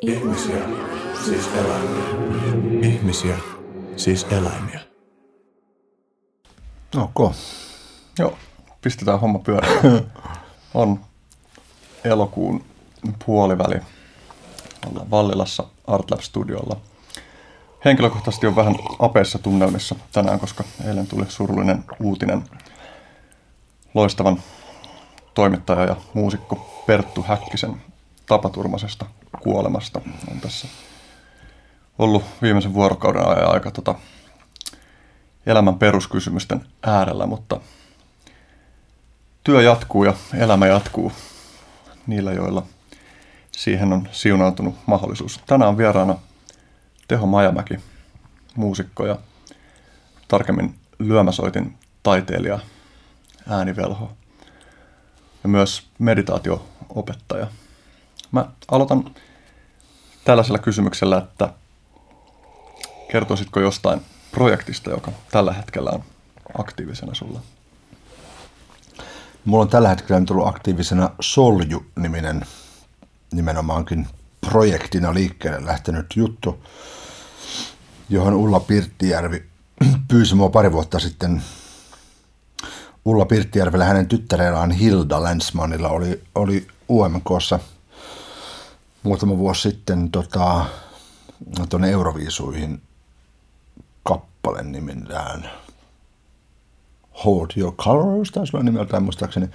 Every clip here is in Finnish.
Ihmisiä, siis eläimiä. Ihmisiä, siis eläimiä. Ok. Joo, pistetään homma pyörimään. On elokuun puoliväli. Ollaan Vallilassa Artlab Studiolla. Henkilökohtaisesti on vähän apeissa tunnelmissa tänään, koska eilen tuli surullinen uutinen loistavan toimittaja ja muusikko Perttu Häkkisen tapaturmaisesta kuolemasta. On tässä ollut viimeisen vuorokauden ajan aika tota, elämän peruskysymysten äärellä, mutta työ jatkuu ja elämä jatkuu niillä, joilla siihen on siunaantunut mahdollisuus. Tänään on vieraana Teho Majamäki, muusikko ja tarkemmin lyömäsoitin taiteilija, äänivelho ja myös meditaatioopettaja. Mä aloitan tällaisella kysymyksellä, että kertoisitko jostain projektista, joka tällä hetkellä on aktiivisena sulla? Mulla on tällä hetkellä tullut aktiivisena Solju-niminen nimenomaankin projektina liikkeelle lähtenyt juttu, johon Ulla Pirttijärvi pyysi mua pari vuotta sitten Ulla Pirttijärvellä hänen tyttärellään Hilda Länsmanilla oli, oli UMKssa muutama vuosi sitten tota, tuonne Euroviisuihin kappale nimellään Hold Your Colors, taisi olla nimeltään muistaakseni,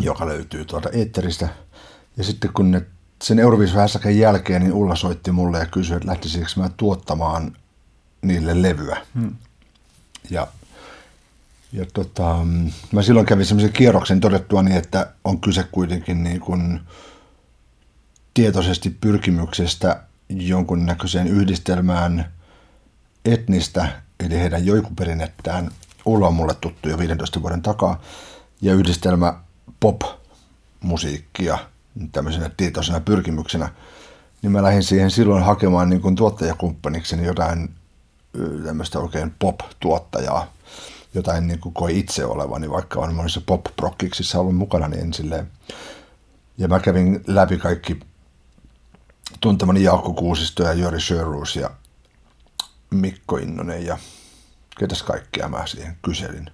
joka löytyy tuolta eetteristä. Ja sitten kun ne, sen Euroviisuhässäkän jälkeen, niin Ulla soitti mulle ja kysyi, että lähtisikö mä tuottamaan niille levyä. Hmm. Ja, ja tota, mä silloin kävin semmoisen kierroksen todettua niin, että on kyse kuitenkin niin kuin tietoisesti pyrkimyksestä jonkunnäköiseen yhdistelmään etnistä, eli heidän joikuperinnettään, Ulla on mulle tuttu jo 15 vuoden takaa, ja yhdistelmä pop-musiikkia tämmöisenä tietoisena pyrkimyksenä, niin mä lähdin siihen silloin hakemaan niin kuin tuottajakumppanikseni jotain tämmöistä oikein pop-tuottajaa, jotain niin kuin koi itse olevani, vaikka on monissa pop-prokkiksissa ollut mukana, niin silleen. Ja mä kävin läpi kaikki tuntemani Jaakko Kuusisto ja Jori Sjöruus ja Mikko Innonen ja ketäs kaikkea mä siihen kyselin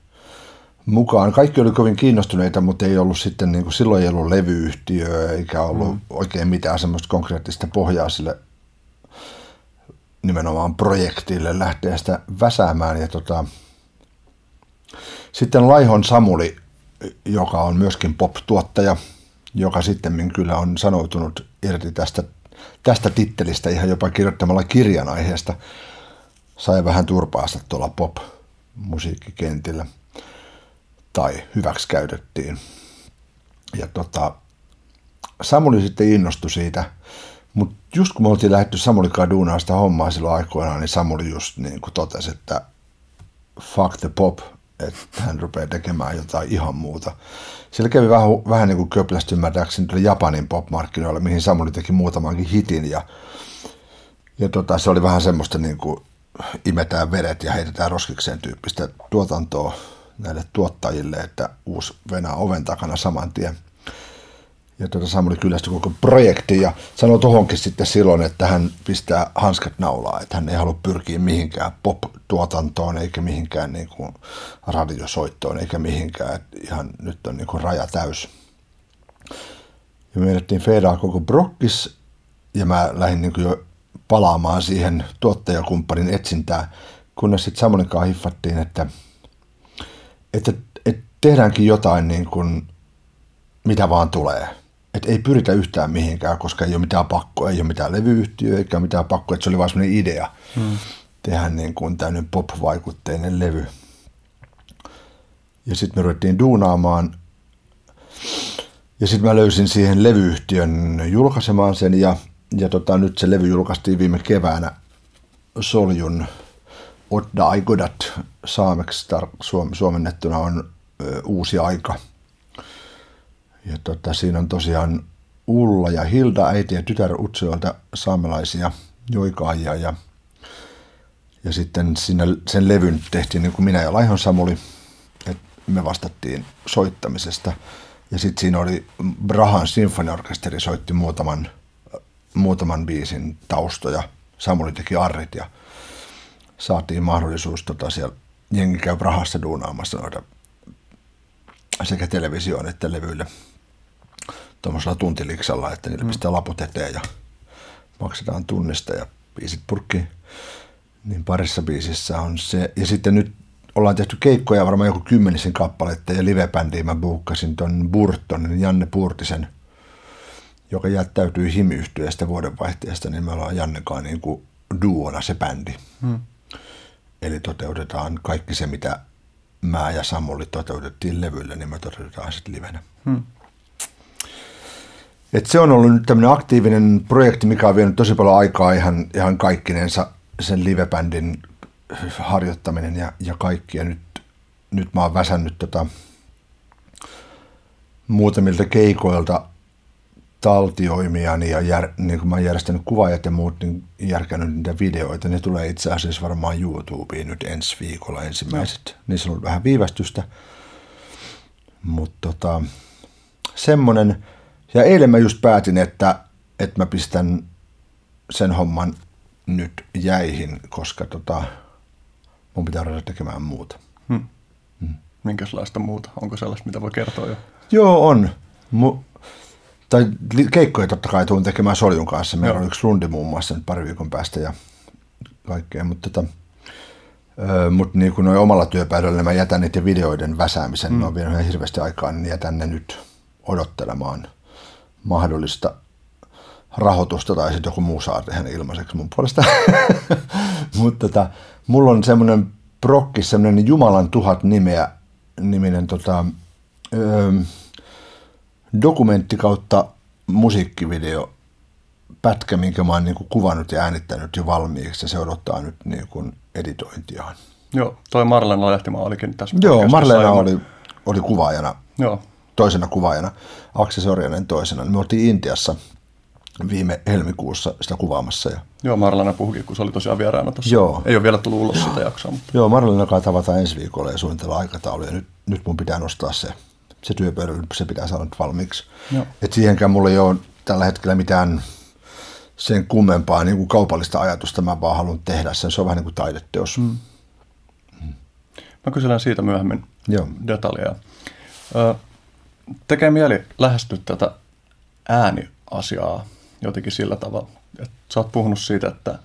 mukaan. Kaikki oli kovin kiinnostuneita, mutta ei ollut sitten, niin kuin, silloin ei ollut levyyhtiö eikä ollut mm. oikein mitään semmoista konkreettista pohjaa sille nimenomaan projektille lähteä sitä väsäämään. Ja tota, sitten Laihon Samuli, joka on myöskin pop-tuottaja, joka sitten kyllä on sanoutunut irti tästä, tästä tittelistä ihan jopa kirjoittamalla kirjan aiheesta, sai vähän turpaasta tuolla pop-musiikkikentillä tai hyväksi käytettiin. Ja tota, Samuli sitten innostui siitä, mutta just kun me oltiin lähdetty Samuli Kadunaan sitä hommaa silloin aikoinaan, niin Samuli just niin kuin totesi, että fuck the pop, että hän rupeaa tekemään jotain ihan muuta. Siellä kävi vähän, vähän niin kuin köplästi ymmärtääkseni tuli Japanin pop-markkinoille, mihin Samuli teki muutamankin hitin ja, ja tota, se oli vähän semmoista niin kuin imetään vedet ja heitetään roskikseen tyyppistä tuotantoa näille tuottajille, että uusi Venä oven takana saman tien. Ja tuota Samuli kyllästyi koko projekti ja sanoi tohonkin sitten silloin, että hän pistää hanskat naulaa, että hän ei halua pyrkiä mihinkään pop-tuotantoon eikä mihinkään niin kuin radiosoittoon eikä mihinkään, että ihan nyt on niin kuin raja täys. Ja me menettiin feedaa koko brokkis ja mä lähdin niin kuin jo palaamaan siihen tuottajakumppanin etsintään, kunnes sitten Samoninkaan hiffattiin, että, että, että tehdäänkin jotain niin kuin, mitä vaan tulee. Että ei pyritä yhtään mihinkään, koska ei ole mitään pakkoa, ei ole mitään levyyhtiöä eikä mitään pakkoa, että se oli vain sellainen idea hmm. tehdä niin kuin tämmöinen pop-vaikutteinen levy. Ja sitten me ruvettiin duunaamaan ja sitten mä löysin siihen levyyhtiön julkaisemaan sen ja ja tota, nyt se levy julkaistiin viime keväänä Soljun Odda Aigodat saameksi tar- suomennettuna on ö, uusi aika. Ja tota, siinä on tosiaan Ulla ja Hilda, äiti ja tytär Utsjoelta saamelaisia joikaajia ja, ja sitten siinä, sen levyn tehtiin niin kuin minä ja Laihon Samuli, että me vastattiin soittamisesta. Ja sitten siinä oli Brahan sinfoniorkesteri soitti muutaman muutaman biisin taustoja. Samuli teki arrit ja saatiin mahdollisuus tota, siellä jengi käy Prahassa duunaamassa noita sekä televisioon että levyille tuommoisella tuntiliksalla, että niille mm. pistää laput eteen ja maksetaan tunnista ja biisit purkkiin. Niin parissa biisissä on se. Ja sitten nyt ollaan tehty keikkoja varmaan joku kymmenisen kappaletta ja livebändiä mä buukkasin ton Burtonin, Janne Purtisen, joka jättäytyi himyhtyöstä vuodenvaihteesta, niin me ollaan Jannekaan niin kuin duona se bändi. Hmm. Eli toteutetaan kaikki se, mitä mä ja Samuli toteutettiin levyllä, niin me toteutetaan sitten livenä. Hmm. Et se on ollut nyt tämmöinen aktiivinen projekti, mikä on vienyt tosi paljon aikaa ihan, ihan kaikkinensa sen livebändin harjoittaminen ja, ja kaikki. Ja nyt, nyt mä oon väsännyt tota, muutamilta keikoilta taltioimiani ja jär, niin kun mä oon järjestänyt kuvaajat ja muut, niin järkännyt niitä videoita. Ne tulee itse asiassa varmaan YouTubeen nyt ensi viikolla ensimmäiset. No. Niissä on ollut vähän viivästystä. Mutta tota, semmonen. Ja eilen mä just päätin, että, että mä pistän sen homman nyt jäihin, koska tota, mun pitää ruveta tekemään muuta. Hmm. Hmm. Minkälaista muuta? Onko sellaista, mitä voi kertoa jo? Joo, on. Mu- tai keikkoja totta kai tuun tekemään Soljun kanssa. Meillä Joo. on yksi rundi muun muassa nyt pari viikon päästä ja kaikkea, mutta tota, Öö, mutta niin kuin omalla työpäivällä mä jätän niiden videoiden väsäämisen, mm. ne on vienyt ihan hirveästi aikaa, niin jätän ne nyt odottelemaan mahdollista rahoitusta tai sitten joku muu saa tehdä ilmaiseksi mun puolesta. mutta tota, mulla on semmoinen prokki, semmoinen Jumalan tuhat nimeä niminen tota, öö, dokumentti kautta musiikkivideo pätkä, minkä mä oon niin kuin kuvannut ja äänittänyt jo valmiiksi ja se odottaa nyt niin kuin editointiaan. Joo, toi Marlena Lehtimaa olikin tässä. Joo, Marlena oli, oli kuvaajana, Joo. Toisena kuvaajana, Aksel Sorjanen toisena. Me oltiin Intiassa viime helmikuussa sitä kuvaamassa. Ja... Joo, Marlena puhukin, kun se oli tosiaan vieraana tuossa. Joo. Ei ole vielä tullut ulos sitä jaksoa. Mutta... Joo, Marlena kai tavataan ensi viikolla ja suunnitella aikataulu. Ja nyt, nyt mun pitää nostaa se, se työpöydälle, se pitää saada nyt valmiiksi. Joo. Et siihenkään mulla ei ole tällä hetkellä mitään sen kummempaa niin kuin kaupallista ajatusta. Mä vaan haluan tehdä sen. Se on vähän niin kuin taideteos. Mm. Mm. Mä kyselen siitä myöhemmin Joo. detaljeja. Ö, tekee mieli lähestyä tätä ääniasiaa jotenkin sillä tavalla, että sä oot puhunut siitä, että,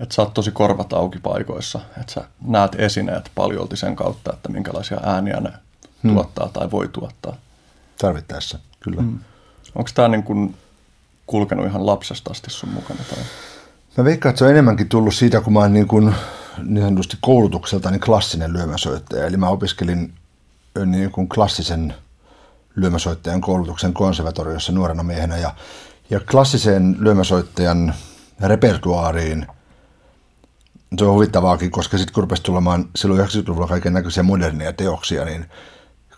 että sä oot tosi korvat auki paikoissa, että sä näet esineet paljolti sen kautta, että minkälaisia ääniä ne hmm. tuottaa tai voi tuottaa. Tarvittaessa, kyllä. Hmm. Onko tämä niin kuin kulkenut ihan lapsesta asti sun mukana? Tai? Mä veikkaan, että se on enemmänkin tullut siitä, kun mä oon niin, kuin, niin sanotusti koulutukselta niin klassinen lyömäsoittaja. Eli mä opiskelin niin kuin klassisen lyömäsoittajan koulutuksen konservatoriossa nuorena miehenä ja, ja klassiseen lyömäsoittajan repertuaariin se on huvittavaakin, koska sitten kun rupesi tulemaan silloin 90-luvulla kaiken näköisiä moderneja teoksia, niin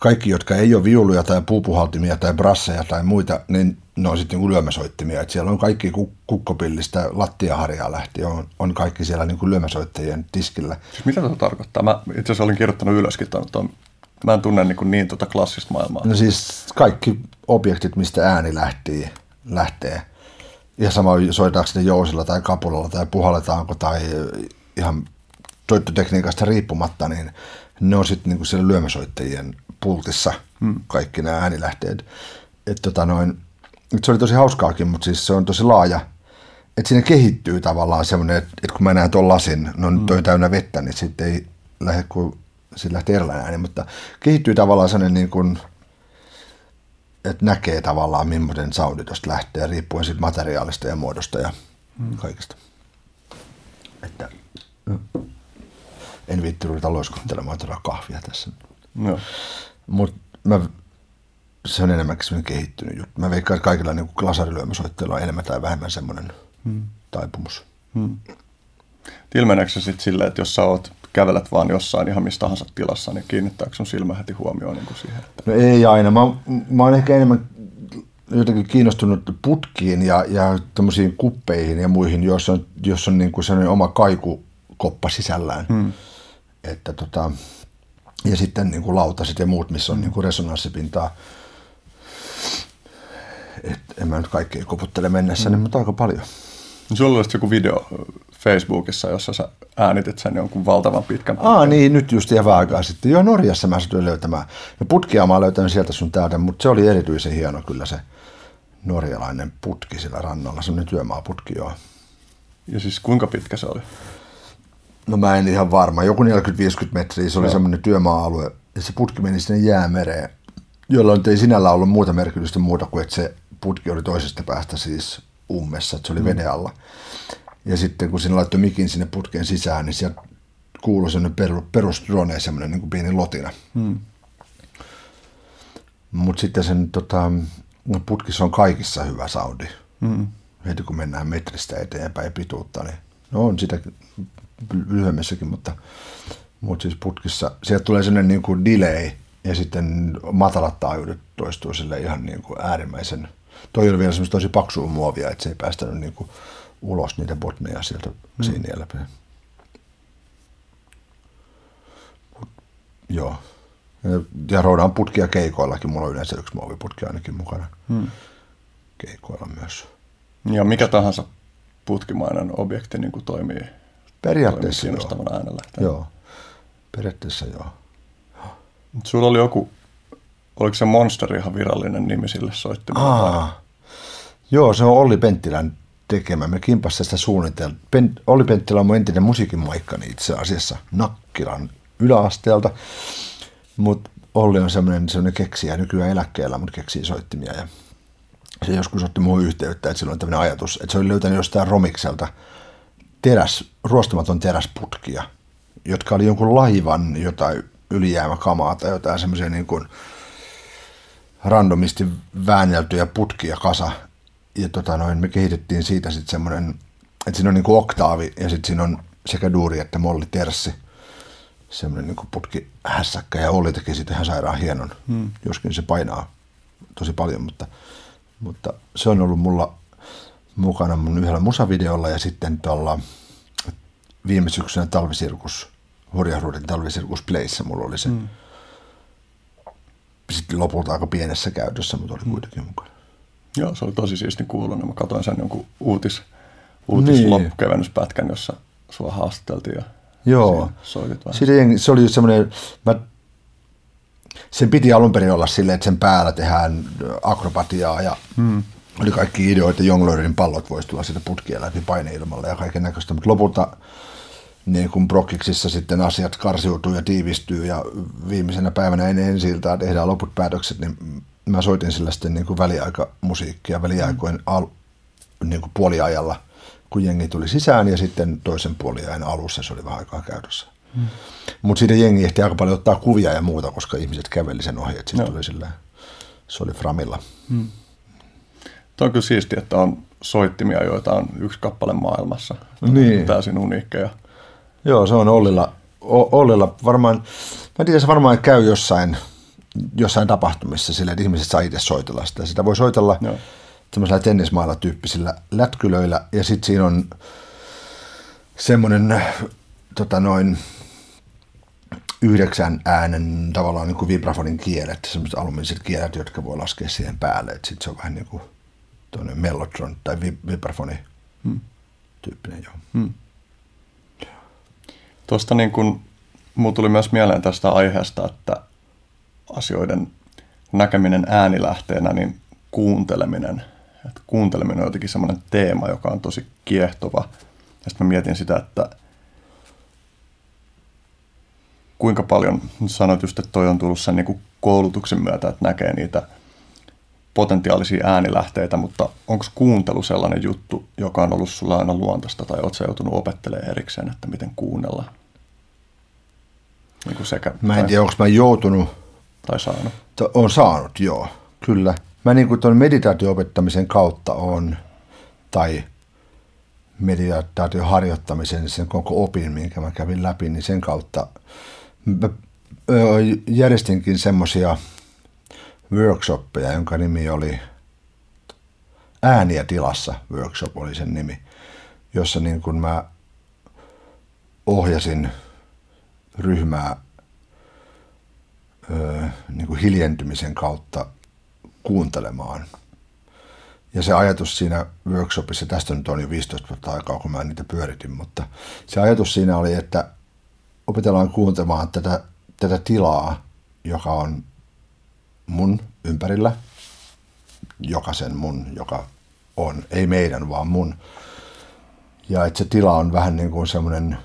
kaikki, jotka ei ole viuluja tai puupuhaltimia tai brasseja tai muita, niin ne on sitten niin lyömäsoittimia. Et siellä on kaikki kukkopillistä lattiaharjaa lähti, on, on kaikki siellä niin kuin lyömäsoittajien tiskillä. Siis mitä tämä tarkoittaa? Mä itse asiassa olin kirjoittanut ylöskin tuon Mä en tunne niin, niin tuota klassista maailmaa. No siis kaikki objektit, mistä ääni lähtii, lähtee. Ja sama soitaanko ne jousilla tai kapulalla tai puhalletaanko tai ihan soittotekniikasta riippumatta, niin ne on sitten niin siellä lyömäsoittajien pultissa hmm. kaikki nämä äänilähteet. Et tota noin, se oli tosi hauskaakin, mutta siis se on tosi laaja. Että siinä kehittyy tavallaan semmoinen, että, että kun mä näen tuon lasin, no nyt on täynnä vettä, niin sitten ei lähde kuin sitten lähtee erilainen ääni, mutta kehittyy tavallaan sellainen niin kuin, että näkee tavallaan millainen soundi tuosta lähtee, riippuen siitä materiaalista ja muodosta ja hmm. kaikesta. Että, en viitti ruveta loiskuntelemaan todella kahvia tässä. No. Mutta se on enemmänkin semmoinen kehittynyt juttu. Mä veikkaan, että kaikilla niin glasarilyömäsoitteilla on enemmän tai vähemmän semmoinen hmm. taipumus. Hmm. Ilmeneekö se sitten silleen, että jos sä oot kävelet vaan jossain ihan mistä tahansa tilassa, niin kiinnittääkö sun silmä heti huomioon niin kuin siihen? Että... No ei aina. Mä, mä oon ehkä enemmän jotenkin kiinnostunut putkiin ja, ja tämmöisiin kuppeihin ja muihin, jos on, jos on niin kuin sellainen oma kaikukoppa sisällään. Hmm. Että tota, ja sitten niin kuin lautaset ja muut, missä on hmm. niin kuin resonanssipintaa. Et, en mä nyt kaikki koputtele mennessä, mm. mutta aika paljon. No, sulla olisi joku video Facebookissa, jossa sä äänitit sen jonkun valtavan pitkän. Aa niin, nyt just vähän aikaa sitten. Joo, Norjassa mä sattuin löytämään. Ja putkia mä löytänyt sieltä sun täältä, mutta se oli erityisen hieno kyllä se norjalainen putki sillä rannalla, semmoinen työmaaputki joo. Ja siis kuinka pitkä se oli? No mä en ihan varma, joku 40-50 metriä, se oli semmoinen työmaa-alue, ja se putki meni sinne jäämereen, jolloin ei sinällä ollut muuta merkitystä muuta kuin, että se putki oli toisesta päästä siis ummessa, että se oli mm. veden alla. Ja sitten kun sinne laittoi mikin sinne putkeen sisään, niin sieltä kuului semmoinen perus drone, semmoinen niin kuin pieni lotina. Mm. Mutta sitten sen tota, putkissa on kaikissa hyvä soundi. Mm. Heti kun mennään metristä eteenpäin pituutta, niin no on sitä lyhyemmässäkin, mutta, mutta siis putkissa, sieltä tulee sellainen niin kuin delay ja sitten matalat taajuudet toistuu sille ihan niin kuin äärimmäisen. Toi oli vielä semmoista tosi paksua muovia, että se ei päästänyt niin kuin ulos niitä botneja sieltä mm. siinä läpi. Joo. Ja roudaan putkia keikoillakin. Mulla on yleensä yksi muoviputki ainakin mukana. Hmm. Keikoilla myös. Ja mikä tahansa putkimainen objekti niin kuin toimii Periaatteessa kiinnostavana äänellä. Joo. Periaatteessa joo. Sulla oli joku, oliko se Monster ihan virallinen nimi sille soittimelle? Joo, se on Olli Penttilän tekemä. Me kimpassa sitä suunniteltiin. Pen, Olli Penttilä on mun entinen musiikin maikkani itse asiassa Nakkilan yläasteelta. Mutta Olli on semmoinen, semmoinen keksijä nykyään eläkkeellä, mutta keksii soittimia. Ja se joskus otti muuhun yhteyttä, että sillä on tämmöinen ajatus, että se oli löytänyt jostain Romikselta teräs, ruostamaton teräsputkia, jotka oli jonkun laivan jotain ylijäämäkamaa tai jotain semmoisia niin kuin randomisti väänneltyjä putkia kasa. Ja tota noin, me kehitettiin siitä sitten semmoinen, että siinä on niin kuin oktaavi ja sitten siinä on sekä duuri että molli terssi – semmoinen niin putki hässäkkä ja Olli teki siitä ihan sairaan hienon, hmm. joskin se painaa tosi paljon, mutta, mutta se on ollut mulla mukana mun yhdellä musavideolla ja sitten tuolla viime syksynä talvisirkus, Hurjaruuden talvisirkus Playssä mulla oli se. Hmm. Sitten lopulta aika pienessä käytössä, mutta oli hmm. kuitenkin mukana. Joo, se oli tosi siisti kuulonen. Mä katsoin sen jonkun uutis, uutis niin. jossa sua haastateltiin ja Joo. Siinä, se oli semmoinen, mä, sen piti alun perin olla silleen, että sen päällä tehdään akrobatiaa ja hmm. oli kaikki ideoita, jonglöörin pallot voisi tulla siitä putkien läpi paineilmalla ja kaiken näköistä, mutta lopulta niin kuin Brockiksissa sitten asiat karsiutuu ja tiivistyy ja viimeisenä päivänä ennen ensi tehdään loput päätökset, niin mä soitin sillä sitten niin kuin väliaikamusiikkia väliaikojen al, niin kuin puoliajalla kun jengi tuli sisään ja sitten toisen puoliajan alussa se oli vähän aikaa käytössä. Hmm. Mutta siitä jengi ehti aika paljon ottaa kuvia ja muuta, koska ihmiset käveli sen ohi, että sitten oli sillä, se oli Framilla. Hmm. Tuo on kyllä siistiä, että on soittimia, joita on yksi kappale maailmassa. Niin. Täysin uniikkeja. Joo, se on Ollilla, Ollilla varmaan, mä tiedän, se varmaan käy jossain, jossain tapahtumissa sillä, että ihmiset saa itse soitella sitä. Sitä voi soitella Joo semmoisella tennismailla tyyppisillä lätkylöillä ja sitten siinä on semmoinen tota noin yhdeksän äänen tavallaan niin kuin vibrafonin kielet, semmoiset alumiiniset kielet, jotka voi laskea siihen päälle. Sitten se on vähän niin kuin tuonne mellotron tai vibrafoni hmm. tyyppinen. Joo. Hmm. Tuosta niin kuin, tuli myös mieleen tästä aiheesta, että asioiden näkeminen äänilähteenä, niin kuunteleminen – että kuunteleminen on jotenkin semmoinen teema, joka on tosi kiehtova. Ja sitten mä mietin sitä, että kuinka paljon, sanoit just, että toi on tullut sen niin kuin koulutuksen myötä, että näkee niitä potentiaalisia äänilähteitä, mutta onko kuuntelu sellainen juttu, joka on ollut sulla aina luontaista, tai oletko joutunut opettelemaan erikseen, että miten kuunnella? Niin kuin sekä, mä en tiedä, onko mä joutunut. Tai saanut. On saanut, joo, kyllä mä niin kuin tuon meditaatio-opettamisen kautta on, tai meditaation harjoittamisen, sen koko opin, minkä mä kävin läpi, niin sen kautta mä järjestinkin semmoisia workshoppeja, jonka nimi oli Ääniä tilassa workshop oli sen nimi, jossa niin kuin mä ohjasin ryhmää niin kuin hiljentymisen kautta kuuntelemaan. Ja se ajatus siinä workshopissa, tästä nyt on jo 15 vuotta aikaa, kun mä niitä pyöritin, mutta se ajatus siinä oli, että opetellaan kuuntelemaan tätä, tätä tilaa, joka on mun ympärillä, jokaisen mun, joka on, ei meidän, vaan mun. Ja että se tila on vähän niin kuin semmoinen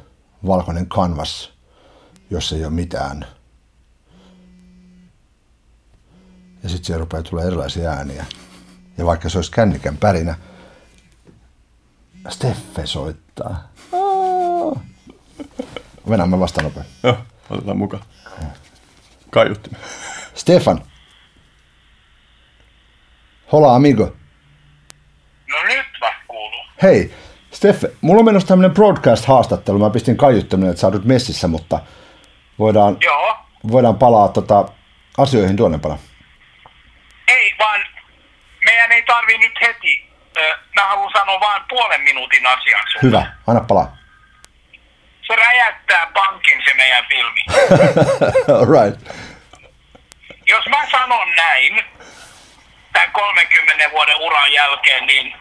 valkoinen kanvas, jossa ei ole mitään. Ja sitten siellä rupeaa tulee erilaisia ääniä. Ja vaikka se olisi kännykän pärinä, Steffe soittaa. Mennään me vasta nopein. Joo, otetaan mukaan. Kaiuttimen. Stefan. Hola amigo. No nyt mä kuuluu. Hei, Steffe, mulla on menossa tämmönen broadcast-haastattelu. Mä pistin kaiuttaminen, että sä oot messissä, mutta voidaan, Joo. voidaan palaa tota, asioihin tuonnepana. Ei vaan, meidän ei tarvi nyt heti. Mä haluan sanoa vain puolen minuutin asian sulle. Hyvä, anna palaa. Se räjäyttää pankin se meidän filmi. All right. Jos mä sanon näin, tämän 30 vuoden uran jälkeen, niin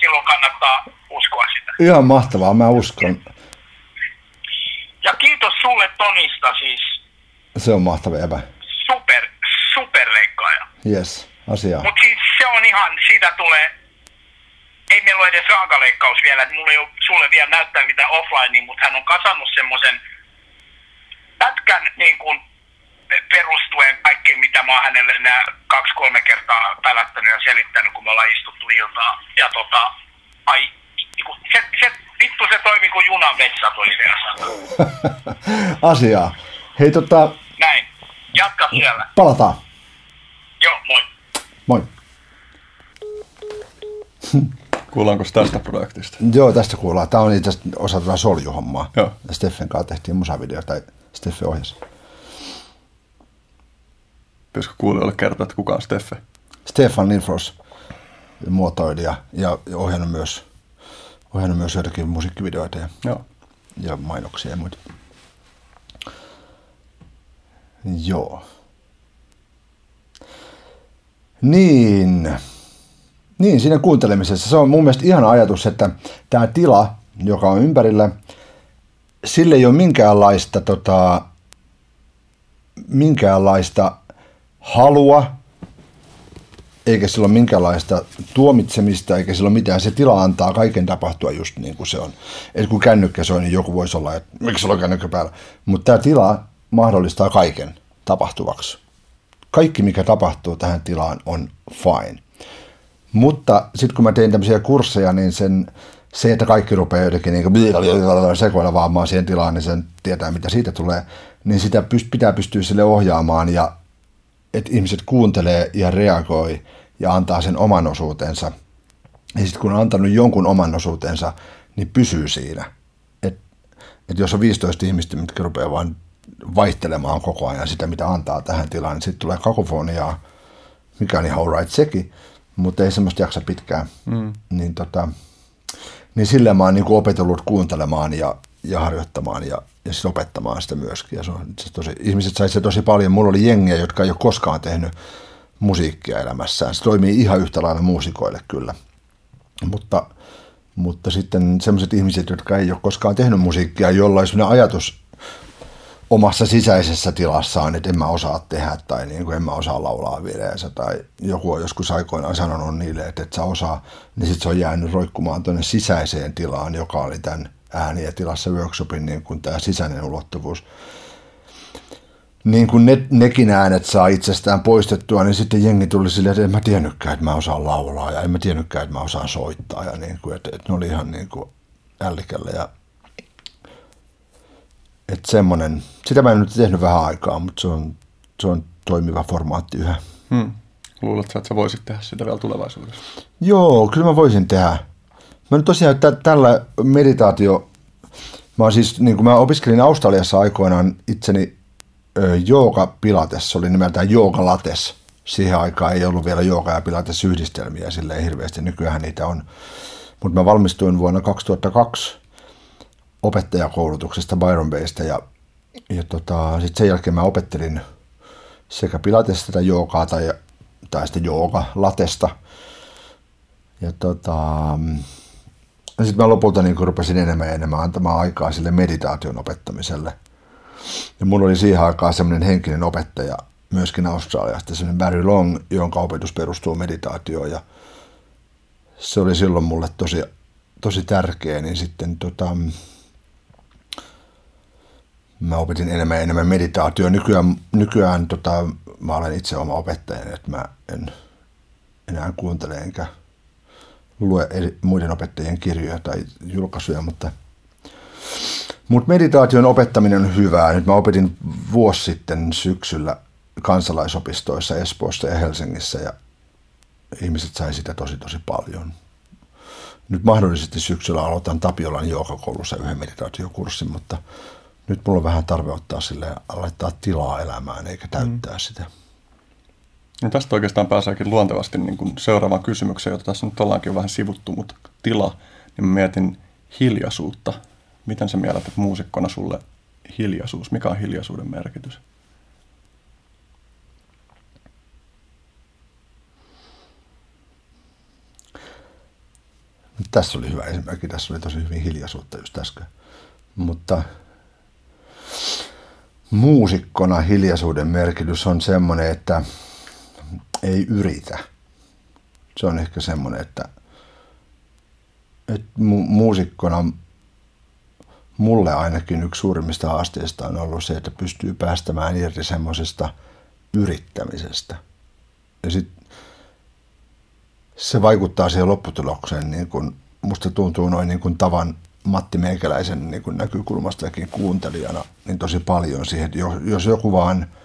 silloin kannattaa uskoa sitä. Ihan mahtavaa, mä uskon. Ja kiitos sulle Tonista siis. Se on mahtava jäbä. Super, super leikkaaja. Yes, asiaa. Mutta siis se on ihan, siitä tulee, ei meillä ole edes raakaleikkaus vielä, että mulla ei ole sulle vielä näyttää mitään offline, mutta hän on kasannut semmoisen pätkän niin kuin perustuen kaikkeen, mitä mä oon hänelle nämä kaksi-kolme kertaa pälättänyt ja selittänyt, kun me ollaan istuttu iltaa. Ja tota, ai, niin kuin, se, se, vittu se toimi kuin junan vessat oli siellä asiaa. Hei tota, Näin. Jatka siellä. palataan. Joo, moi. Moi. Kuullaanko tästä projektista? Joo, tästä kuullaan. Tämä on itse asiassa osa tätä soljuhommaa. Joo. Ja Steffen kanssa tehtiin musavideo, tai Steffe ohjasi. Pitäisikö kuulijoille kertoa, että kuka on Steffe? Stefan Lindfors muotoilija ja ohjannut myös, ohjannut myös joitakin musiikkivideoita ja, Joo. ja mainoksia ja muita. Joo. Niin. Niin, siinä kuuntelemisessa. Se on mun mielestä ihana ajatus, että tämä tila, joka on ympärillä, sille ei ole minkäänlaista, tota, minkäänlaista halua, eikä sillä ole minkäänlaista tuomitsemista, eikä sillä ole mitään. Se tila antaa kaiken tapahtua just niin kuin se on. Et kun kännykkä soi, niin joku voisi olla, että miksi sulla on kännykkä päällä. Mutta tämä tila mahdollistaa kaiken tapahtuvaksi. Kaikki, mikä tapahtuu tähän tilaan, on fine. Mutta sitten kun mä tein tämmöisiä kursseja, niin sen, se, että kaikki rupeaa jotenkin niin sekoilemaan siihen tilaan, niin sen tietää, mitä siitä tulee, niin sitä pitää pystyä sille ohjaamaan ja että ihmiset kuuntelee ja reagoi ja antaa sen oman osuutensa. Ja sitten kun on antanut jonkun oman osuutensa, niin pysyy siinä. Et, et jos on 15 ihmistä, mitkä rupeaa vain vaihtelemaan koko ajan sitä, mitä antaa tähän tilaan, niin sitten tulee kakofoniaa, mikä on ihan alright sekin, mutta ei semmoista jaksa pitkään. Mm. Niin, tota, niin silleen mä oon niin opetellut kuuntelemaan ja, ja harjoittamaan ja, ja siis opettamaan sitä myöskin. Ja se on, se tosi, ihmiset sai se tosi paljon. Mulla oli jengiä, jotka ei ole koskaan tehnyt musiikkia elämässään. Se toimii ihan yhtä lailla muusikoille kyllä. Mutta, mutta sitten sellaiset ihmiset, jotka ei ole koskaan tehnyt musiikkia, jolla on sellainen ajatus omassa sisäisessä tilassaan, että en mä osaa tehdä tai niin kuin en mä osaa laulaa vireensä tai joku on joskus aikoinaan sanonut niille, että et sä osaa, niin sitten se on jäänyt roikkumaan tuonne sisäiseen tilaan, joka oli tämän ääni- ja tilassa workshopin niin kuin tämä sisäinen ulottuvuus. Niin kuin ne, nekin äänet saa itsestään poistettua, niin sitten jengi tuli silleen, että en mä tiennytkään, että mä osaan laulaa ja en mä tiennytkään, että mä osaan soittaa ja niin kuin, että, että ne oli ihan niin kuin ällikällä ja että semmoinen, sitä mä en nyt tehnyt vähän aikaa, mutta se on, se on toimiva formaatti yhä. Hmm. Luuletko, että sä voisit tehdä sitä vielä tulevaisuudessa? Joo, kyllä mä voisin tehdä. Mä nyt tosiaan että tällä meditaatio, mä siis, niin kuin mä opiskelin Australiassa aikoinaan itseni jooga pilates, se oli nimeltään jooga lates. Siihen aikaan ei ollut vielä jooga ja pilates yhdistelmiä silleen hirveästi, nykyään niitä on. Mutta mä valmistuin vuonna 2002 opettajakoulutuksesta Byron Baysta ja, ja tota, sitten sen jälkeen mä opettelin sekä pilatesta että joogaa tai, tai sitten jooga latesta – ja tota, sitten mä lopulta niin rupesin enemmän ja enemmän antamaan aikaa sille meditaation opettamiselle. Ja mulla oli siihen aikaan semmoinen henkinen opettaja myöskin Australiasta, semmoinen Barry Long, jonka opetus perustuu meditaatioon. Ja se oli silloin mulle tosi, tosi tärkeä, niin sitten tota, mä opetin enemmän ja enemmän meditaatio. Nykyään, nykyään tota, mä olen itse oma opettajani, että mä en enää kuuntele enkä lue eri, muiden opettajien kirjoja tai julkaisuja, mutta, mutta meditaation opettaminen on hyvää. Nyt mä opetin vuosi sitten syksyllä kansalaisopistoissa Espoossa ja Helsingissä ja ihmiset sai sitä tosi tosi paljon. Nyt mahdollisesti syksyllä aloitan Tapiolan joogakoulussa yhden meditaatiokurssin, mutta nyt mulla on vähän tarve ottaa sille laittaa tilaa elämään eikä täyttää mm. sitä. No tästä oikeastaan pääseekin luontevasti niin kuin seuraavaan kysymykseen, jota tässä nyt ollaankin vähän sivuttu, mutta tila, niin mä mietin hiljaisuutta. Miten sä mielät, että muusikkona sulle hiljaisuus, mikä on hiljaisuuden merkitys? Tässä oli hyvä esimerkki, tässä oli tosi hyvin hiljaisuutta just äsken. Mutta muusikkona hiljaisuuden merkitys on semmoinen, että ei yritä. Se on ehkä semmoinen, että, että mu- muusikkona mulle ainakin yksi suurimmista haasteista on ollut se, että pystyy päästämään irti semmoisesta yrittämisestä. Ja sit se vaikuttaa siihen lopputulokseen, niin kun musta tuntuu noin niin kuin tavan Matti Meikäläisen niin kuin näkökulmastakin kuuntelijana, niin tosi paljon siihen, että jos joku vaan –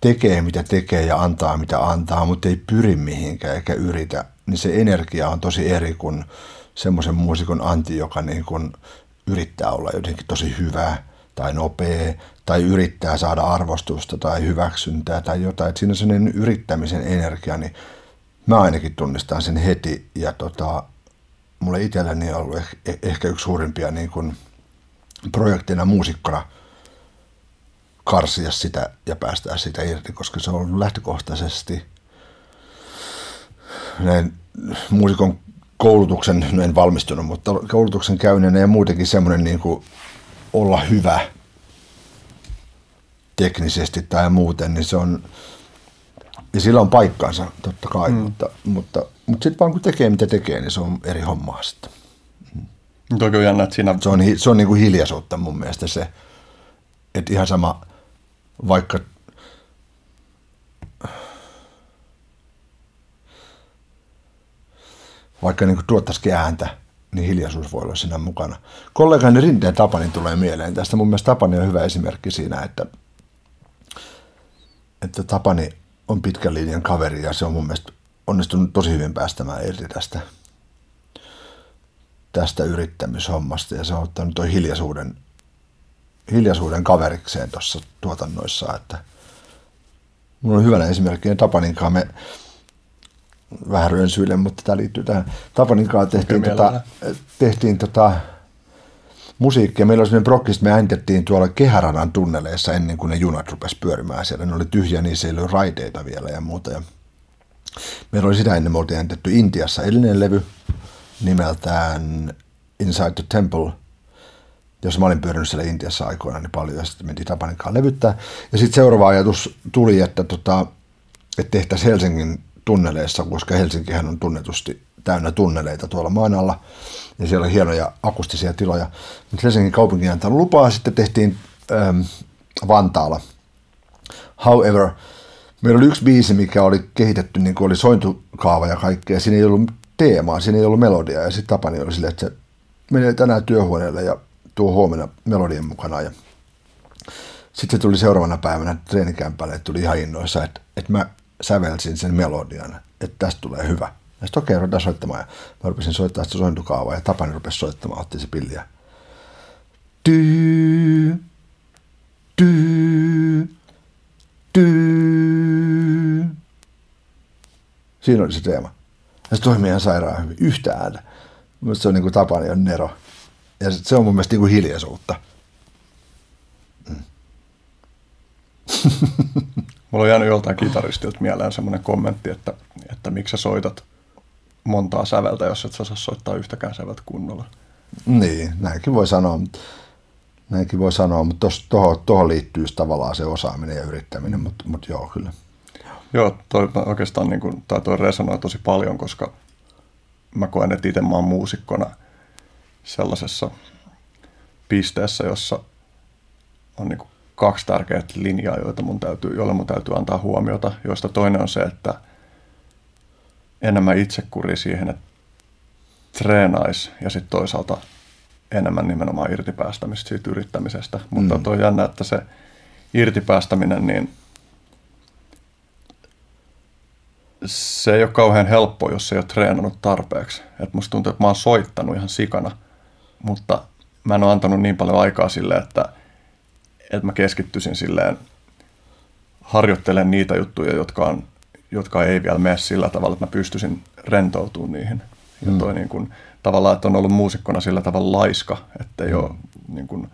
tekee mitä tekee ja antaa mitä antaa, mutta ei pyri mihinkään eikä yritä, niin se energia on tosi eri kuin semmoisen muusikon anti, joka niin kuin yrittää olla jotenkin tosi hyvä tai nopea tai yrittää saada arvostusta tai hyväksyntää tai jotain. Että siinä on sellainen yrittämisen energia, niin mä ainakin tunnistan sen heti ja tota, mulle itselläni on ollut ehkä yksi suurimpia niin kuin projektina muusikkona – karsia sitä ja päästää sitä irti, koska se on lähtökohtaisesti näin muusikon koulutuksen, no en valmistunut, mutta koulutuksen käyneenä ja muutenkin semmoinen niin kuin olla hyvä teknisesti tai muuten, niin se on, ja sillä on paikkaansa totta kai, mm. mutta, mutta, mutta sitten vaan kun tekee mitä tekee, niin se on eri hommaa sitten. Toki on jännä, että siinä... Se on, se on niin kuin hiljaisuutta mun mielestä se, että ihan sama, vaikka vaikka niin tuottaisikin ääntä, niin hiljaisuus voi olla siinä mukana. Kollegani Rinteen Tapani tulee mieleen tästä. Mun mielestä Tapani on hyvä esimerkki siinä, että, että Tapani on pitkän linjan kaveri ja se on mun mielestä onnistunut tosi hyvin päästämään irti tästä, tästä yrittämishommasta ja se on ottanut toi hiljaisuuden hiljaisuuden kaverikseen tuossa tuotannoissa, että mulla on hyvänä esimerkkinä Tapaninkaan me vähän rönsyille, mutta tämä liittyy tähän. Tapaninkaan tehtiin, tota, tehtiin tota, musiikkia. Meillä oli sellainen prokkis, me äänitettiin tuolla Kehäradan tunneleissa ennen kuin ne junat rupesi pyörimään siellä. Ne oli tyhjä, niin siellä oli raiteita vielä ja muuta. Ja meillä oli sitä ennen, me oltiin äänitetty Intiassa edellinen levy nimeltään Inside the Temple – jos mä olin pyörinyt siellä Intiassa aikoina niin paljon ja sitten mentiin Tapaninkaan levyttää. Ja sitten seuraava ajatus tuli, että, tota, että tehtäisiin Helsingin tunneleissa, koska Helsinkihän on tunnetusti täynnä tunneleita tuolla maan alla ja siellä on hienoja akustisia tiloja. Mutta Helsingin kaupunki antaa lupaa, sitten tehtiin ähm, Vantaalla. However, meillä oli yksi biisi, mikä oli kehitetty, niin kuin oli sointukaava ja kaikkea. Siinä ei ollut teemaa, siinä ei ollut melodia. Ja sitten Tapani oli silleen, että se menee tänään työhuoneelle ja tuo huomenna melodian mukana. Ja sitten se tuli seuraavana päivänä treenikämpälle, että tuli ihan innoissa, että, että mä sävelsin sen melodian, että tästä tulee hyvä. Ja sitten okei, okay, soittamaan. Ja mä rupesin soittaa sitä sointukaavaa ja Tapani rupesi soittamaan, otti se pilliä. Tyy, tyy, tyy. Siinä oli se teema. Ja se toimii ihan sairaan hyvin. Yhtä ääntä. Mielestäni se on niin kuin Tapani on Nero. Ja se on mun mielestä niin kuin hiljaisuutta. Mm. Mulla on jäänyt joltain kitaristilta mieleen semmoinen kommentti, että, että miksi sä soitat montaa säveltä, jos et sä osaa soittaa yhtäkään säveltä kunnolla. Niin, näinkin voi sanoa. Näinkin voi sanoa, mutta tuohon toho liittyy tavallaan se osaaminen ja yrittäminen, mutta, mutta joo, kyllä. Joo, toi oikeastaan niin kuin, tai toi resonoi tosi paljon, koska mä koen, että itse mä oon muusikkona sellaisessa pisteessä, jossa on niin kuin kaksi tärkeää linjaa, joita mun täytyy, joille mun täytyy antaa huomiota, joista toinen on se, että enemmän itsekuri siihen, että treenaisi ja sitten toisaalta enemmän nimenomaan irtipäästämistä siitä yrittämisestä. Mutta mm. on jännä, että se irtipäästäminen, niin se ei ole kauhean helppo, jos ei ole treenannut tarpeeksi. Et musta tuntuu, että mä oon soittanut ihan sikana, mutta mä en ole antanut niin paljon aikaa sille, että, että mä keskittyisin silleen harjoittelemaan niitä juttuja, jotka, on, jotka ei vielä mene sillä tavalla, että mä pystyisin rentoutumaan niihin. Ja mm. toi niin kun, tavallaan, että on ollut muusikkona sillä tavalla laiska, että ei mm. ole niin kun,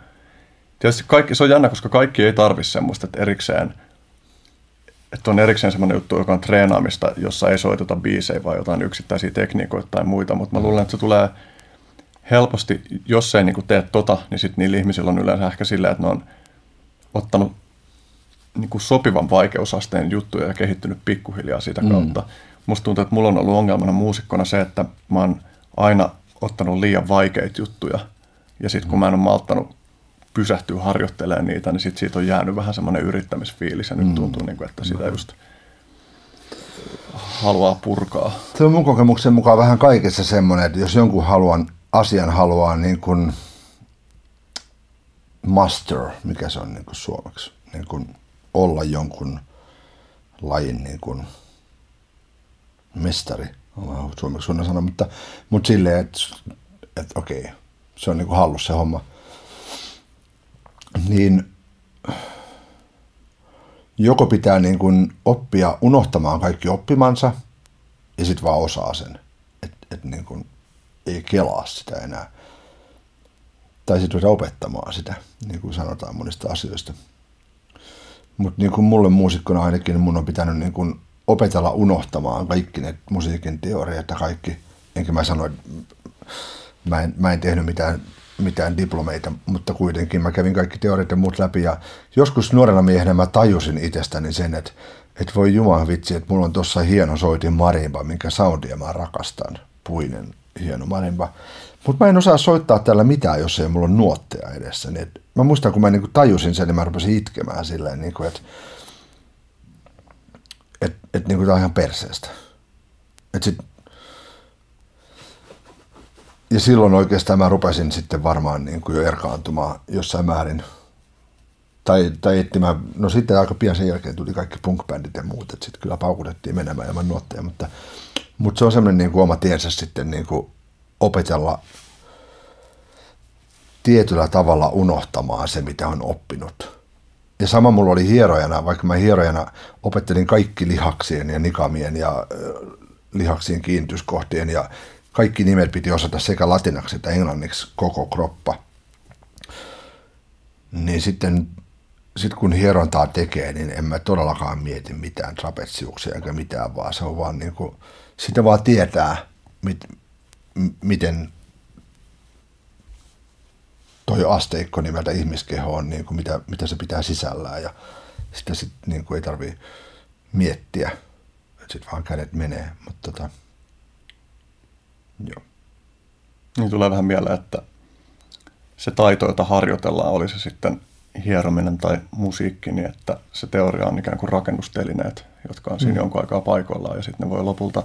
tietysti kaikki, se on jännä, koska kaikki ei tarvitse semmoista, että erikseen – että on erikseen semmoinen juttu, joka on treenaamista, jossa ei soiteta biisejä, vai jotain yksittäisiä tekniikoita tai muita, mutta mä luulen, että se tulee helposti, jos ei niin tee tota, niin sitten niillä ihmisillä on yleensä ehkä silleen, että ne on ottanut niin kuin sopivan vaikeusasteen juttuja ja kehittynyt pikkuhiljaa sitä mm. kautta. Mm. Musta tuntuu, että mulla on ollut ongelmana muusikkona se, että mä oon aina ottanut liian vaikeita juttuja. Ja sitten kun mä en ole malttanut pysähtyy harjoittelemaan niitä, niin sit siitä on jäänyt vähän semmoinen yrittämisfiilis ja nyt mm. tuntuu, niin kuin, että sitä mm. just haluaa purkaa. Se on mun kokemuksen mukaan vähän kaikessa semmoinen, että jos jonkun haluan, asian haluaa niin kuin master, mikä se on niin kuin suomeksi, niin kuin olla jonkun lajin niin kuin mestari, on suomeksi sana, mutta, mutta silleen, että, että okei, se on niin kuin hallussa se homma – niin joko pitää niin kuin oppia unohtamaan kaikki oppimansa ja sitten vaan osaa sen, että et niin kuin ei kelaa sitä enää. Tai sitten ruveta opettamaan sitä, niin kuin sanotaan monista asioista. Mutta niin kuin mulle muusikkona ainakin, niin mun on pitänyt niin kuin opetella unohtamaan kaikki ne musiikin teoriat ja kaikki. Enkä mä sano, mä en, mä en tehnyt mitään mitään diplomeita, mutta kuitenkin mä kävin kaikki teoriat ja muut läpi ja joskus nuorena miehenä mä tajusin itsestäni sen, että, että voi juman vitsi, että mulla on tuossa hieno soitin marimba, minkä soundia mä rakastan, puinen hieno marimba. Mutta mä en osaa soittaa täällä mitään, jos ei mulla ole nuotteja edessä. Niin mä muistan, kun mä niinku tajusin sen, niin mä rupesin itkemään silleen, niinku, että et, et, niinku, tää on ihan perseestä. Et sit ja silloin oikeastaan mä rupesin sitten varmaan niin kuin jo erkaantumaan jossain määrin. Tai, tai etsimään, no sitten aika pian sen jälkeen tuli kaikki punk ja muut, että sitten kyllä paukutettiin menemään ilman nuotteja, mutta, mutta se on semmoinen niin oma tiensä sitten niin kuin opetella tietyllä tavalla unohtamaan se, mitä on oppinut. Ja sama mulla oli hierojana, vaikka mä hierojana opettelin kaikki lihaksien ja nikamien ja lihaksien kiinnityskohtien ja kaikki nimet piti osata sekä latinaksi että englanniksi koko kroppa. Niin sitten sit kun hierontaa tekee, niin en mä todellakaan mieti mitään trapetsiuksia eikä mitään, vaan se on vaan niin kuin, sitä vaan tietää, mit, m- miten toi asteikko nimeltä ihmiskeho on, niin kuin mitä, mitä se pitää sisällään ja sitä sitten niin kuin ei tarvii miettiä, että sitten vaan kädet menee, mutta tota, Joo. Niin tulee vähän mieleen, että se taito, jota harjoitellaan, oli se sitten hierominen tai musiikki, niin että se teoria on ikään kuin rakennustelineet, jotka on siinä mm. jonkun aikaa paikoillaan ja sitten ne voi lopulta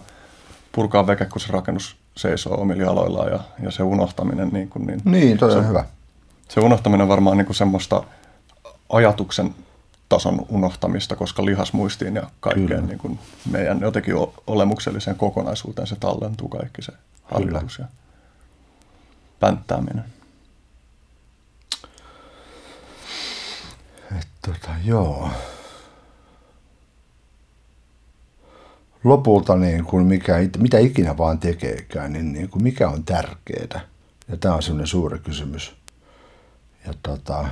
purkaa veke, kun se rakennus seisoo omilla jaloillaan ja, ja se unohtaminen. Niin, kuin, niin, niin toi on se, hyvä. Se unohtaminen on varmaan niin kuin semmoista ajatuksen tason unohtamista, koska lihasmuistiin ja kaikkeen niin kuin meidän jotenkin olemukselliseen kokonaisuuteen se tallentuu kaikki se harjoitus Kyllä. ja pänttääminen. Et tota, joo. Lopulta niin kuin mikä, mitä ikinä vaan tekeekään, niin, niin kuin mikä on tärkeää. Ja tämä on semmoinen suuri kysymys. Ja tota,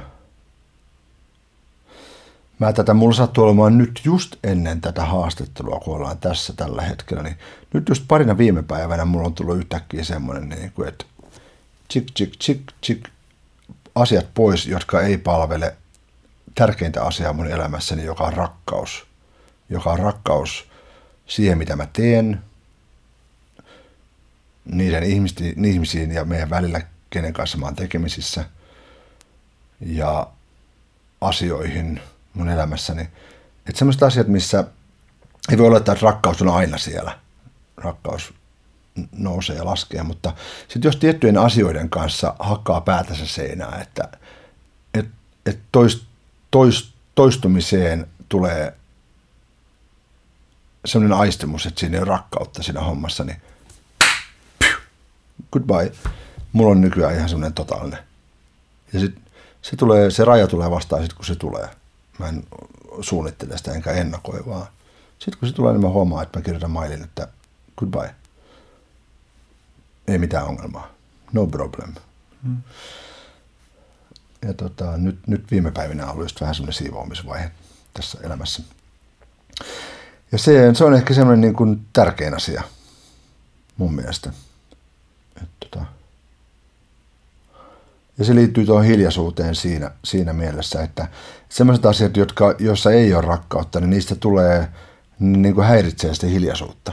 mä tätä, mulla sattuu olemaan nyt just ennen tätä haastattelua, kun ollaan tässä tällä hetkellä, niin nyt just parina viime päivänä mulla on tullut yhtäkkiä semmoinen, niin kuin, että chik, chik, chik, chik, asiat pois, jotka ei palvele tärkeintä asiaa mun elämässäni, joka on rakkaus. Joka on rakkaus siihen, mitä mä teen, niiden ihmisiin ja meidän välillä, kenen kanssa mä oon tekemisissä, ja asioihin mun elämässäni. Että semmoiset asiat, missä ei voi olettaa, että rakkaus on aina siellä. Rakkaus nousee ja laskee, mutta sitten jos tiettyjen asioiden kanssa hakkaa päätänsä seinää, että et, et toist, toist, toistumiseen tulee sellainen aistemus, että siinä ei ole rakkautta siinä hommassa, niin goodbye. Mulla on nykyään ihan semmoinen totaalinen. Ja sit se, tulee, se raja tulee vastaan sitten, kun se tulee. Mä en suunnittele sitä enkä ennakoi, vaan sitten kun se tulee, niin mä huomaan, että mä kirjoitan mailin, että goodbye. Ei mitään ongelmaa. No problem. Hmm. Ja tota, nyt, nyt viime päivinä on ollut just vähän semmoinen siivoamisvaihe tässä elämässä. Ja se, se on ehkä semmoinen niin kuin tärkein asia mun mielestä. Et tota, ja se liittyy tuohon hiljaisuuteen siinä, siinä mielessä, että sellaiset asiat, jotka, joissa ei ole rakkautta, niin niistä tulee niin kuin häiritsee sitä hiljaisuutta.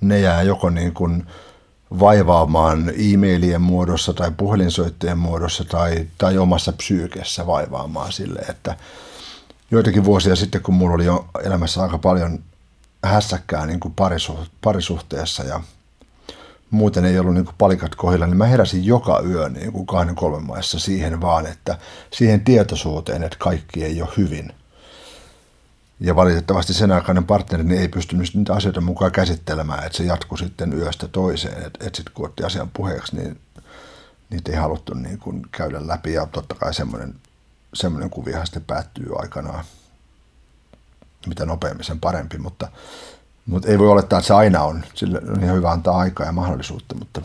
Ne jää joko niin kuin vaivaamaan e-mailien muodossa tai puhelinsoittojen muodossa tai, tai omassa psyykessä vaivaamaan sille, että joitakin vuosia sitten, kun mulla oli jo elämässä aika paljon hässäkkää niin kuin parisuhteessa ja muuten ei ollut niin kuin palikat kohdilla, niin mä heräsin joka yö niin kuin kahden kolmen maissa siihen vaan, että siihen tietoisuuteen, että kaikki ei ole hyvin. Ja valitettavasti sen aikainen partneri ei pystynyt niitä asioita mukaan käsittelemään, että se jatkui sitten yöstä toiseen. Että et sitten kun otti asian puheeksi, niin niitä ei haluttu niin kuin käydä läpi. Ja totta kai semmoinen, semmoinen kuviahan sitten päättyy aikanaan. Mitä nopeammin sen parempi, mutta mutta ei voi olettaa, että se aina on. Sille on ihan hyvä antaa aikaa ja mahdollisuutta, mutta,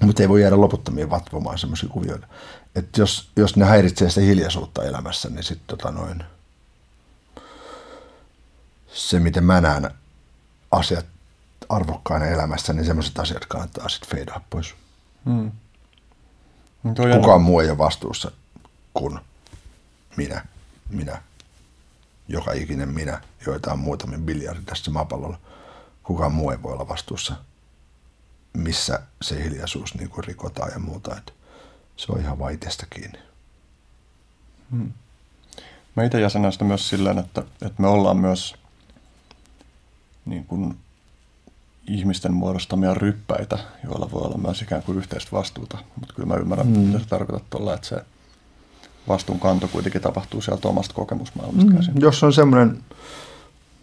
mutta ei voi jäädä loputtomiin vatvomaan semmoisia kuvioita. Että jos, jos ne häiritsee sitä hiljaisuutta elämässä, niin sitten tota noin, se, miten mä näen asiat arvokkaina elämässä, niin semmoiset asiat kannattaa sitten feidaa pois. Hmm. Kukaan muu ei ole vastuussa kuin minä. Minä joka ikinen minä, joita on muutamin biljardi tässä maapallolla. Kukaan muu ei voi olla vastuussa, missä se hiljaisuus niin kuin rikotaan ja muuta. Että se on ihan vaiteesta kiinni. Hmm. Mä itse jäsenän sitä myös silleen, että, että me ollaan myös niin kuin ihmisten muodostamia ryppäitä, joilla voi olla myös ikään kuin yhteistä vastuuta. Mutta kyllä mä ymmärrän, hmm. mitä sä tarkoitat tuolla, että se vastuunkanto kuitenkin tapahtuu sieltä omasta kokemusmaailmasta käsin. Mm, jos on semmoinen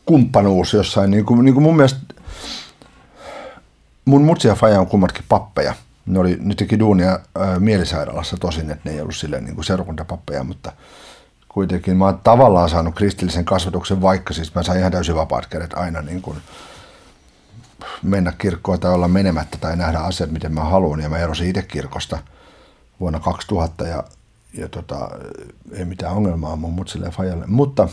kumppanuus jossain, niin kuin, niin kuin mun mielestä mun mutsi ja faija on kummatkin pappeja. Ne, oli, ne teki duunia ää, mielisairaalassa tosin, että ne ei ollut silleen niin kuin seurakuntapappeja, mutta kuitenkin mä oon tavallaan saanut kristillisen kasvatuksen, vaikka siis mä sain ihan täysin vapaat kädet aina niin kuin mennä kirkkoon tai olla menemättä tai nähdä asiat, miten mä haluan. Ja mä erosin itse kirkosta vuonna 2000 ja ja tota, ei mitään ongelmaa mun mutsille ja fajalle. Mutta,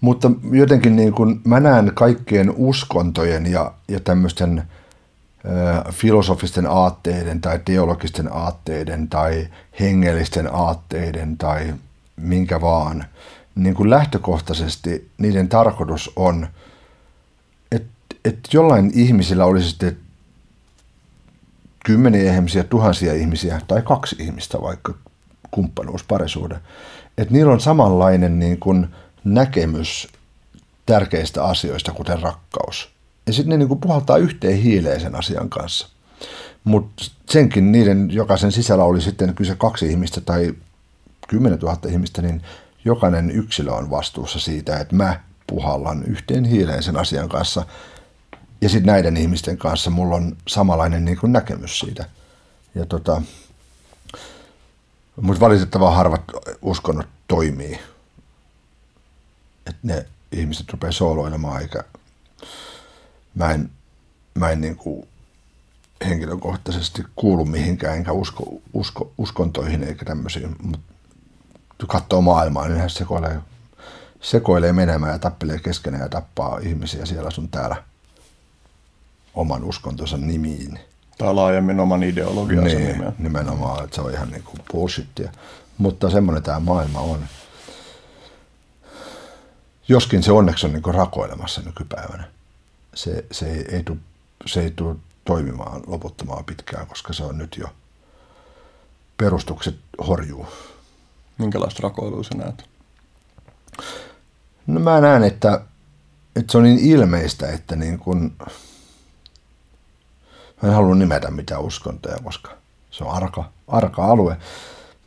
mutta jotenkin niin kuin mä näen kaikkien uskontojen ja, ja tämmöisten filosofisten aatteiden tai teologisten aatteiden tai hengellisten aatteiden tai minkä vaan, niin kuin lähtökohtaisesti niiden tarkoitus on, että, että jollain ihmisillä olisi sitten kymmeniä ihmisiä, tuhansia ihmisiä tai kaksi ihmistä vaikka kumppanuus, parisuuden. Että niillä on samanlainen niin kuin näkemys tärkeistä asioista, kuten rakkaus. Ja sitten ne niin kuin puhaltaa yhteen hiileen sen asian kanssa. Mutta senkin niiden jokaisen sisällä oli sitten kyse kaksi ihmistä tai kymmenen tuhatta ihmistä, niin jokainen yksilö on vastuussa siitä, että mä puhallan yhteen hiileen sen asian kanssa – ja sitten näiden ihmisten kanssa mulla on samanlainen niin kuin näkemys siitä. Ja tota, mutta valitettavan harvat uskonnot toimii. Että ne ihmiset rupeaa sooloilemaan, eikä mä en, mä en niin kuin henkilökohtaisesti kuulu mihinkään, enkä usko, usko uskontoihin eikä tämmöisiin, mutta katsoo maailmaa, niin hän sekoilee, sekoilee menemään ja tappelee keskenään ja tappaa ihmisiä siellä sun täällä oman uskontonsa nimiin. Tai laajemmin oman ideologiansa niin, nimeä. nimenomaan, että se on ihan niin kuin bullshittia. Mutta semmoinen tämä maailma on. Joskin se onneksi on niin kuin rakoilemassa nykypäivänä. Se, se, ei, ei tule, se ei tule toimimaan loputtomaan pitkään, koska se on nyt jo, perustukset horjuu. Minkälaista rakoilua sä näet? No mä näen, että, että se on niin ilmeistä, että niin kun, mä en halua nimetä mitään uskontoja, koska se on arka, arka alue,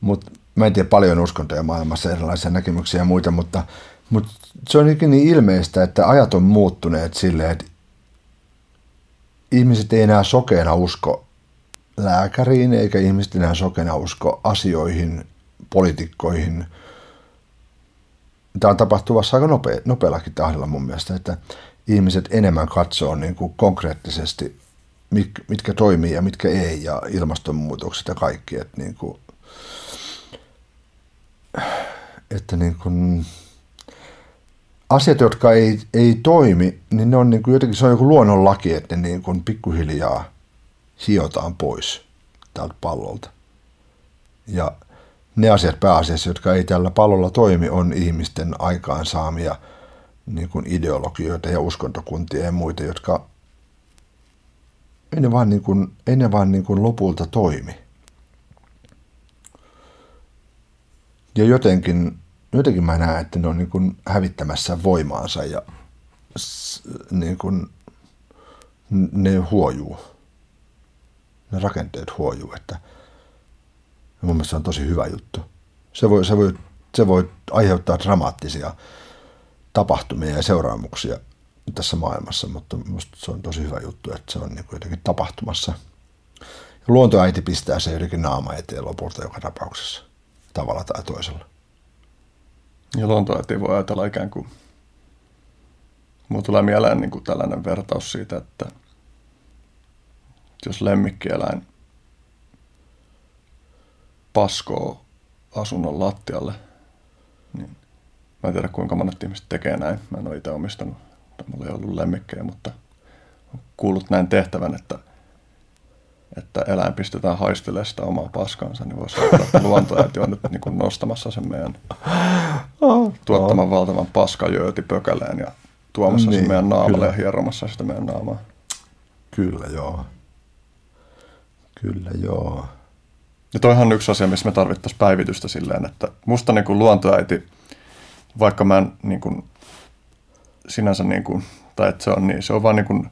mutta mä en tiedä paljon uskontoja maailmassa, erilaisia näkemyksiä ja muita, mutta, mutta se on niin ilmeistä, että ajat on muuttuneet silleen, että ihmiset ei enää sokeena usko lääkäriin, eikä ihmiset enää sokeena usko asioihin, poliitikkoihin. Tämä on tapahtuvassa aika nopea, nopeallakin tahdilla mun mielestä, että ihmiset enemmän katsoo niin kuin konkreettisesti, mitkä toimii ja mitkä ei, ja ilmastonmuutokset ja kaikki. Että, niin kuin, että niin kuin, asiat, jotka ei, ei toimi, niin ne on niin kuin jotenkin, se on joku luonnonlaki, että ne niin kuin pikkuhiljaa hiotaan pois tältä pallolta. Ja ne asiat pääasiassa, jotka ei tällä pallolla toimi, on ihmisten aikaansaamia niin kuin ideologioita ja uskontokuntia ja muita, jotka ei ne vaan, niin kuin, ei ne vaan niin kuin lopulta toimi. Ja jotenkin, jotenkin mä näen, että ne on niin kuin hävittämässä voimaansa ja niin kuin, ne huojuu. Ne rakenteet huojuu, että – mun mielestä se on tosi hyvä juttu. Se voi, se voi, se voi aiheuttaa dramaattisia tapahtumia ja seuraamuksia tässä maailmassa, mutta minusta se on tosi hyvä juttu, että se on niin jotenkin tapahtumassa. Ja luontoäiti pistää se jotenkin naama eteen lopulta joka tapauksessa, tavalla tai toisella. Ja luontoäiti voi ajatella ikään kuin, Mulla tulee mieleen niin kuin tällainen vertaus siitä, että jos lemmikkieläin paskoa asunnon lattialle. Niin mä en tiedä kuinka monet ihmiset tekee näin. Mä en ole itse omistanut, tai mulla ei ollut lemmikkejä, mutta on kuullut näin tehtävän, että, että eläin pistetään haistelemaan sitä omaa paskansa, niin voisi sanoa, että luontoäiti on nyt niin kuin nostamassa sen meidän tuottaman valtavan paskajööti pökäleen ja tuomassa niin, sen meidän naamalle kyllä. ja hieromassa sitä meidän naamaa. Kyllä joo. Kyllä joo. Ja toihan on yksi asia, missä me tarvittaisiin päivitystä silleen, että musta niin kuin luontoäiti, vaikka mä en niin kuin, sinänsä, niin kuin, tai että se on niin, se on vaan niin kuin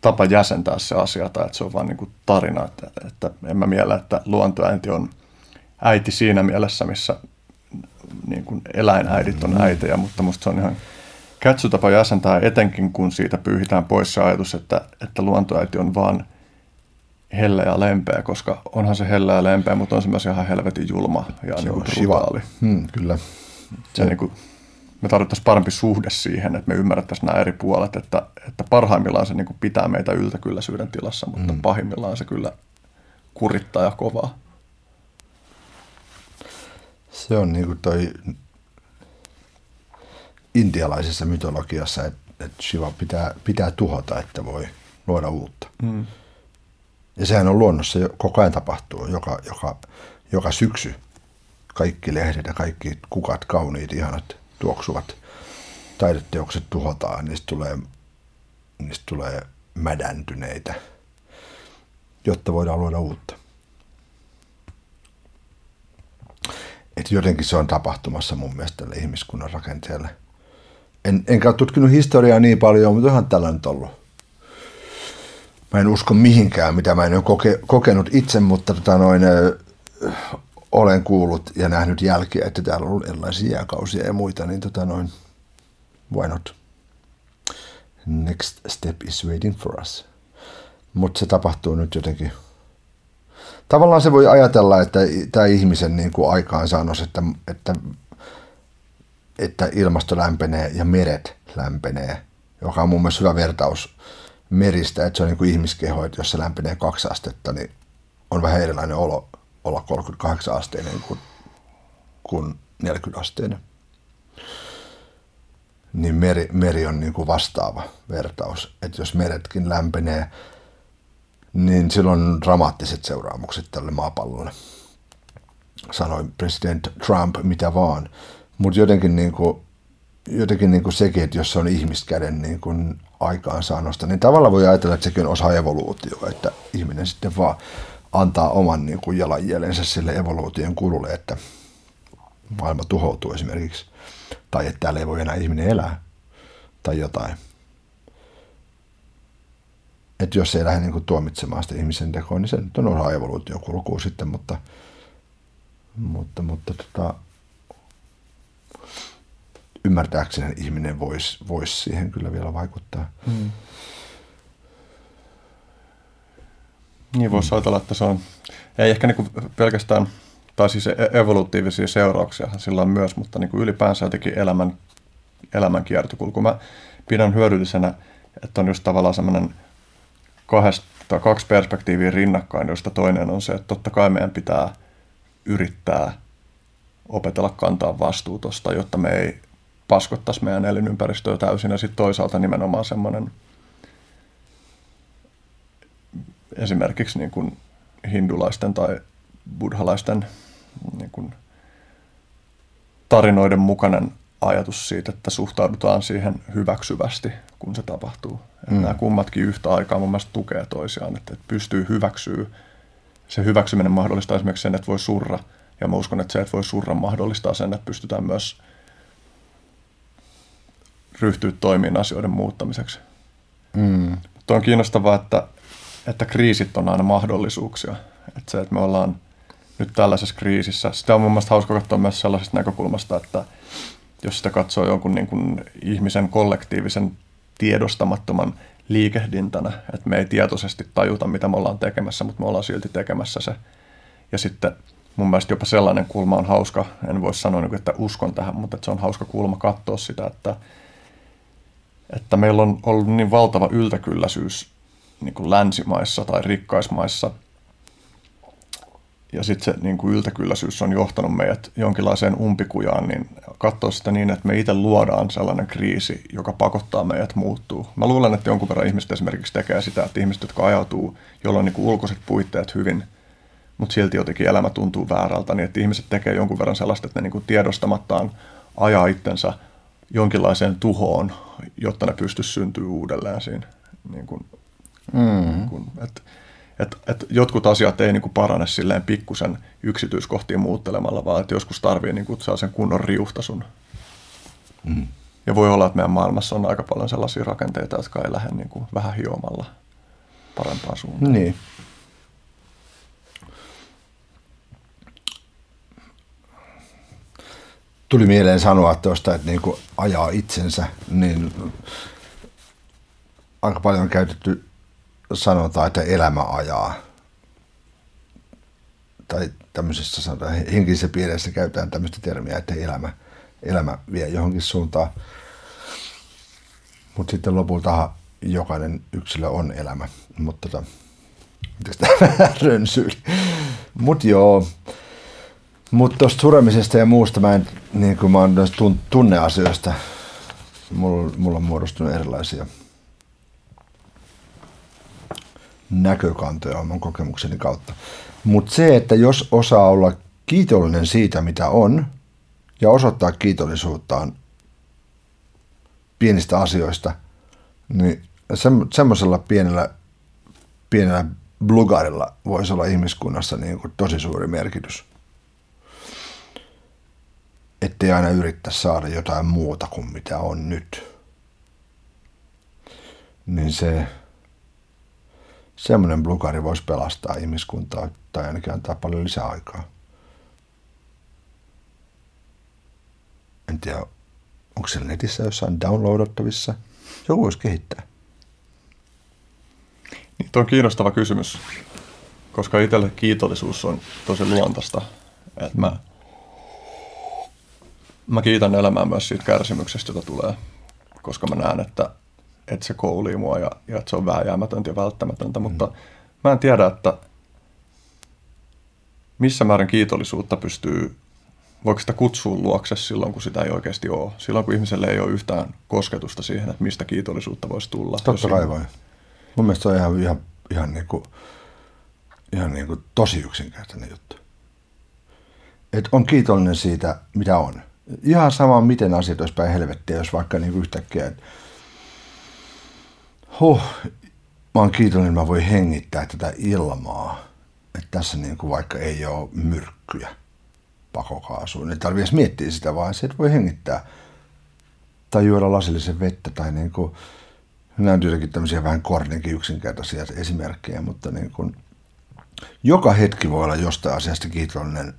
tapa jäsentää se asia, tai että se on vaan niin kuin tarina, että, että en mä miellä, että luontoäiti on äiti siinä mielessä, missä niin kuin eläinäidit on äitejä, mutta musta se on ihan kätsytapa jäsentää, etenkin kun siitä pyyhitään pois se ajatus, että, että luontoäiti on vaan – hellä ja lempeä, koska onhan se hellä ja lempeä, mutta on se myös ihan helvetin julma ja se niin kuin brutaali. Hmm, kyllä. Se, niin kuin, me tarvittaisiin parempi suhde siihen, että me ymmärrettäisiin nämä eri puolet, että, että parhaimmillaan se niin kuin pitää meitä yltäkylläisyyden tilassa, mutta hmm. pahimmillaan se kyllä kurittaa ja kovaa. Se on niin kuin toi intialaisessa mytologiassa, että, että Shiva pitää, pitää tuhota, että voi luoda uutta. Hmm. Ja sehän on luonnossa jo, koko ajan tapahtuu, joka, joka, joka syksy. Kaikki lehdet ja kaikki kukat, kauniit, ihanat, tuoksuvat taideteokset tuhotaan, niistä tulee, niistä tulee mädäntyneitä, jotta voidaan luoda uutta. Et jotenkin se on tapahtumassa mun mielestä tälle ihmiskunnan rakenteelle. En, enkä ole tutkinut historiaa niin paljon, mutta onhan tällä nyt ollut mä en usko mihinkään, mitä mä en ole koke, kokenut itse, mutta tota noin, olen kuullut ja nähnyt jälkiä, että täällä on ollut erilaisia jääkausia ja muita, niin tota noin, why not? Next step is waiting for us. Mutta se tapahtuu nyt jotenkin. Tavallaan se voi ajatella, että tämä ihmisen niin kuin aikaansaannos, että, että, että ilmasto lämpenee ja meret lämpenee, joka on mun mielestä hyvä vertaus meristä, että se on niin kuin ihmiskeho, että jos se lämpenee kaksi astetta, niin on vähän erilainen olo olla 38 asteinen kuin kuin 40 asteinen. Niin meri, meri on niin kuin vastaava vertaus. Että jos meretkin lämpenee, niin silloin on dramaattiset seuraamukset tälle maapallolle. Sanoi president Trump mitä vaan. Mutta jotenkin, niin kuin, jotenkin niin kuin sekin, että jos se on ihmiskäden niin kuin aikaansaannosta, niin tavallaan voi ajatella, että sekin on osa evoluutioa, että ihminen sitten vaan antaa oman niin kuin jalanjäljensä sille evoluution kululle, että maailma tuhoutuu esimerkiksi, tai että täällä ei voi enää ihminen elää, tai jotain. Että jos ei lähde niin kuin tuomitsemaan sitä ihmisen tekoa, niin se nyt on osa evoluution kulkua sitten, mutta, mutta, mutta tota, ymmärtääkseni ihminen voisi vois siihen kyllä vielä vaikuttaa. Hmm. Niin voisi ajatella, että se on, ei ehkä niin pelkästään, tai siis e- evolutiivisia seurauksia sillä on myös, mutta niin kuin ylipäänsä jotenkin elämän, elämän kiertokulku. Mä pidän hyödyllisenä, että on just tavallaan semmoinen kahdesta, kaksi perspektiiviä rinnakkain, josta toinen on se, että totta kai meidän pitää yrittää opetella kantaa vastuutosta, jotta me ei paskottaisi meidän elinympäristöä täysin. Ja sitten toisaalta nimenomaan semmoinen esimerkiksi niin kuin hindulaisten tai buddhalaisten niin kuin tarinoiden mukainen ajatus siitä, että suhtaudutaan siihen hyväksyvästi, kun se tapahtuu. Että mm. Nämä kummatkin yhtä aikaa mun mielestä tukee toisiaan, että, että pystyy hyväksyä. Se hyväksyminen mahdollistaa esimerkiksi sen, että voi surra. Ja mä uskon, että se, että voi surra, mahdollistaa sen, että pystytään myös ryhtyä toimiin asioiden muuttamiseksi. Mm. Mutta on kiinnostavaa, että, että kriisit on aina mahdollisuuksia. Että se, että me ollaan nyt tällaisessa kriisissä, sitä on mun mielestä hauska katsoa myös sellaisesta näkökulmasta, että jos sitä katsoo jonkun niin kuin ihmisen kollektiivisen tiedostamattoman liikehdintänä, että me ei tietoisesti tajuta, mitä me ollaan tekemässä, mutta me ollaan silti tekemässä se. Ja sitten mun mielestä jopa sellainen kulma on hauska, en voi sanoa, niin että uskon tähän, mutta se on hauska kulma katsoa sitä, että, että meillä on ollut niin valtava yltäkylläisyys niin kuin länsimaissa tai rikkaismaissa – ja sitten se niin kuin yltäkylläisyys on johtanut meidät jonkinlaiseen umpikujaan, niin katsoa sitä niin, että me itse luodaan sellainen kriisi, joka pakottaa meidät muuttuu. Mä luulen, että jonkun verran ihmiset esimerkiksi tekee sitä, että ihmiset, jotka ajautuu, joilla on niin kuin ulkoiset puitteet hyvin, mutta silti jotenkin elämä tuntuu väärältä, niin että ihmiset tekee jonkun verran sellaista, että ne niin kuin tiedostamattaan ajaa itsensä jonkinlaiseen tuhoon, jotta ne pystyisi syntyä uudelleen siinä. Niin kuin, mm. että että et jotkut asiat ei niin kuin parane silleen pikkusen yksityiskohtiin muuttelemalla, vaan että joskus tarvii niin kuin sen kunnon riuhtasun. Mm. Ja voi olla, että meidän maailmassa on aika paljon sellaisia rakenteita, jotka ei lähde niin kuin vähän hiomalla parempaan suuntaan. Niin. Tuli mieleen sanoa tuosta, että niin kuin ajaa itsensä, niin aika paljon on käytetty sanotaan, että elämä ajaa. Tai tämmöisessä sanotaan, henkisessä piirissä käytetään tämmöistä termiä, että elämä, elämä vie johonkin suuntaan. Mutta sitten lopulta jokainen yksilö on elämä. Mutta tota, miten sitä rönsyyli. Mutta joo, mutta tuosta suremisesta ja muusta mä en, niin kuin mä oon tunneasioista, mulla, mulla on muodostunut erilaisia – näkökantoja oman kokemukseni kautta. Mutta se, että jos osaa olla kiitollinen siitä, mitä on, ja osoittaa kiitollisuuttaan pienistä asioista, niin semmoisella pienellä, pienellä blugarilla voisi olla ihmiskunnassa niin kuin tosi suuri merkitys. Ettei aina yrittää saada jotain muuta kuin mitä on nyt. Niin se, semmoinen blukari voisi pelastaa ihmiskuntaa tai ainakin antaa paljon lisää aikaa. En tiedä, onko se netissä jossain downloadattavissa. Joku voisi kehittää. Niin, tuo on kiinnostava kysymys, koska itselle kiitollisuus on tosi luontaista. Että mä, mä kiitän elämää myös siitä kärsimyksestä, jota tulee, koska mä näen, että että se koulii mua ja, ja että se on vääjäämätöntä ja välttämätöntä, mutta mm. mä en tiedä, että missä määrin kiitollisuutta pystyy voiko sitä kutsua luokse silloin, kun sitä ei oikeasti ole? Silloin, kun ihmiselle ei ole yhtään kosketusta siihen, että mistä kiitollisuutta voisi tulla. Totta kai voi. Mun mielestä se on ihan, ihan, ihan, niin kuin, ihan niin kuin tosi yksinkertainen juttu. Et on kiitollinen siitä, mitä on. Ihan sama, miten asiat olisi päin helvettiä, jos vaikka niin yhtäkkiä, että huh, mä oon kiitollinen, mä voin hengittää tätä ilmaa. Että tässä niin kuin vaikka ei ole myrkkyjä pakokaasuun. Ei tarvitse edes miettiä sitä, vaan se, että voi hengittää tai juoda lasillisen vettä tai niin kuin, nämä on jotenkin tämmöisiä vähän korninkin yksinkertaisia esimerkkejä, mutta niin kuin, joka hetki voi olla jostain asiasta kiitollinen,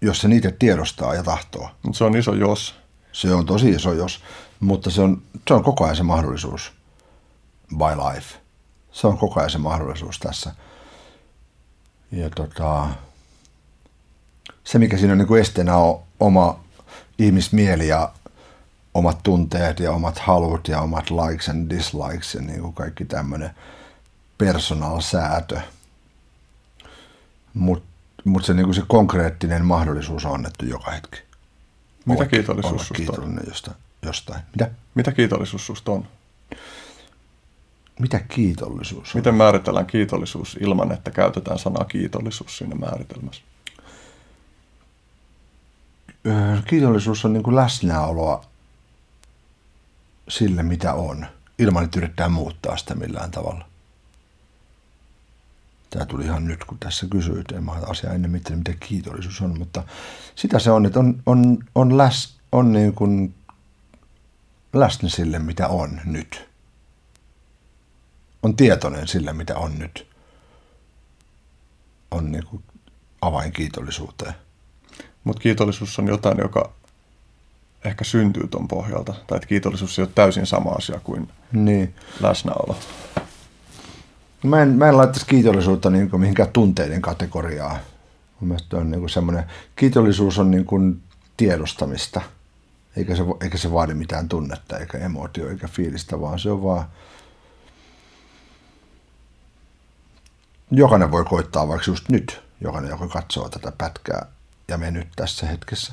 jos se niitä tiedostaa ja tahtoo. Mutta se on iso jos. Se on tosi iso jos, mutta se on, se on koko ajan se mahdollisuus by life. Se on koko ajan se mahdollisuus tässä. Ja tota, se, mikä siinä on niin kuin esteenä, on oma ihmismieli ja omat tunteet ja omat halut ja omat likes and dislikes ja niin kuin kaikki tämmöinen personal säätö. Mutta mut se, niin kuin se konkreettinen mahdollisuus on annettu joka hetki. Mitä kiitollisuus susta on? Jostain, jostain. Mitä? Mitä kiitollisuus susta on? Mitä kiitollisuus on? Miten määritellään kiitollisuus ilman, että käytetään sanaa kiitollisuus siinä määritelmässä? Kiitollisuus on niin kuin läsnäoloa sille, mitä on, ilman että yrittää muuttaa sitä millään tavalla. Tämä tuli ihan nyt, kun tässä kysyit. En mä asia ennen mitään, mitä kiitollisuus on, mutta sitä se on, että on, on, on, läs, on niin kuin läsnä sille, mitä on nyt. On tietoinen sille, mitä on nyt. On niin kuin avain kiitollisuuteen. Mutta kiitollisuus on jotain, joka ehkä syntyy tuon pohjalta. Tai että kiitollisuus ei ole täysin sama asia kuin niin. läsnäolo. Mä en, mä en laittaisi kiitollisuutta niin kuin mihinkään tunteiden kategoriaan. Mun mielestä on niin kuin semmoinen, kiitollisuus on niin kuin tiedostamista, eikä se, eikä se vaadi mitään tunnetta, eikä emootio, eikä fiilistä, vaan se on vaan, jokainen voi koittaa vaikka just nyt, jokainen, joka katsoo tätä pätkää ja me nyt tässä hetkessä.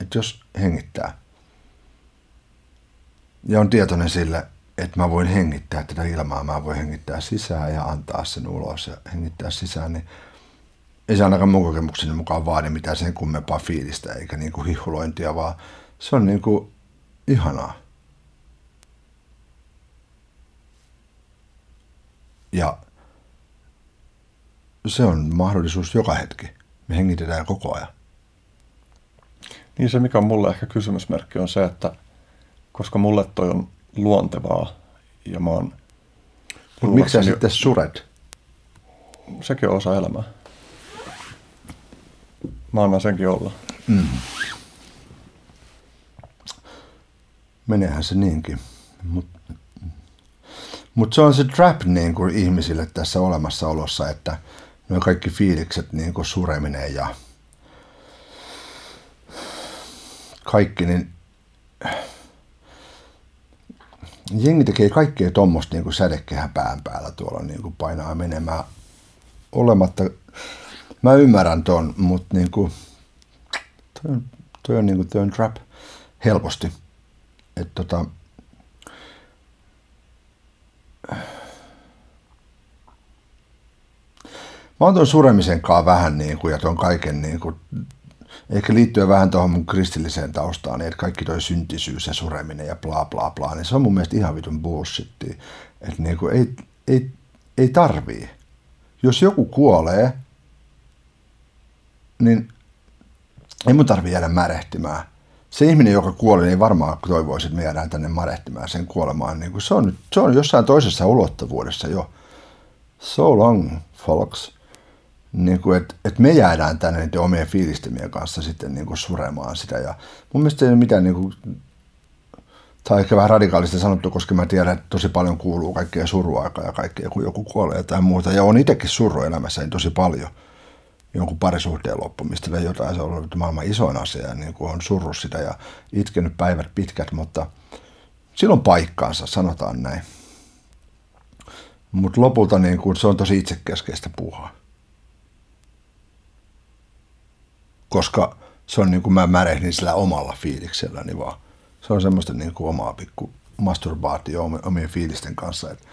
Että jos hengittää ja on tietoinen sille, että mä voin hengittää tätä ilmaa, mä voin hengittää sisään ja antaa sen ulos ja hengittää sisään, niin ei se ainakaan mun kokemukseni mukaan vaadi mitään sen kummempaa fiilistä eikä niin kuin hihulointia, vaan se on niin kuin ihanaa. Ja se on mahdollisuus joka hetki. Me hengitetään koko ajan. Niin se, mikä on mulle ehkä kysymysmerkki, on se, että koska mulle toi on luontevaa ja mä oon... Mutta miksi sä sitten suret? Sekin on osa elämää. Mä annan senkin olla. Mm. Meneehän se niinkin. Mutta mut se on se trap niin kuin ihmisille tässä olemassaolossa, että ne kaikki fiilikset, niin kuin sureminen ja kaikki, niin jengi tekee kaikkea tuommoista niin sädekehän pään päällä tuolla niin kuin painaa menemään olematta. Mä ymmärrän ton, mutta niin kuin, toi on, toi on, niin kuin, toi on trap helposti. Että tota, Mä oon tuon suremisen kanssa vähän niin kuin, ja tuon kaiken niin kuin, ehkä liittyen vähän tuohon mun kristilliseen taustaan, niin että kaikki toi syntisyys ja sureminen ja bla bla bla, niin se on mun mielestä ihan vitun bullshittia. Että niin kuin, ei, ei, ei tarvii. Jos joku kuolee, niin ei mun tarvii jäädä märehtimään. Se ihminen, joka kuoli, niin varmaan toivoisi, että me jäädään tänne marehtimään sen kuolemaan. Niin kuin se, on, se on jossain toisessa ulottuvuudessa jo. So long, folks niin kuin, että, että me jäädään tänne niiden omien fiilistimien kanssa sitten niin kuin suremaan sitä. Ja mun mielestä ei ole mitään, niin kuin, tai ehkä vähän radikaalista sanottu, koska mä tiedän, että tosi paljon kuuluu kaikkea suruaikaa ja kaikkea, kun joku kuolee tai muuta. Ja on itsekin surru elämässä niin tosi paljon jonkun parisuhteen loppumista tai jotain. Se on ollut maailman isoin asia ja niin kuin on surru sitä ja itkenyt päivät pitkät, mutta silloin paikkaansa, sanotaan näin. Mutta lopulta niin kuin, se on tosi itsekeskeistä puuhaa. Koska se on niin kuin mä märehdin sillä omalla fiilikselläni vaan. Se on semmoista niin kuin omaa pikku masturbaatio omien fiilisten kanssa. Että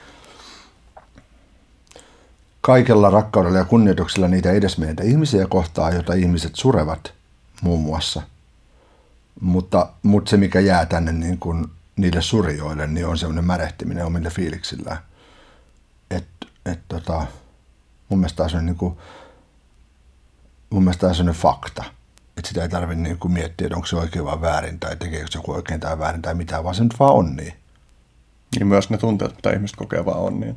kaikella rakkaudella ja kunnioituksella niitä edesmenneitä ihmisiä kohtaa, joita ihmiset surevat muun muassa. Mutta, mutta se, mikä jää tänne niin kuin niille surjoille, niin on semmoinen märehtiminen omille fiiliksillä. Että et tota, mun mielestä tämä on niin kuin, mun mielestä tämä on fakta. Että sitä ei tarvitse niin kuin miettiä, että onko se oikein vai väärin tai tekeekö se joku oikein tai väärin tai mitään, vaan se nyt vaan on niin. Niin myös ne tunteet, mitä ihmiset kokee, vaan on niin.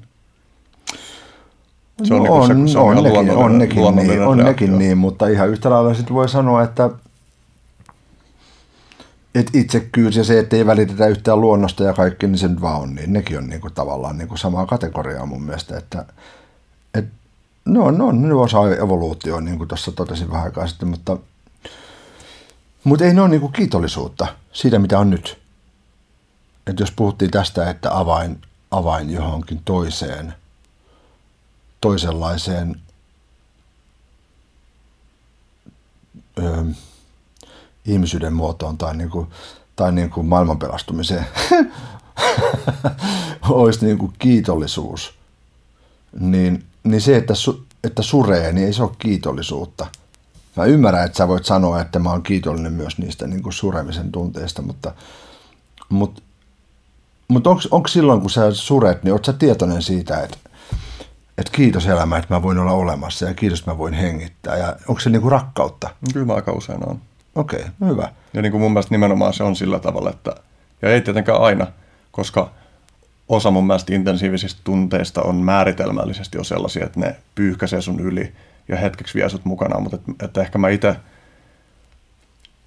Se on, no niin on, se, se on, on, nekin, on nekin, niin, on nekin niin, mutta ihan yhtä lailla sitten voi sanoa, että et itsekkyys ja se, että ei välitetä yhtään luonnosta ja kaikki, niin se nyt vaan on niin. Nekin on niin kuin, tavallaan niin kuin samaa kategoriaa mun mielestä, että et, no, no, ne osa evoluutio, niin kuin tuossa totesin vähän aikaa sitten, mutta, mutta ei ne ole niin kuin kiitollisuutta siitä, mitä on nyt. Et jos puhuttiin tästä, että avain, avain johonkin toiseen, toisenlaiseen öö, ihmisyyden muotoon tai, niin kuin, tai niin kuin maailman pelastumiseen olisi niin kuin kiitollisuus, niin, niin se, että, su, että suree, niin ei se ole kiitollisuutta. Mä ymmärrän, että sä voit sanoa, että mä oon kiitollinen myös niistä niin kuin suremisen tunteista, mutta, mutta, mutta onko silloin, kun sä suret, niin oot sä tietoinen siitä, että, että kiitos elämä, että mä voin olla olemassa ja kiitos, että mä voin hengittää. Ja onko se niin kuin rakkautta? Kyllä mä aika usein on. Okei, okay, hyvä. Ja niin kuin mun mielestä nimenomaan se on sillä tavalla, että, ja ei tietenkään aina, koska osa mun mielestä intensiivisistä tunteista on määritelmällisesti jo sellaisia, että ne pyyhkäisee sun yli ja hetkeksi vie sut mukana, mutta että, että ehkä mä itse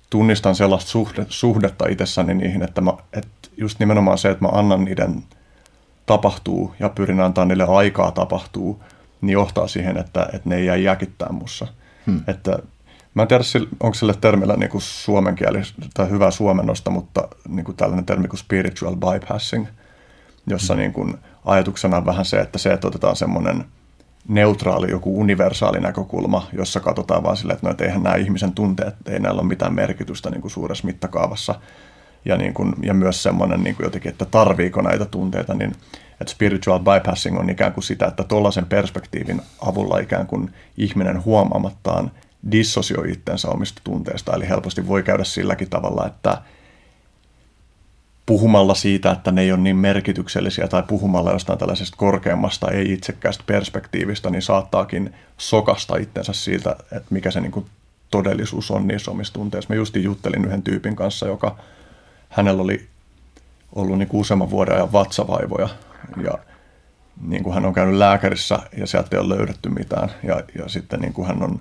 tunnistan sellaista suhde, suhdetta itsessäni niihin, että, mä, että just nimenomaan se, että mä annan niiden tapahtuu ja pyrin antaa niille aikaa tapahtuu, niin johtaa siihen, että, että ne ei jää jäkittää mussa. Hmm. Että Mä en tiedä, onko sille termillä niin kuin suomen kieli tai hyvää suomennosta, mutta niin kuin tällainen termi kuin spiritual bypassing, jossa niin kuin ajatuksena on vähän se, että se, että otetaan semmoinen neutraali, joku universaali näkökulma, jossa katsotaan vaan silleen, että, no, että eihän nämä ihmisen tunteet, ei näillä ole mitään merkitystä niin kuin suuressa mittakaavassa. Ja, niin kuin, ja myös semmoinen niin kuin jotenkin, että tarviiko näitä tunteita, niin että spiritual bypassing on ikään kuin sitä, että tuollaisen perspektiivin avulla ikään kuin ihminen huomaamattaan – dissosioi itsensä omista tunteista. Eli helposti voi käydä silläkin tavalla, että puhumalla siitä, että ne ei ole niin merkityksellisiä tai puhumalla jostain tällaisesta korkeammasta, ei itsekkäästä perspektiivistä, niin saattaakin sokasta itsensä siitä, että mikä se niin kuin todellisuus on niissä omissa tunteissa. Mä justin juttelin yhden tyypin kanssa, joka hänellä oli ollut niin kuin useamman vuoden ajan vatsavaivoja ja niin kuin hän on käynyt lääkärissä ja sieltä ei ole löydetty mitään ja, ja sitten niin kuin hän on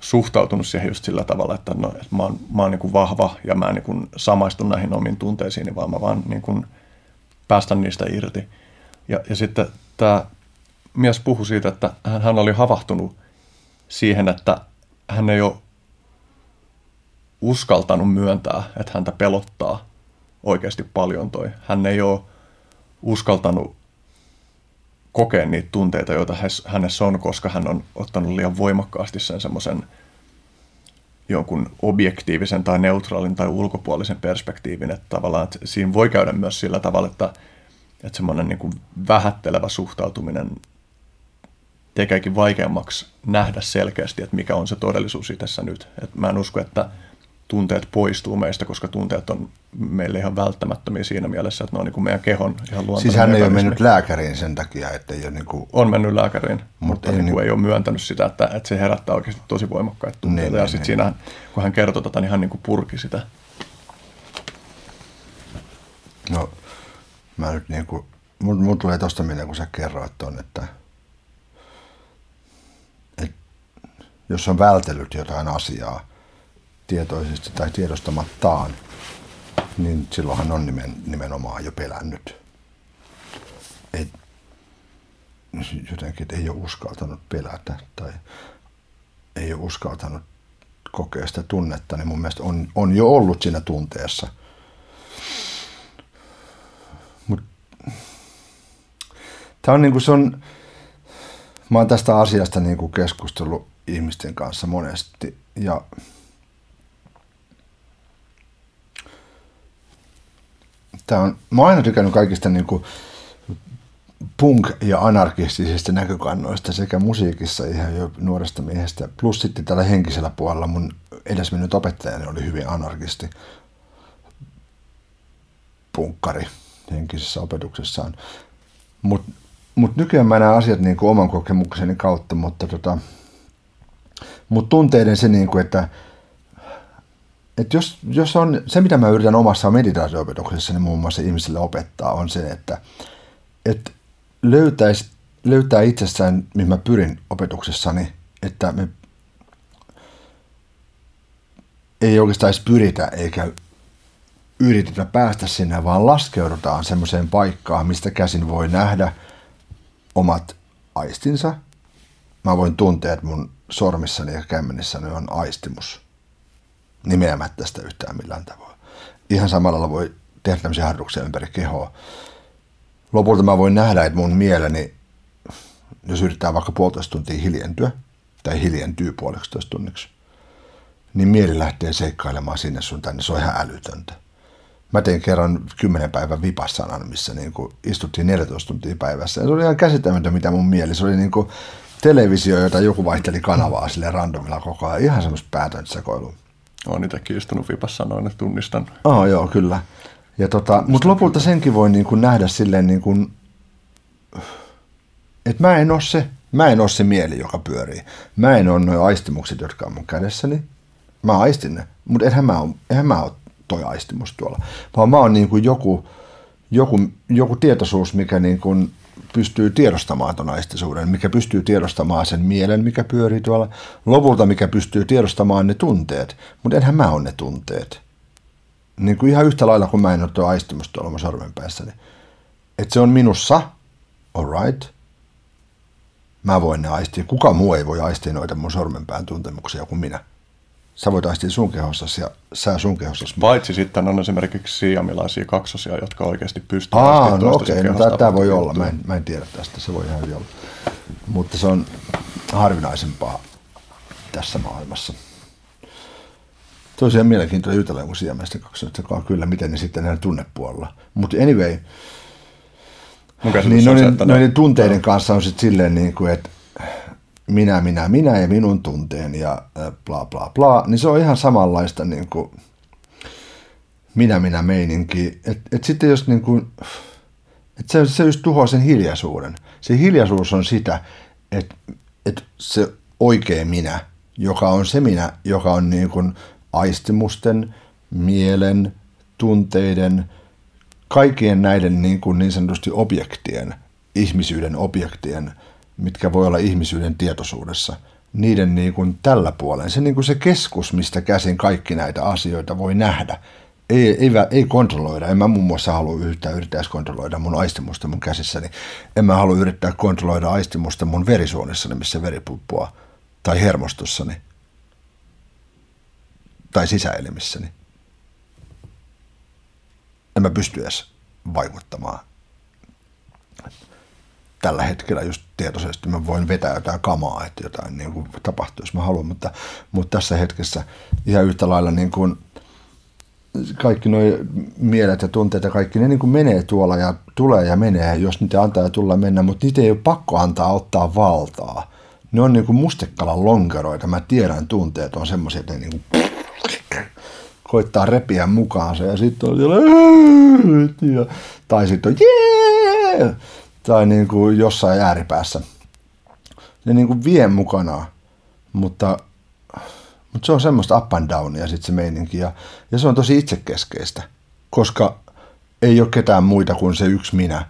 suhtautunut siihen just sillä tavalla, että, no, että mä oon, mä oon niin kuin vahva ja mä en niin kuin samaistun näihin omiin tunteisiin, vaan mä vaan niin kuin päästän niistä irti. Ja, ja sitten tämä mies puhui siitä, että hän, hän oli havahtunut siihen, että hän ei ole uskaltanut myöntää, että häntä pelottaa oikeasti paljon toi. Hän ei ole uskaltanut kokea niitä tunteita, joita hänessä on, koska hän on ottanut liian voimakkaasti sen semmoisen jonkun objektiivisen tai neutraalin tai ulkopuolisen perspektiivin, että tavallaan että siinä voi käydä myös sillä tavalla, että, että semmoinen niin kuin vähättelevä suhtautuminen tekeekin vaikeammaksi nähdä selkeästi, että mikä on se todellisuus itsessä nyt. Et mä en usko, että tunteet poistuu meistä, koska tunteet on meille ihan välttämättömiä siinä mielessä, että ne on niin kuin meidän kehon ihan luontainen Siis hän ei ole mennyt lääkäriin sen takia, että ei ole niin kuin... On mennyt lääkäriin, mutta, mutta ei, niin kuin ei ole myöntänyt sitä, että, että se herättää oikeasti tosi voimakkaita tunteita. Niin, ja niin, sitten niin. siinä, kun hän kertoi tätä, niin hän niin kuin purki sitä. No, mä nyt niin kuin, mun, mun tulee tosta mieleen, kun sä kerroit ton, että, että jos on vältellyt jotain asiaa, tietoisesti tai tiedostamattaan, niin silloinhan on nimen, nimenomaan jo pelännyt. Et, jotenkin, että ei ole uskaltanut pelätä tai ei ole uskaltanut kokea sitä tunnetta, niin mun mielestä on, on jo ollut siinä tunteessa. Tämä on niin kuin se on, mä oon tästä asiasta niin kuin keskustellut ihmisten kanssa monesti ja Tämä on, mä oon aina tykännyt kaikista niin kuin punk- ja anarkistisista näkökannoista sekä musiikissa ihan jo nuoresta miehestä. Plus sitten tällä henkisellä puolella mun edesmennyt opettajani oli hyvin anarkisti punkkari henkisessä opetuksessaan. Mutta mut nykyään mä näen asiat niin kuin oman kokemukseni kautta, mutta tota, mut tunteiden se, niin kuin, että, että jos, jos on, se mitä mä yritän omassa meditaatio-opetuksessani muun muassa ihmisille opettaa, on se, että, että löytäisi, löytää itsessään, mihin mä pyrin opetuksessani, että me ei oikeastaan edes pyritä eikä yritetä päästä sinne, vaan laskeudutaan semmoiseen paikkaan, mistä käsin voi nähdä omat aistinsa. Mä voin tuntea, että mun sormissani ja kämmenissäni on aistimus. Nimeämättä sitä yhtään millään tavoin. Ihan samalla voi tehdä tämmöisiä harjoituksia ympäri kehoa. Lopulta mä voin nähdä, että mun mieleni, jos yrittää vaikka puolitoista tuntia hiljentyä, tai hiljentyy puoleksi tunniksi, niin mieli lähtee seikkailemaan sinne sun tänne. Se on ihan älytöntä. Mä tein kerran kymmenen päivän vipassanan, missä niin istuttiin 14 tuntia päivässä. Ja se oli ihan käsittämätöntä, mitä mun mieli. Se oli niin televisio, jota joku vaihteli kanavaa sille randomilla koko ajan. Ihan semmoista päätönsäkoilua. Olen itsekin istunut vipassanoin, että tunnistan. Oh, joo, kyllä. Ja tota, mutta lopulta senkin voi niin kuin nähdä silleen, niin kuin, että mä en ole se, mä en ole se mieli, joka pyörii. Mä en ole noin aistimukset, jotka on mun kädessäni. Mä aistin ne, mutta eihän mä, ole, eihän mä ole toi aistimus tuolla. Vaan mä oon niin kuin joku, joku, joku tietoisuus, mikä niin kuin pystyy tiedostamaan ton aistisuuden, mikä pystyy tiedostamaan sen mielen, mikä pyörii tuolla. Lopulta, mikä pystyy tiedostamaan ne tunteet. Mutta enhän mä ole ne tunteet. Niin kuin ihan yhtä lailla kuin mä en ole tuo aistimus tuolla mun sormenpäässäni. Että se on minussa, alright. Mä voin ne aistia. Kuka muu ei voi aistia noita mun sormenpään tuntemuksia kuin minä sä voit aistia sun kehossasi ja sä sun kehossasi. Paitsi sitten on esimerkiksi siamilaisia kaksosia, jotka oikeasti pystyvät Aa, no okei, okay, no tämä voi olla. Mä en, mä en tiedä tästä, se voi ihan hyvin olla. Mutta se on harvinaisempaa tässä maailmassa. Tosiaan mielenkiintoinen jutella joku siamilaisten kaksosia, kyllä, miten ne sitten näin tunnepuolella. Mutta anyway, niin noiden, se, noiden tunteiden kanssa on sitten silleen, niin kuin, että minä, minä, minä ja minun tunteen ja bla bla bla, niin se on ihan samanlaista niin kuin minä, minä meininki. Että et sitten jos niin kuin, että se, se just tuhoaa sen hiljaisuuden. Se hiljaisuus on sitä, että, että se oikea minä, joka on se minä, joka on niin kuin aistimusten, mielen, tunteiden, kaikkien näiden niin, kuin niin sanotusti objektien, ihmisyyden objektien – mitkä voi olla ihmisyyden tietoisuudessa, niiden niin kuin tällä puolen, se, niin kuin se keskus, mistä käsin kaikki näitä asioita voi nähdä, ei, ei, ei kontrolloida. En mä muun muassa halua yhtään yrittää kontrolloida mun aistimusta mun käsissäni. En mä halua yrittää kontrolloida aistimusta mun verisuonissani, missä veri pulppua, tai hermostossani, tai sisäelimissäni. En mä pysty edes vaikuttamaan tällä hetkellä just tietoisesti mä voin vetää jotain kamaa, että jotain niin kuin tapahtuu, jos mä haluan, mutta, mutta tässä hetkessä ihan yhtä lailla niin kuin kaikki nuo mielet ja tunteet ja kaikki, ne niin kuin menee tuolla ja tulee ja menee, jos niitä antaa ja tulla mennä, mutta niitä ei ole pakko antaa ottaa valtaa. Ne on niin kuin mustekalan lonkeroita. Mä tiedän, tunteet on semmoisia, että ne niin kuin koittaa repiä mukaansa ja sitten on siellä, tai sitten on jee, tai niin kuin jossain ääripäässä. Ne niin kuin vie mukanaan, mutta, mutta se on semmoista up and downia sitten se meininki ja, ja se on tosi itsekeskeistä, koska ei ole ketään muita kuin se yksi minä,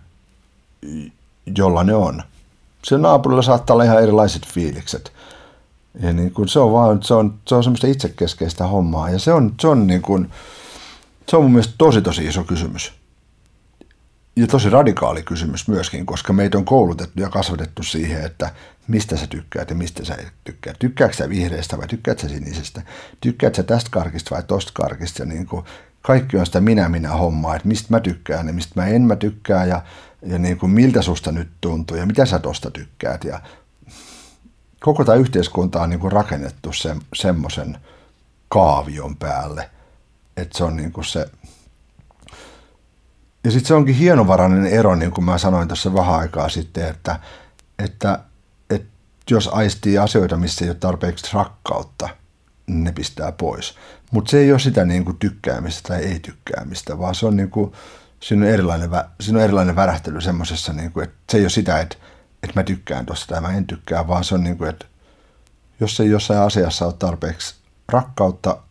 jolla ne on. Se naapurilla saattaa olla ihan erilaiset fiilikset. Ja niin kuin se on vaan, se on, se on semmoista itsekeskeistä hommaa. Ja se on, se on niin kuin, se on mun mielestä tosi tosi iso kysymys ja tosi radikaali kysymys myöskin, koska meitä on koulutettu ja kasvatettu siihen, että mistä sä tykkäät ja mistä sä et tykkää. Tykkääkö sä vihreästä vai tykkääkö sä sinisestä? Tykkääkö sä tästä karkista vai tosta karkista? Ja niin kuin kaikki on sitä minä-minä hommaa, että mistä mä tykkään ja mistä mä en mä tykkää ja, ja niin kuin miltä susta nyt tuntuu ja mitä sä tosta tykkäät. Ja koko tämä yhteiskunta on niin kuin rakennettu se, semmoisen kaavion päälle, että se on niin kuin se ja sitten se onkin hienovarainen ero, niin kuin mä sanoin tuossa vähän aikaa sitten, että, että, että jos aistii asioita, missä ei ole tarpeeksi rakkautta, niin ne pistää pois. Mutta se ei ole sitä niin kuin tykkäämistä tai ei tykkäämistä, vaan se on niin kuin, siinä on erilainen, siinä on erilainen värähtely semmoisessa, niin kuin, että se ei ole sitä, että, että mä tykkään tuosta tai mä en tykkää, vaan se on niin kuin, että jos ei jossain asiassa ole tarpeeksi rakkautta,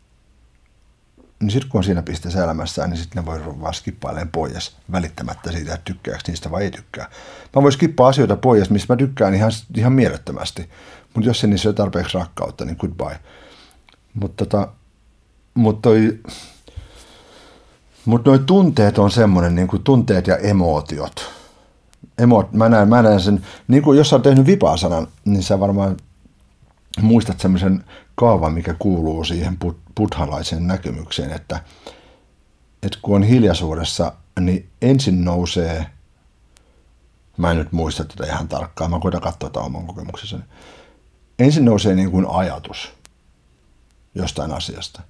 niin sitten kun on siinä pisteessä elämässään, niin sitten ne voi vaan skippailemaan pois välittämättä siitä, että tykkääkö niistä vai ei tykkää. Mä voin skippaa asioita pois, missä mä tykkään ihan, ihan mielettömästi, mutta jos ei niissä ole tarpeeksi rakkautta, niin goodbye. Mutta tota, mut toi, mut noi tunteet on semmoinen, niin kuin tunteet ja emootiot. Emo, mä, näen, mä näen sen, niin kuin jos sä oot tehnyt vipaa-sanan, niin sä varmaan muistat semmoisen kaavan, mikä kuuluu siihen buddhalaiseen näkemykseen, että, että kun on hiljaisuudessa, niin ensin nousee, mä en nyt muista tätä ihan tarkkaan, mä koitan katsoa tätä oman kokemuksessani. Ensin nousee niin kuin ajatus jostain asiasta.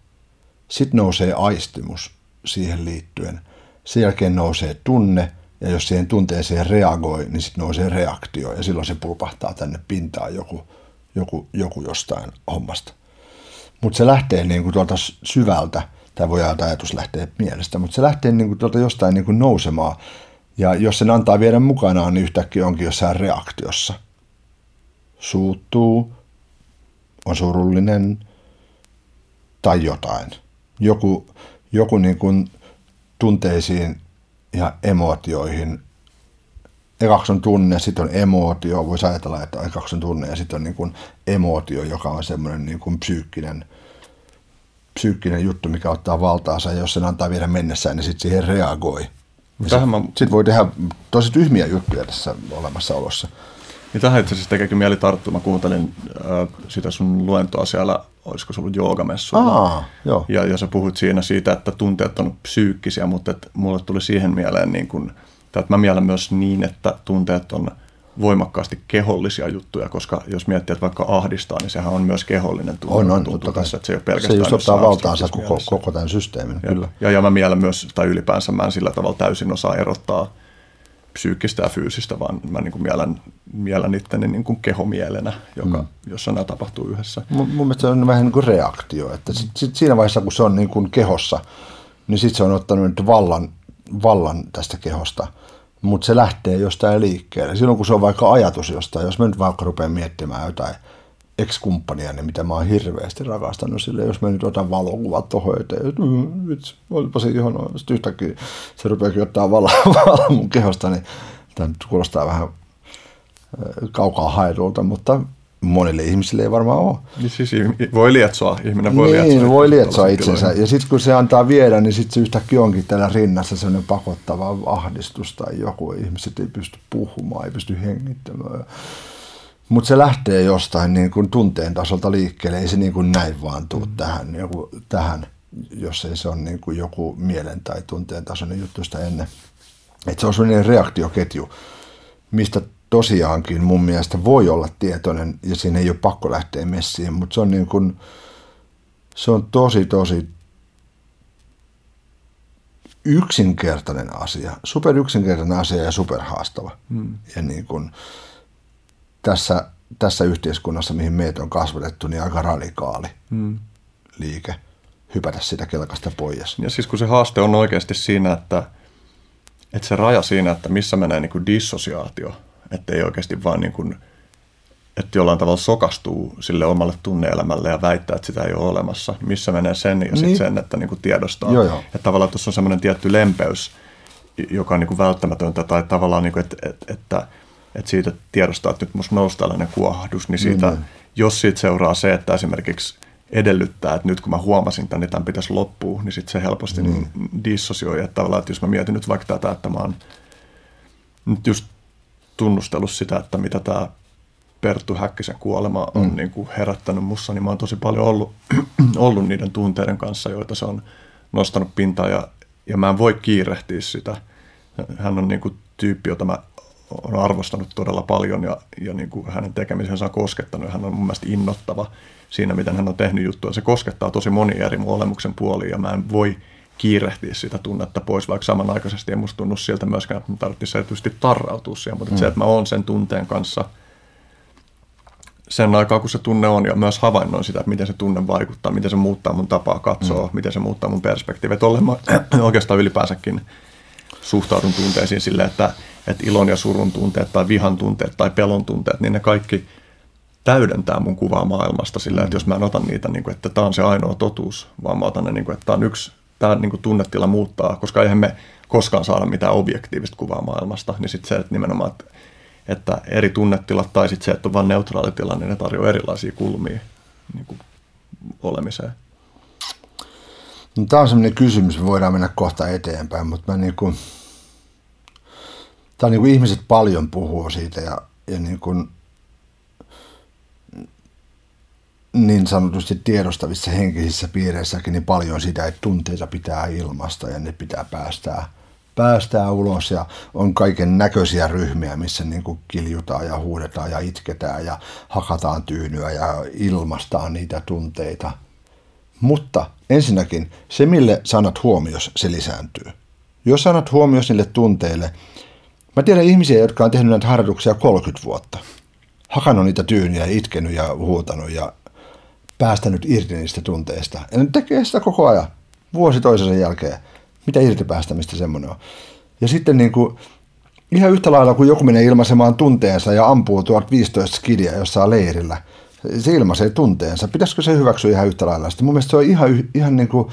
Sitten nousee aistimus siihen liittyen. Sen jälkeen nousee tunne, ja jos siihen tunteeseen reagoi, niin sitten nousee reaktio, ja silloin se pulpahtaa tänne pintaan joku, joku, joku jostain hommasta. Mutta se lähtee niin kuin tuolta syvältä, tai voi ajatus lähtee mielestä, mutta se lähtee niin kuin tuolta jostain niin kuin nousemaan. Ja jos sen antaa viedä mukanaan, niin yhtäkkiä onkin jossain reaktiossa. Suuttuu, on surullinen tai jotain. Joku, joku niin kuin tunteisiin ja emootioihin ekaksi on tunne, sitten on emootio. Voisi ajatella, että ekaksi on tunne ja sitten on niin kuin emootio, joka on semmoinen niin kuin psyykkinen, psyykkinen juttu, mikä ottaa valtaansa. Ja jos sen antaa viedä mennessään, niin sitten siihen reagoi. Sitten mä... sit voi tehdä tosi tyhmiä juttuja tässä olemassaolossa. Niin tähän itse asiassa tekeekin mieli tarttua. Mä kuuntelin äh, sitä sun luentoa siellä, olisiko se ollut joogamessulla. Aa, joo. Ja, ja sä puhut siinä siitä, että tunteet on psyykkisiä, mutta että mulle tuli siihen mieleen niin kuin, että mä mielen myös niin, että tunteet on voimakkaasti kehollisia juttuja, koska jos miettii, että vaikka ahdistaa, niin sehän on myös kehollinen tunne. On, on, totta kai. Että se ei ole pelkästään se just ottaa valtaansa koko, koko tämän systeemin, ja, kyllä. Ja, ja mä mielen myös, tai ylipäänsä mä en sillä tavalla täysin osaa erottaa psyykkistä ja fyysistä, vaan mä niin kuin mielen, mielen itteni niin kuin kehomielenä, joka, mm. jossa nämä tapahtuu yhdessä. Mun, mun mielestä se on vähän niin kuin reaktio, että sit, sit siinä vaiheessa, kun se on niin kuin kehossa, niin sitten se on ottanut vallan, vallan tästä kehosta – mutta se lähtee jostain liikkeelle. Silloin kun se on vaikka ajatus jostain, jos mä nyt vaikka rupean miettimään jotain ex-kumppania, niin mitä mä oon hirveästi rakastanut sille, jos mä nyt otan valokuvat tuohon eteen, että mm, vitsi, olipa se ihana, sitten yhtäkkiä se rupeakin ottaa valoa valo mun kehosta, niin tämä nyt kuulostaa vähän kaukaa haetulta, mutta monille ihmisille ei varmaan ole. Niin siis voi lietsoa, ihminen voi niin, lietsoa. voi lietsoa itsensä. Ja sitten kun se antaa viedä, niin sitten se yhtäkkiä onkin täällä rinnassa sellainen pakottava ahdistus tai joku. Ihmiset ei pysty puhumaan, ei pysty hengittämään. Mutta se lähtee jostain niin kuin tunteen tasolta liikkeelle. Ei se niin kuin näin vaan tule mm. tähän, joku, tähän, jos ei se ole niin kuin joku mielen tai tunteen tasoinen juttu sitä ennen. Et se on sellainen reaktioketju, mistä tosiaankin mun mielestä voi olla tietoinen ja siinä ei ole pakko lähteä messiin, mutta se on niin kuin, se on tosi tosi yksinkertainen asia, super yksinkertainen asia ja superhaastava. Hmm. Ja niin kuin tässä, tässä yhteiskunnassa, mihin meitä on kasvatettu, niin aika radikaali hmm. liike hypätä sitä kelkasta pois. Ja siis kun se haaste on oikeasti siinä, että, että se raja siinä, että missä menee niin kuin dissosiaatio – että ei oikeasti vaan niin kuin, että jollain tavalla sokastuu sille omalle tunneelämälle ja väittää, että sitä ei ole olemassa. Missä menee sen ja niin. sitten sen, että niin kuin tiedostaa. Joo, joo. Että tavallaan tuossa on semmoinen tietty lempeys, joka on niin kuin välttämätöntä, tai tavallaan, niin kuin, että, että, että, että siitä tiedostaa, että nyt musta nousi tällainen kuohdus, niin siitä, niin, jos siitä seuraa se, että esimerkiksi edellyttää, että nyt kun mä huomasin tämän, niin tämän pitäisi loppua, niin sitten se helposti niin. dissosioi. Että tavallaan, että jos mä mietin nyt vaikka tätä, että mä oon nyt just tunnustellut sitä, että mitä tämä Perttu Häkkisen kuolema on mm. niin kuin herättänyt mussa, niin mä oon tosi paljon ollut, ollut niiden tunteiden kanssa, joita se on nostanut pintaan ja, ja mä en voi kiirehtiä sitä. Hän on niin kuin tyyppi, jota mä olen arvostanut todella paljon ja, ja niin kuin hänen tekemisensä on koskettanut hän on mun mielestä innottava siinä, miten hän on tehnyt juttuja. Se koskettaa tosi moni eri mun olemuksen puolia ja mä en voi kiirehtiä sitä tunnetta pois, vaikka samanaikaisesti ei musta tunnu siltä myöskään, että mun tarvitsisi erityisesti tarrautua siihen, mutta mm. se, että mä oon sen tunteen kanssa sen aikaa, kun se tunne on, ja myös havainnoin sitä, että miten se tunne vaikuttaa, miten se muuttaa mun tapaa katsoa, mm. miten se muuttaa mun perspektiiviä. Että mä oikeastaan ylipäänsäkin suhtaudun tunteisiin sille, että, että ilon ja surun tunteet tai vihan tunteet tai pelon tunteet, niin ne kaikki täydentää mun kuvaa maailmasta sillä, mm. että jos mä en ota niitä, niin kuin, että tämä on se ainoa totuus, vaan mä otan ne, niin kuin, että tämä on yksi tämä niin kuin tunnetila muuttaa, koska eihän me koskaan saada mitään objektiivista kuvaa maailmasta, niin sitten se, että nimenomaan, että, että eri tunnetilat tai sitten se, että on vain neutraali tila, niin ne tarjoaa erilaisia kulmia niin kuin olemiseen. No, tämä on sellainen kysymys, me voidaan mennä kohta eteenpäin, mutta mä niin kuin, tämä on niin kuin ihmiset paljon puhuu siitä ja, ja niin kuin, niin sanotusti tiedostavissa henkisissä piireissäkin niin paljon sitä, että tunteita pitää ilmasta ja ne pitää päästää, päästää ulos ja on kaiken näköisiä ryhmiä, missä niin kuin kiljutaan ja huudetaan ja itketään ja hakataan tyynyä ja ilmastaan niitä tunteita. Mutta ensinnäkin se, mille sanat huomios, se lisääntyy. Jos sanat huomios niille tunteille, mä tiedän ihmisiä, jotka on tehnyt näitä harjoituksia 30 vuotta. Hakannut niitä tyyniä, itkenyt ja huutanut ja päästänyt irti niistä tunteista. Ja ne tekee sitä koko ajan, vuosi toisensa jälkeen. Mitä irti päästämistä semmoinen on. Ja sitten niin kuin, ihan yhtä lailla kuin joku menee ilmaisemaan tunteensa ja ampuu 1015 skidia jossain leirillä. Se ilmaisee tunteensa. Pitäisikö se hyväksyä ihan yhtä lailla? Sitten mun mielestä se on ihan, ihan niin kuin,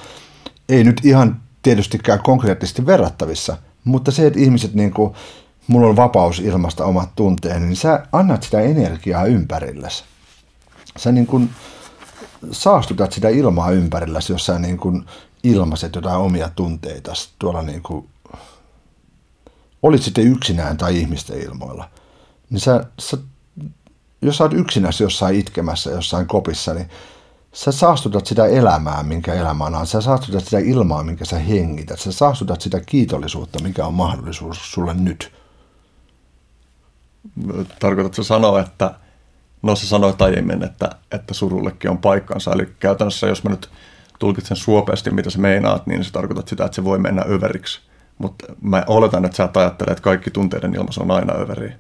ei nyt ihan tietystikään konkreettisesti verrattavissa, mutta se, että ihmiset niin kuin, mulla on vapaus ilmasta omat tunteeni, niin sä annat sitä energiaa ympärillesi. Sä niin kuin, saastutat sitä ilmaa ympärilläsi, jos sä niin kuin ilmaiset jotain omia tunteita tuolla niin kuin, olit sitten yksinään tai ihmisten ilmoilla, niin sä, sä jos sä oot yksinäsi jossain itkemässä, jossain kopissa, niin sä saastutat sitä elämää, minkä elämä on. Sä saastutat sitä ilmaa, minkä sä hengität. Sä saastutat sitä kiitollisuutta, mikä on mahdollisuus sulle nyt. Tarkoitatko sanoa, että No se sanoi aiemmin, että, että surullekin on paikkansa. Eli käytännössä, jos mä nyt tulkitsen suopeasti, mitä sä meinaat, niin se tarkoittaa sitä, että se voi mennä överiksi. Mutta mä oletan, että sä et että kaikki tunteiden ilmaisu on aina överiä.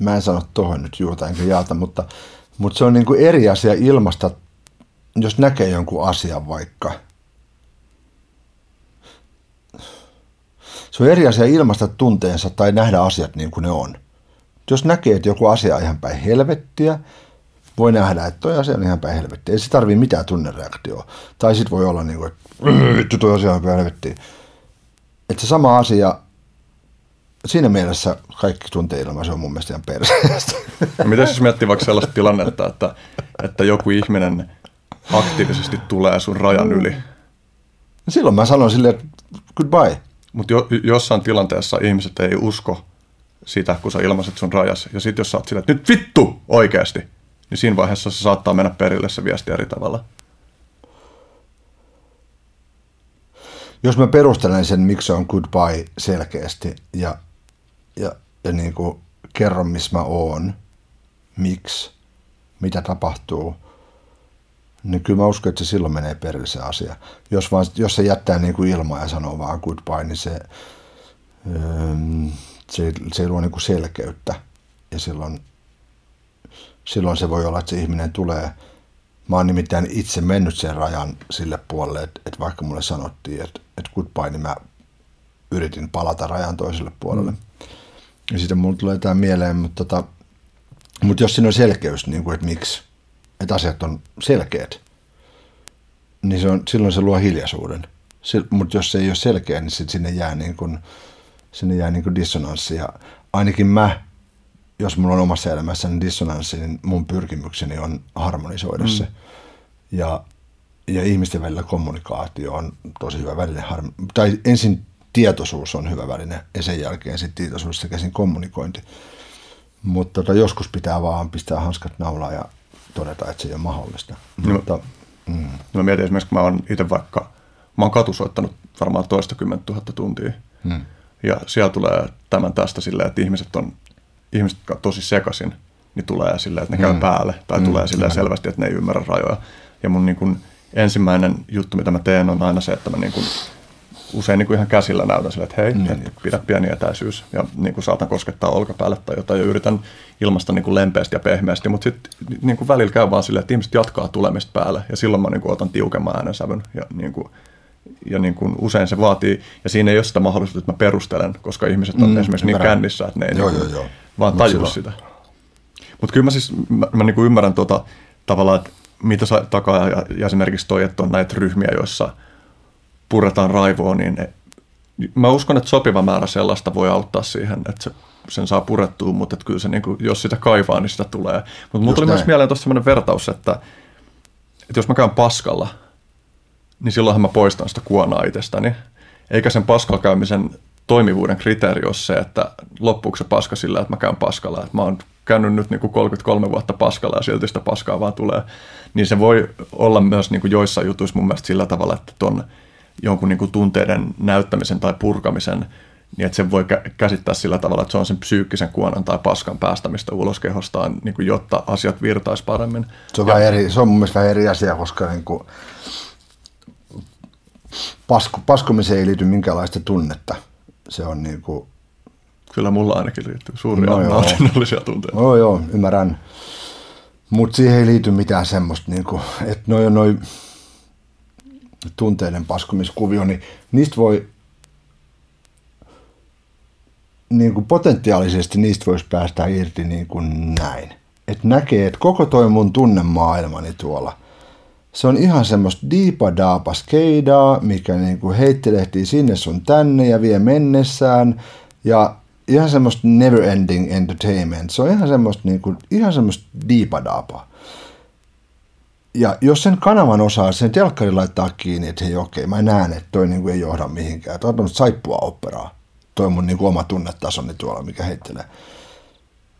Mä en sano tuohon nyt juurta enkä jalta, mutta, mutta se on niin kuin eri asia ilmasta, jos näkee jonkun asian vaikka. Se on eri asia ilmasta tunteensa tai nähdä asiat niin kuin ne on. Jos näkee, että joku asia on ihan päin helvettiä, voi nähdä, että toi asia on ihan päin helvettiä. Ei se tarvii mitään tunnereaktioa. Tai sitten voi olla niin kuin, että vittu toi asia on päin helvettiä. Että se sama asia siinä mielessä kaikki tunteilma, se on mun mielestä ihan perseestä. Mitä jos miettii vaikka sellaista tilannetta, että, että joku ihminen aktiivisesti tulee sun rajan yli? Silloin mä sanon sille, että goodbye. Mutta jo, jossain tilanteessa ihmiset ei usko sitä, kun sä ilmaiset sun rajas. Ja sitten jos sä oot sille, että nyt vittu oikeasti, niin siinä vaiheessa se saattaa mennä perille se viesti eri tavalla. Jos mä perustelen sen, miksi se on goodbye selkeästi ja ja, ja niin kuin kerron, missä mä oon, miksi, mitä tapahtuu, niin kyllä mä uskon, että se silloin menee perille se asia. Jos, vaan, jos se jättää niin kuin ilmaa ja sanoo vaan goodbye, niin se, se, se luo niin kuin selkeyttä. Ja silloin, silloin se voi olla, että se ihminen tulee, mä oon nimittäin itse mennyt sen rajan sille puolelle, että, että vaikka mulle sanottiin, että, että goodbye, niin mä yritin palata rajan toiselle puolelle. Mm. Ja sitten mulle tulee tämä mieleen, mutta, tota, mutta jos siinä on selkeys, niin kuin, että miksi, että asiat on selkeät, niin se on, silloin se luo hiljaisuuden. Mutta jos se ei ole selkeä, niin sit sinne jää, niin kuin, sinne jää niin kuin dissonanssi. Ja ainakin mä, jos mulla on omassa elämässäni dissonanssi, niin mun pyrkimykseni on harmonisoida mm. se. Ja, ja ihmisten välillä kommunikaatio on tosi hyvä väline. Tai ensin tietoisuus on hyvä väline ja sen jälkeen sitten tietoisuudesta käsin kommunikointi. Mutta tota, joskus pitää vaan pistää hanskat naulaan ja todeta, että se ei ole mahdollista. No, mutta, mm. no mä mietin esimerkiksi, kun mä oon itse vaikka, mä oon katusoittanut varmaan toista kymmentä tuhatta tuntia. Mm. Ja siellä tulee tämän tästä silleen, että ihmiset on, ihmiset on tosi sekasin, niin tulee silleen, että ne käy mm. päälle. Tai mm. tulee silleen selvästi, että ne ei ymmärrä rajoja. Ja mun niin kun, ensimmäinen juttu, mitä mä teen, on aina se, että mä niin kun, usein niin kuin ihan käsillä näytän sille, että hei, mm. et pidä pieni etäisyys ja niin kuin saatan koskettaa olkapäälle tai jotain ja yritän ilmasta niin kuin lempeästi ja pehmeästi, mutta sitten niin kuin välillä käy vaan silleen, että ihmiset jatkaa tulemista päälle ja silloin mä niin kuin otan tiukemman äänensävyn ja, niin kuin, ja niin kuin usein se vaatii, ja siinä ei ole sitä mahdollisuutta, että mä perustelen, koska ihmiset on mm, esimerkiksi niin kännissä, että ne ei joo, niin kuin, joo, joo. vaan tajua sitä. Mutta kyllä mä siis, mä, mä niin kuin ymmärrän tuota, tavallaan, että mitä sä takaa ja, ja esimerkiksi toi, että on näitä ryhmiä, joissa – puretaan raivoa, niin mä uskon, että sopiva määrä sellaista voi auttaa siihen, että se, sen saa purettua, mutta että kyllä se, niin kuin, jos sitä kaivaa, niin sitä tulee. Mutta mulla tuli näin. myös mieleen tuossa sellainen vertaus, että, että jos mä käyn paskalla, niin silloinhan mä poistan sitä kuonaa itsestäni. Eikä sen paskalla käymisen toimivuuden kriteeri ole se, että loppuuko se paska sillä, että mä käyn paskalla. Että mä oon käynyt nyt niin kuin 33 vuotta paskalla ja silti sitä paskaa vaan tulee. Niin se voi olla myös niin kuin joissain jutuissa mun mielestä sillä tavalla, että ton jonkun niin kuin tunteiden näyttämisen tai purkamisen, niin että se voi käsittää sillä tavalla, että se on sen psyykkisen kuonan tai paskan päästämistä ulos kehostaan, niin kuin, jotta asiat virtaisi paremmin. Se on, ja, eri, se on mun mielestä vähän eri asia, koska niin kuin, pasku, paskumiseen ei liity minkäänlaista tunnetta. Se on niin kuin... Kyllä mulla ainakin liittyy suuria no nautinnollisia tunteita. No joo, ymmärrän. Mutta siihen ei liity mitään semmoista, niin kuin, että noin noi, tunteiden paskumiskuvio, niin niistä voi niin kuin potentiaalisesti niistä voisi päästä irti niin kuin näin. Että näkee, että koko toi mun tunnemaailmani tuolla, se on ihan semmoista diipadaapa skeidaa, mikä niin kuin heittelehtii sinne sun tänne ja vie mennessään. Ja ihan semmoista never ending entertainment. Se on ihan semmoista, niin kuin, ihan semmoista diipadaapaa. Ja jos sen kanavan osaa sen telkkari laittaa kiinni, että hei okei, mä näen, että toi niin kuin ei johda mihinkään. Toi on saippua operaa. Toi on mun niin kuin oma tunnetasoni tuolla, mikä heittelee.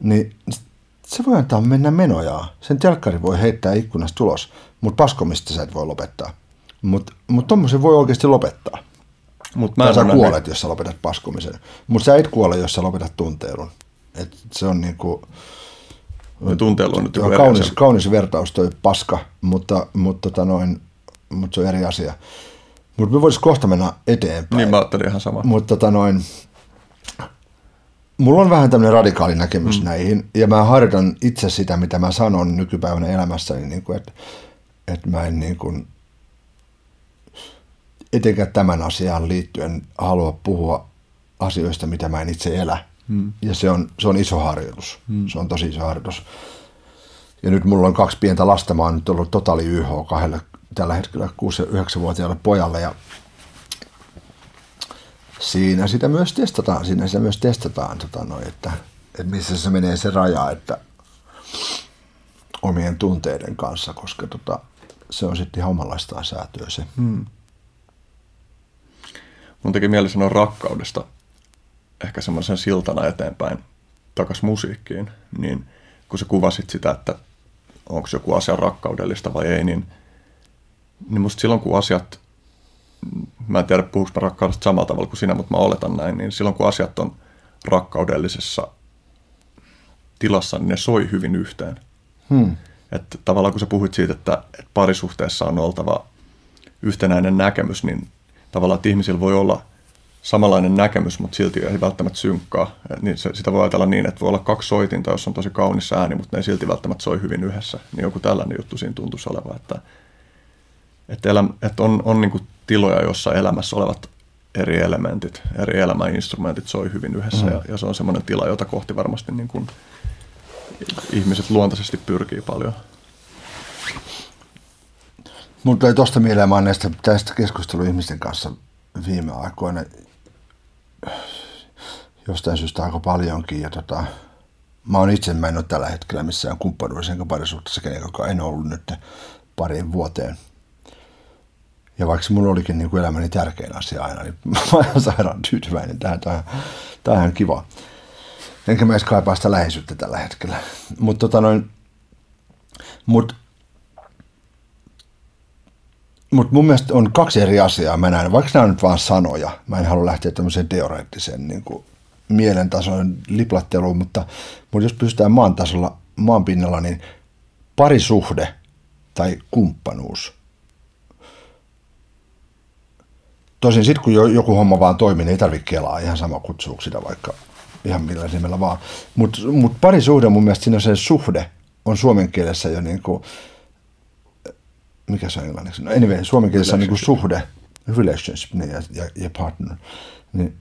Niin se voi antaa mennä menojaa. Sen telkkari voi heittää ikkunasta ulos, mutta paskomista sä et voi lopettaa. Mutta mut tommosen voi oikeasti lopettaa. Mut mä sä kuolet, niin. jos sä lopetat paskomisen. Mutta sä et kuole, jos sä lopetat tunteilun. Et se on niinku... Kuin tunteella on nyt Joo, kaunis, kaunis vertaus toi paska, mutta, mutta, tota noin, mutta se on eri asia. Mutta me voisi kohta mennä eteenpäin. Niin mä ajattelin ihan sama. Mutta tota noin, mulla on vähän tämmöinen radikaali näkemys mm. näihin, ja mä harjoitan itse sitä, mitä mä sanon nykypäivänä elämässäni, niin kuin, että, että mä en niin kuin, etenkään tämän asiaan liittyen halua puhua asioista, mitä mä en itse elä. Mm. Ja se on, se on iso harjoitus. Mm. Se on tosi iso harjoitus. Ja nyt mulla on kaksi pientä lasta. Mä oon nyt ollut totaali YH kahdelle tällä hetkellä 6-9-vuotiaalle pojalle. Ja siinä sitä myös testataan. Siinä sitä myös testataan, tota noin, että, että missä se menee se raja, että omien tunteiden kanssa, koska tota, se on sitten ihan omanlaistaan säätöä se. Hmm. Mun teki mieli sanoa rakkaudesta ehkä semmoisen siltana eteenpäin takas musiikkiin, niin kun sä kuvasit sitä, että onko joku asia rakkaudellista vai ei, niin, niin musta silloin kun asiat, mä en tiedä puhuuko mä rakkaudesta samalla tavalla kuin sinä, mutta mä oletan näin, niin silloin kun asiat on rakkaudellisessa tilassa, niin ne soi hyvin yhteen. Hmm. Että tavallaan kun sä puhuit siitä, että, että parisuhteessa on oltava yhtenäinen näkemys, niin tavallaan että ihmisillä voi olla – samanlainen näkemys, mutta silti ei välttämättä synkkaa. Niin se, sitä voi ajatella niin, että voi olla kaksi soitinta, jos on tosi kaunis ääni, mutta ne ei silti välttämättä soi hyvin yhdessä. Niin joku tällainen juttu siinä tuntuisi olevan, että, että, elämä, että on, on niin kuin tiloja, joissa elämässä olevat eri elementit, eri elämäinstrumentit soi hyvin yhdessä. Mm. Ja, ja se on semmoinen tila, jota kohti varmasti niin kuin ihmiset luontaisesti pyrkii paljon. Mutta ei tuosta mieleen, mä näistä tästä keskustelua ihmisten kanssa viime aikoina jostain syystä aika paljonkin. Ja tota, mä oon itse, mä en ole tällä hetkellä missään kumppanuudessa enkä kenen, joka en ollut nyt pariin vuoteen. Ja vaikka mulla olikin niin kuin elämäni tärkein asia aina, niin mä oon sairaan tyytyväinen tähän. Tämä on ihan kiva. enkä mä edes kaipaa sitä läheisyyttä tällä hetkellä. Mutta tota noin, mut, mut mun mielestä on kaksi eri asiaa. Mä näen, vaikka nämä on nyt vaan sanoja, mä en halua lähteä tämmöiseen teoreettiseen niin kuin mielentasoon liplatteluun, mutta, mutta jos pystytään maan tasolla, maan pinnalla, niin parisuhde tai kumppanuus. Tosin sitten kun joku homma vaan toimii, niin ei tarvitse kelaa, ihan sama kutsuu sitä vaikka ihan millä nimellä vaan. Mutta mut parisuhde mun mielestä siinä se suhde on suomen kielessä jo niin kuin, mikä se on englanniksi? No anyway, suomen kielessä on niin kuin suhde, relationship niin, ja, ja, ja partner. Niin,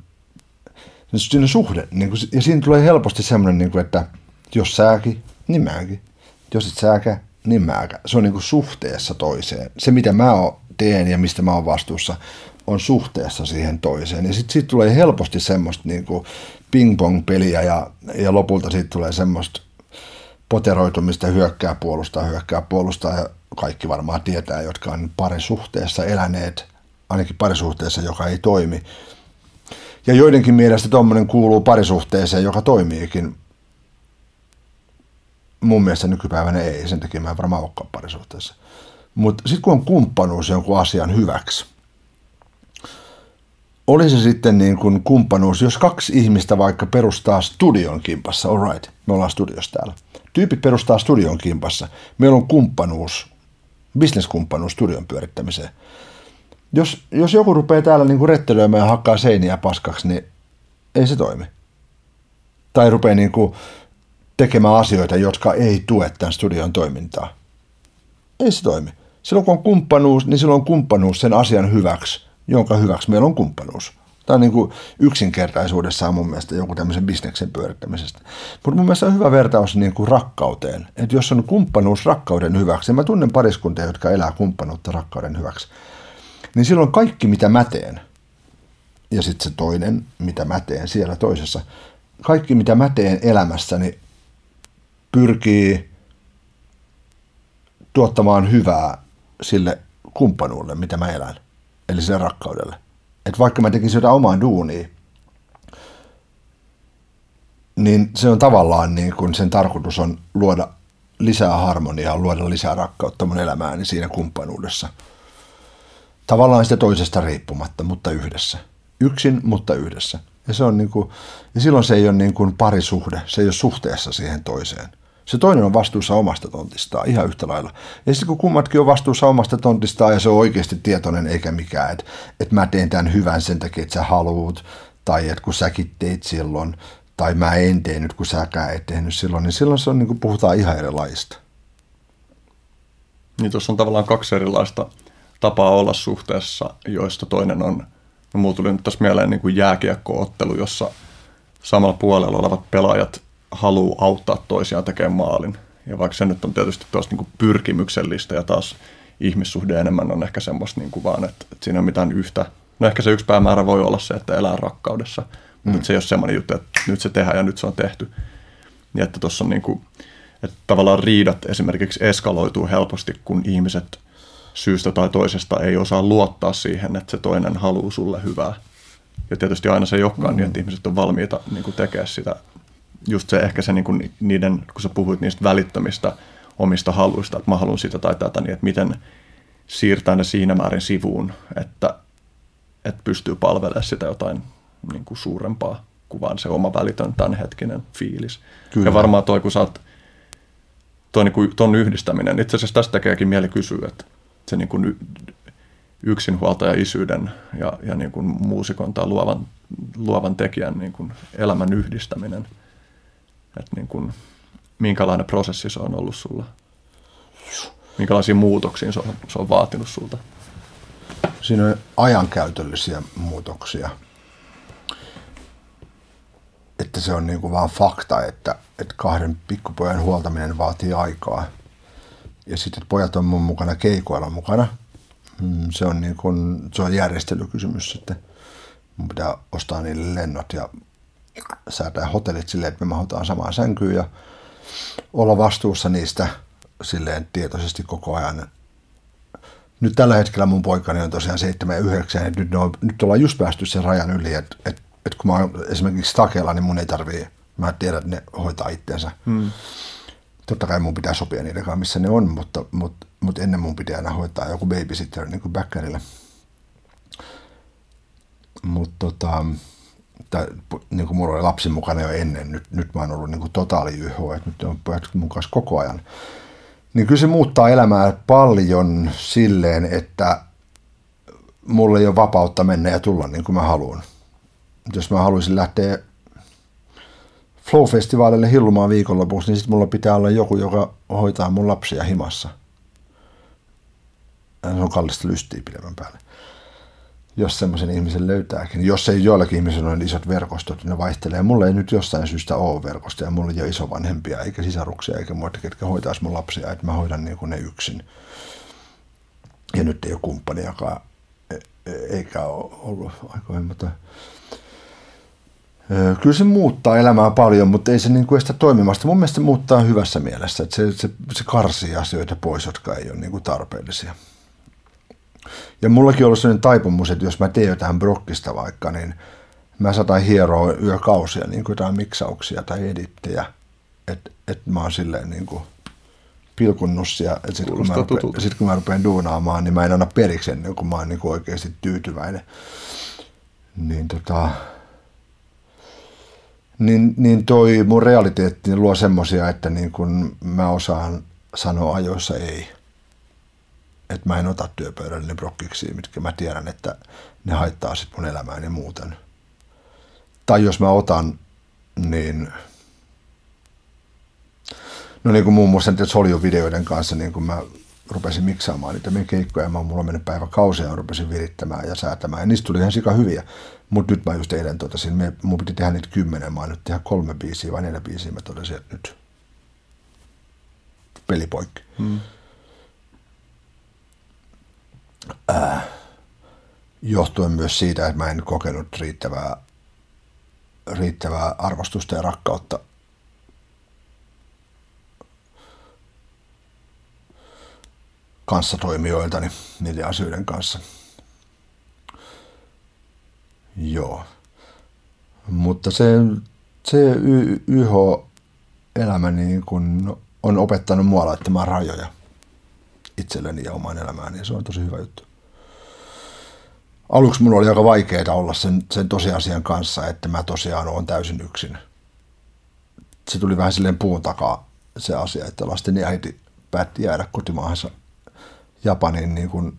niin siinä suhde, niin kuin, ja siinä tulee helposti semmoinen, niin kuin, että jos sääkin, niin mäkin. Jos et sääkä, niin mäkä. Se on niin kuin suhteessa toiseen. Se, mitä mä teen ja mistä mä oon vastuussa, on suhteessa siihen toiseen. Ja sitten siitä tulee helposti semmoista niin kuin ping-pong-peliä ja, ja lopulta siitä tulee semmoista poteroitumista, hyökkää puolustaa, hyökkää puolustaa ja kaikki varmaan tietää, jotka on parisuhteessa eläneet, ainakin parisuhteessa, joka ei toimi. Ja joidenkin mielestä tuommoinen kuuluu parisuhteeseen, joka toimiikin. Mun mielestä nykypäivänä ei, sen takia mä en varmaan olekaan parisuhteessa. Mutta sitten kun on kumppanuus jonkun asian hyväksi, oli se sitten niin kuin kumppanuus, jos kaksi ihmistä vaikka perustaa studion kimpassa, all right, me ollaan studiossa täällä. Tyypit perustaa studion kimpassa, meillä on kumppanuus, bisneskumppanuus studion pyörittämiseen. Jos, jos joku rupeaa täällä niin kuin rettelöimään ja hakkaa seiniä paskaksi, niin ei se toimi. Tai rupeaa niin kuin tekemään asioita, jotka ei tue tämän studion toimintaa. Ei se toimi. Silloin kun on kumppanuus, niin silloin on kumppanuus sen asian hyväksi jonka hyväksi meillä on kumppanuus. Tämä on niin kuin yksinkertaisuudessaan mun mielestä joku tämmöisen bisneksen pyörittämisestä. Mutta mun mielestä on hyvä vertaus niin kuin rakkauteen. Että jos on kumppanuus rakkauden hyväksi, mä tunnen pariskuntia, jotka elää kumppanuutta rakkauden hyväksi, niin silloin kaikki mitä mä teen, ja sitten se toinen, mitä mä teen siellä toisessa, kaikki mitä mä teen elämässäni pyrkii tuottamaan hyvää sille kumppanuudelle, mitä mä elän eli sille rakkaudelle. Että vaikka mä tekisin jotain omaa duunia, niin se on tavallaan niin kuin sen tarkoitus on luoda lisää harmoniaa, luoda lisää rakkautta mun elämääni siinä kumppanuudessa. Tavallaan sitä toisesta riippumatta, mutta yhdessä. Yksin, mutta yhdessä. Ja, se on niin kuin, ja silloin se ei ole niin kuin parisuhde, se ei ole suhteessa siihen toiseen – se toinen on vastuussa omasta tontistaan ihan yhtä lailla. Ja sitten kun kummatkin on vastuussa omasta tontistaan ja se on oikeasti tietoinen eikä mikään, että, että mä teen tämän hyvän sen takia, että sä haluut, tai että kun säkin teit silloin, tai mä en tehnyt, kun säkään et tehnyt silloin, niin silloin se on niin kuin puhutaan ihan erilaista. Niin tuossa on tavallaan kaksi erilaista tapaa olla suhteessa, joista toinen on, no mulla tuli nyt tässä mieleen niin kuin jääkiekkoottelu, jossa samalla puolella olevat pelaajat haluaa auttaa toisiaan tekemään maalin. Ja vaikka se nyt on tietysti tuosta niin pyrkimyksellistä ja taas ihmissuhde enemmän on ehkä semmoista niin kuin vaan, että, että siinä on mitään yhtä. No ehkä se yksi päämäärä voi olla se, että elää rakkaudessa, mm. mutta se ei ole semmoinen juttu, että nyt se tehdään ja nyt se on tehty. Ja että tuossa on niin kuin, että tavallaan riidat esimerkiksi eskaloituu helposti, kun ihmiset syystä tai toisesta ei osaa luottaa siihen, että se toinen haluaa sulle hyvää. Ja tietysti aina se ei olekaan mm. niin, että ihmiset on valmiita niin kuin tekemään sitä just se ehkä se niin kuin niiden, kun sä puhuit niistä välittömistä omista haluista, että mä haluan sitä tai tätä, niin että miten siirtää ne siinä määrin sivuun, että, että pystyy palvelemaan sitä jotain niin kuin suurempaa kuin vaan se oma välitön tämänhetkinen fiilis. Kyllä. Ja varmaan toi, kun sä oot, toi, niin kuin, ton yhdistäminen, itse asiassa tästä tekeekin mieli kysyä, että se niin kuin yksinhuoltaja isyyden ja, ja niin kuin muusikon tai luovan, luovan tekijän niin kuin elämän yhdistäminen – että niin kuin, minkälainen prosessi se on ollut sulla? Minkälaisia muutoksia se on, se on vaatinut sulta? Siinä on ajankäytöllisiä muutoksia. Että se on niin kuin vaan fakta, että, että kahden pikkupojan huoltaminen vaatii aikaa. Ja sitten pojat on mun mukana keikoilla mukana. Mm, se on, niin kuin, se on järjestelykysymys sitten. Mun pitää ostaa niille lennot ja säätää hotellit silleen, että me mahutaan samaan sänkyyn ja olla vastuussa niistä silleen tietoisesti koko ajan. Nyt tällä hetkellä mun poikani on tosiaan 7 ja 9, ja nyt, on, nyt ollaan just päästy sen rajan yli, että, että, että kun mä oon esimerkiksi takella, niin mun ei tarvii Mä tiedän, että ne hoitaa itseensä. Hmm. Totta kai mun pitää sopia niiden kanssa, missä ne on, mutta, mutta, mutta ennen mun pitää aina hoitaa joku babysitter niin kuin backerille. Mutta tota, tai, niin kuin mulla oli lapsi mukana jo ennen, nyt, nyt mä oon ollut niin kuin totaali YH, että nyt on pojat mun kanssa koko ajan. Niin kyllä se muuttaa elämää paljon silleen, että mulla ei ole vapautta mennä ja tulla niin kuin mä haluan. Jos mä haluaisin lähteä Flow-festivaalille hillumaan viikonlopuksi, niin sitten mulla pitää olla joku, joka hoitaa mun lapsia himassa. Se on kallista lystiä pidemmän päälle. Jos semmoisen ihmisen löytääkin. Jos ei joillakin ihmisillä ole isot verkostot, niin ne vaihtelee. Mulla ei nyt jostain syystä ole verkostoja. Mulla ei ole isovanhempia, eikä sisaruksia, eikä muita, ketkä hoitaisi mun lapsia. Että mä hoidan niin kuin ne yksin. Ja nyt ei ole kumppaniakaan, e- e- eikä ole ollut aikoihin, mutta Kyllä se muuttaa elämää paljon, mutta ei se niin kuin estä toimimasta. Mun mielestä se muuttaa hyvässä mielessä, että se, se, se karsii asioita pois, jotka ei ole niin kuin tarpeellisia. Ja mullakin on ollut sellainen taipumus, että jos mä teen jotain brokkista vaikka, niin mä saatan hieroa yökausia niin kuin jotain miksauksia tai edittejä. Että et mä oon silleen niin kuin pilkunnus ja sitten kun, mä rupean, sit kun mä rupean duunaamaan, niin mä en anna periksi ennen kuin mä oon niin kuin oikeasti tyytyväinen. Niin tota, niin, niin toi mun realiteetti luo semmosia, että niin kun mä osaan sanoa ajoissa ei. Että mä en ota työpöydälle brokkiksi, mitkä mä tiedän, että ne haittaa sit mun elämääni muuten. Tai jos mä otan, niin no niin kuin muun muassa niiden soljuvideoiden kanssa, niin kun mä rupesin miksaamaan niitä meidän keikkoja, mä mulla meni päivä kausia ja rupesin virittämään ja säätämään. Ja niistä tuli ihan sika hyviä. Mutta nyt mä just eilen totesin, me, mun piti tehdä niitä kymmenen, mä oon nyt tehdä kolme biisiä vai neljä biisiä, mä totesin, että nyt pelipoikki. Hmm. Äh, johtuen myös siitä, että mä en kokenut riittävää, riittävää arvostusta ja rakkautta kanssatoimijoiltani niiden asioiden kanssa. Joo. Mutta se, se YH-elämä niin kun on opettanut mua laittamaan rajoja itselleni ja omaan elämääni ja se on tosi hyvä juttu. Aluksi mulla oli aika vaikeaa olla sen, sen tosiasian kanssa, että mä tosiaan olen täysin yksin. Se tuli vähän silleen puun takaa se asia, että lasten äiti päätti jäädä kotimaahansa Japaniin niin kuin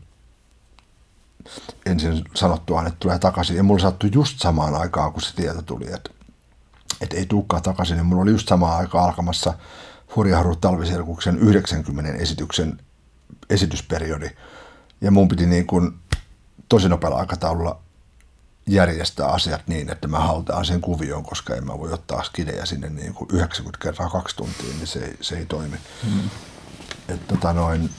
ensin sanottua, että tulee takaisin. Ja mulla sattui just samaan aikaan, kun se tieto tuli, että, että ei tulekaan takaisin. Ja mulla oli just samaan aikaan alkamassa Hurjaharut talviselkuksen 90 esityksen esitysperiodi. Ja mun piti niin kuin tosi nopealla aikataululla järjestää asiat niin, että mä hautaan sen kuvioon, koska en mä voi ottaa skidejä sinne niin kuin 90 kertaa kaksi tuntia, niin se, ei, se ei toimi. Mm. Et tota noin,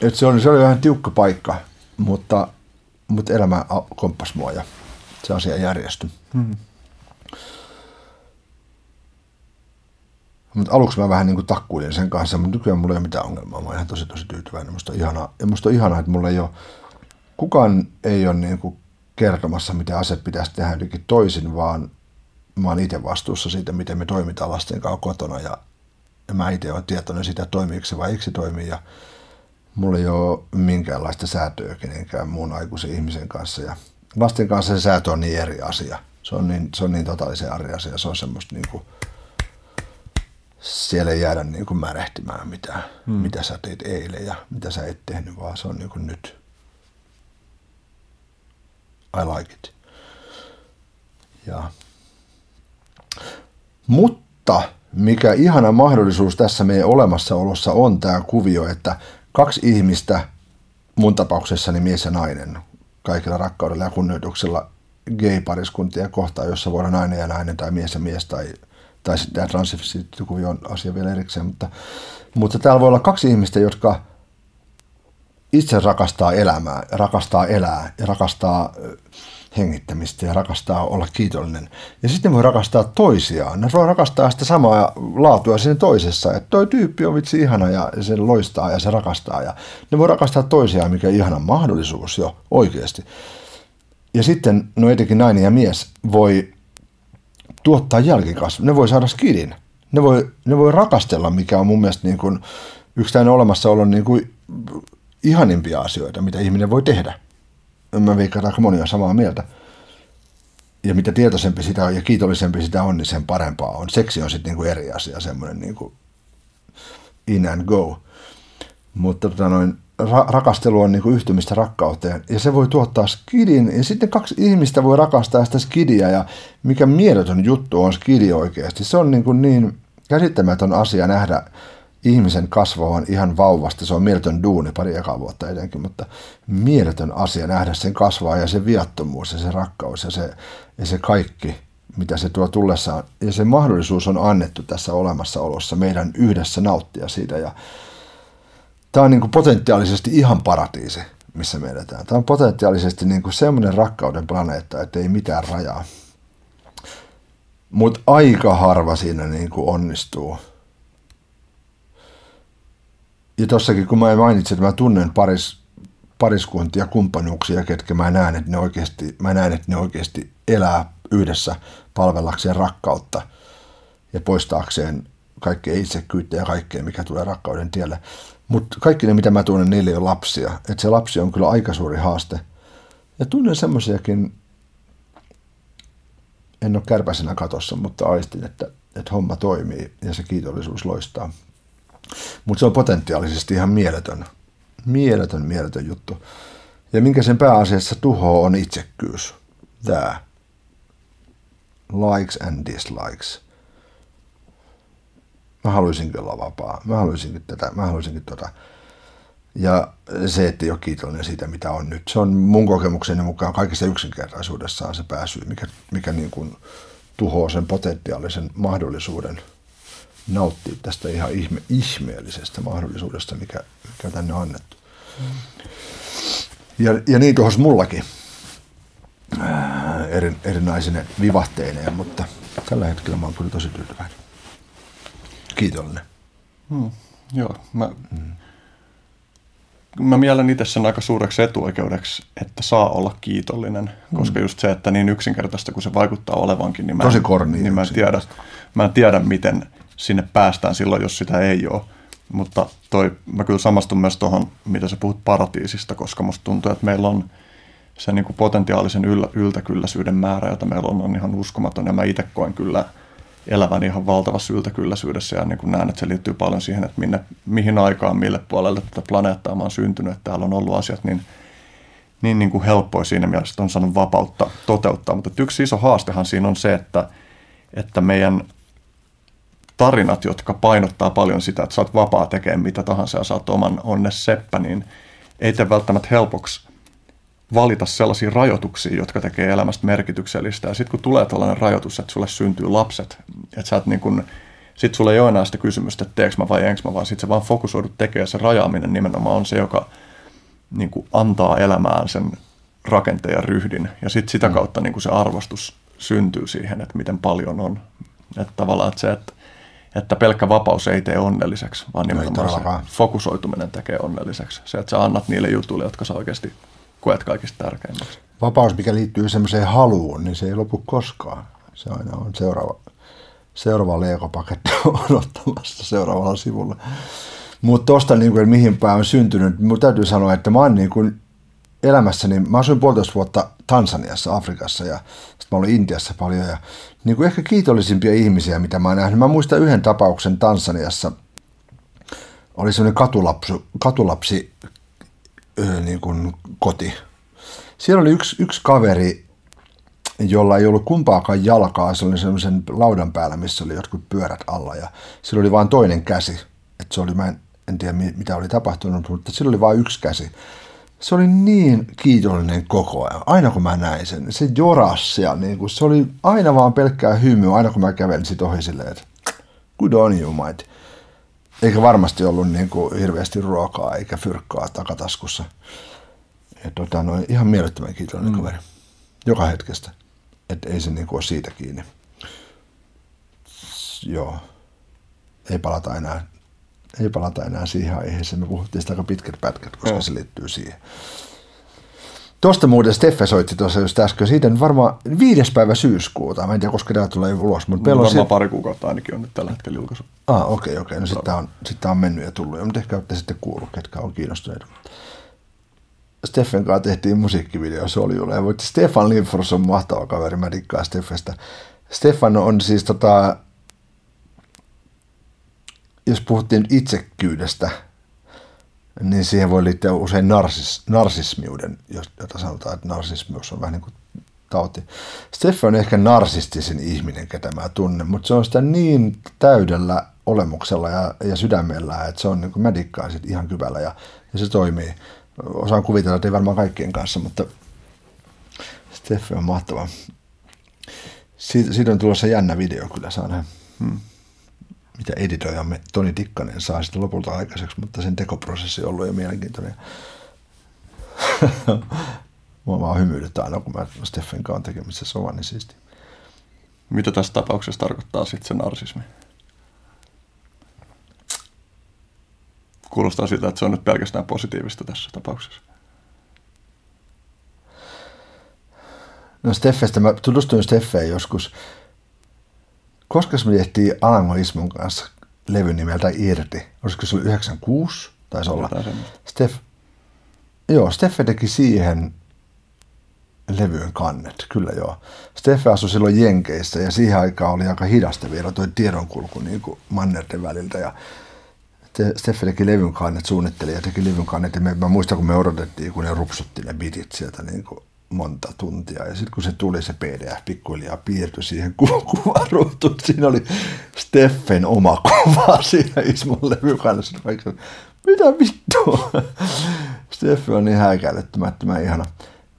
et se, oli, se oli vähän tiukka paikka, mutta, mutta elämä komppasi mua ja se asia järjestyi. Hmm. Mutta aluksi mä vähän niin kuin takkuilin sen kanssa, mutta nykyään mulla ei ole mitään ongelmaa. Mä oon ihan tosi tosi tyytyväinen. Musta on ihanaa, ja musta on ihanaa, että mulla ei ole, kukaan ei ole niin kuin kertomassa, miten ase pitäisi tehdä jotenkin toisin, vaan mä oon itse vastuussa siitä, miten me toimitaan lasten kanssa kotona ja, ja mä itse olen tietoinen siitä, toimiiko se vai eikö se toimii. Ja mulla ei ole minkäänlaista säätöä kenenkään muun aikuisen ihmisen kanssa. Ja lasten kanssa se säätö on niin eri asia. Se on niin, se on niin totaalisen eri asia. Se on semmoista niin kuin, siellä ei jäädä niin kuin märehtimään, mitä, hmm. mitä sä teit eilen ja mitä sä et tehnyt, vaan se on niin kuin nyt. I like it. Ja. Mutta mikä ihana mahdollisuus tässä meidän olemassaolossa on tämä kuvio, että kaksi ihmistä, mun tapauksessani mies ja nainen, kaikilla rakkaudella ja kunnioituksella gay-pariskuntia kohtaan, jossa voi olla nainen ja nainen tai mies ja mies tai, tai tämä transvestiittikuvi on asia vielä erikseen, mutta, mutta täällä voi olla kaksi ihmistä, jotka itse rakastaa elämää, rakastaa elää ja rakastaa hengittämistä ja rakastaa olla kiitollinen. Ja sitten voi rakastaa toisiaan. Ne voi rakastaa sitä samaa laatua siinä toisessa. Että toi tyyppi on vitsi ihana ja se loistaa ja se rakastaa. Ja ne voi rakastaa toisiaan, mikä ihana mahdollisuus jo oikeasti. Ja sitten, no etenkin nainen ja mies voi tuottaa jälkikasvu. Ne voi saada skidin. Ne voi, ne voi rakastella, mikä on mun mielestä niin kuin yksi tämän olemassaolon niin kuin ihanimpia asioita, mitä ihminen voi tehdä. Mä veikkaan, aika moni on samaa mieltä. Ja mitä tietoisempi sitä on ja kiitollisempi sitä on, niin sen parempaa on. Seksi on sitten niin kuin eri asia, semmoinen niin kuin in and go. Mutta tota noin, ra- rakastelu on niin kuin yhtymistä rakkauteen. Ja se voi tuottaa skidin. Ja sitten kaksi ihmistä voi rakastaa sitä skidia. Ja mikä mieletön juttu on skidi oikeasti. Se on niin, kuin niin käsittämätön asia nähdä ihmisen kasvavan ihan vauvasta. Se on mieletön duuni pari ekaa vuotta etenkin, mutta mieletön asia nähdä sen kasvaa ja se viattomuus ja se rakkaus ja se, ja se kaikki, mitä se tuo tullessaan. Ja se mahdollisuus on annettu tässä olemassaolossa meidän yhdessä nauttia siitä ja tämä on niin kuin potentiaalisesti ihan paratiisi, missä me edetään. Tämä on potentiaalisesti niin kuin semmoinen rakkauden planeetta, että ei mitään rajaa. Mutta aika harva siinä niin kuin onnistuu. Ja tossakin, kun mä mainitsin, että mä tunnen paris, pariskuntia, kumppanuuksia, ketkä mä näen, että ne oikeasti, mä näen, että ne oikeasti elää yhdessä palvellakseen rakkautta ja poistaakseen kaikkea itsekyyttä ja kaikkea, mikä tulee rakkauden tielle. Mutta kaikki ne, mitä mä tunnen, niille ole lapsia. Että se lapsi on kyllä aika suuri haaste. Ja tunnen semmoisiakin, en ole kärpäisenä katossa, mutta aistin, että, että homma toimii ja se kiitollisuus loistaa. Mutta se on potentiaalisesti ihan mieletön, mieletön, mieletön juttu. Ja minkä sen pääasiassa tuhoaa on itsekkyys. Tämä. Likes and dislikes mä haluaisinkin olla vapaa, mä haluaisinkin tätä, mä haluaisinkin tota. Ja se, että ei ole kiitollinen siitä, mitä on nyt. Se on mun kokemukseni mukaan kaikissa yksinkertaisuudessaan se pääsy, mikä, mikä niin kuin tuhoaa sen potentiaalisen mahdollisuuden nauttia tästä ihan ihme, ihmeellisestä mahdollisuudesta, mikä, mikä tänne on annettu. Ja, ja niin tuohon mullakin eri, erinäisine vivahteineen, mutta tällä hetkellä mä oon kyllä tosi tyytyväinen kiitollinen. Hmm, joo, mä, hmm. mä mielen itse sen aika suureksi etuoikeudeksi, että saa olla kiitollinen, hmm. koska just se, että niin yksinkertaista kuin se vaikuttaa olevankin, niin mä, Tosi korni, niin mä, en tiedä, mä en tiedä, miten sinne päästään silloin, jos sitä ei ole. Mutta toi, mä kyllä samastun myös tuohon, mitä sä puhut paratiisista, koska musta tuntuu, että meillä on se niin kuin potentiaalisen yl, yltäkylläisyyden määrä, jota meillä on, on ihan uskomaton. Ja mä itse koen kyllä – elävän ihan valtavassa yltäkylläisyydessä ja niin kuin näen, että se liittyy paljon siihen, että minne, mihin aikaan, mille puolelle tätä planeettaa mä oon syntynyt, että täällä on ollut asiat niin, niin, niin kuin helppoja siinä mielessä, että on saanut vapautta toteuttaa. Mutta yksi iso haastehan siinä on se, että, että meidän tarinat, jotka painottaa paljon sitä, että sä oot vapaa tekemään mitä tahansa ja sä oot oman onnes seppä, niin ei tee välttämättä helpoksi valita sellaisia rajoituksia, jotka tekee elämästä merkityksellistä. Ja sitten kun tulee tällainen rajoitus, että sulle syntyy lapset, että sä et niin kun, sit sulle ei ole enää sitä kysymystä, että teekö mä vai enkö mä, vaan sitten sä vaan fokusoidut tekemään. Se rajaaminen nimenomaan on se, joka niin kuin antaa elämään sen rakenteen ja ryhdin. Ja sitten sitä mm. kautta niin kuin se arvostus syntyy siihen, että miten paljon on. Että tavallaan että se, että, että pelkkä vapaus ei tee onnelliseksi, vaan nimenomaan se fokusoituminen tekee onnelliseksi. Se, että sä annat niille jutuille, jotka sä oikeasti koet kaikista tärkeimmäksi? Vapaus, mikä liittyy semmoiseen haluun, niin se ei lopu koskaan. Se aina on seuraava, seuraava leikopaketti odottamassa seuraavalla sivulla. Mutta tuosta, niin kuin, mihin päin on syntynyt, mun täytyy sanoa, että mä oon niin kuin elämässäni, mä asuin puolitoista vuotta Tansaniassa, Afrikassa ja sitten mä olin Intiassa paljon ja niin kuin ehkä kiitollisimpia ihmisiä, mitä mä oon nähnyt. Mä muistan yhden tapauksen Tansaniassa, oli semmoinen katulapsi, katulapsi niin kuin koti. Siellä oli yksi, yksi kaveri, jolla ei ollut kumpaakaan jalkaa. Se oli semmoisen laudan päällä, missä oli jotkut pyörät alla ja sillä oli vain toinen käsi. että se oli, mä en, en tiedä mitä oli tapahtunut, mutta sillä oli vain yksi käsi. Se oli niin kiitollinen koko ajan, aina kun mä näin sen. Se jorasi ja niin kuin, se oli aina vaan pelkkää hymyä, aina kun mä kävelin sit ohi silleen, että good on you, mate eikä varmasti ollut niin kuin hirveästi ruokaa eikä fyrkkaa takataskussa. Ja tota, no, ihan mielettömän kiitollinen mm. kaveri. Joka hetkestä. Että ei se niin kuin ole siitä kiinni. Joo. Ei palata enää, ei palata enää siihen aiheeseen. Me puhuttiin sitä aika pitkät pätkät, koska mm. se liittyy siihen. Tuosta muuten Steffe soitti tuossa just äsken. Siitä on varmaan viides päivä syyskuuta. Mä en tiedä, koska tämä tulee ulos. Mutta meillä on varmaan pari kuukautta ainakin on nyt tällä hetkellä julkaisu. Ah, okei, okay, okei. Okay. No sitten on, sit on mennyt ja tullut. Mutta ehkä olette sitten kuullut, ketkä on kiinnostuneet. Steffen kanssa tehtiin musiikkivideo Soljulle. Ja voitti Stefan Lindfors on mahtava kaveri. Mä dikkaan Steffestä. Stefan on siis tota, jos puhuttiin itsekyydestä, niin siihen voi liittyä usein narsis, narsismiuden, jota sanotaan, että narsismius on vähän niin kuin tauti. Steffi on ehkä narsistisin ihminen, ketä mä tunnen, mutta se on sitä niin täydellä olemuksella ja, ja sydämellä, että se on niin kuin mä dikkaan sit ihan kyvällä ja, ja se toimii. Osaan kuvitella, että ei varmaan kaikkien kanssa, mutta Steffi on mahtava. Siitä, siitä on tulossa jännä video kyllä, saa nähdä. Hmm mitä editoijamme Toni Tikkanen saa sitten lopulta aikaiseksi, mutta sen tekoprosessi on ollut jo mielenkiintoinen. Mua vaan hymyilyttää aina, kun mä Steffen kanssa tekemisissä on niin siisti. Mitä tässä tapauksessa tarkoittaa sitten se narsismi? Kuulostaa siltä, että se on nyt pelkästään positiivista tässä tapauksessa. No Steffestä, mä tutustuin Steffeen joskus koska me tehtiin Alango Ismon kanssa levy nimeltä Irti, olisiko se ollut 96, taisi olla. Steff, joo, Steffe teki siihen levyyn kannet, kyllä joo. Steffe asui silloin Jenkeissä ja siihen aikaan oli aika hidasta vielä tuo tiedonkulku niin kuin mannerten väliltä. Ja Steffe teki levyn kannet, suunnitteli ja teki levyn kannet. Ja me, mä muistan kun me odotettiin, kun ne rupsutti ne bitit sieltä niin kuin monta tuntia. Ja sitten kun se tuli se PDF pikkuhiljaa piirtyi siihen ku- kuvaruutuun, siinä oli Steffen oma kuva siinä Ismon levykannassa. Mitä vittua? Steffi on niin häikäilettömättömän ihana.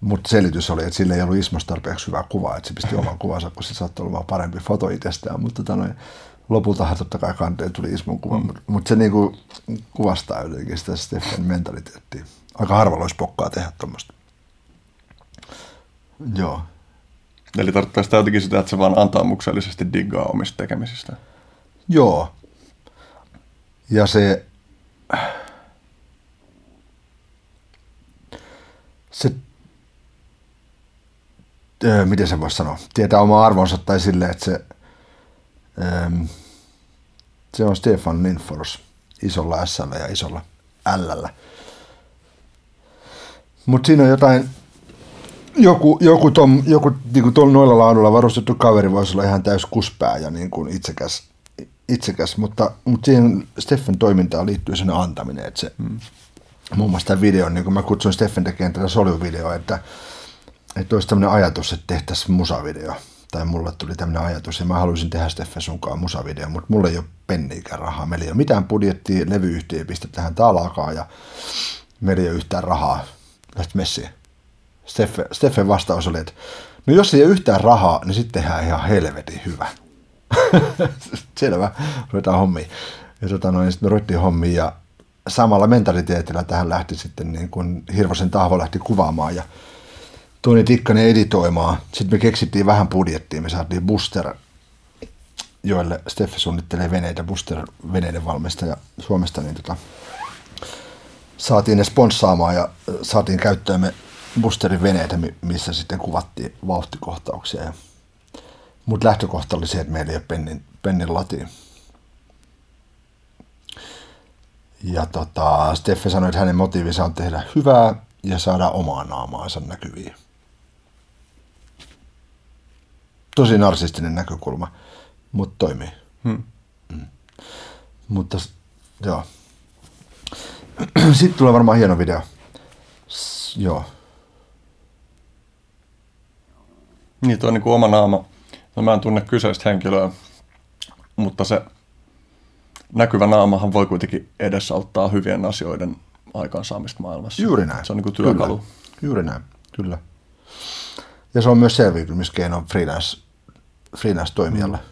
Mutta selitys oli, että sillä ei ollut Ismosta tarpeeksi hyvää kuvaa, että se pisti oman kuvansa, kun se saattoi olla parempi foto itsestään. Mutta tota noin, lopultahan totta kai kanteen tuli Ismon kuva, mm. mutta se niinku kuvastaa jotenkin sitä Steffen mentaliteettia. Aika harvalla olisi pokkaa tehdä tuommoista. Joo. Eli tarkoittaa sitä jotenkin sitä, että se vaan antaumuksellisesti diggaa omista tekemisistä. Joo. Ja se, se öö, miten se voisi sanoa, tietää oma arvonsa tai sille, että se, öö, se on Stefan Lindfors isolla S ja isolla L. Mutta siinä on jotain joku, joku, tom, joku niin kuin tuolla noilla laadulla varustettu kaveri voisi olla ihan täys kuspää ja niin kuin itsekäs, itsekäs mutta, mutta siihen Steffen toimintaan liittyy sen antaminen, että se, hmm. muun muassa tämä video, niin kuin mä kutsun Steffen tekemään tätä soljuvideoa, että, että olisi tämmöinen ajatus, että tehtäisiin musavideo. Tai mulle tuli tämmöinen ajatus, ja mä haluaisin tehdä Steffen sunkaan musavideo, mutta mulla ei ole penniikään rahaa. Meillä ei ole mitään budjettia, levyyhtiö ei pistä tähän talakaan, ja meillä ei ole yhtään rahaa tästä messiin Steffe, Steffen vastaus oli, että no jos ei ole yhtään rahaa, niin sitten tehdään ihan helvetin hyvä. Selvä, ruvetaan hommiin. Ja tota noin, sitten me ruvettiin hommiin ja samalla mentaliteetillä tähän lähti sitten niin kuin Hirvosen tahvo lähti kuvaamaan ja Toni Tikkanen editoimaan. Sitten me keksittiin vähän budjettia, me saatiin Booster, joille Steffe suunnittelee veneitä, Booster veneiden valmistaja Suomesta, niin tota, saatiin ne sponssaamaan ja saatiin käyttöömme Busterin veneitä, missä sitten kuvattiin vauhtikohtauksia. Mutta lähtökohta oli se, että meillä ei ole pennin, pennin latiin. Ja tota, Steffe sanoi, että hänen motiivinsa on tehdä hyvää ja saada omaa naamaansa näkyviin. Tosi narsistinen näkökulma, mutta toimii. Hmm. Mm. Mutta joo. Sitten tulee varmaan hieno video. S- joo. Niin, tuo on niin kuin oma naama. No, mä en tunne kyseistä henkilöä, mutta se näkyvä naamahan voi kuitenkin edesauttaa hyvien asioiden aikaansaamista maailmassa. Juuri näin. Se on niin kuin työkalu. Kyllä. Juuri näin, kyllä. Ja se on myös selviytymiskeino freelance, freelance-toimijalle. Mm.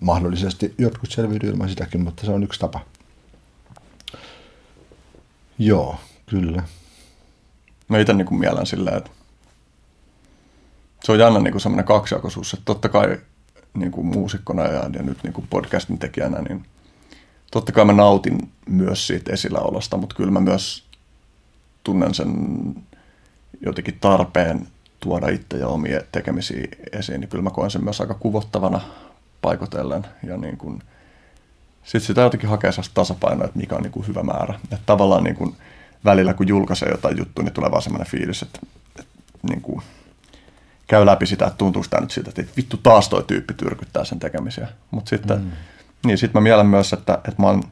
Mahdollisesti jotkut selviytyy ilman sitäkin, mutta se on yksi tapa. Joo, kyllä. Mä itse niin mielen silleen, että se on jännä niin semmoinen kaksijakoisuus, että totta kai niin kuin muusikkona ja, ja nyt niin kuin podcastin tekijänä, niin totta kai mä nautin myös siitä esilläolosta, mutta kyllä mä myös tunnen sen jotenkin tarpeen tuoda itse ja omia tekemisiä esiin, niin kyllä mä koen sen myös aika kuvottavana paikotellen. Ja niin kuin, sitten sitä jotenkin hakee sellaista tasapainoa, että mikä on niin kuin hyvä määrä. Että tavallaan niin kuin välillä, kun julkaisee jotain juttua, niin tulee vaan semmoinen fiilis, että, että niin kuin, käy läpi sitä, että tuntuu sitä nyt siltä, että vittu taas toi tyyppi tyrkyttää sen tekemisiä. Mutta sitten, mm. niin sitten mä mielen myös, että, että mä oon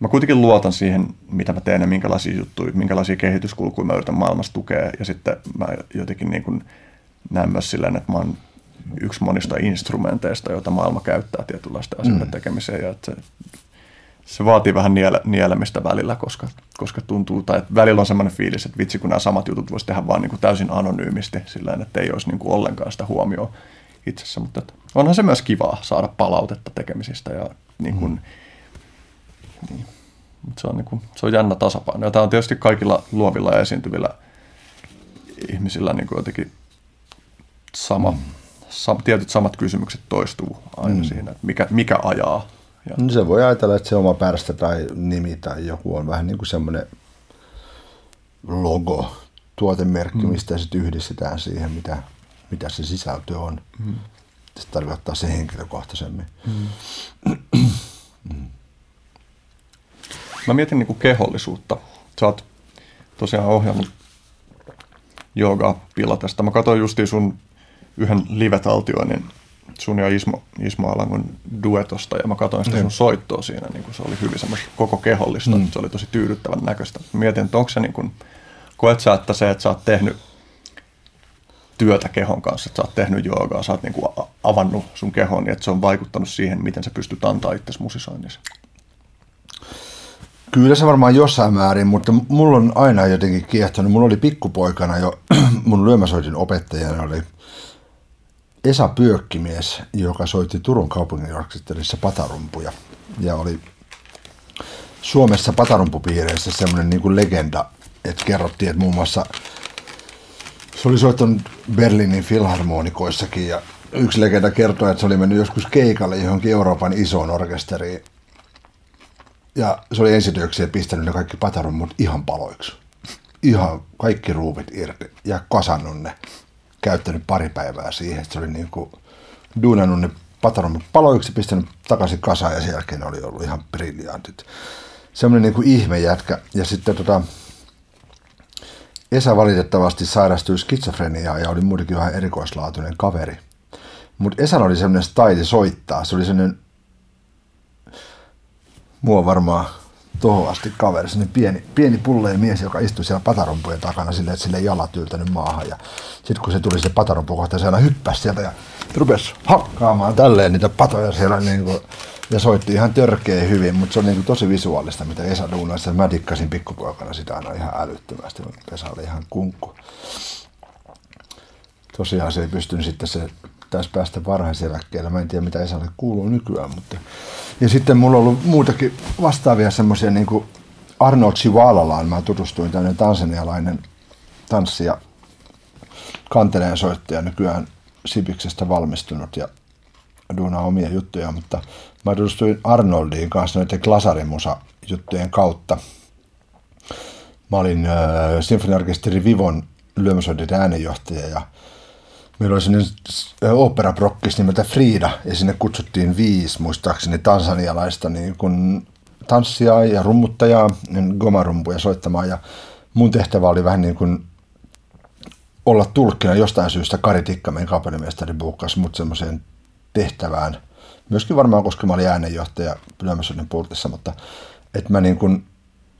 mä kuitenkin luotan siihen, mitä mä teen ja minkälaisia juttuja, minkälaisia kehityskulkuja mä yritän maailmassa tukea. Ja sitten mä jotenkin niin kuin näen myös silleen, että mä oon yksi monista instrumenteista, joita maailma käyttää tietynlaisten asioiden mm. tekemiseen. Ja että se, se vaatii vähän niele, nielemistä välillä, koska, koska tuntuu, tai että välillä on semmoinen fiilis, että vitsi, kun nämä samat jutut voisi tehdä vaan niin kuin täysin anonyymisti, sillä että ei olisi niin kuin ollenkaan sitä huomioon itsessä. Mutta että onhan se myös kivaa saada palautetta tekemisistä ja niin kuin, mm niin. Se on, niin kuin, se on jännä tasapaino. Ja tämä on tietysti kaikilla luovilla ja esiintyvillä ihmisillä niin kuin jotenkin sama, mm. sam, tietyt samat kysymykset toistuu aina mm. siinä, että mikä, mikä ajaa. Ja... No se voi ajatella, että se oma pärstä tai nimi tai joku on vähän niin kuin semmoinen logo, tuotemerkki, mm. mistä sitten yhdistetään siihen, mitä, mitä se sisältö on. Mm. Se tarkoittaa se henkilökohtaisemmin. Mm. mm. Mä mietin niin kuin kehollisuutta. Sä oot tosiaan ohjannut joogaa pilatesta. Mä katsoin justiin sun yhden live-taltioinnin sun ja Ismo, Ismo Alangon duetosta ja mä katsoin sitä sun soittoa siinä, niin kuin se oli hyvin semmoista koko kehollista, mm. se oli tosi tyydyttävän näköistä. Mietin, että onko se niin kuin, koet sä, että se, että sä oot tehnyt työtä kehon kanssa, että sä oot tehnyt joogaa, sä oot niin kuin avannut sun kehon, niin että se on vaikuttanut siihen, miten sä pystyt antaa itse musisoinnissa. Kyllä se varmaan jossain määrin, mutta mulla on aina jotenkin kiehtonut. Mulla oli pikkupoikana jo, mun lyömäsoitin opettajana oli Esa Pyökkimies, joka soitti Turun kaupungin orkesterissa patarumpuja. Ja oli Suomessa patarumpupiireissä semmoinen niin kuin legenda, että kerrottiin, että muun muassa se oli soittanut Berliinin filharmonikoissakin ja yksi legenda kertoi, että se oli mennyt joskus keikalle johonkin Euroopan isoon orkesteriin ja se oli ensityöksiä pistänyt ne kaikki patarummut ihan paloiksi. Ihan kaikki ruuvit irti ja kasannut ne. Käyttänyt pari päivää siihen. Se oli niin kuin duunannut ne patarummut paloiksi, pistänyt takaisin kasaan ja sen jälkeen ne oli ollut ihan briljantit. Semmoinen niin kuin ihmejätkä. Ja sitten tota, Esa valitettavasti sairastui skitsofreniaan ja oli muutenkin vähän erikoislaatuinen kaveri. Mutta Esa oli semmoinen style soittaa. Se oli semmoinen mua varmaan tuohon asti kaveri, niin pieni, pieni pulleen mies, joka istui siellä patarumpujen takana silleen, että sille jalat yltänyt maahan. Ja sitten kun se tuli se patarumpu kohta, se aina hyppäsi sieltä ja rupesi hakkaamaan tälleen niitä patoja siellä niin kuin, ja soitti ihan törkeä hyvin, mutta se on niin kuin tosi visuaalista, mitä Esa duunasi. Mä dikkasin pikkupoikana sitä aina ihan älyttömästi, Esa oli ihan kunkku. Tosiaan se ei pystynyt sitten se taisi päästä varhaiseläkkeelle. Mä en tiedä, mitä Esalle kuuluu nykyään. Mutta... Ja sitten mulla on ollut muutakin vastaavia semmoisia, niin kuin Arnold Chivalalaan mä tutustuin, tämmöinen tansanialainen tanssija, kanteleen soittaja, nykyään Sibiksestä valmistunut ja duunaa omia juttuja, mutta mä tutustuin Arnoldiin kanssa noiden Glasarimusa juttujen kautta. Mä olin äh, sinfoniorkesteri Vivon lyömäsoidin äänenjohtaja ja Meillä oli sellainen operaprokkis nimeltä Frida, ja sinne kutsuttiin viisi, muistaakseni, tansanialaista niin kun tanssia ja rummuttajaa, niin gomarumpuja soittamaan, ja mun tehtävä oli vähän niin kuin olla tulkkina jostain syystä Kari Tikkamen kapellimestari buukkasi mut semmoiseen tehtävään. Myöskin varmaan, koska mä olin äänenjohtaja Pylämässonin pultissa, mutta että mä niin kuin,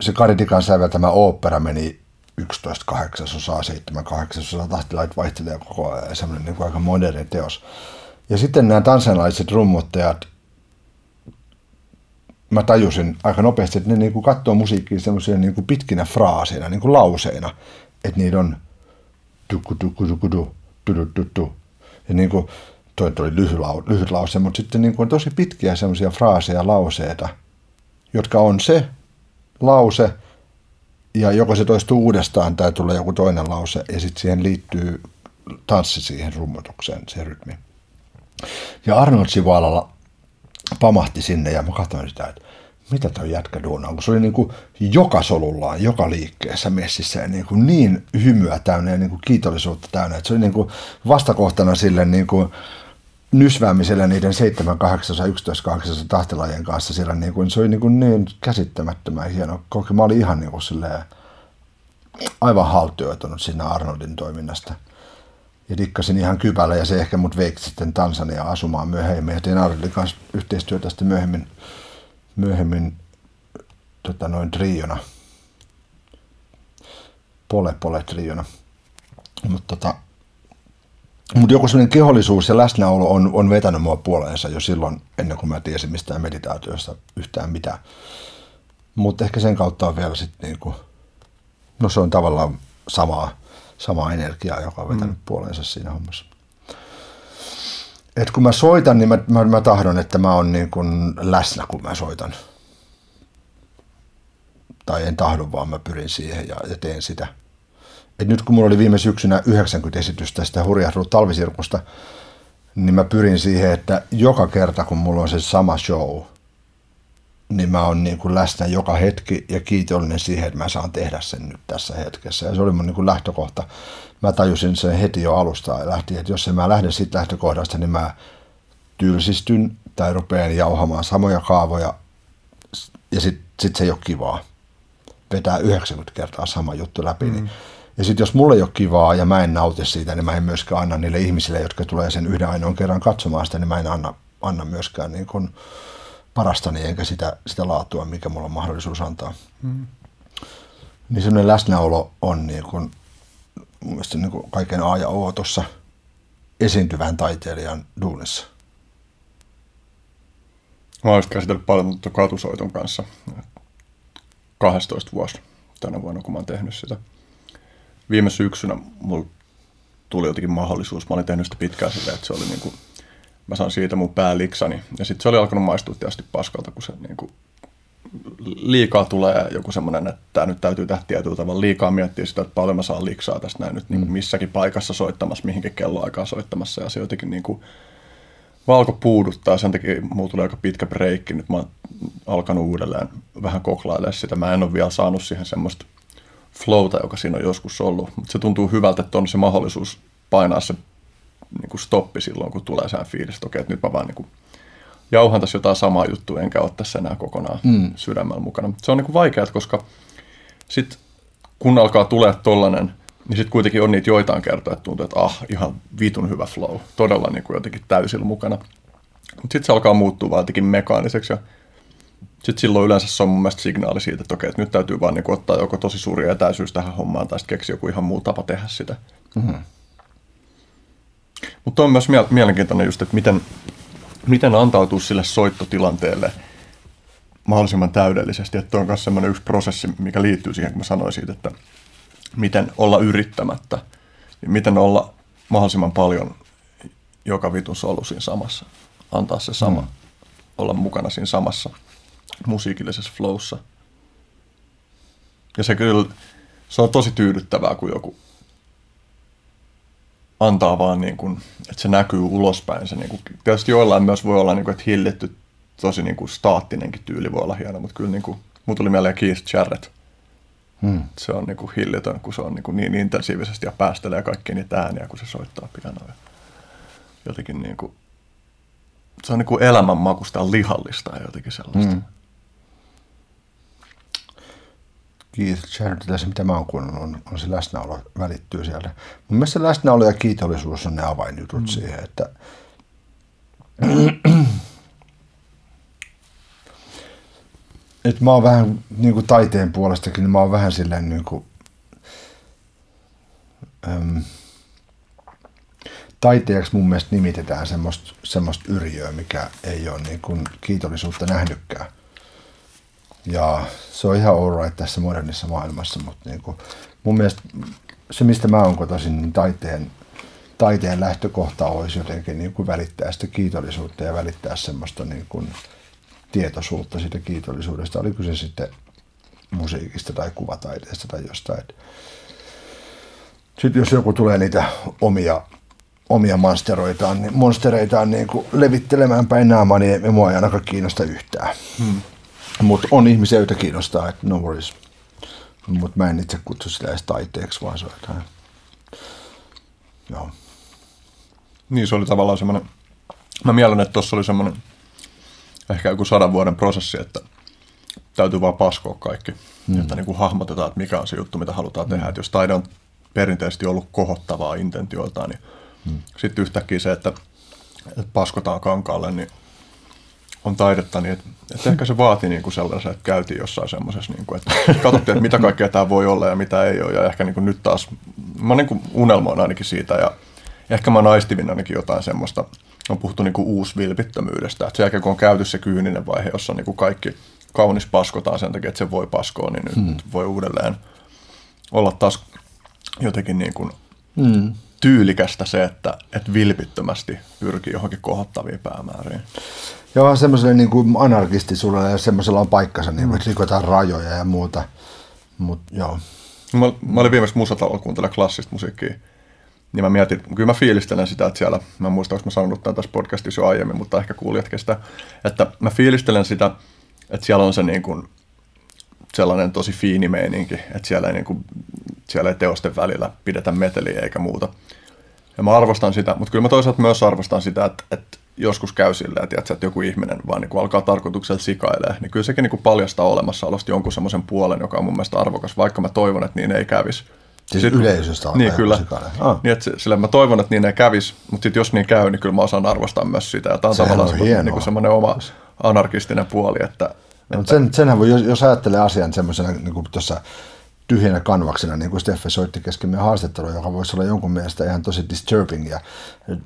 se Kari Tikan säveltämä opera meni 11 kahdeksasosaa, 7 kahdeksasosaa, tahtilait vaihtelee koko ajan, semmoinen niin aika moderni teos. Ja sitten nämä tansanalaiset rummuttajat, mä tajusin aika nopeasti, että ne niin kuin katsoo musiikkia semmoisia niin kuin pitkinä fraaseina, niin kuin lauseina, että niitä on tukku tukku tukku du, du, du, du. Ja niin kuin, toi oli lyhyt, lyhyt lause, mutta sitten niin kuin on tosi pitkiä semmoisia fraaseja, lauseita, jotka on se lause, ja joko se toistuu uudestaan tai tulee joku toinen lause ja sitten siihen liittyy tanssi siihen rummutukseen, se rytmi. Ja Arnold Sivalalla pamahti sinne ja mä katsoin sitä, että mitä toi jätkä duunaa, kun se oli niin kuin joka solullaan, joka liikkeessä messissä ja niin, kuin niin hymyä täynnä ja niin kuin kiitollisuutta täynnä, että se oli niin kuin vastakohtana sille niin kuin nysväämisellä niiden 7, 8, 11, 8 tahtilajien kanssa siellä, niin kuin, se oli niin, kuin niin käsittämättömän hieno. Koki, mä olin ihan niin kuin silleen, aivan haltioitunut siinä Arnoldin toiminnasta. Ja dikkasin ihan kypällä ja se ehkä mut veikki sitten Tansania asumaan myöhemmin. Ja tein Arnoldin kanssa yhteistyötä sitten myöhemmin, myöhemmin tota noin triona. Pole pole triona. Mutta tota, mutta joku sellainen kehollisuus ja läsnäolo on, on vetänyt mua puoleensa jo silloin, ennen kuin mä tiesin mistään meditaatiosta yhtään mitään. Mutta ehkä sen kautta on vielä sitten niinku, no se on tavallaan samaa, samaa energiaa, joka on vetänyt mm. puoleensa siinä hommassa. Et kun mä soitan, niin mä, mä, mä tahdon, että mä oon niin kuin läsnä, kun mä soitan. Tai en tahdo, vaan mä pyrin siihen ja, ja teen sitä – et nyt kun mulla oli viime syksynä 90 esitystä sitä hurjahdut talvisirkusta, niin mä pyrin siihen, että joka kerta kun mulla on se sama show, niin mä oon niin kuin läsnä joka hetki ja kiitollinen siihen, että mä saan tehdä sen nyt tässä hetkessä. Ja se oli mun niin kuin lähtökohta. Mä tajusin sen heti jo alusta ja lähti, että jos en mä lähde siitä lähtökohdasta, niin mä tylsistyn tai rupean jauhamaan samoja kaavoja ja sitten sit se ei ole kivaa. Vetää 90 kertaa sama juttu läpi, niin mm. niin ja sitten jos mulle ei ole kivaa ja mä en nauti siitä, niin mä en myöskään anna niille ihmisille, jotka tulee sen yhden ainoan kerran katsomaan sitä, niin mä en anna, anna myöskään niin kuin parastani enkä sitä, sitä laatua, mikä mulla on mahdollisuus antaa. Mm. Niin semmoinen läsnäolo on niin kuin, mun mielestä niin kuin kaiken A ja O tuossa esiintyvän taiteilijan duunissa. Mä oon käsitellyt paljon katusoiton kanssa 12 vuosi tänä vuonna, kun mä oon tehnyt sitä viime syksynä mulla tuli jotenkin mahdollisuus. Mä olin tehnyt sitä pitkään silleen, että se oli niin kuin, mä saan siitä mun pääliksani. Ja sitten se oli alkanut maistua tietysti paskalta, kun se niin kuin liikaa tulee joku semmoinen, että tämä nyt täytyy tehdä tietyllä tavalla. Liikaa miettiä sitä, että paljon mä saan liksaa tästä näin nyt niin kuin mm. missäkin paikassa soittamassa, mihinkin kelloaikaa soittamassa. Ja se jotenkin niin kuin valko puuduttaa, sen takia mulla tuli aika pitkä breikki. Nyt mä oon alkanut uudelleen vähän koklailemaan sitä. Mä en ole vielä saanut siihen semmoista flowta, joka siinä on joskus ollut. Mutta se tuntuu hyvältä, että on se mahdollisuus painaa se niin kuin stoppi silloin, kun tulee sen fiilis, että okei, että nyt mä vaan niin kuin jauhan tässä jotain samaa juttua, enkä ole tässä enää kokonaan mm. sydämellä mukana. Se on niin kuin vaikeaa, koska sitten kun alkaa tulee tollanen, niin sitten kuitenkin on niitä joitain kertoja, että tuntuu, että ah, ihan vitun hyvä flow, todella niin kuin jotenkin täysillä mukana. Mutta sitten se alkaa muuttua vaan jotenkin mekaaniseksi ja sitten silloin yleensä se on mun mielestä signaali siitä, että okei, että nyt täytyy vaan niin ottaa joko tosi suuri etäisyys tähän hommaan tai sitten keksiä joku ihan muu tapa tehdä sitä. Mm-hmm. Mutta on myös mielenkiintoinen just, että miten, miten antautuu sille soittotilanteelle mahdollisimman täydellisesti. Että on myös sellainen yksi prosessi, mikä liittyy siihen, kun mä sanoin siitä, että miten olla yrittämättä. Miten olla mahdollisimman paljon joka vitun solu siinä samassa. Antaa se sama. Mm. Olla mukana siinä samassa musiikillisessa flowssa. Ja se kyllä, se on tosi tyydyttävää, kun joku antaa vaan niin kuin, että se näkyy ulospäin. Se niin kuin, tietysti joillain myös voi olla, niin kuin, että hillitty, tosi niin kuin staattinenkin tyyli voi olla hieno, mutta kyllä niin kuin, mun tuli mieleen Keith Jarrett. Hmm. Se on niin kuin hillitön, kun se on niin, kuin niin intensiivisesti ja päästelee kaikki niitä ääniä, kun se soittaa pianoja. Jotenkin niin kuin, se on niin kuin elämänmakusta lihallista ja jotenkin sellaista. Hmm. Se, mitä mä oon kuunnellut, on, on se läsnäolo välittyy sieltä. Mun mielestä se läsnäolo ja kiitollisuus on ne avainjutut mm. siihen, että et mä oon vähän niin kuin taiteen puolestakin, niin mä oon vähän silleen niin kuin, äm, taiteeksi mun mielestä nimitetään semmoista, semmoista yrjöä, mikä ei ole niin kuin kiitollisuutta nähnytkään. Ja se on ihan alright tässä modernissa maailmassa, mutta niin kuin, mun mielestä se, mistä mä oon kotoisin, niin taiteen, taiteen lähtökohta olisi jotenkin niin kuin välittää sitä kiitollisuutta ja välittää semmoista niin kuin tietoisuutta siitä kiitollisuudesta. Oli kyse sitten musiikista tai kuvataiteesta tai jostain. Sitten jos joku tulee niitä omia, omia monsteroitaan, monstereitaan niin kuin levittelemään päin naamaa, niin ei mua ei ainakaan kiinnosta yhtään. Hmm. Mutta on ihmisiä, joita kiinnostaa, että no worries. Mutta mä en itse kutsu sitä edes taiteeksi, vaan se on jotain. Joo. Niin, se oli tavallaan semmoinen, mä mielen, että tuossa oli semmoinen ehkä joku sadan vuoden prosessi, että täytyy vaan paskoa kaikki. Mm. Että niin kuin hahmotetaan, että mikä on se juttu, mitä halutaan mm. tehdä. Että jos taide on perinteisesti ollut kohottavaa intentioiltaan, niin mm. sitten yhtäkkiä se, että, että paskotaan kankaalle, niin on taidetta, niin että, että ehkä se vaati niin kuin sellaisen, että käytiin jossain semmoisessa, niin kuin, että katsottiin, että mitä kaikkea tämä voi olla ja mitä ei ole. Ja ehkä niin kuin nyt taas, mä niin kuin unelmoin ainakin siitä ja ehkä mä naistivin ainakin jotain semmoista, on puhuttu niin kuin uusvilpittömyydestä. Että sen jälkeen kun on käyty se kyyninen vaihe, jossa niin kuin kaikki kaunis paskotaan sen takia, että se voi paskoa, niin nyt hmm. voi uudelleen olla taas jotenkin niin kuin hmm. tyylikästä se, että, että vilpittömästi pyrkii johonkin kohottaviin päämääriin. Joo, semmoiselle niin kuin anarkistisuudelle ja semmoisella on paikkansa, niin kuin, rikotaan rajoja ja muuta. Mut, joo. Mä, mä olin viimeksi musatalolla kuuntelemaan klassista musiikkia. Niin mä mietin, kyllä mä fiilistelen sitä, että siellä, mä en muista, mä sanonut tämän tässä podcastissa jo aiemmin, mutta ehkä kuulijat kestä, että mä fiilistelen sitä, että siellä on se niin kuin sellainen tosi fiini meininki, että siellä ei, niin kuin, siellä ei teosten välillä pidetä meteliä eikä muuta. Ja mä arvostan sitä, mutta kyllä mä toisaalta myös arvostan sitä, että, että joskus käy silleen, että, että joku ihminen vaan niin kuin alkaa tarkoituksella sikailee, niin kyllä sekin niin kuin paljastaa olemassaolosta jonkun semmoisen puolen, joka on mun mielestä arvokas, vaikka mä toivon, että niin ei kävisi. Siis Sitten, yleisöstä Niin, kyllä. Ah. Niin, että sillä mä toivon, että niin ei kävisi, mutta sitten jos niin käy, niin kyllä mä osaan arvostaa myös sitä. Ja tämä on Sehän tavallaan on semmoinen, niin kuin semmoinen oma anarkistinen puoli, että, No, että... sen, senhän voi, jos, jos ajattelee asian semmoisena niin kuin tuossa tyhjänä kanvaksena, niin kuin Steffe soitti kesken meidän haastattelua, joka voisi olla jonkun mielestä ihan tosi disturbing ja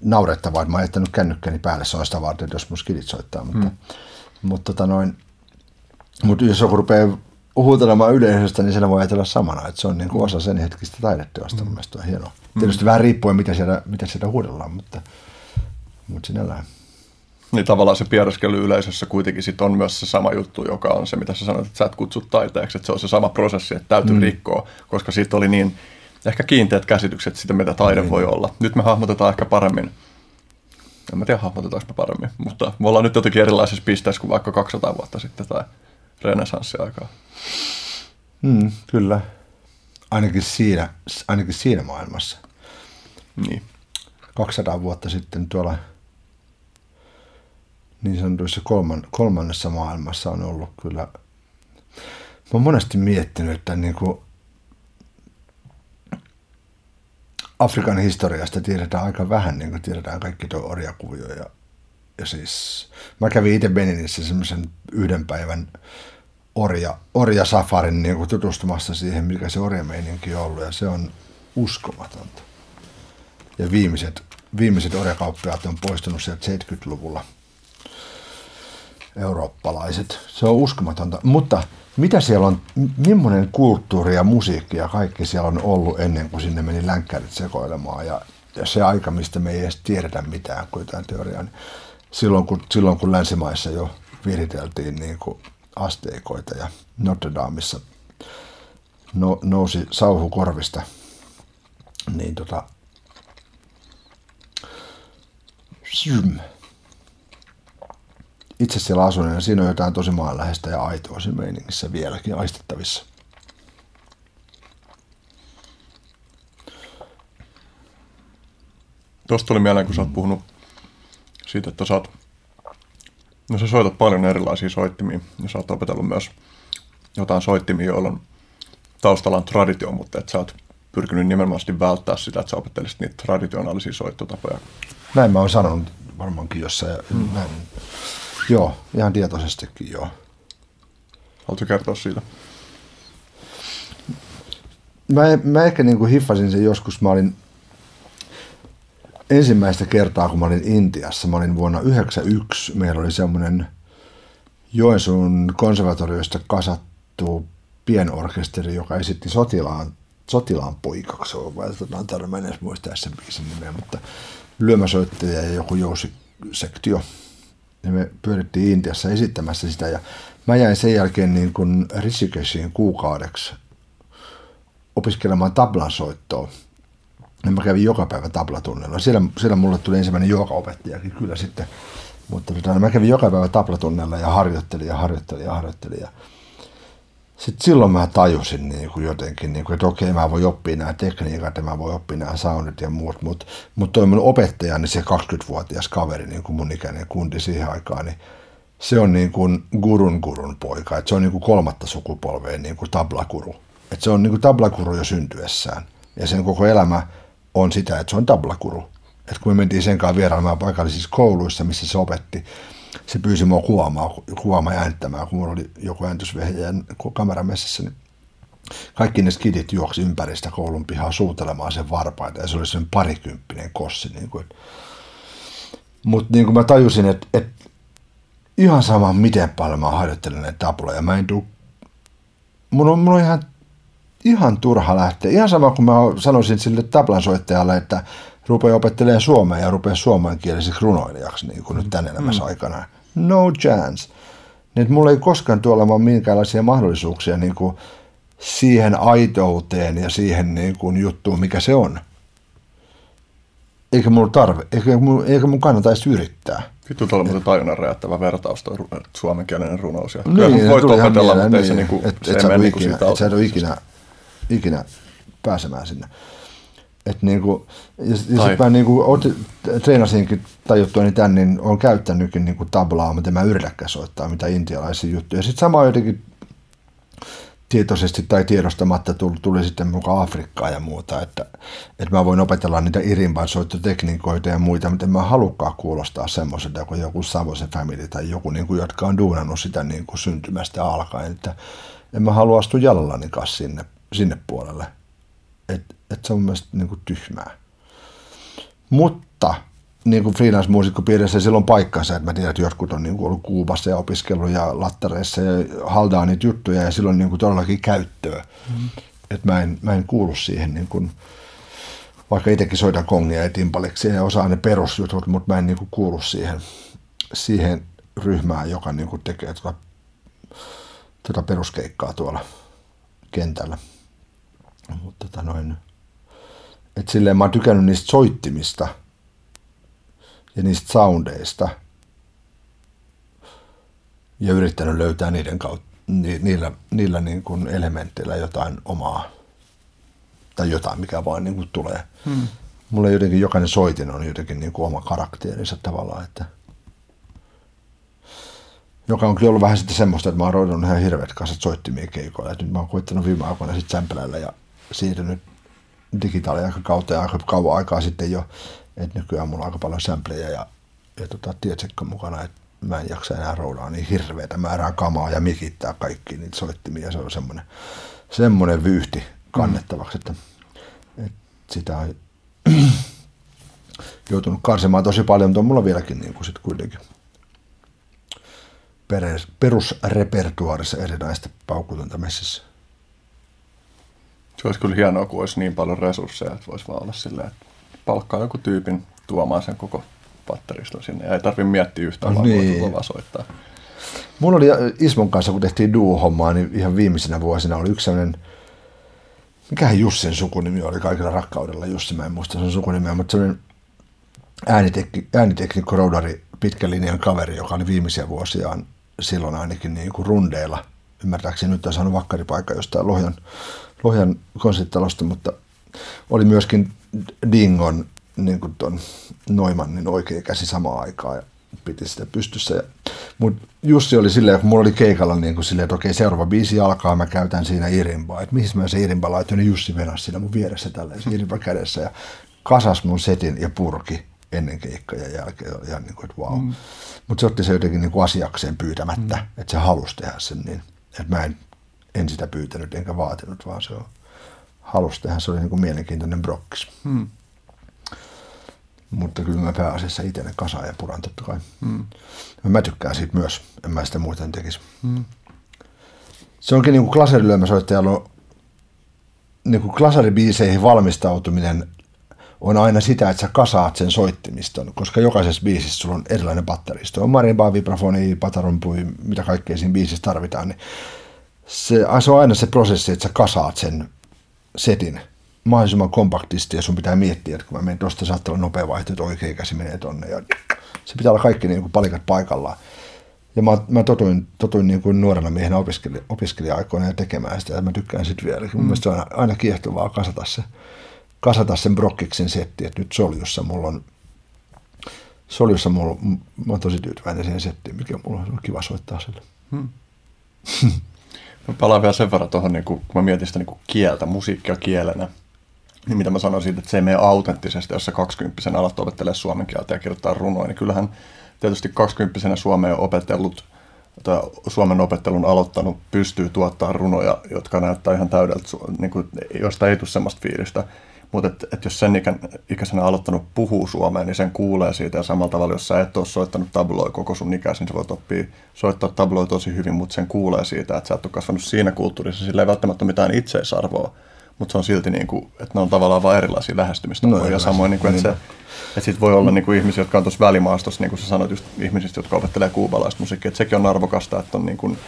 naurettavaa, että mä oon jättänyt kännykkäni päälle, se on sitä varten, jos mun skidit soittaa. Mutta, mm. mutta, tota noin, mutta jos joku rupeaa huutelemaan yleisöstä, niin sen voi ajatella samana, että se on niin kuin osa sen hetkistä taideteosta. Mm. Mielestäni on hienoa. Mm. Tietysti vähän riippuen, mitä siellä, mitä siellä huudellaan, mutta, mutta sinällään. Niin tavallaan se piereskely yleisössä kuitenkin sit on myös se sama juttu, joka on se, mitä sä sanoit, että sä et kutsu taiteeksi, että se on se sama prosessi, että täytyy mm. rikkoa, koska siitä oli niin ehkä kiinteät käsitykset siitä, mitä taide mm. voi olla. Nyt me hahmotetaan ehkä paremmin, en mä tiedä hahmotetaanko me paremmin, mutta me ollaan nyt jotenkin erilaisissa pisteissä kuin vaikka 200 vuotta sitten tai renesanssiaikaa. Mm, kyllä. Ainakin siinä, ainakin siinä maailmassa. Niin. 200 vuotta sitten tuolla niin sanotuissa kolman, kolmannessa maailmassa on ollut kyllä, mä oon monesti miettinyt, että niin kuin Afrikan historiasta tiedetään aika vähän, niin kuin tiedetään kaikki tuo orjakuvio ja, ja siis mä kävin itse Beninissä semmoisen yhden päivän orja, orja safarin niin kuin tutustumassa siihen, mikä se orjameininki on ollut ja se on uskomatonta. Ja viimeiset, viimeiset orjakauppiaat on poistunut sieltä 70-luvulla – eurooppalaiset. Se on uskomatonta. Mutta mitä siellä on, millainen kulttuuri ja musiikki ja kaikki siellä on ollut ennen kuin sinne meni länkkärit sekoilemaan ja, ja se aika, mistä me ei edes tiedetä mitään kuin jotain teoriaa, niin silloin kun, silloin kun länsimaissa jo viriteltiin niin kuin asteikoita ja Notre Dameissa no, nousi sauhu korvista, niin tota, sym, itse siellä asuneena, siinä on jotain tosi maanläheistä ja aitoa siinä meiningissä vieläkin aistettavissa. Tuosta tuli mieleen, kun sä oot puhunut siitä, että sä oot, no sä soitat paljon erilaisia soittimia, ja sä oot opetellut myös jotain soittimia, joilla on taustalla on traditio, mutta että sä oot pyrkinyt nimenomaan välttää sitä, että sä opettelisit niitä traditionaalisia soittotapoja. Näin mä oon sanonut varmaankin jossain. Mm. Näin Joo, ihan tietoisestikin joo. Haluatko kertoa siitä? Mä, mä ehkä niin kuin hiffasin sen joskus, mä olin ensimmäistä kertaa, kun mä olin Intiassa, mä olin vuonna 1991, meillä oli semmoinen Joensuun konservatorioista kasattu pienorkesteri, joka esitti sotilaan, sotilaan poikaksi, valitetaan tarvitse edes muistaa sen biisin nimeä, mutta lyömäsoittaja ja joku jousisektio ja me pyörittiin Intiassa esittämässä sitä ja mä jäin sen jälkeen niin kuin Rishikeshiin kuukaudeksi opiskelemaan tablansoittoa. Ja mä kävin joka päivä tablatunnilla. Siellä, siellä mulle tuli ensimmäinen joogaopettajakin kyllä sitten Mutta tota, mä kävin joka päivä taplatunnella ja harjoittelin ja harjoittelin ja harjoittelin. Ja sitten silloin mä tajusin niin kuin jotenkin, niin kuin, että okei, mä voin oppia nämä tekniikat ja mä voin oppia nämä soundit ja muut, mutta mut toi mun opettaja, niin se 20-vuotias kaveri, niin kuin mun ikäinen kundi siihen aikaan, niin se on niin kuin gurun gurun poika, että se on niin kuin kolmatta sukupolvea niin kuin tablakuru. Että se on niin kuin tablakuru jo syntyessään ja sen koko elämä on sitä, että se on tablakuru. Että kun me mentiin sen kanssa vierailemaan paikallisissa kouluissa, missä se opetti, se pyysi mua kuvaamaan, kuvaamaan ja äänittämään, kun mulla oli joku ääntysvehjä kameramessissä, niin kaikki ne skidit juoksi ympäristä koulun pihaa suutelemaan sen varpaita ja se oli sen parikymppinen kossi. Niin kuin. Mutta niin kuin mä tajusin, että, että ihan sama miten paljon mä harjoittelen näitä tapuloja, mä en tuu, mun on, mun on ihan, ihan turha lähteä. Ihan sama kuin mä sanoisin sille tablansoittajalle, että rupeaa opettelemaan suomea ja rupeaa suomenkieliseksi runoilijaksi niin kuin nyt tänne elämässä mm. aikana. No chance. Niin, että mulla ei koskaan tuolla olemaan minkäänlaisia mahdollisuuksia niin kuin siihen aitouteen ja siihen niin kuin juttuun, mikä se on. Eikä mulla tarve, eikä mun, eikä mun kannata edes yrittää. Vittu tuolla muuten tajunnan räjättävä vertaus tuo suomenkielinen runous. Ja niin, voit opetella, mutta ei se, niin kuin, et, se et ei mene niin ikinä, et sä et ole ikinä, ikinä pääsemään sinne. Et niinku, ja, ja sitten mä niinku, treenasinkin tajuttua niin tän, niin olen käyttänytkin niinku tablaa, mutta en mä yritäkään soittaa mitä intialaisia juttuja. Sitten sama jotenkin tietoisesti tai tiedostamatta tuli, tuli sitten mukaan Afrikkaa ja muuta, että, että mä voin opetella niitä irimban soittotekniikoita ja muita, mutta en mä halukkaan kuulostaa semmoiselta kuin joku Savosen Family tai joku, niin kuin, jotka on duunannut sitä niin kuin syntymästä alkaen, että en mä halua astua jalallani kanssa sinne, sinne puolelle. Että et se on mun mielestä niin kuin tyhmää. Mutta niin kuin freelance-muusikkopiirissä sillä on paikkansa, että mä tiedän, että jotkut on niin kuin ollut Kuubassa ja opiskellut ja lattareissa ja haldaa niitä juttuja ja silloin niin kuin todellakin käyttöä. Mm. Että mä en, mä en kuulu siihen niin kuin, vaikka itsekin soitan kongia ja timpaleksia ja osaan ne perusjutut, mutta mä en niin kuin kuulu siihen, siihen ryhmään, joka niin kuin tekee tuota, tuota peruskeikkaa tuolla kentällä. Mutta tota noin, että silleen mä oon tykännyt niistä soittimista – ja niistä soundeista ja yrittänyt löytää niiden kautta, ni, niillä, niillä niin kuin elementeillä jotain omaa tai jotain, mikä vaan niin kuin tulee. Hmm. Mulle jotenkin jokainen soitin on jotenkin niin kuin oma karakteerinsa tavallaan, että joka on kyllä ollut vähän sitten semmoista, että mä oon roidunut ihan hirveät kassat soittimia keikoilla. Et nyt mä oon koittanut viime aikoina sitten ja siirtynyt digitaaliaikakautta ja aika kauan aikaa sitten jo et nykyään mulla on aika paljon sampleja ja, ja tota, tietsekka mukana, että mä en jaksa enää roudaa niin hirveätä määrää kamaa ja mikittää kaikki niitä soittimia. Se on semmoinen, semmoinen vyyhti kannettavaksi, että, että sitä on joutunut karsimaan tosi paljon, mutta on mulla vieläkin niin kuin sit kuitenkin perusrepertuaarissa erinäistä paukutonta messissä. Se olisi kyllä hienoa, kun olisi niin paljon resursseja, että voisi vaan olla silleen, että palkkaa joku tyypin tuomaan sen koko patteriston sinne. Ja ei tarvitse miettiä yhtään, no, vaan niin. vaan soittaa. Mulla oli Ismon kanssa, kun tehtiin duo-hommaa, niin ihan viimeisenä vuosina oli yksi sellainen, mikähän Jussin sukunimi oli kaikilla rakkaudella, Jussi, mä en muista sen sukunimeä, mutta sellainen äänitek- ääniteknikko roudari pitkän linjan kaveri, joka oli viimeisiä vuosiaan silloin ainakin niin kuin rundeilla. Ymmärtääkseni nyt on saanut vakkaripaikka jostain Lohjan, Lohjan konserttitalosta, mutta oli myöskin Dingon niin kuin ton Noimannin oikea käsi samaan aikaan ja piti sitä pystyssä. Mutta Jussi oli silleen, kun mulla oli keikalla niin kuin silleen, että okei, seuraava biisi alkaa, mä käytän siinä irimpaa. Että mihin mä se irimpa laitoin, niin Jussi venasi siinä mun vieressä tälleen, se irimpa kädessä ja kasas mun setin ja purki ennen keikkaa ja jälkeen. Oli ihan niin kuin, että wow. Mm. Mutta se otti se jotenkin niin kuin asiakseen pyytämättä, mm. että se halusi tehdä sen niin. Että mä en, en sitä pyytänyt enkä vaatinut, vaan se on halusi tehdä. Se oli niin kuin mielenkiintoinen brokkis. Hmm. Mutta kyllä mä pääasiassa itse ne kasaan ja puran totta kai. Hmm. Mä tykkään siitä myös. En mä sitä muuten tekisi. Hmm. Se onkin niin kuin klaserilyömäsoittajalla on niin kuin klasaribiiseihin valmistautuminen on aina sitä, että sä kasaat sen soittimiston, koska jokaisessa biisissä sulla on erilainen batteristo. On marimbaa, vibrafoni, patarumpui, mitä kaikkea siinä biisissä tarvitaan. Niin se, se on aina se prosessi, että sä kasaat sen setin mahdollisimman kompaktisti ja sun pitää miettiä, että kun mä menen tuosta, saattaa olla nopea vaihto, että oikea käsi menee tonne ja Se pitää olla kaikki niin kuin palikat paikallaan. Ja mä, mä totuin, totuin niin kuin nuorena miehenä opiskelija, opiskelija-aikoina ja tekemään sitä, ja mä tykkään sitten vielä. Mm. Mun mielestä se on aina, aina kiehtovaa kasata se, kasata sen Brokkiksen setti, että nyt Soljussa mulla on Soljussa mulla, mä oon tosi tyytyväinen siihen settiin, mikä mulla on, kiva soittaa sille. Hmm. mä palaan vielä sen verran tuohon, niin kun mä mietin sitä niin kieltä, musiikkia kielenä, niin mitä mä sanoisin, että se ei mene autenttisesti, jos sä 20 alat opettelee suomen kieltä ja kirjoittaa runoja, niin kyllähän tietysti 20 Suomeen opetellut tai Suomen opettelun aloittanut pystyy tuottaa runoja, jotka näyttää ihan täydeltä, niin kuin, josta ei tule semmoista fiilistä. Mutta et, et jos sen ikän, ikäisenä aloittanut puhuu suomeen, niin sen kuulee siitä. Ja samalla tavalla, jos sä et ole soittanut tabloi koko sun ikäisen, niin sä voit oppia soittaa tabloi tosi hyvin, mutta sen kuulee siitä, että sä et ole kasvanut siinä kulttuurissa. Sillä ei välttämättä ole mitään itseisarvoa, mutta se on silti, niin kuin, että ne on tavallaan vain erilaisia lähestymistapoja. No, ja samoin, niin kuin, että, se, että sit voi olla niin kuin ihmisiä, jotka on tuossa välimaastossa, niin kuin sä sanoit, just ihmisistä, jotka opettelee kuubalaista musiikkia. Että sekin on arvokasta, että on niin kuin,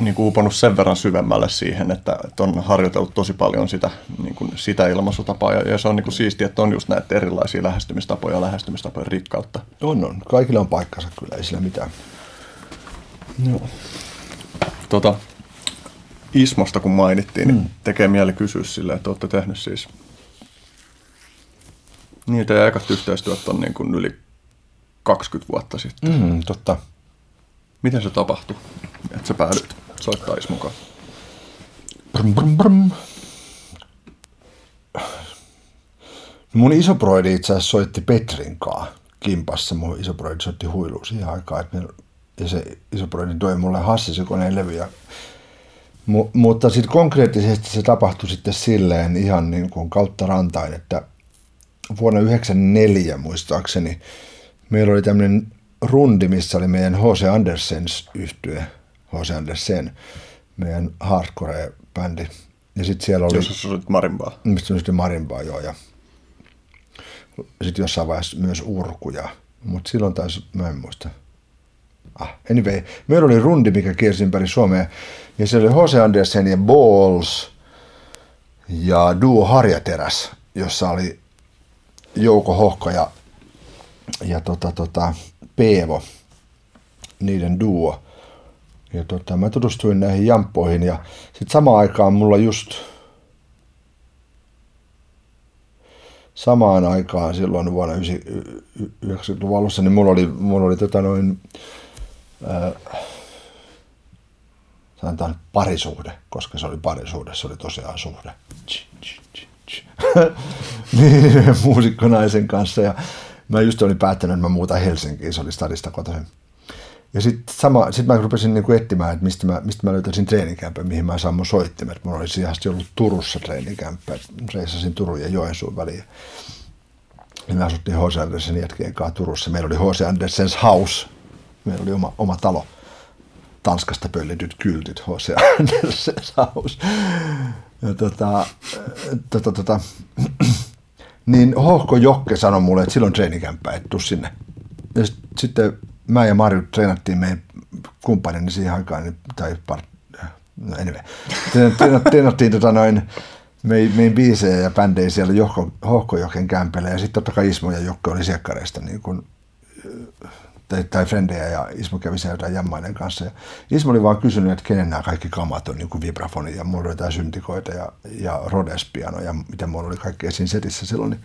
niin kuin uponut sen verran syvemmälle siihen, että, että on harjoitellut tosi paljon sitä, niin kuin sitä ilmaisutapaa. Ja, ja se on niin kuin siistiä, että on just näitä erilaisia lähestymistapoja ja lähestymistapojen rikkautta. On, on. Kaikilla on paikkansa kyllä, ei sillä mitään. Joo. Tota, Ismosta kun mainittiin, niin mm. tekee mieli kysyä sille, että olette tehnyt siis niin, teidän ekat yhteistyöt on niin kuin yli 20 vuotta sitten. Mm, totta. Miten se tapahtui, että sä päädyt soittaa Ismukaan? Brum, brum, brum. Mun isoproidi itse asiassa soitti Petrinkaa kimpassa. Mun isoproidi soitti huiluun siihen aikaan. Että me, ja se isoproidi toi mulle hassisikoneen levyjä. M- mutta sitten konkreettisesti se tapahtui sitten silleen ihan niin kuin kautta rantain, että vuonna 1994 muistaakseni meillä oli tämmöinen rundi, missä oli meidän H.C. Andersens yhtye, H.C. Andersen, meidän hardcore-bändi. Ja sitten siellä oli... Jos olit marimbaa. Mistä oli marimbaa, joo. Ja sitten jossain vaiheessa myös urkuja. Mutta silloin taisi, mä en muista. Ah, anyway, meillä oli rundi, mikä kiersi ympäri Suomea. Ja se oli H.C. Andersen ja Balls ja Duo Harjateräs, jossa oli Jouko Hohka ja, ja tota, tota, Peevo, niiden duo. Ja tota, mä tutustuin näihin jamppoihin ja sitten samaan aikaan mulla just samaan aikaan silloin vuonna 90-luvun alussa, niin mulla oli, mulla oli tota noin, äh, sanotaan parisuhde, koska se oli parisuhde, se oli tosiaan suhde. niin, muusikkonaisen kanssa ja mä just olin päättänyt, että mä muutan Helsinkiin, se oli stadista kotoisin. Ja sitten sit mä rupesin niinku etsimään, että mistä mä, mistä mä löytäisin treenikämpä, mihin mä saan mun soittimet. Mulla oli siihen asti ollut Turussa treenikämpä, reissasin Turun ja Joensuun väliin. Ja me asuttiin H.C. Andersen jätkien kanssa Turussa. Meillä oli H.C. Andersens House. Meillä oli oma, oma talo. Tanskasta pöllityt kyltit H.C. Andersens House. Ja tota, tota, tota, niin Hohko Jokke sanoi mulle, että silloin treenikämppä, että tuu sinne. Ja sit, sitten mä ja Marju treenattiin meidän kumppanini siihen aikaan, niin, tai part, no anyway. Treenattiin tota noin, meidän, meidän biisejä ja bändejä siellä Hohko Jokken kämpellä, ja sitten totta kai Ismo ja Jokke oli siekkareista niin kuin, tai, frendejä ja Ismo kävi siellä jotain jammainen kanssa. Ja Ismo oli vaan kysynyt, että kenen nämä kaikki kamat on, niin kuin vibrafoni ja mulla oli jotain syntikoita ja, ja Rhodes-piano ja mitä mulla oli kaikkea siinä setissä silloin. Niin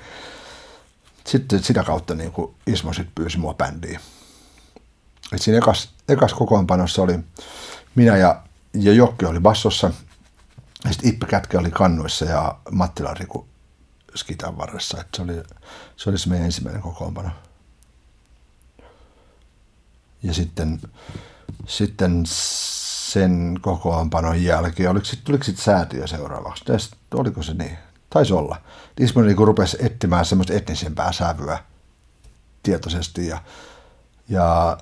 sitten sitä kautta niin kuin Ismo sitten pyysi mua bändiin. Et siinä ekas, ekas kokoonpanossa oli minä ja, ja Jokki oli bassossa, ja sitten Ippe Kätkä oli kannuissa ja Mattila Riku skitan varressa. Et se, oli, se oli se meidän ensimmäinen kokoonpano ja sitten, sitten sen kokoonpanon jälkeen, oliko sitten, tuliko sitten säätiö seuraavaksi? Tästä, oliko se niin? Taisi olla. Ismo niin rupesi etsimään semmoista etnisempää sävyä tietoisesti ja, ja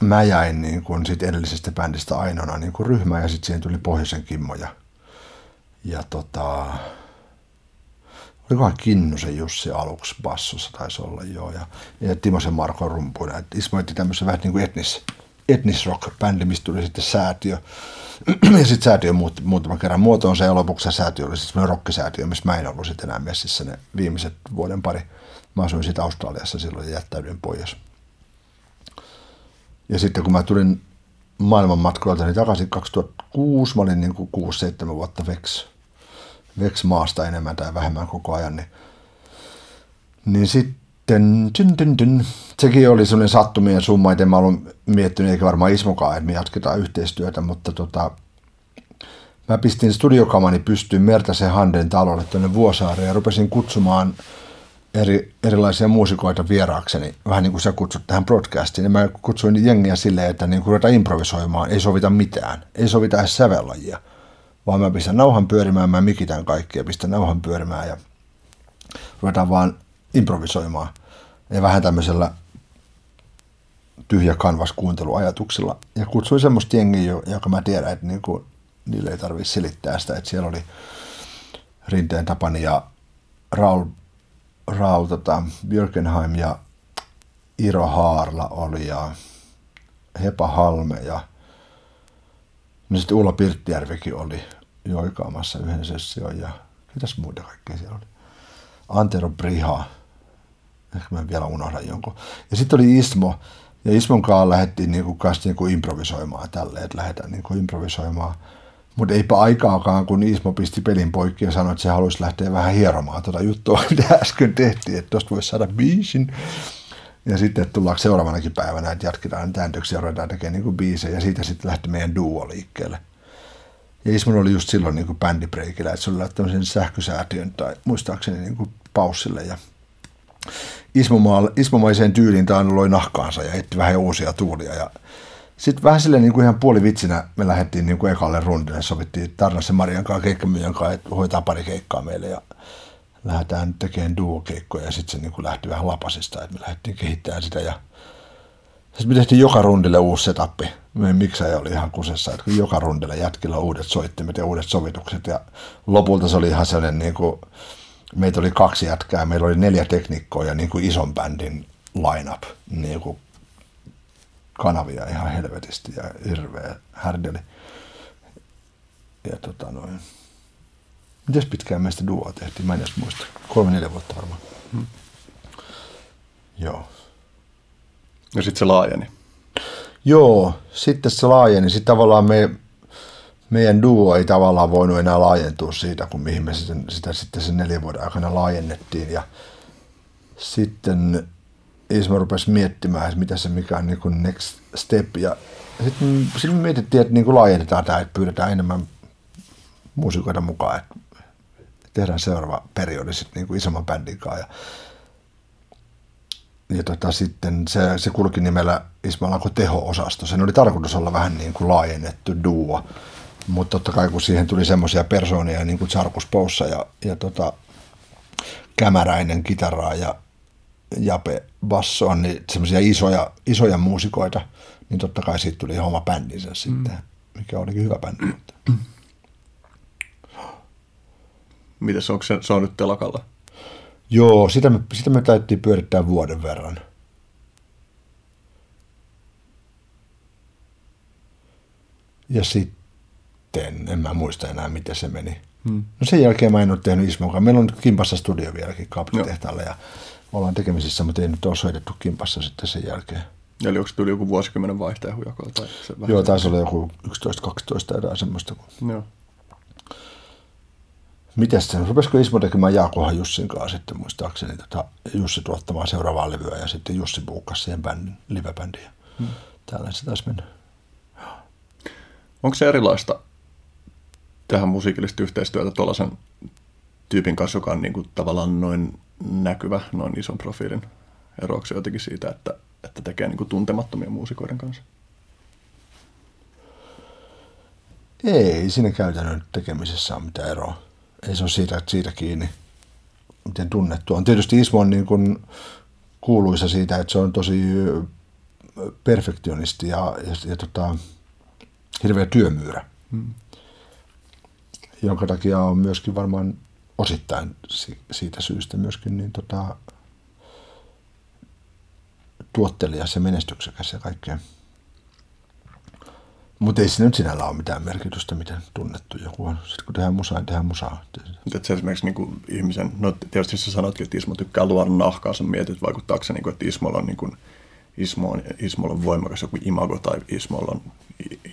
mä jäin niin kuin sit edellisestä bändistä ainoana niin kuin ryhmään ja sitten siihen tuli Pohjoisen Kimmo ja, ja tota, olikohan Kinnusen Jussi aluksi bassossa taisi olla joo, ja, ja Timosen Marko rumpuina. Et Ismo etti tämmöisen vähän niin kuin etnis, Etnis Rock-bändi, mistä tuli sitten säätiö. ja sitten säätiö muutti muutaman kerran muotoonsa ja lopuksi säätiö oli sitten rockisäätiö, missä mä en ollut sitten enää messissä ne viimeiset vuoden pari. Mä asuin sitten Australiassa silloin ja jättäydyin pois. Ja sitten kun mä tulin maailmanmatkoilta niin takaisin 2006, mä olin niin kuin 6-7 vuotta Vex, Vex maasta enemmän tai vähemmän koko ajan, niin, niin sitten tyn, tyn, tyn, sekin oli sellainen sattumien summa, että en mä ollut miettinyt, eikä varmaan Ismokaan, että me jatketaan yhteistyötä, mutta tota, mä pistin studiokamani pystyyn Mertasen Handen talolle tuonne Vuosaareen ja rupesin kutsumaan – eri, erilaisia muusikoita vieraakseni, vähän niin kuin sä kutsut tähän broadcastiin, niin mä kutsuin jengiä silleen, että niin ruvetaan improvisoimaan, ei sovita mitään, ei sovita edes sävellajia, vaan mä pistän nauhan pyörimään, mä mikitän kaikkia, pistän nauhan pyörimään ja ruvetaan vaan improvisoimaan. Ja vähän tämmöisellä tyhjä kanvas kuunteluajatuksella. Ja kutsuin semmoista jengiä, joka mä tiedän, että niin kuin, niille ei tarvitse selittää sitä, että siellä oli Rinteen Tapani ja Raul Raul, tota, Björkenheim ja Iro Haarla oli ja Hepa Halme ja no sitten Ulla Pirttijärvikin oli joikaamassa yhden session ja mitäs muuta kaikkea siellä oli. Antero Briha, ehkä mä vielä unohdan jonkun. Ja sitten oli Ismo, ja Ismon kanssa lähdettiin niinku, kanssa niinku improvisoimaan tälleen, että lähdetään niinku improvisoimaan – mutta eipä aikaakaan, kun Ismo pisti pelin poikki ja sanoi, että se haluaisi lähteä vähän hieromaan tuota juttua, mitä äsken tehtiin, että tuosta voisi saada biisin. Ja sitten tullaanko seuraavanakin päivänä, että jatketaan tääntöksiä ja ruvetaan tekemään niin kuin biisejä. Ja siitä sitten lähti meidän duo liikkeelle. Ja Ismo oli just silloin niin kuin bändibreikillä, että se oli laittanut sen sähkösäätiön tai muistaakseni niin kuin paussille. Ja Ismomaiseen tyyliin tämä loi nahkaansa ja etti vähän uusia tuulia. Ja sitten vähän silleen niin kuin ihan puolivitsinä me lähdettiin niin kuin ekalle rundille, sovittiin Tarnasen Marian kanssa keikkamyyjän kanssa, että hoitaa pari keikkaa meille ja lähdetään tekemään duo-keikkoja ja sitten se niin kuin lähti vähän lapasista, että me lähdettiin kehittämään sitä ja sitten me tehtiin joka rundille uusi setappi. Meidän miksä oli ihan kusessa, että joka rundille jätkillä uudet soittimet ja uudet sovitukset ja lopulta se oli ihan sellainen niin kuin, meitä oli kaksi jätkää, meillä oli neljä teknikkoa ja niin kuin ison bändin line-up, niin kuin kanavia ihan helvetisti ja hirveä härdeli. Ja tota noin. Mites pitkään meistä duoa tehtiin? Mä en edes muista. Kolme, neljä vuotta varmaan. Hmm. Joo. Ja sitten se laajeni. Joo, sitten se laajeni. Sitten tavallaan me, meidän duo ei tavallaan voinut enää laajentua siitä, kun mihin me sitä, sitä sitten sen neljän vuoden aikana laajennettiin. Ja sitten Isma rupesi miettimään, että mitä se mikä on niin kuin next step. Ja sitten sit me mietittiin, että niin kuin laajennetaan tämä, että pyydetään enemmän muusikoita mukaan, että tehdään seuraava periodi sitten niin kuin isomman bändin kanssa. Ja, ja tota, sitten se, se kulki nimellä Ismail kuin teho-osasto. Sen oli tarkoitus olla vähän niin kuin laajennettu duo. Mutta totta kai kun siihen tuli semmoisia persoonia niin kuin Charkus Poussa ja, ja tota, Kämäräinen kitaraa ja Jape bassoa, niin semmoisia isoja, isoja muusikoita, niin totta kai siitä tuli oma bändinsä sitten, mm. mikä olikin hyvä bändi. Mites, onko se, se on nyt telakalla? Joo, sitä me, sitä me täyttiin pyörittää vuoden verran. Ja sitten, en mä muista enää, miten se meni. Hmm. No sen jälkeen mä en ole tehnyt Ismonkaan. Meillä on Kimpassa studio vieläkin kaapelitehtaalla ja ollaan tekemisissä, mutta ei nyt ole soitettu kimpassa sitten sen jälkeen. Eli onko tuli joku vuosikymmenen vaihteen hujakolla? Tai se Joo, taisi olla joku 11-12 tai semmoista. Joo. Mites se, rupesiko Ismo tekemään Jaakohan Jussin kanssa sitten muistaakseni tota, Jussi tuottamaan seuraavaa levyä ja sitten Jussi buukkasi siihen bändin, live-bändiin. Hmm. Tällä se taisi mennä. Onko se erilaista tähän musiikillista yhteistyötä tuollaisen tyypin kanssa, joka on niin kuin tavallaan noin näkyvä noin ison profiilin eroksi jotenkin siitä, että, että tekee niin kuin tuntemattomia muusikoiden kanssa? Ei siinä käytännön tekemisessä ole mitään eroa. Ei se ole siitä, että siitä kiinni, miten tunnettu on. Tietysti Ismo on niin kuin kuuluisa siitä, että se on tosi perfektionisti ja, ja, ja tota, hirveä työmyyrä. Hmm. Jonka takia on myöskin varmaan osittain siitä syystä myöskin niin tota, tuottelias ja menestyksekäs ja kaikkea. Mutta ei siinä nyt sinällä ole mitään merkitystä, miten tunnettu joku on. Sitten kun tehdään musaa, niin tehdään musaa. Mutta se esimerkiksi niin kuin ihmisen, no tietysti sä sanotkin, että Ismo tykkää luoda nahkaa, sä mietit, vaikuttaako se, niin kuin, että Ismolla on, niin kuin, Ismo on, Ismolla on voimakas joku imago tai Ismolla on,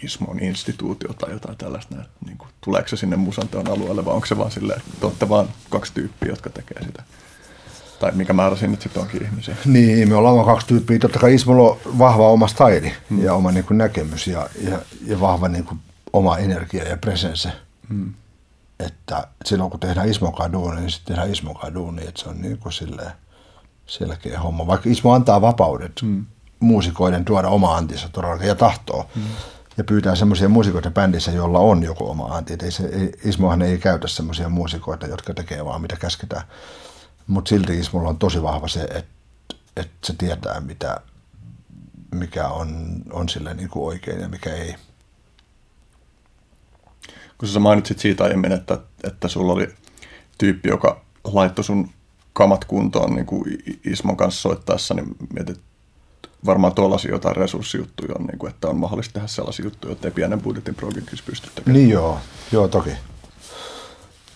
Ismo on instituutio tai jotain tällaista. Niin kuin, tuleeko se sinne musanteon alueelle vai onko se vaan silleen, että olette vaan kaksi tyyppiä, jotka tekee sitä? Tai mikä määrä sinne sitten onkin ihmisiä. Niin, me ollaan kaksi tyyppiä. Totta kai Ismolla on vahva oma staili mm. ja oma niin kuin, näkemys ja, ja, ja vahva niin kuin, oma energia ja presense. Mm. Että silloin kun tehdään Ismokaan duuni, niin sitten tehdään Ismokaan duuni, että se on niin kuin silleen selkeä homma. Vaikka Ismo antaa vapaudet mm. muusikoiden tuoda oma antinsa todella ja tahtoo. Mm. Ja pyytää semmoisia muusikoita bändissä, joilla on joku oma anti. Ei se, ei, Ismohan ei käytä semmoisia muusikoita, jotka tekee vaan mitä käsketään. Mutta silti Ismulla on tosi vahva se, että et se tietää, mitä, mikä on, on sille niin kuin oikein ja mikä ei. Kun sä mainitsit siitä aiemmin, että, että sulla oli tyyppi, joka laittoi sun kamat kuntoon niin kuin Ismon kanssa soittaessa, niin mietit, varmaan tuollaisia jotain resurssijuttuja on, niin kuin, että on mahdollista tehdä sellaisia juttuja, että ei pienen budjetin progikissa pysty tekemään. Niin joo, joo toki.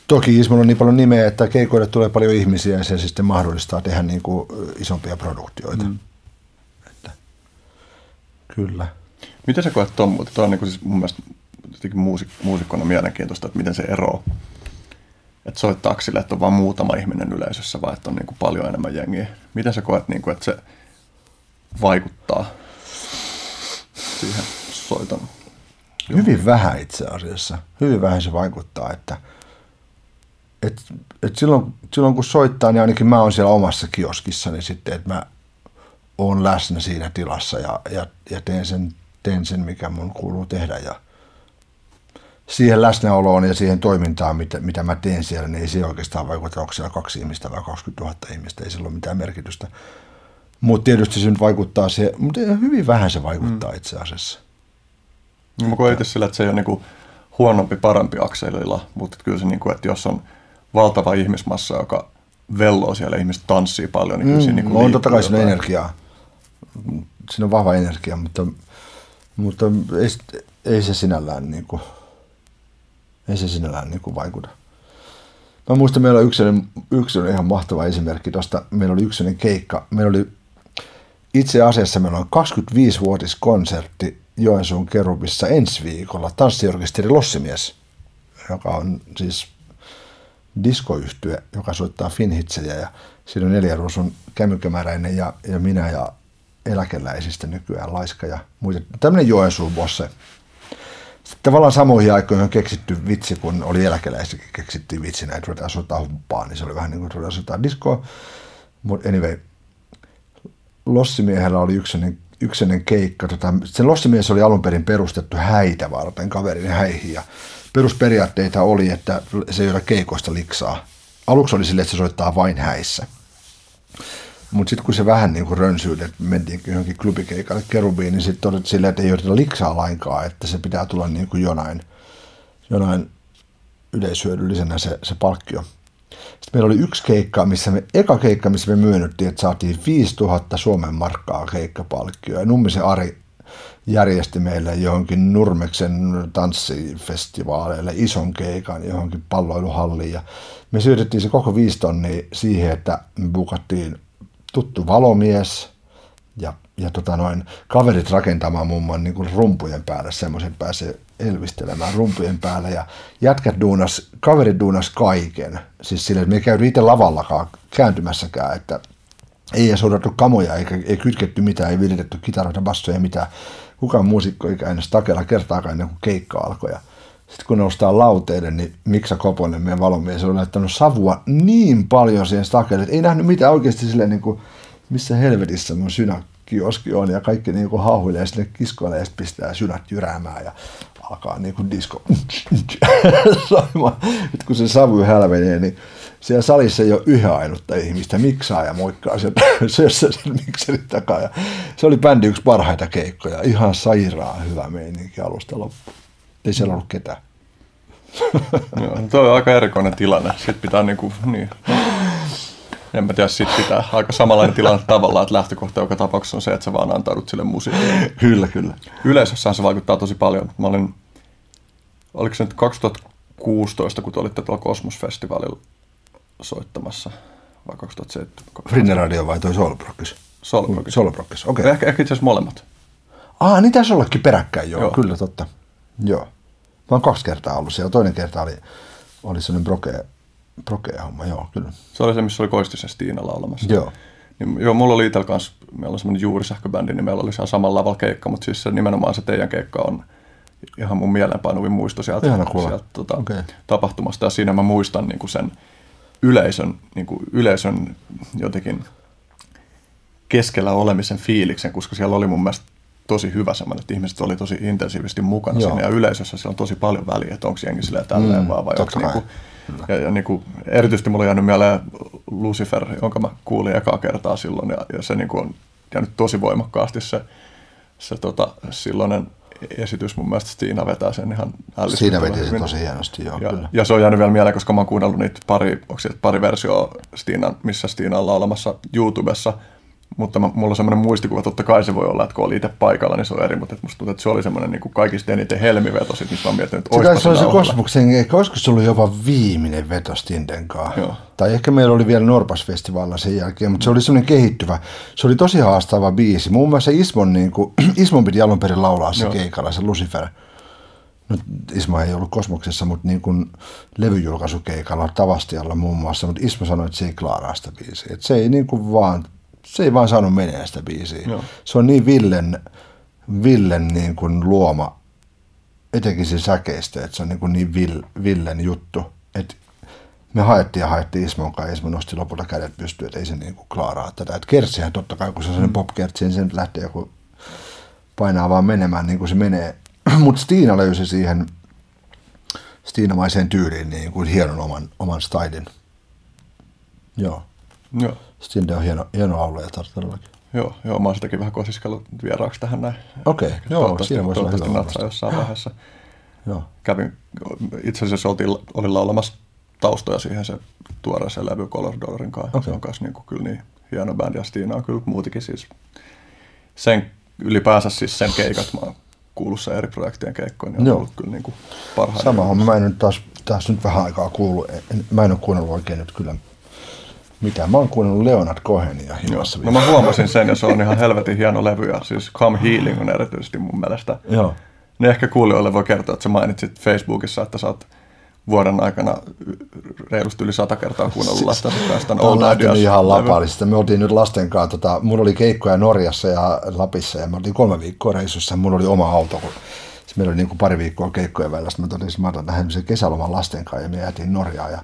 Toki Ismolla on niin paljon nimeä, että keikoille tulee paljon ihmisiä ja se sitten mahdollistaa tehdä niin kuin isompia produktioita. Mm. Että, kyllä. Miten sä koet tuon muuten? Tuo on niin kuin siis mun mielestä muusik- muusikkona mielenkiintoista, että miten se ero että soittaako sille, että on vain muutama ihminen yleisössä vai että on niin kuin paljon enemmän jengiä. Miten sä koet, niin kuin, että se vaikuttaa siihen soiton? Hyvin vähän itse asiassa. Hyvin vähän se vaikuttaa, että – et, et silloin, silloin kun soittaa, niin ainakin mä oon siellä omassa kioskissani niin sitten, että mä oon läsnä siinä tilassa ja, ja, ja teen, sen, teen sen, mikä mun kuuluu tehdä. Ja siihen läsnäoloon ja siihen toimintaan, mitä, mitä mä teen siellä, niin ei se oikeastaan vaikuta, onko siellä kaksi ihmistä vai 20 000 ihmistä, ei sillä ole mitään merkitystä. Mutta tietysti se nyt vaikuttaa se, mutta hyvin vähän se vaikuttaa mm. itse asiassa. Mä koen itse sillä, että se ei ole niinku huonompi, parempi akselilla, mutta kyllä se, niinku, että jos on ihmismassa, joka velloo siellä, ihmiset tanssii paljon. Niin mm, siinä niin on totta kai siinä energiaa. Siinä on vahva energia, mutta, mutta ei, ei se sinällään, niin kuin, ei se sinällään niin kuin vaikuta. Mä muistan, meillä oli yksi, ihan mahtava esimerkki tuosta. Meillä oli yksi keikka. Meillä oli itse asiassa meillä on 25-vuotiskonsertti Joensuun kerubissa ensi viikolla. Tanssiorkesteri Lossimies, joka on siis diskoyhtye, joka soittaa finhitsejä ja siinä on neljä ruusun kämykkämäräinen ja, ja minä ja eläkeläisistä nykyään Laiska ja muita. Tämmöinen Joensuun bosse. Sitten tavallaan samoihin aikoihin on keksitty vitsi, kun oli eläkeläisikin keksittiin vitsinä, että ruvetaan soittaa humppaa, niin se oli vähän niin kuin ruvetaan soittaa diskoa. Mutta anyway, Lossimiehellä oli yksinen, yksinen keikka. Tota, sen Lossimies oli alun perin perustettu häitä varten, kaverin häihin. Ja perusperiaatteita oli, että se ei ole keikoista liksaa. Aluksi oli silleen, että se soittaa vain häissä. Mutta sitten kun se vähän niin kuin rönsyyli, että mentiin johonkin klubikeikalle kerubiin, niin sitten todettiin silleen, että ei oteta liksaa lainkaan, että se pitää tulla niin kuin jonain, jonain yleishyödyllisenä se, se palkkio. Sitten meillä oli yksi keikka, missä me, eka keikka, missä me myönnyttiin, että saatiin 5000 Suomen markkaa keikkapalkkioa. Ja Nummisen Ari järjesti meille johonkin Nurmeksen tanssifestivaaleille ison keikan johonkin palloiluhalliin ja me syötettiin se koko viisi tonnia siihen, että me bukattiin tuttu valomies ja, ja tota noin, kaverit rakentamaan mumman niin kuin rumpujen päälle, semmoisen pääsee elvistelemään rumpujen päälle ja jätkät duunas, kaverit duunas kaiken. Siis sille, että me ei käynyt itse lavallakaan kääntymässäkään, että ei edes kamoja, eikä ei kytketty mitään, ei viritetty kitaroita, bassoja, mitään. Kukaan muusikko ei käynyt takella kertaakaan ennen kuin keikka alkoi. Sitten kun noustaan lauteille, niin Miksa Koponen, meidän valomies, on laittanut savua niin paljon siihen stakelle, että ei nähnyt mitään oikeasti silleen, niin kuin, missä helvetissä mun synäkioski on, ja kaikki niin kuin hauhuilee sinne kiskoille, ja sitten pistää synät jyräämään, ja alkaa niin kuin disco soimaan. Nyt kun se savu hälvenee, niin siellä salissa ei ole yhä ainutta ihmistä, miksaa ja moikkaa sen syössä sen mikserin takaa. Ja se oli bändi yksi parhaita keikkoja, ihan sairaan hyvä meininki alusta loppuun. Ei siellä ollut ketään. Joo, no tuo on aika erikoinen tilanne. Sitten pitää niinku, niin. en mä tiedä, sit pitää aika samanlainen tilanne tavallaan, että lähtökohta joka tapauksessa on se, että sä vaan antaudut sille musiikille. Kyllä, kyllä. Yleisössään se vaikuttaa tosi paljon. Mä olin, oliko se nyt 2016, kun te olitte tuolla Kosmos-festivaalilla soittamassa, vai 2007? Frinne Radio vai toi Solbrockis? Solbrockis. Solbrockis, okei. Okay. Ehkä, ehkä itse asiassa molemmat. Ah, niin tässä ollakin peräkkäin, joo, joo. kyllä totta. Joo. Mä oon kaksi kertaa ollut siellä. Toinen kerta oli, oli sellainen broke, brokea homma, joo, kyllä. Se oli se, missä oli Koistisen Stiina laulamassa. Joo. Niin, joo, mulla oli itsellä kanssa, meillä on semmoinen juurisähköbändi, niin meillä oli siellä samalla lavalla keikka, mutta siis se, nimenomaan se teidän keikka on ihan mun mieleenpainuvin muisto sieltä, sieltä tota, okay. tapahtumasta. Ja siinä mä muistan niin kuin sen yleisön, niin kuin yleisön jotenkin keskellä olemisen fiiliksen, koska siellä oli mun mielestä tosi hyvä semmoinen, että ihmiset oli tosi intensiivisesti mukana Joo. siinä ja yleisössä siellä on tosi paljon väliä, että onko jengi silleen tälleen mm, vaan vai onko niinku, ja, ja niinku, erityisesti mulla on jäänyt mieleen Lucifer, jonka mä kuulin ekaa kertaa silloin ja, ja se niinku on jäänyt tosi voimakkaasti se, se tota, silloinen esitys mun mielestä Stiina vetää sen ihan Siinä veti se tosi hienosti, joo, ja, kyllä. ja se on jäänyt vielä mieleen, koska mä oon kuunnellut niitä pari, onko pari versioa Stiinan, missä Stiina on laulamassa YouTubessa – mutta mä, mulla on semmoinen muistikuva, totta kai se voi olla, että kun oli itse paikalla, niin se on eri, mutta musta tuntuu, että se oli semmoinen niin kuin kaikista eniten helmiveto, sit, missä mä oon miettinyt, että se oli se kosmoksen, ehkä olisiko se ollut jopa viimeinen veto Stindenkaan. Tai ehkä meillä oli vielä Norpas-festivaalilla sen jälkeen, mutta se oli semmoinen kehittyvä. Se oli tosi haastava biisi. Muun muassa Ismon, niin kuin, Ismon piti alun perin laulaa se Joo. keikalla, se Lucifer. No, Ismo ei ollut kosmoksessa, mutta niin kuin levyjulkaisukeikalla Tavastialla muun muassa, mutta Ismo sanoi, että se ei klaaraa sitä biisiä. Että se ei niin kuin vaan se ei vaan saanut menee sitä biisiä. Joo. Se on niin Villen, Villen niin kuin luoma, etenkin se säkeistä, että se on niin, kuin niin Vill, Villen juttu. Että me haettiin ja haettiin Ismon kanssa, Ismo nosti lopulta kädet pystyyn, että ei se niin kuin klaaraa tätä. Että kertsihän totta kai, kun se on sellainen mm. popkertsi, niin se nyt lähtee joku painaa vaan menemään niin kuin se menee. Mutta Stiina löysi siihen Stiinamaiseen tyyliin niin kuin hienon oman, oman stylin. Joo. Joo. Stinde on hieno, hieno laulaja todellakin. Joo, joo, mä oon sitäkin vähän kosiskellut vieraaksi tähän näin. Okei, okay, joo, siinä voisi olla hyvä natsaa jossain vaiheessa. joo. Kävin, itse asiassa oltiin, olin laulamassa taustoja siihen se tuoreeseen levy Color Dollarin kanssa. Okay. Se on kanssa niin kuin, kyllä niin hieno bändi ja Stina on kyllä muutikin siis sen ylipäänsä siis sen keikat mä oon kuullut sen eri projektien keikkoon, niin on Joo. ollut kyllä niin kuin parhaita. Sama homma, mä en nyt taas, taas nyt vähän aikaa kuullut, mä en ole kuunnellut oikein nyt kyllä mitä? Mä oon kuunnellut Leonard Cohenia himassa. No mä huomasin sen ja se on ihan helvetin hieno levy ja siis Come Healing on erityisesti mun mielestä. Joo. Ne ehkä kuulijoille voi kertoa, että sä mainitsit Facebookissa, että sä oot vuoden aikana reilusti yli sata kertaa kuunnellut lasten kanssa tämän Old Ideas. ihan lapallista. Me oltiin nyt lasten kanssa, tota, mulla oli keikkoja Norjassa ja Lapissa ja me oltiin kolme viikkoa reissussa. Mulla oli oma auto, kun meillä oli niin kuin pari viikkoa keikkoja välillä. Sitten mä totesin, että mä otan kesäloman lasten kanssa ja me jäätiin Norjaan. Ja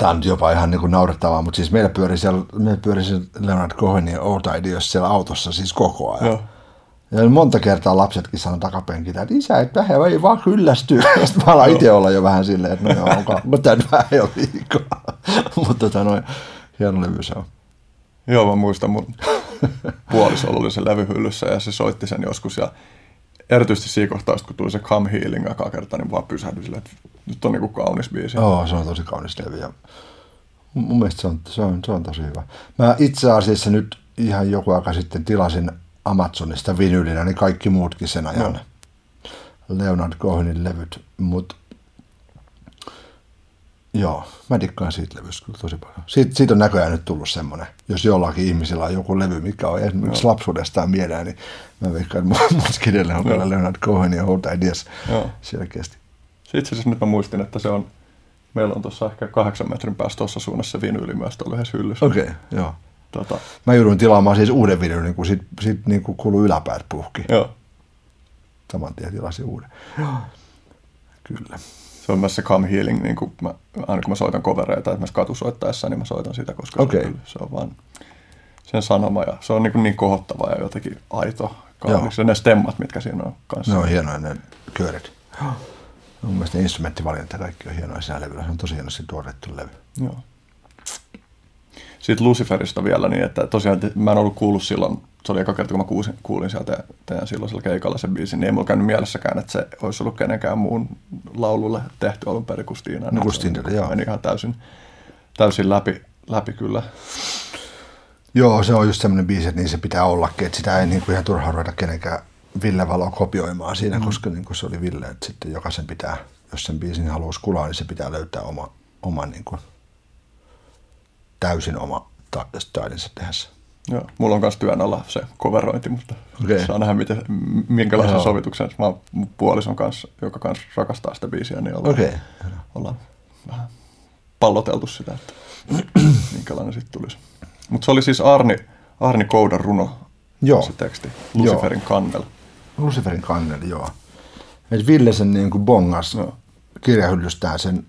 tämä on jopa ihan niin kuin naurettavaa, mutta siis meillä pyöri siellä, meillä pyöri siellä Leonard Cohenin Old Ideas siellä autossa siis koko ajan. Joo. Ja monta kertaa lapsetkin sanoi takapenkillä, että isä, että vähän ei vaan kyllästy. Sitten mä alan itse olla jo vähän silleen, että no joo, onko, mutta tämä vähän jo liikaa. mutta tota noin, hieno levy se on. Joo, mä muistan mun puoliso oli se levyhyllyssä ja se soitti sen joskus ja erityisesti siinä kohtaa, kun tuli se Come Healing aika kerta, niin vaan pysähdyin silleen, että nyt on niinku kaunis biisi. Joo, se on tosi kaunis levy ja mun mielestä se on, se on, se on tosi hyvä. Mä itse asiassa nyt ihan joku aika sitten tilasin Amazonista vinylinä, niin kaikki muutkin sen ajan. No. Leonard Cohenin levyt, mutta Joo, mä dikkaan siitä levystä kyllä tosi paljon. Siitä, siitä on näköjään nyt tullut semmoinen, jos jollakin ihmisillä on joku levy, mikä on esimerkiksi Joo. lapsuudestaan mieleen, niin mä veikkaan, että mun edelleen on kyllä Leonard Cohen ja Old Ideas Joo. selkeästi. Itse asiassa nyt mä muistin, että se on, meillä on tuossa ehkä kahdeksan metrin päästä tuossa suunnassa vinyyli myös tuolla yhdessä hyllyssä. Okei, okay, joo. Tota. Mä joudun tilaamaan siis uuden vinylin, kun sit, sit niin kuin kuuluu yläpäät puhki. Joo. Saman tien tilasin uuden. Joo. Kyllä se on myös se come healing, niin kuin mä, aina kun mä soitan kovereita, että mä katusoittaessa, niin mä soitan sitä, koska okay. se, se on vaan sen sanoma ja se on niin, niin kohottava ja jotenkin aito. Kaunis. Ja ne stemmat, mitkä siinä on kanssa. Ne on hienoja ne kööret. Mun mielestä ne instrumenttivalinta kaikki on hienoja siinä levyllä. Se on tosi hienosti tuotettu levy. Joo. Sitten Luciferista vielä, niin että tosiaan mä en ollut kuullut silloin se oli eka kerta, kun mä kuulin, kuulin sieltä teidän silloisella keikalla sen biisin, niin ei mulla käynyt mielessäkään, että se olisi ollut kenenkään muun laululle tehty alun perin kuin. No kuin Stiina, joo. Meni ihan täysin, täysin läpi. läpi kyllä. Joo, se on just semmoinen biisi, että niin se pitää ollakin, että sitä ei niin kuin ihan turhaan ruveta kenenkään Ville Valo kopioimaan siinä, mm. koska niin kuin se oli Ville, että sitten jokaisen pitää, jos sen biisin haluaisi kulaa, niin se pitää löytää oma, oma niin kuin, täysin oma stylinsa tehdä se. Joo, mulla on myös työn alla se coverointi, mutta okay. saa nähdä, miten, minkälaisen Joo. sovituksen mä oon puolison kanssa, joka kanssa rakastaa sitä biisiä, niin ollaan, okay. ollaan vähän palloteltu sitä, että minkälainen sitten tulisi. Mutta se oli siis Arni, Arni Koudan runo, joo. se teksti, Luciferin kannel. Luciferin kannel, joo. Et Ville sen niin kuin bongas no. kirjahyllystään sen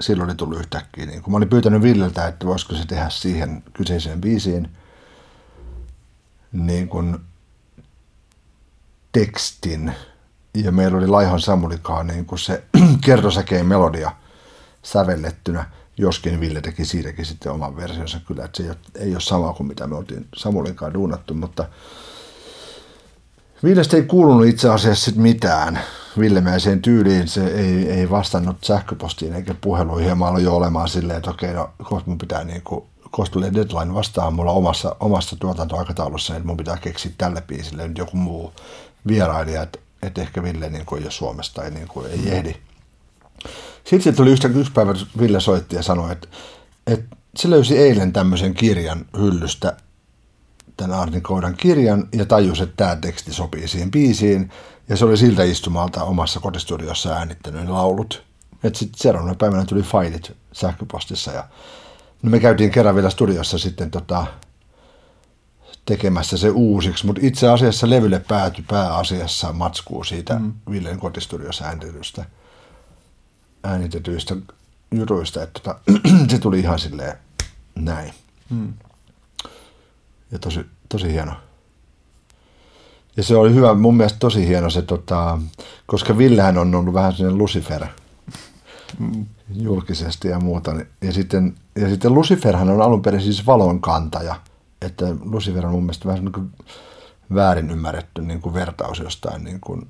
silloin oli tullut yhtäkkiä. Niin kun mä olin pyytänyt Villeltä, että voisiko se tehdä siihen kyseiseen biisiin niin kuin tekstin. Ja meillä oli Laihon Samulikaan niin kuin se kertosäkeen melodia sävellettynä, joskin Ville teki siitäkin sitten oman versionsa kyllä, että se ei ole, ei ole sama kuin mitä me oltiin Samulinkaan duunattu, mutta Villestä ei kuulunut itse asiassa sit mitään. Villemäiseen tyyliin se ei, ei vastannut sähköpostiin eikä puheluihin mä aloin jo olemaan silleen, että okei, no kohta mun pitää niin kuin, kohta tulee deadline vastaan mulla omassa, omassa tuotantoaikataulussa, että mun pitää keksiä tälle biisille nyt joku muu vierailija, että, että ehkä Ville niin kuin ei ole Suomesta tai niin kuin ei ehdi. Sitten tuli yhtä, yksi päivä Ville soitti ja sanoi, että, että se löysi eilen tämmöisen kirjan hyllystä, tämän Arni Koudan kirjan ja tajusi, että tämä teksti sopii siihen biisiin. Ja se oli siltä istumalta omassa kotistudiossa äänittänyt ne laulut. Että sitten seuraavana päivänä tuli failit sähköpostissa ja no me käytiin kerran vielä studiossa sitten tota, tekemässä se uusiksi, mutta itse asiassa levylle päätyi pääasiassa matskuu siitä mm. Villen kotistudiossa äänitetystä, äänitetyistä jutuista, että tota, se tuli ihan silleen näin. Mm. Ja tosi, tosi hieno. Ja se oli hyvä, mun mielestä tosi hieno se, tota, koska Villehän on ollut vähän sellainen Lucifer. Julkisesti ja muuta. Ja sitten, ja sitten Luciferhan on alun perin siis valonkantaja. Että Lucifer on mun mielestä vähän niin kuin väärin ymmärretty niin kuin vertaus jostain, niin kuin,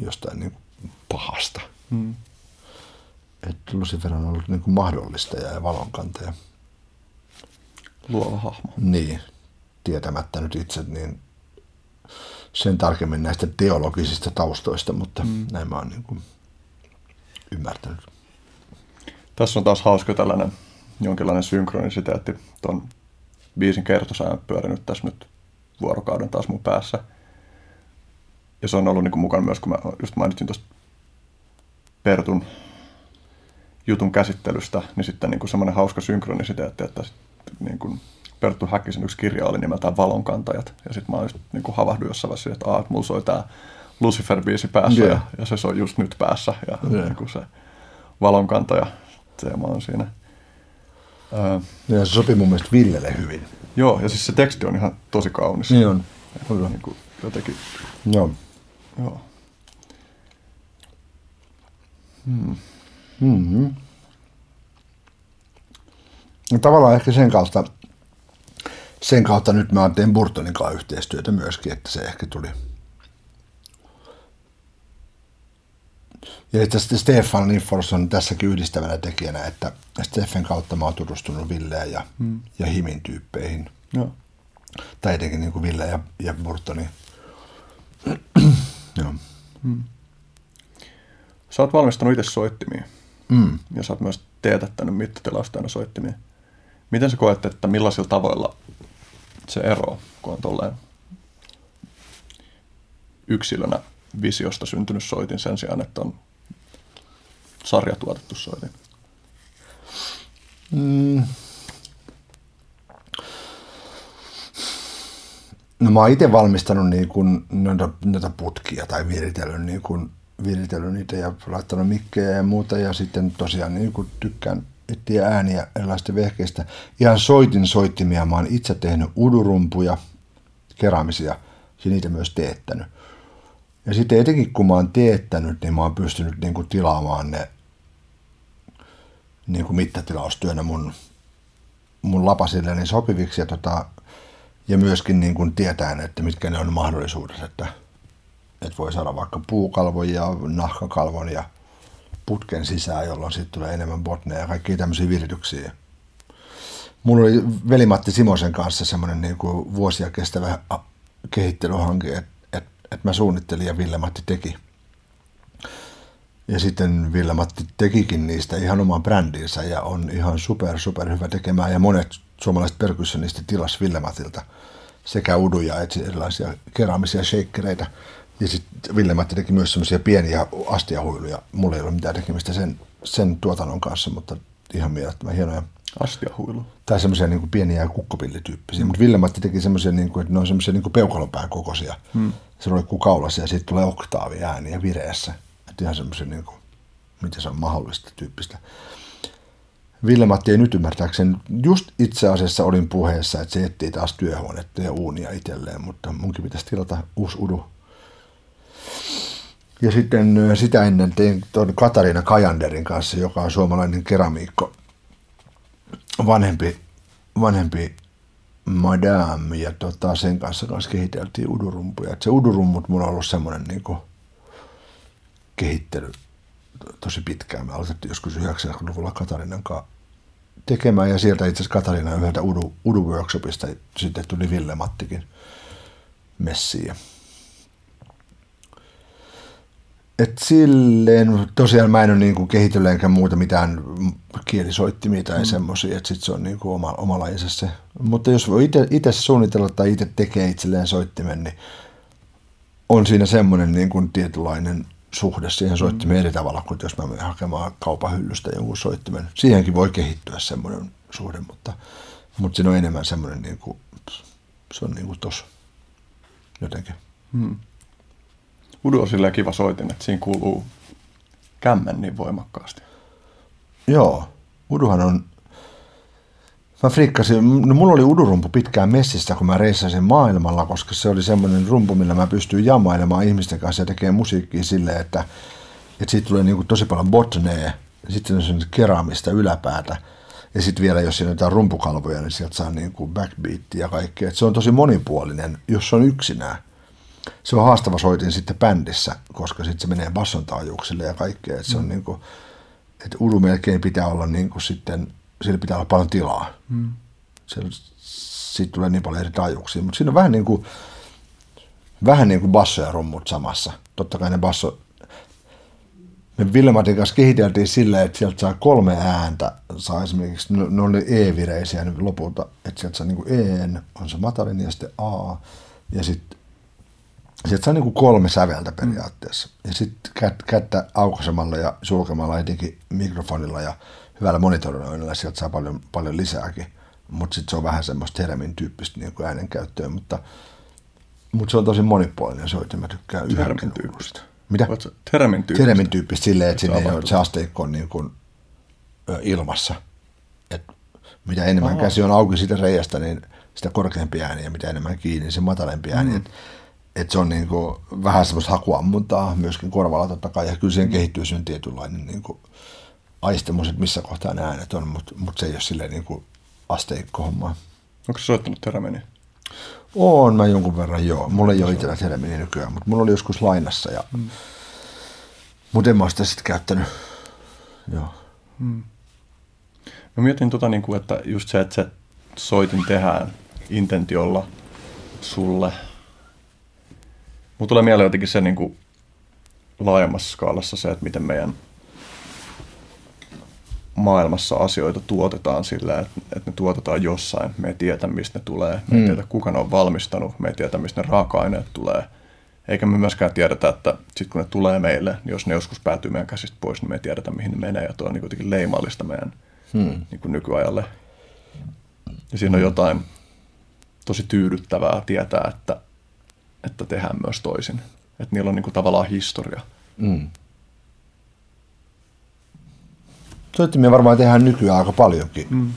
jostain niin kuin pahasta. Mm. Että Lucifer on ollut niin kuin mahdollistaja ja valonkantaja. Luova hahmo. Niin, tietämättä nyt itse niin sen tarkemmin näistä teologisista taustoista, mutta mm. näin mä oon niin kuin ymmärtänyt. Tässä on taas hauska tällainen jonkinlainen synkronisiteetti. Tuon biisin kertosajan pyörinyt tässä nyt vuorokauden taas mun päässä. Ja se on ollut niin mukana myös, kun mä just mainitsin tuosta Pertun jutun käsittelystä, niin sitten niin semmoinen hauska synkronisiteetti, että niin kuin Perttu Häkkisen yksi kirja oli nimeltään Valonkantajat. Ja sitten mä just, niin kuin jossain vaiheessa, että, Aa, että mulla soi tämä Lucifer-biisi päässä yeah. ja, ja, se soi just nyt päässä. Ja yeah. niin kuin se valonkantaja teema on siinä. Ää, ja se sopii mun mielestä Villelle hyvin. Joo, ja siis se teksti on ihan tosi kaunis. Niin on. Kyllä. Niin kuin jotenkin. Joo. Joo. Hmm. Mm-hmm. No, tavallaan ehkä sen kautta sen kautta nyt mä teen Burtonin kanssa yhteistyötä myöskin, että se ehkä tuli. Ja että sitten Stefan Linfors on tässäkin yhdistävänä tekijänä, että Steffen kautta mä oon tutustunut Villeä ja, hmm. ja Himin tyyppeihin. Joo. Tai etenkin niin kuin Ville ja, ja Burtoni. Joo. Hmm. Sä oot valmistanut itse soittimia. Mm. Ja sä oot myös teetättänyt mittatilausta soittimia. Miten sä koet, että millaisilla tavoilla se ero, kun on tolleen yksilönä visiosta syntynyt soitin sen sijaan, että on sarjatuotettu soitin? Mm. No mä oon itse valmistanut niin kuin noita, noita putkia tai viritellyt, niin kuin, viritellyt niitä ja laittanut mikkejä ja muuta ja sitten tosiaan niin kuin tykkään etsiä ääniä erilaisista vehkeistä. Ihan soitin soittimia. Mä oon itse tehnyt udurumpuja, keramisia ja niitä myös teettänyt. Ja sitten etenkin kun mä oon teettänyt, niin mä oon pystynyt niin kuin tilaamaan ne niin kuin mittatilaustyönä mun, mun lapasilleni sopiviksi ja, tota, ja myöskin niin kuin tietään, että mitkä ne on mahdollisuudet, että, että voi saada vaikka puukalvon ja nahkakalvon ja putken sisään, jolloin sitten tulee enemmän botneja ja kaikkia tämmöisiä virityksiä. mulla oli velimatti Simosen kanssa semmoinen niin kuin vuosia kestävä kehittelyhanke, että et, et mä suunnittelin ja Ville-Matti teki. Ja sitten Ville-Matti tekikin niistä ihan oman brändinsä ja on ihan super, super hyvä tekemään. Ja monet suomalaiset perkussionistit tilas Ville-Matilta sekä uduja että erilaisia keraamisia shakereita. Ja sitten Ville-Matti teki myös semmoisia pieniä astiahuiluja. Mulla ei ole mitään tekemistä sen, sen tuotannon kanssa, mutta ihan mielettömän hienoja. Astiahuilu? Tai semmoisia niin pieniä kukkopillityyppisiä. Mm. Mutta Ville-Matti teki semmoisia, niin kuin, että ne on semmoisia niin peukalonpään kokoisia. Mm. Se roikkuu kaulassa ja siitä tulee oktaavi ääniä vireessä. Että ihan semmoisia, niin kuin, miten se on mahdollista tyyppistä. Ville-Matti ei nyt ymmärtääkseni, just itse asiassa olin puheessa, että se etsii taas työhuonetta ja uunia itselleen, mutta munkin pitäisi tilata uusi udu. Ja sitten sitä ennen tein tuon Katariina Kajanderin kanssa, joka on suomalainen keramiikko, vanhempi, vanhempi madame, ja tota, sen kanssa kanssa kehiteltiin udurumpuja. Et se udurummut mulla on ollut semmoinen niin kehittely tosi pitkään. Me aloitettiin joskus 90-luvulla Katarinan kanssa tekemään ja sieltä itse asiassa Katariina yhdeltä Udu, Udu Workshopista sitten tuli Ville Mattikin messiin. Et silleen, tosiaan mä en ole niinku kehitellyt enkä muuta mitään kielisoittimia tai mm. semmoisia, että sit se on niinku oma, oma lajinsa se. Mutta jos voi itse suunnitella tai itse tekee itselleen soittimen, niin on siinä semmoinen niinku tietynlainen suhde siihen soittimeen eri tavalla kuin jos mä menen hakemaan kaupan hyllystä jonkun soittimen. Siihenkin voi kehittyä semmoinen suhde, mutta, mutta siinä on enemmän semmoinen, niin kuin, se on niin kuin tossa jotenkin. Hmm. Udu on silleen kiva soitin, että siinä kuuluu kämmen niin voimakkaasti. Joo, Uduhan on Mä frikkasin, no mulla oli udurumpu pitkään messissä, kun mä reissasin maailmalla, koska se oli semmoinen rumpu, millä mä pystyin jamailemaan ihmisten kanssa ja tekemään musiikkia silleen, että, että siitä tulee niin kuin tosi paljon botnee, sitten on keraamista yläpäätä, ja sitten vielä, jos siinä on jotain rumpukalvoja, niin sieltä saa niin kuin backbeatia ja kaikkea. Et se on tosi monipuolinen, jos on yksinään. Se on haastava soitin sitten bändissä, koska sitten se menee basson taajuuksille ja kaikkea. Et se on mm. niin kuin, että udu melkein pitää olla niin kuin sitten siellä pitää olla paljon tilaa. Mm. siitä tulee niin paljon eri taajuuksia, mutta siinä on vähän niin kuin, vähän niin kuin basso ja rummut samassa. Totta kai ne basso, me Villematin kanssa kehiteltiin silleen, että sieltä saa kolme ääntä, saa esimerkiksi, ne, ne oli E-vireisiä nyt lopulta, että sieltä saa niin kuin E, on se matalin ja sitten A, ja sitten sieltä saa niin kuin kolme säveltä periaatteessa. Ja sitten kät, kättä aukaisemalla ja sulkemalla etenkin mikrofonilla ja hyvällä monitoroinnilla sieltä saa paljon, paljon lisääkin. Mutta sitten se on vähän semmoista Teremin tyyppistä niin kuin äänenkäyttöä, mutta, mutta se on tosi monipuolinen soitin. Mä tykkään Teremin tyyppistä. Mitä? Teremin tyyppistä. Teremin tyyppistä silleen, että sinne on, se asteikko on niin kuin, ilmassa. Et mitä enemmän Aha. käsi on auki siitä reiästä, niin sitä korkeampi ääni ja mitä enemmän kiinni, niin se matalempi ääni. Mm. Et, et se on niin kuin vähän semmoista hakuammuntaa myöskin korvalla totta kai, ja kyllä siihen mm. kehittyy sen tietynlainen niin kuin, aistemus, että missä kohtaa ne äänet on, mutta mut se ei ole silleen niin kuin asteikko-hommaa. Onko se soittanut terämeni? On mä jonkun verran joo. Mulla ei ole itsellä terämeni nykyään, mutta mulla oli joskus lainassa. Ja... Mm. Mutta en mä sitä sitten käyttänyt. Joo. Mm. Mä mietin tota, niin kuin, että just se, että se soitin tehdään intentiolla sulle. Mulla tulee mieleen jotenkin se niin kuin laajemmassa skaalassa se, että miten meidän maailmassa asioita tuotetaan sillä, että, että ne tuotetaan jossain. Me ei tiedä, mistä ne tulee. Me ei mm. tiedä, kuka ne on valmistanut. Me ei tiedä, mistä ne raaka-aineet tulee. Eikä me myöskään tiedetä, että sitten kun ne tulee meille, niin jos ne joskus päätyy meidän käsistä pois, niin me ei tiedetä, mihin ne menee. Ja tuo on niin kuitenkin leimallista meidän hmm. niin kuin nykyajalle. Ja siinä on jotain tosi tyydyttävää tietää, että, että tehdään myös toisin. Että niillä on niin kuin tavallaan historia. Hmm. Soittimia varmaan tehdään nykyään aika paljonkin. Mm.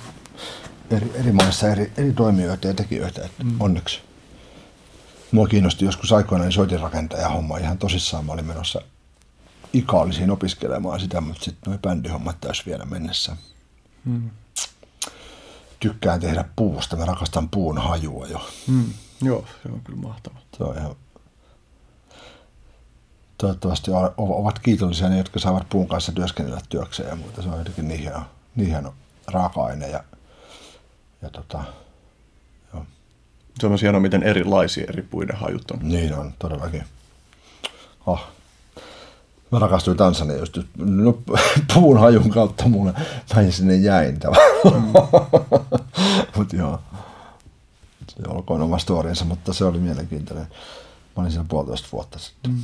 Eri, eri maissa eri, eri toimijoita ja tekijöitä, että mm. onneksi. Mua kiinnosti joskus aikoinaan soitinrakentaja homma ihan tosissaan. Mä olin menossa ikaalisiin opiskelemaan sitä, mutta sitten nuo bändihommat täys vielä mennessä. Mm. Tykkään tehdä puusta. Mä rakastan puun hajua jo. Mm. Joo, se on kyllä mahtavaa. Se on ihan toivottavasti ovat kiitollisia ne, jotka saavat puun kanssa työskennellä työkseen ja muuta. Se on jotenkin niin hieno, niin hieno raaka-aine ja ja tota, joo. Se on myös hienoa, miten erilaisia eri puiden hajut on. Niin on, todellakin. Oh. Mä rakastuin Tansania just no, puun hajun kautta mulle. Mä sinne jäin tavallaan. Mm. Mutta joo. Se olkoon oma storinsa, mutta se oli mielenkiintoinen. Mä olin siellä puolitoista vuotta sitten. Mm.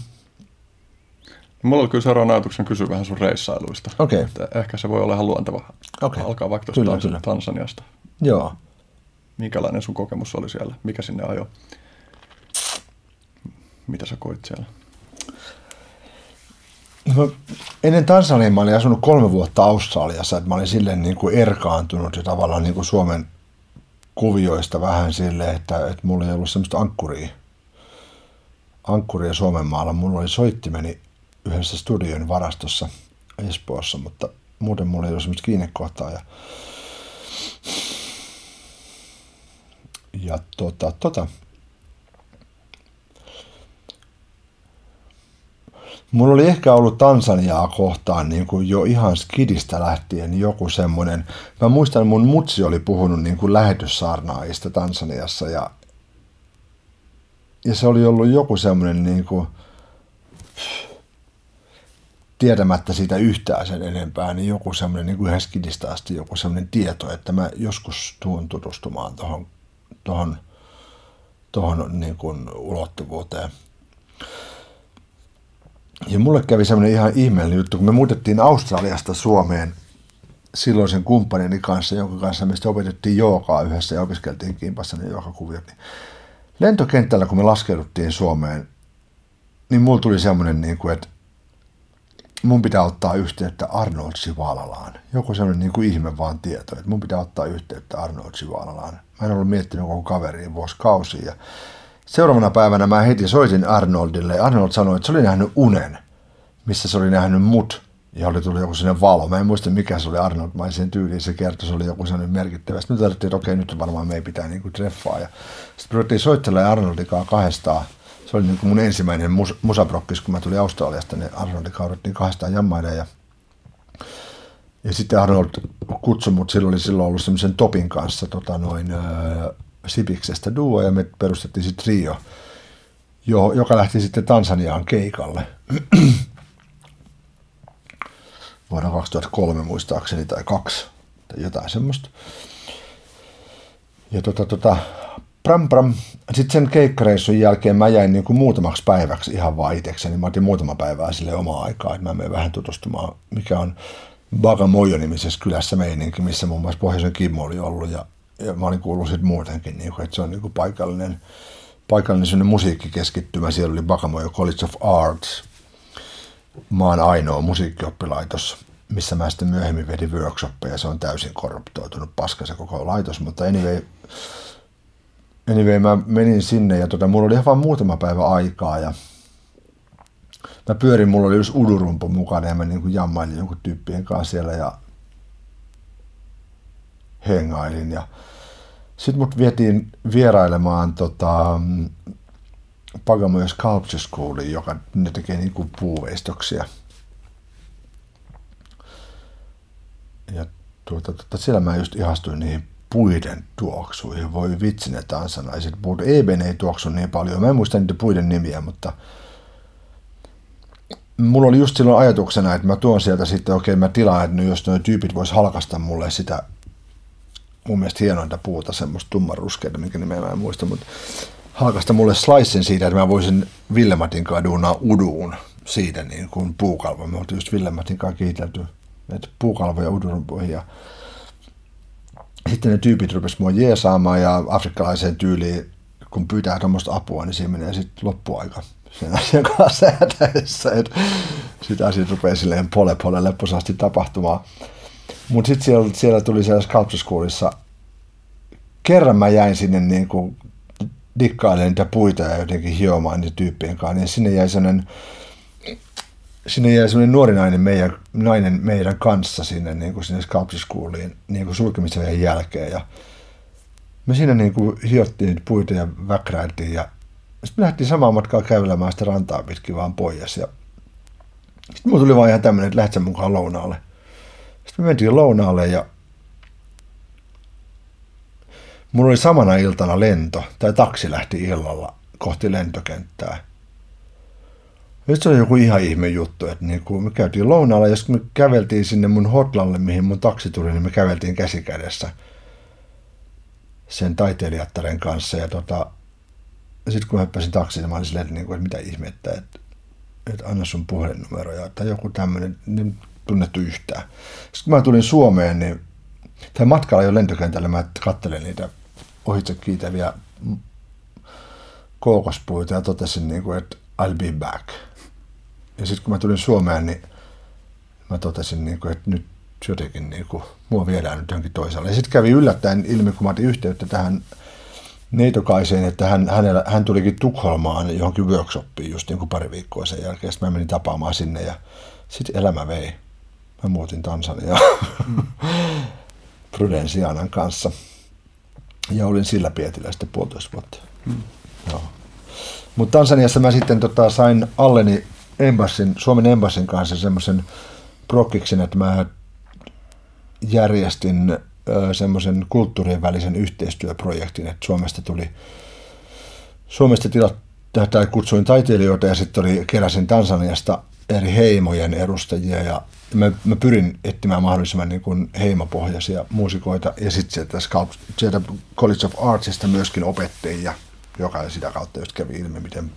Mulla oli kyllä seuraavan ajatuksen kysyä vähän sun reissailuista. Okei. Okay. Ehkä se voi olla ihan luonteva. Okay. Alkaa vaikka tuosta kyllä, kyllä. Tansaniasta. Joo. Minkälainen sun kokemus oli siellä? Mikä sinne ajo? Mitä sä koit siellä? No, ennen Tansania mä olin asunut kolme vuotta Australiassa, että mä olin silleen niin kuin erkaantunut jo tavallaan niin kuin Suomen kuvioista vähän silleen, että, että mulla ei ollut semmoista ankkuria, ankkuria Suomen maalla. Mulla oli soittimeni yhdessä studion varastossa Espoossa, mutta muuten mulla ei ollut semmoista kiinnekohtaa. Ja, ja tota, tota, Mulla oli ehkä ollut Tansaniaa kohtaan niin kuin jo ihan skidistä lähtien joku semmoinen. Mä muistan, mun mutsi oli puhunut niin kuin lähetyssaarnaajista Tansaniassa ja, ja se oli ollut joku semmoinen niin kuin, tietämättä siitä yhtään sen enempää, niin joku semmoinen niin kuin ihan skidistä asti joku semmoinen tieto, että mä joskus tuun tutustumaan tuohon tohon, tohon niin kuin ulottuvuuteen. Ja mulle kävi semmoinen ihan ihmeellinen juttu, kun me muutettiin Australiasta Suomeen silloisen kumppanini kanssa, jonka kanssa me opetettiin jookaa yhdessä ja opiskeltiin kimpassa ne joogakuviot. Niin lentokentällä, kun me laskeuduttiin Suomeen, niin mulla tuli semmoinen, niin kuin, että mun pitää ottaa yhteyttä Arnold Sivalalaan. Joku semmoinen niin kuin ihme vaan tieto, että mun pitää ottaa yhteyttä Arnold Sivalalaan. Mä en ollut miettinyt koko kaveriin vuosikausia. Ja Seuraavana päivänä mä heti soitin Arnoldille ja Arnold sanoi, että se oli nähnyt unen, missä se oli nähnyt mut ja oli tullut joku sinne valo. Mä en muista mikä se oli Arnold sen tyyliin, se kertoi, se oli joku sellainen merkittävä. Sitten me että okei, nyt varmaan me ei pitää niinku treffaa. Ja sitten ruvettiin soittelemaan Arnoldikaan kahdestaan. Se oli niinku mun ensimmäinen mus- musabrokkis, kun mä tulin Australiasta, niin Arnoldin kaudettiin kahdestaan jammaiden ja ja sitten Arnold kutsui mut, silloin oli silloin ollut semmoisen Topin kanssa tota noin, öö, Sipiksestä duo ja me perustettiin sitten trio, jo, joka lähti sitten Tansaniaan keikalle. Vuonna 2003 muistaakseni tai kaksi tai jotain semmoista. Ja tota, tota, pram pram. Sitten sen keikkareissun jälkeen mä jäin niin kuin muutamaksi päiväksi ihan vaan itsekseni. Mä otin muutama päivää sille omaa aikaa, että mä menen vähän tutustumaan, mikä on Bagamojo-nimisessä kylässä meininki, missä muun muassa Pohjoisen Kimmo oli ollut ja ja mä olin kuullut siitä muutenkin, niin kuin, että se on niin kuin paikallinen, paikallinen musiikkikeskittymä. Siellä oli Bagamoyo College of Arts, maan ainoa musiikkioppilaitos, missä mä sitten myöhemmin vedin workshoppeja. Se on täysin korruptoitunut paska se koko laitos, mutta anyway, anyway mä menin sinne ja tota, mulla oli ihan vain muutama päivä aikaa ja mä pyörin, mulla oli just udurumpu mukana ja mä niin kuin jammailin jonkun tyyppien kanssa siellä ja hengailin ja sitten mut vietiin vierailemaan tota, Pagamoja Sculpture Schooliin, joka ne tekee niinku puuveistoksia. Ja tuota, tuota, siellä mä just ihastuin niihin puiden tuoksuihin. Voi vitsi ne tansanaiset puut. Eben ei tuoksu niin paljon. Mä en muista niitä puiden nimiä, mutta mulla oli just silloin ajatuksena, että mä tuon sieltä sitten, okei okay, mä tilaan, että jos nuo tyypit vois halkasta mulle sitä mun mielestä hienointa puuta, semmoista tummanruskeita, minkä nimeä mä en muista, mutta halkasta mulle slicen siitä, että mä voisin Villematin kaduna uduun siitä niin kuin puukalvo. Me oltiin just Villematin kanssa kiitelty, että puukalvoja udun ja sitten ne tyypit rupesivat mua jeesaamaan ja afrikkalaiseen tyyliin, kun pyytää tuommoista apua, niin siinä menee sitten loppuaika sen asian kanssa säätäessä. Sitten asiat rupeaa silleen pole pole lepposasti tapahtumaan. Mutta sitten siellä, siellä tuli siellä Sculpture Schoolissa, kerran mä jäin sinne niin kuin dikkailemaan niitä puita ja jotenkin hiomaan niitä tyyppien kanssa, niin sinne jäi sellainen, sinne jäi sellainen nuori nainen meidän, nainen meidän kanssa sinne, niin kuin sinne Schooliin niin kuin sulkemisen jälkeen. Ja me siinä niin kuin hiottiin niitä puita ja väkräiltiin ja sitten me lähdettiin samaan matkaan kävelemään sitä rantaa pitkin vaan pois. Ja sitten mulla tuli vaan ihan tämmöinen, että lähdet mukaan lounaalle. Sitten me mentiin lounaalle ja Mulla oli samana iltana lento, tai taksi lähti illalla kohti lentokenttää. Nyt se oli joku ihan ihme juttu, että niin kun me käytiin lounaalla, jos me käveltiin sinne mun hotlalle, mihin mun taksi tuli, niin me käveltiin käsikädessä sen taiteilijattaren kanssa. Ja tota, sitten kun mä hyppäsin taksiin, mä olin silleen, että, niin kuin, että mitä ihmettä, että, että anna sun puhelinnumero ja, tai joku tämmöinen, niin tunnettu yhtään. Sitten kun mä tulin Suomeen, niin tai matkalla jo lentokentällä mä kattelin niitä ohitse kiitäviä kookospuita ja totesin, niin kuin, että I'll be back. Ja sitten kun mä tulin Suomeen, niin mä totesin, niin kuin, että nyt jotenkin niin kuin, mua viedään nyt johonkin toisaalle. Ja sitten kävi yllättäen ilmi, kun mä otin yhteyttä tähän Neitokaiseen, että hän, hänellä, hän tulikin Tukholmaan johonkin workshoppiin just niin kuin pari viikkoa sen jälkeen. Sitten mä menin tapaamaan sinne ja sitten elämä vei. Mä muutin Tansaniaan mm. Prudensianan kanssa. Ja olin sillä Pietillä sitten puolitoista vuotta. Mm. Joo. Mutta Tansaniassa mä sitten tota, sain alleni embassin, Suomen embassin kanssa semmoisen prokkiksen, että mä järjestin semmoisen kulttuurien välisen yhteistyöprojektin, että Suomesta tuli, Suomesta tilat, tai kutsuin taiteilijoita ja sitten oli, keräsin Tansaniasta eri heimojen edustajia ja mä, mä pyrin etsimään mahdollisimman niin kuin heimopohjaisia muusikoita ja sitten sieltä, sieltä College of Artsista myöskin opettajia, joka sitä kautta just kävi ilmi, miten,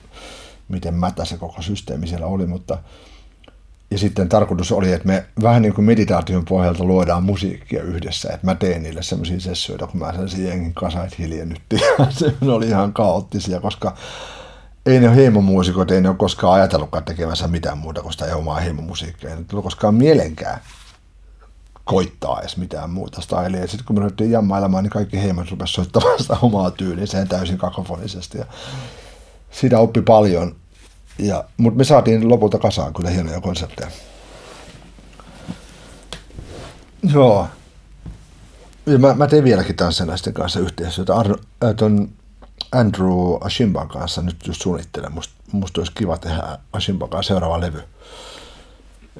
miten mätä se koko systeemi siellä oli, mutta ja sitten tarkoitus oli, että me vähän niin kuin meditaation pohjalta luodaan musiikkia yhdessä, että mä teen niille semmoisia sessioita, kun mä sen jengin kanssa, että hiljennytti. se oli ihan kaoottisia, koska ei ne heimomuusikot, ei ne ole koskaan ajatellutkaan tekemässä mitään muuta kuin sitä omaa heimomusiikkia. Ei ne tullut koskaan mielenkään koittaa edes mitään muuta stylia. Ja sitten kun me ruvettiin jammailemaan, niin kaikki heimot rupesi soittamaan sitä omaa tyyliin, täysin kakofonisesti. Ja siitä oppi paljon. Ja, mutta me saatiin lopulta kasaan kyllä hienoja konsepteja. Joo. Ja mä, mä tein vieläkin tanssilaisten kanssa yhteistyötä. Äh, ton Andrew Ashimban kanssa nyt just suunnittelen. Musta must olisi kiva tehdä Ashimban kanssa seuraava levy.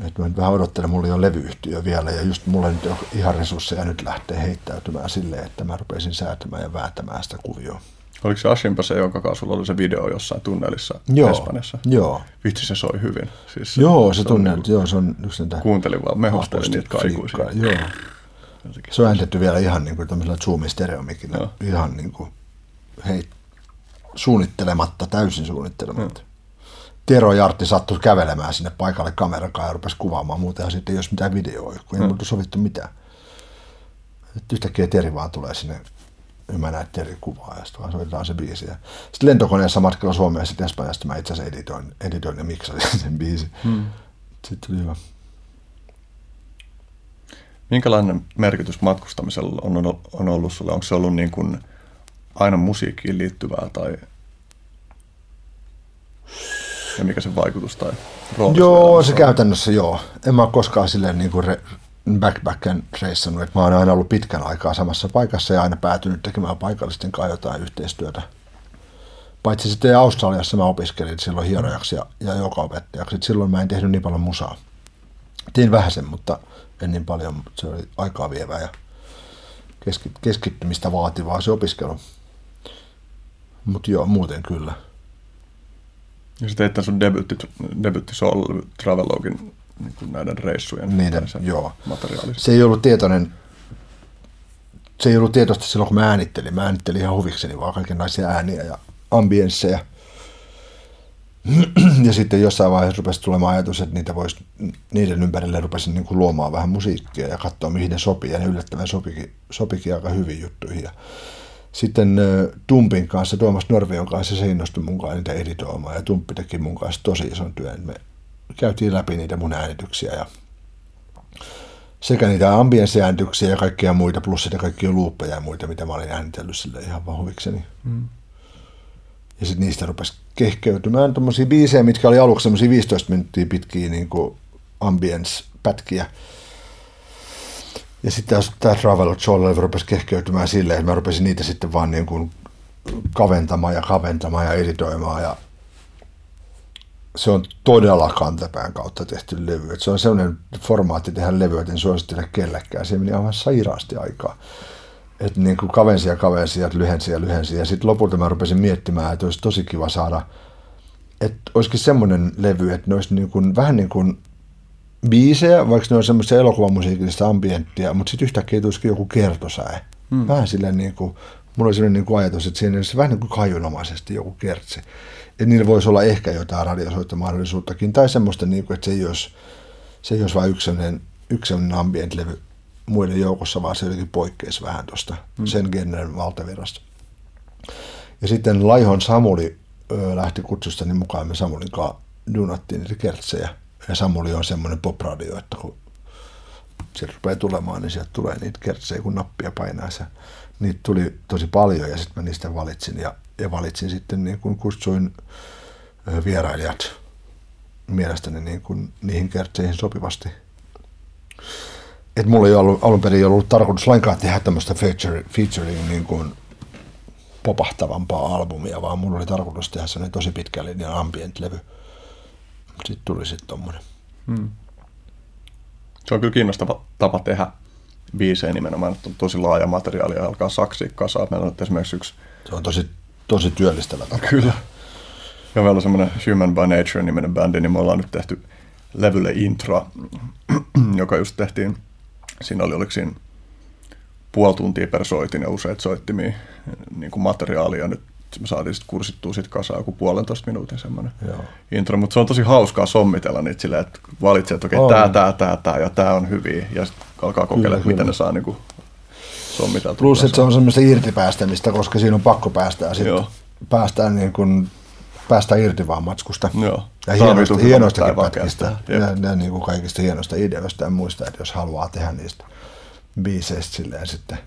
Et mä nyt vähän odottelen, mulla ei ole levyyhtiö vielä ja just mulla nyt ihan resursseja nyt lähtee heittäytymään silleen, että mä rupesin säätämään ja vääntämään sitä kuvioa. Oliko se Ashimpa se, jonka kanssa sulla oli se video jossain tunnelissa joo, Espanjassa? Joo. Vitsi, se soi hyvin. Siis se, joo, se, se tunnel, niin, joo, se on yksi niitä... Kuuntelin vaan, mehustelin niitä kaikuisia. Joo. Se on äänitetty vielä ihan niin kuin tämmöisellä Zoomin stereomikillä. Ihan niin kuin, hei, suunnittelematta, täysin suunnittelematta. Joo. Tero Jartti sattui kävelemään sinne paikalle kameran kanssa ja rupesi kuvaamaan muuta ja sitten ei olisi mitään videoa, kun ei ollut sovittu mitään. Et yhtäkkiä Teri vaan tulee sinne mä näin Terri kuvaa ja sitten vaan soitetaan se biisi. Ja sitten lentokoneessa matkalla Suomeen ja sitten Espanjasta mä itse asiassa editoin, editoin ja miksasin sen biisin. Hmm. Sitten tuli hyvä. Minkälainen merkitys matkustamisella on, on ollut sulle? Onko se ollut niin kuin aina musiikkiin liittyvää tai ja mikä se vaikutus tai rooli? Joo, se on? käytännössä joo. En mä ole koskaan silleen niin kuin re, backpacken reissannut, että mä oon aina ollut pitkän aikaa samassa paikassa ja aina päätynyt tekemään paikallisten kanssa jotain yhteistyötä. Paitsi sitten Australiassa mä opiskelin silloin hierojaksi ja, ja joka opettajaksi. Silloin mä en tehnyt niin paljon musaa. Tein vähäsen, mutta en niin paljon. Se oli aikaa vievää ja keskittymistä vaativaa se opiskelu. Mutta joo, muuten kyllä. Ja sitten teit sun debutti, debutti Travelogin niin kuin näiden reissujen Niiden, joo. Se ei ollut tietoinen, se ei ollut tietoista silloin, kun mä äänittelin. Mä äänittelin ihan huvikseni vaan kaikenlaisia ääniä ja ambiensseja. Ja sitten jossain vaiheessa rupesi tulemaan ajatus, että niitä voisi, niiden ympärille rupesin niin kuin luomaan vähän musiikkia ja katsoa, mihin ne sopii. Ja ne yllättävän sopikin, sopikin aika hyvin juttuihin. Ja sitten Tumpin kanssa, Tuomas Norvion kanssa, se innostui mun kanssa niitä editoimaan. Ja Tumppi teki mun kanssa tosi ison työn. Me käytiin läpi niitä mun äänityksiä ja sekä niitä ambienssiäänityksiä ja kaikkia muita, plus sitä kaikkia luuppeja ja muita, mitä mä olin äänitellyt sille ihan vaan huvikseni. Mm. Ja sitten niistä rupesi kehkeytymään tuommoisia biisejä, mitkä oli aluksi semmoisia 15 minuuttia pitkiä niin ambience-pätkiä. Ja sitten tämä Travel Jolle rupesi kehkeytymään silleen, että mä rupesin niitä sitten vaan niin kuin kaventamaan ja kaventamaan ja editoimaan ja se on todella kantapään kautta tehty levy. Et se on sellainen formaatti tehdä levyä, että en suosittele kellekään. Se meni aivan sairaasti aikaa. että niin kuin kavensi ja kavensi ja lyhensi ja lyhensi. Ja sitten lopulta mä rupesin miettimään, että olisi tosi kiva saada, että olisikin semmoinen levy, että ne olisi niin kuin, vähän niin kuin biisejä, vaikka ne on semmoista elokuvamusiikillista ambienttia, mutta sitten yhtäkkiä tulisikin joku kertosäe. Hmm. Vähän silleen niin kuin, mulla oli sellainen niin kuin ajatus, että siinä olisi vähän niin kuin kajunomaisesti joku kertsi. Että niillä voisi olla ehkä jotain radiosoittomahdollisuuttakin, tai semmoista, niin kuin, että se ei olisi, se ei olisi vain yksi sellainen, yksi sellainen ambient-levy muiden joukossa, vaan se jotenkin poikkeisi vähän tuosta hmm. sen genren valtavirrasta. Ja sitten Laihon Samuli ö, lähti kutsustani mukaan, me Samulin kanssa dunattiin niitä kertsejä. Ja Samuli on semmoinen popradio, että kun se rupeaa tulemaan, niin sieltä tulee niitä kertsejä, kun nappia painaa. Se. Niitä tuli tosi paljon ja sitten mä niistä valitsin. Ja, ja valitsin sitten, niin kun kutsuin vierailijat mielestäni niin kun niihin kertseihin sopivasti. Et mulla ei ollut, alun perin ollut tarkoitus lainkaan tehdä tämmöistä feature, featuring niin kuin popahtavampaa albumia, vaan mulla oli tarkoitus tehdä sellainen tosi pitkä linjan ambient-levy. Sitten tuli sitten tommonen. Hmm. Se on kyllä kiinnostava tapa tehdä biisejä nimenomaan, että on tosi laaja materiaali ja alkaa saksia kasaan. Meillä on esimerkiksi yksi... Se on tosi, tosi työllistävä tapa. Kyllä. Ja meillä on semmoinen Human by Nature-niminen bändi, niin me ollaan nyt tehty levylle intro, joka just tehtiin, siinä oli oliko siinä puoli tuntia per soitin ja useat soittimia niin kuin materiaalia. Nyt me saatiin sitten kursittua sit kasaan joku puolentoista minuutin semmoinen Joo. intro, mutta se on tosi hauskaa sommitella niitä silleen, että valitset, että okei, okay, tämä, tämä, tämä, tämä ja tämä on hyviä ja sitten alkaa kokeilla, kyllä, miten ne saa niin kuin sommiteltua. Plus, että se on semmoista irtipäästämistä, koska siinä on pakko päästä ja sitten päästään niin kuin päästä irti vaan matskusta. Joo. Ja hienoista, hienoistakin pätkistä ja, ja niin kuin kaikista hienoista ideoista ja muista, että jos haluaa tehdä niistä biiseistä silleen sitten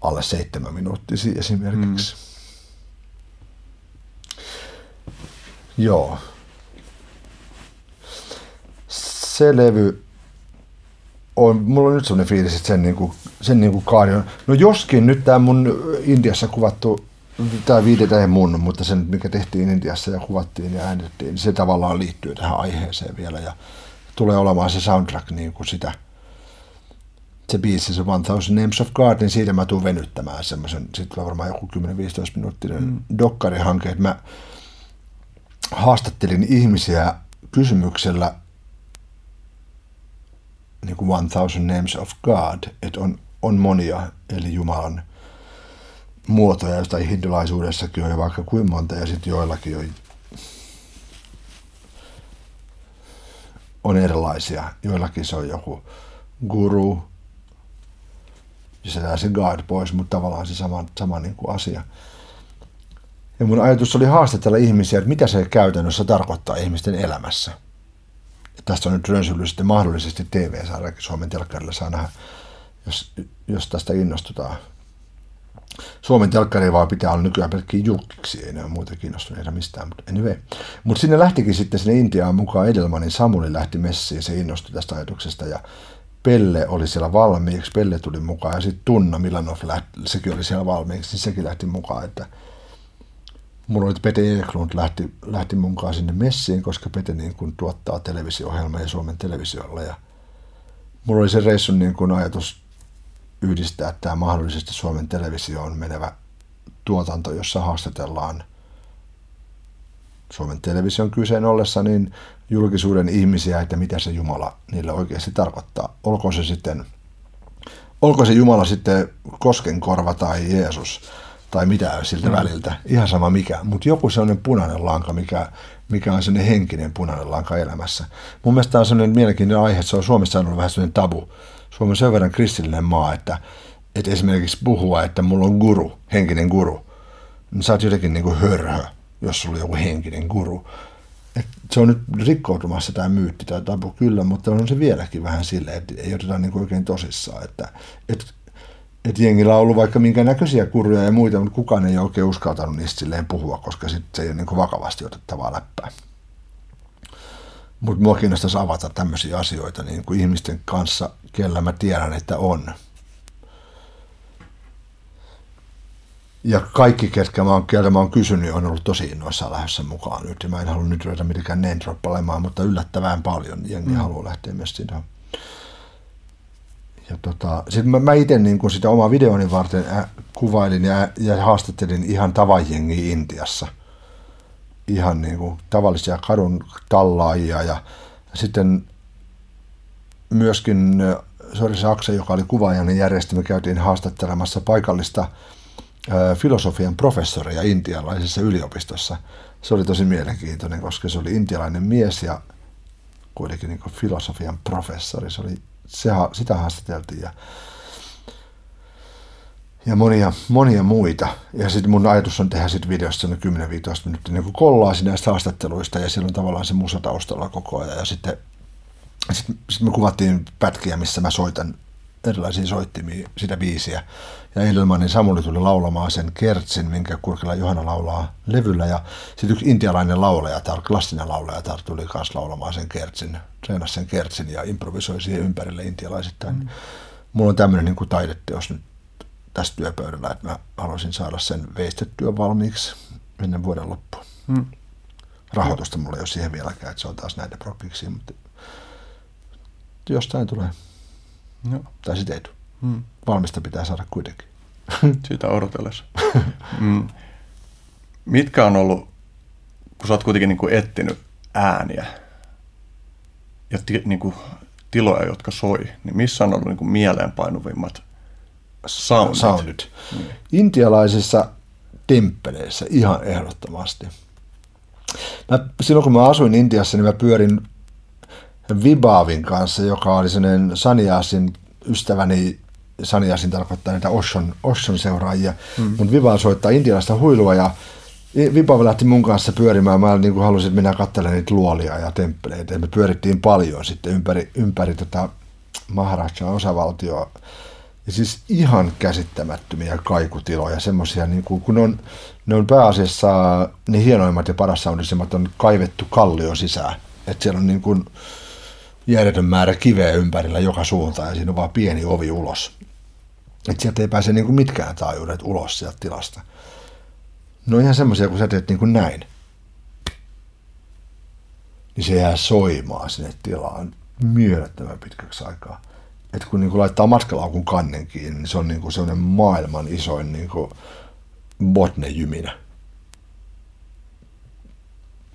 alle seitsemän minuuttisia esimerkiksi. Mm. Joo. Se levy on, mulla on nyt sellainen fiilis, että sen, niinku, sen niinku kaari on. No joskin nyt tämä mun Intiassa kuvattu, tämä viidetä ei mun, mutta sen mikä tehtiin Intiassa ja kuvattiin ja äänitettiin, niin se tavallaan liittyy tähän aiheeseen vielä ja tulee olemaan se soundtrack niin kuin sitä – se biisi, se 1000 Names of God, niin siitä mä tuun venyttämään semmoisen, sitten tulee varmaan joku 10-15 minuuttinen mm. dokkarihanke, että mä haastattelin ihmisiä kysymyksellä niin kuin 1000 Names of God, että on, on monia, eli Jumalan muotoja, joista hindulaisuudessakin on jo vaikka kuin monta, ja sitten joillakin on, on erilaisia. Joillakin se on joku guru, ja se se God pois, mutta tavallaan se sama, sama niin kuin asia. Ja mun ajatus oli haastatella ihmisiä, että mitä se käytännössä tarkoittaa ihmisten elämässä. Ja tästä on nyt rönsyily sitten mahdollisesti TV-sarjakin Suomen telkkarilla saa nähdä, jos, jos tästä innostutaan. Suomen telkkari vaan pitää olla nykyään pelkkiä julkiksi, ei ole muita kiinnostuneita mistään, mutta anyway. Mutta sinne lähtikin sitten sinne Intiaan mukaan Edelmanin Samuli lähti messiin, se innostui tästä ajatuksesta ja Pelle oli siellä valmiiksi, Pelle tuli mukaan ja sitten Tunna Milanov, lähti, sekin oli siellä valmiiksi, niin sekin lähti mukaan, että mulla oli Pete Eklund lähti, lähti mukaan sinne messiin, koska Pete niin kuin tuottaa televisio-ohjelmaa Suomen televisiolla ja mulla oli se reissun niin kuin ajatus yhdistää tämä mahdollisesti Suomen televisioon menevä tuotanto, jossa haastatellaan Suomen television kyseen ollessa niin julkisuuden ihmisiä, että mitä se Jumala niille oikeasti tarkoittaa. Olkoon se sitten, olko se Jumala sitten koskenkorva tai Jeesus tai mitä siltä mm. väliltä, ihan sama mikä, mutta joku sellainen punainen lanka, mikä, mikä on sellainen henkinen punainen lanka elämässä. Mun mielestä tämä on sellainen mielenkiintoinen aihe, että se on Suomessa ollut vähän sellainen tabu. Suomi on sen verran kristillinen maa, että, että esimerkiksi puhua, että mulla on guru, henkinen guru, niin sä oot jotenkin niin kuin hörhö, jos sulla on joku henkinen guru se on nyt rikkoutumassa tämä myytti tai tabu kyllä, mutta on se vieläkin vähän silleen, että ei oteta niin oikein tosissaan, että, että että jengillä on ollut vaikka minkä näköisiä kurjoja ja muita, mutta kukaan ei oikein uskaltanut niistä silleen puhua, koska sit se ei ole niin vakavasti otettavaa läppää. Mutta mua kiinnostaisi avata tämmöisiä asioita niin kuin ihmisten kanssa, kellä mä tiedän, että on. ja kaikki, ketkä mä oon, keltä mä oon kysynyt, on ollut tosi innoissaan lähdössä mukaan nyt. Ja mä en halua nyt ruveta mitenkään name mutta yllättävän paljon jengi mm. haluaa lähteä myös siinä. Ja tota, sitten mä, mä itse niin sitä omaa videoni varten ä, kuvailin ja, ja haastattelin ihan tavajengi Intiassa. Ihan niin kuin tavallisia kadun tallaajia ja sitten myöskin Sori Saksa, joka oli kuvaajan järjestö, me käytiin haastattelemassa paikallista ä, filosofian professoria intialaisessa yliopistossa. Se oli tosi mielenkiintoinen, koska se oli intialainen mies ja kuitenkin niin filosofian professori. Se oli, se, sitä haastateltiin ja, ja monia, monia muita. Ja sitten mun ajatus on tehdä sitten videosta 10-15 minuuttia niin kollaasi näistä haastatteluista ja siellä on tavallaan se musa taustalla koko ajan. Ja sitten sitten sit me kuvattiin pätkiä, missä mä soitan erilaisia soittimia, sitä biisiä. Ja Edelmanin Samuli tuli laulamaan sen kertsin, minkä Kurkila Johanna laulaa levyllä. Ja sitten yksi intialainen laulaja, tai klassinen laulaja, tar tuli kanssa laulamaan sen kertsin, treenasi sen kertsin ja improvisoi siihen ympärille intialaisittain. Mm. Mulla on tämmöinen niin kuin taideteos nyt tässä työpöydällä, että mä haluaisin saada sen veistettyä valmiiksi ennen vuoden loppuun. Mm. Rahoitusta mulla ei ole siihen vieläkään, että se on taas näitä prokkiksi, mutta jostain tulee. No. Tai sitten ei tule. Mm. Valmista pitää saada kuitenkin. Sitä odotellessa. mm. Mitkä on ollut, kun sä oot kuitenkin niin kuin etsinyt ääniä ja ti, niin kuin tiloja, jotka soi, niin missä on ollut niin kuin mieleenpainuvimmat soundit? soundit. Mm. Intialaisissa temppeleissä ihan ehdottomasti. Mä, silloin kun mä asuin Intiassa, niin mä pyörin Vibavin kanssa, joka oli sellainen Saniasin ystäväni, Saniasin tarkoittaa niitä Oshon, Oshon seuraajia, mm. mutta Viba soittaa intialaista huilua ja Vibav lähti mun kanssa pyörimään. Mä niin kuin halusin, että minä katselen niitä luolia ja temppeleitä. Ja me pyörittiin paljon sitten ympäri, ympäri tätä Maharajan osavaltioa. Ja siis ihan käsittämättömiä kaikutiloja, semmoisia, niin kuin, kun ne on, ne on pääasiassa, ne hienoimmat ja parassaundisemmat on kaivettu kallio sisään. Että siellä on niin kuin, järjetön määrä kiveä ympärillä joka suuntaan ja siinä on vaan pieni ovi ulos. Että sieltä ei pääse niin kuin mitkään taajuudet ulos sieltä tilasta. No ihan semmoisia, kun sä teet niin kuin näin, niin se jää soimaan sinne tilaan mielettömän pitkäksi aikaa. Että kun niin kuin laittaa matkalaukun kannen kiinni, niin se on niin kuin semmoinen maailman isoin niin kuin botnejyminä.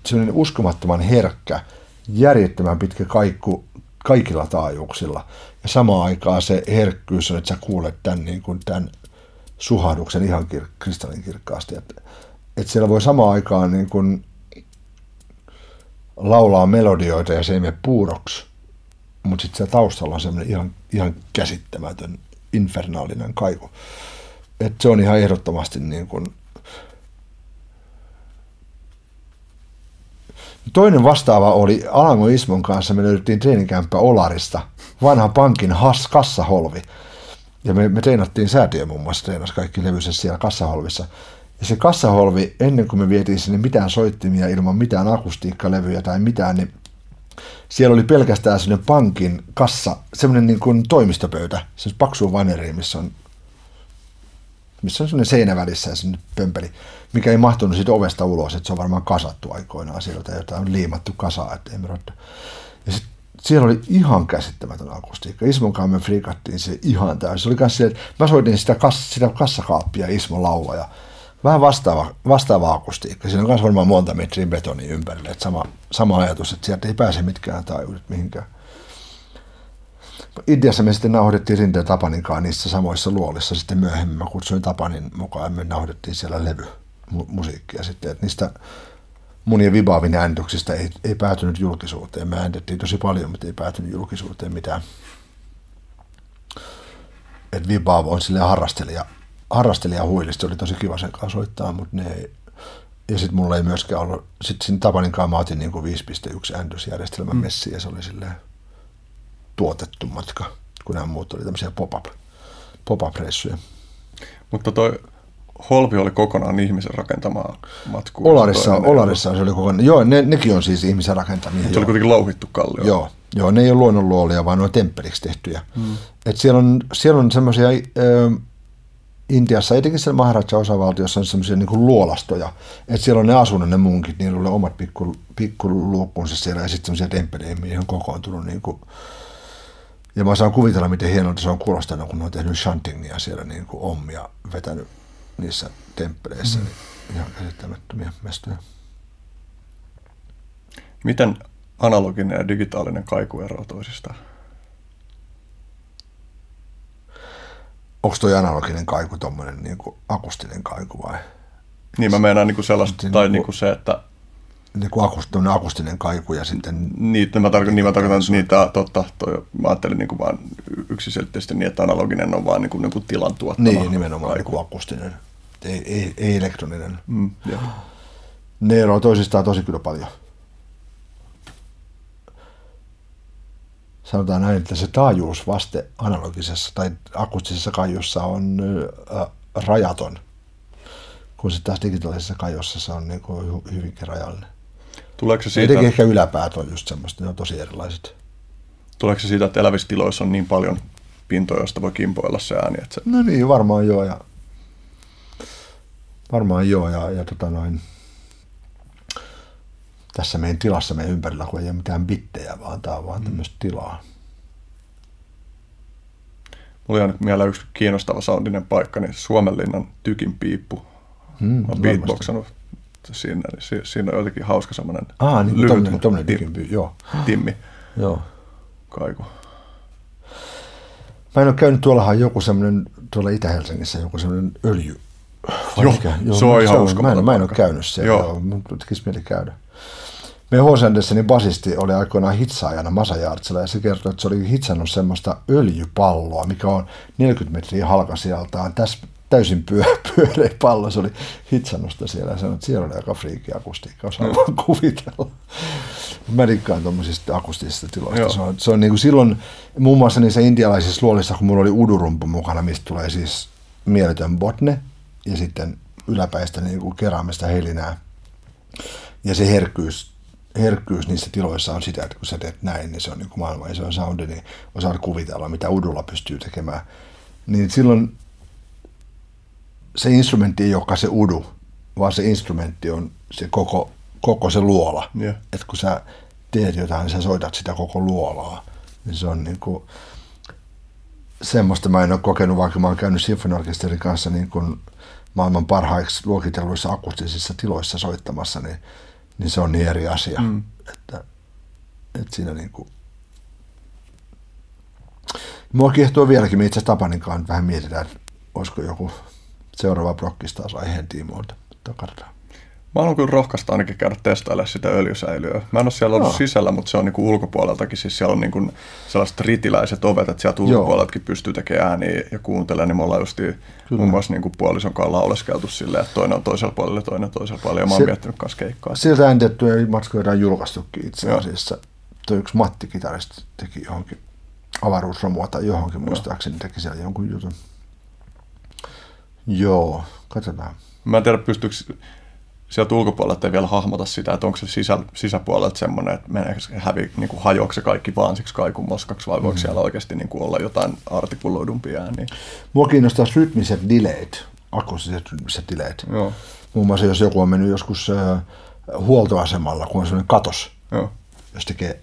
Semmoinen uskomattoman herkkä, järjettömän pitkä kaikku kaikilla taajuuksilla. Ja samaan aikaan se herkkyys on, että sä kuulet tämän, niin kuin tämän suhahduksen ihan kir- kristallinkirkkaasti. Että, että siellä voi samaan aikaan niin kuin laulaa melodioita ja se ei mene puuroksi, mutta sitten siellä taustalla on semmoinen ihan, ihan käsittämätön infernaalinen kaiku. Että se on ihan ehdottomasti niin kuin Toinen vastaava oli Alango Ismon kanssa, me löydettiin treenikämppä Olarista, vanha pankin has, kassaholvi. Ja me, me treenattiin säätiö muun muassa, treenas kaikki levyisessä siellä kassaholvissa. Ja se kassaholvi, ennen kuin me vietiin sinne mitään soittimia ilman mitään akustiikkalevyjä tai mitään, niin siellä oli pelkästään sellainen pankin kassa, semmoinen niin kuin toimistopöytä, se paksu vaneri, missä on missä on sellainen seinä välissä ja sinne pömpeli, mikä ei mahtunut siitä ovesta ulos, että se on varmaan kasattu aikoinaan sieltä, jota on liimattu kasaan, että me Ja sit, siellä oli ihan käsittämätön akustiikka. Ismon kanssa me frikattiin se ihan täysin. Se oli myös että mä soitin sitä, kass, sitä kassakaappia Ismon lauva ja vähän vastaava, vastaava akustiikka. Siinä on myös varmaan monta metriä betonia ympärille. Että sama, sama ajatus, että sieltä ei pääse mitkään taajuudet mihinkään. Ideassa me sitten nauhoitettiin Rinteen Tapaninkaan niissä samoissa luolissa sitten myöhemmin. Mä kutsuin Tapanin mukaan ja me nauhoitettiin siellä levy musiikkia sitten. Että niistä munien vibaavin äänityksistä ei, ei päätynyt julkisuuteen. Me äänitettiin tosi paljon, mutta ei päätynyt julkisuuteen mitään. Että Vibav on silleen harrastelija, harrastelija huilisti. Oli tosi kiva sen kanssa soittaa, mutta ne ei, ja sitten mulla ei myöskään ollut, sitten siinä Tapanin kanssa mä otin niin 5.1 äänitysjärjestelmän mm. messi ja se oli silleen, tuotettu matka, kun nämä muut oli tämmöisiä pop-up, pop-up-reissuja. Mutta toi Holvi oli kokonaan ihmisen rakentamaa matkua. Olarissa, Olarissa se oli kokonaan, joo, ne, nekin on siis ihmisen rakentamia. Se oli kuitenkin louhittu kallio. Joo, joo, ne ei ole luonnonluolia, vaan ne on temppeliksi tehtyjä. Hmm. Et siellä on, siellä on semmoisia, äh, Intiassa, etenkin siellä Maharaja-osavaltiossa on semmoisia niin luolastoja, että siellä on ne asunut ne munkit, niillä on omat pikku, siellä ja sitten semmoisia temppelejä, mihin on kokoontunut niin kuin, Ja mä saan kuvitella, miten hienolta se on kuulostanut, kun ne on tehnyt shantingia siellä niin kuin ommia vetänyt niissä temppeleissä. Mm. Niin ihan käsittämättömiä mestoja. Miten analoginen ja digitaalinen kaiku eroaa toisistaan? Onko tuo analoginen kaiku tuommoinen niin akustinen kaiku vai? Niin mä meinaan niin kuin sellaista, niin, tai niin kuin se, että niin kuin akustinen, akustinen kaiku ja sitten... Niin, mä tarkoitan, niin mä tarkoitan että niitä, totta, toi, mä ajattelin niin kuin vaan yksiselitteisesti niin, että analoginen on vaan niin kuin, niin kuin tilan tuottama Niin, nimenomaan kaiku. Niin akustinen, ei, ei, ei elektroninen. Mm, ne eroavat toisistaan tosi kyllä paljon. Sanotaan näin, että se taajuusvaste analogisessa tai akustisessa kaiussa on äh, rajaton, kun sitten taas digitaalisessa kaiussa se on niin kuin hyvinkin rajallinen. Tuleeko se siitä... Etenkin ehkä yläpäät on just semmoista, ne on tosi erilaiset. Tuleeko se siitä, että elävissä tiloissa on niin paljon pintoja, joista voi kimpoilla se ääni? Että se... No niin, varmaan joo. Ja... Varmaan joo. Ja, ja tota noin... Tässä meidän tilassa meidän ympärillä, kun ei ole mitään bittejä, vaan tämä on vaan mm. tämmöistä tilaa. Mulla on mieleen yksi kiinnostava soundinen paikka, niin Suomenlinnan tykin piippu. Mm, Mä beatboxannut siinä, niin siinä on jotenkin hauska semmoinen ah, niin, lyhyt, tommonen, tommonen tim, joo. timmi. Joo. Kaiku. Mä en ole käynyt, tuollahan joku semmoinen, tuolla Itä-Helsingissä joku semmoinen öljy. Joo, mikä? joo, se on ihan uskomaton. Mä en, mä en ole käynyt siellä, joo. joo mun tekisi mieli käydä. Meidän H.C. Andersenin basisti oli aikoinaan hitsaajana Masajartsella ja se kertoi, että se oli hitsannut semmoista öljypalloa, mikä on 40 metriä halkasijaltaan. Tässä täysin pyö, pyöreä pallo, se oli hitsannut sitä siellä ja sanoi, että siellä oli aika friikki akustiikka, osaa mm. kuvitella. Mä dikkaan tuommoisista akustisista tiloista. Joo. Se on, se on niin kuin silloin, muun muassa niissä intialaisissa luolissa, kun mulla oli udurumpu mukana, mistä tulee siis mieletön botne ja sitten yläpäistä niin kuin keraamista helinää. Ja se herkkyys, herkkyys niissä tiloissa on sitä, että kun sä teet näin, niin se on niin kuin maailman iso soundi, niin osaat kuvitella, mitä udulla pystyy tekemään. Niin silloin se instrumentti ei olekaan se udu, vaan se instrumentti on se koko, koko se luola. Yeah. Että kun sä teet jotain, niin sä soitat sitä koko luolaa. Niin se on niin kuin, semmoista mä en ole kokenut, vaikka mä oon käynyt sinfoniorkesterin kanssa niin kuin maailman parhaiksi luokitelluissa akustisissa tiloissa soittamassa, niin, niin se on niin eri asia. Mm. Että, että siinä niin kuin, Mua kiehtoo vieläkin, me itse Tapaninkaan vähän mietitään, että olisiko joku seuraava prokkis taas aiheen tiimoilta. Katsotaan. Mä haluan kyllä rohkaista ainakin käydä testailemaan sitä öljysäilyä. Mä en ole siellä ollut no. sisällä, mutta se on niinku ulkopuoleltakin. Siis siellä on niinku sellaiset ritiläiset ovet, että sieltä ulkopuoleltakin pystyy tekemään ääniä ja kuuntelemaan. Niin me ollaan just muun muassa niinku puolison kanssa lauleskeltu silleen, että toinen on toisella puolella ja toinen toisella puolella. Ja mä oon se, miettinyt kanssa keikkaa. Sieltä äänitettyjä matskoja on julkaistukin itse asiassa. Tuo yksi Matti kitaristi teki johonkin avaruusromua tai johonkin Joo. muistaakseni teki siellä jonkun jutun. Joo, katsotaan. Mä en tiedä, pystyykö sieltä ulkopuolelta ei vielä hahmota sitä, että onko se sisä, sisäpuolelta semmoinen, että meneekö se hävi, niin kuin hajoako se kaikki vaan siksi kaikun moskaksi vai voiko mm. siellä oikeasti niin kuin olla jotain artikuloidumpia ääniä? Mua kiinnostaa rytmiset dileet, akustiset rytmiset dileet. Joo. Muun muassa jos joku on mennyt joskus äh, huoltoasemalla, kun on sellainen katos, Joo. jos tekee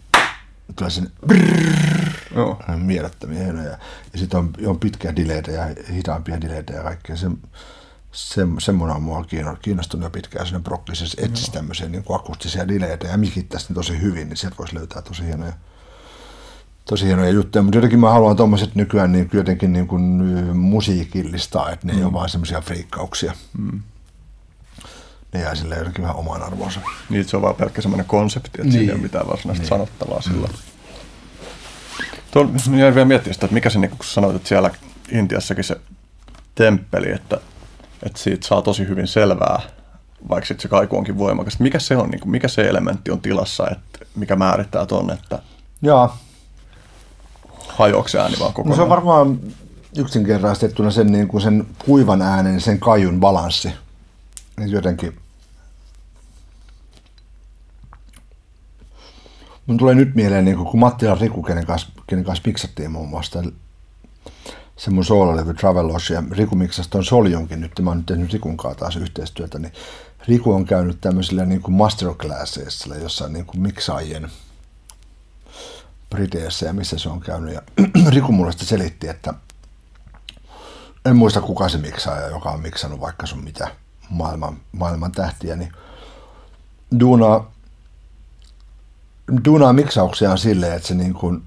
tulee sinne brrrr, mielettömiä Ja, ja sitten on, on pitkiä dileitä ja hitaampia dileitä ja kaikkea. Se, se, semmoinen on mua kiinnostunut jo pitkään sinne prokkisessa etsisi tämmöisiä niin kuin akustisia dileitä ja mikit tästä tosi hyvin, niin sieltä voisi löytää tosi hienoja, tosi hienoja juttuja, mutta jotenkin mä haluan tuommoiset nykyään niin jotenkin niin kuin musiikillistaa, että ne mm. ei ole vaan semmoisia friikkauksia. Mm. Ne jää sille jotenkin vähän omaan arvoonsa. Niin, se on vaan pelkkä semmoinen konsepti, että niin. siinä ei ole mitään varsinaista niin. sanottavaa sillä. Mm. Tuolla jäin vielä miettimään sitä, että mikä se, niin kun sanoit, että siellä Intiassakin se temppeli, että että siitä saa tosi hyvin selvää, vaikka sitten se kaiku onkin voimakas. Mikä se on, niin kuin, mikä se elementti on tilassa, että mikä määrittää tuonne, että Jaa. hajoako se ääni vaan kokonaan? No se on varmaan yksinkertaistettuna sen, niin kuin sen kuivan äänen, sen kajun balanssi. Niin jotenkin Mun tulee nyt mieleen, niin kun Mattila Riku, kenen kanssa, kenen kanssa miksattiin muun muassa se mun soololevy Travelos ja Riku miksasi ton Soljonkin nyt, mä oon nyt tehnyt Rikun kanssa taas yhteistyötä, niin Riku on käynyt tämmöisillä niin kuin masterclassissa, jossa niin kuin miksaajien Briteissä ja missä se on käynyt. Ja Riku mulle selitti, että en muista kuka se miksaaja, joka on miksannut vaikka sun mitä maailman, maailman tähtiä, niin duunaa, duunaa miksauksiaan silleen, että se niin kuin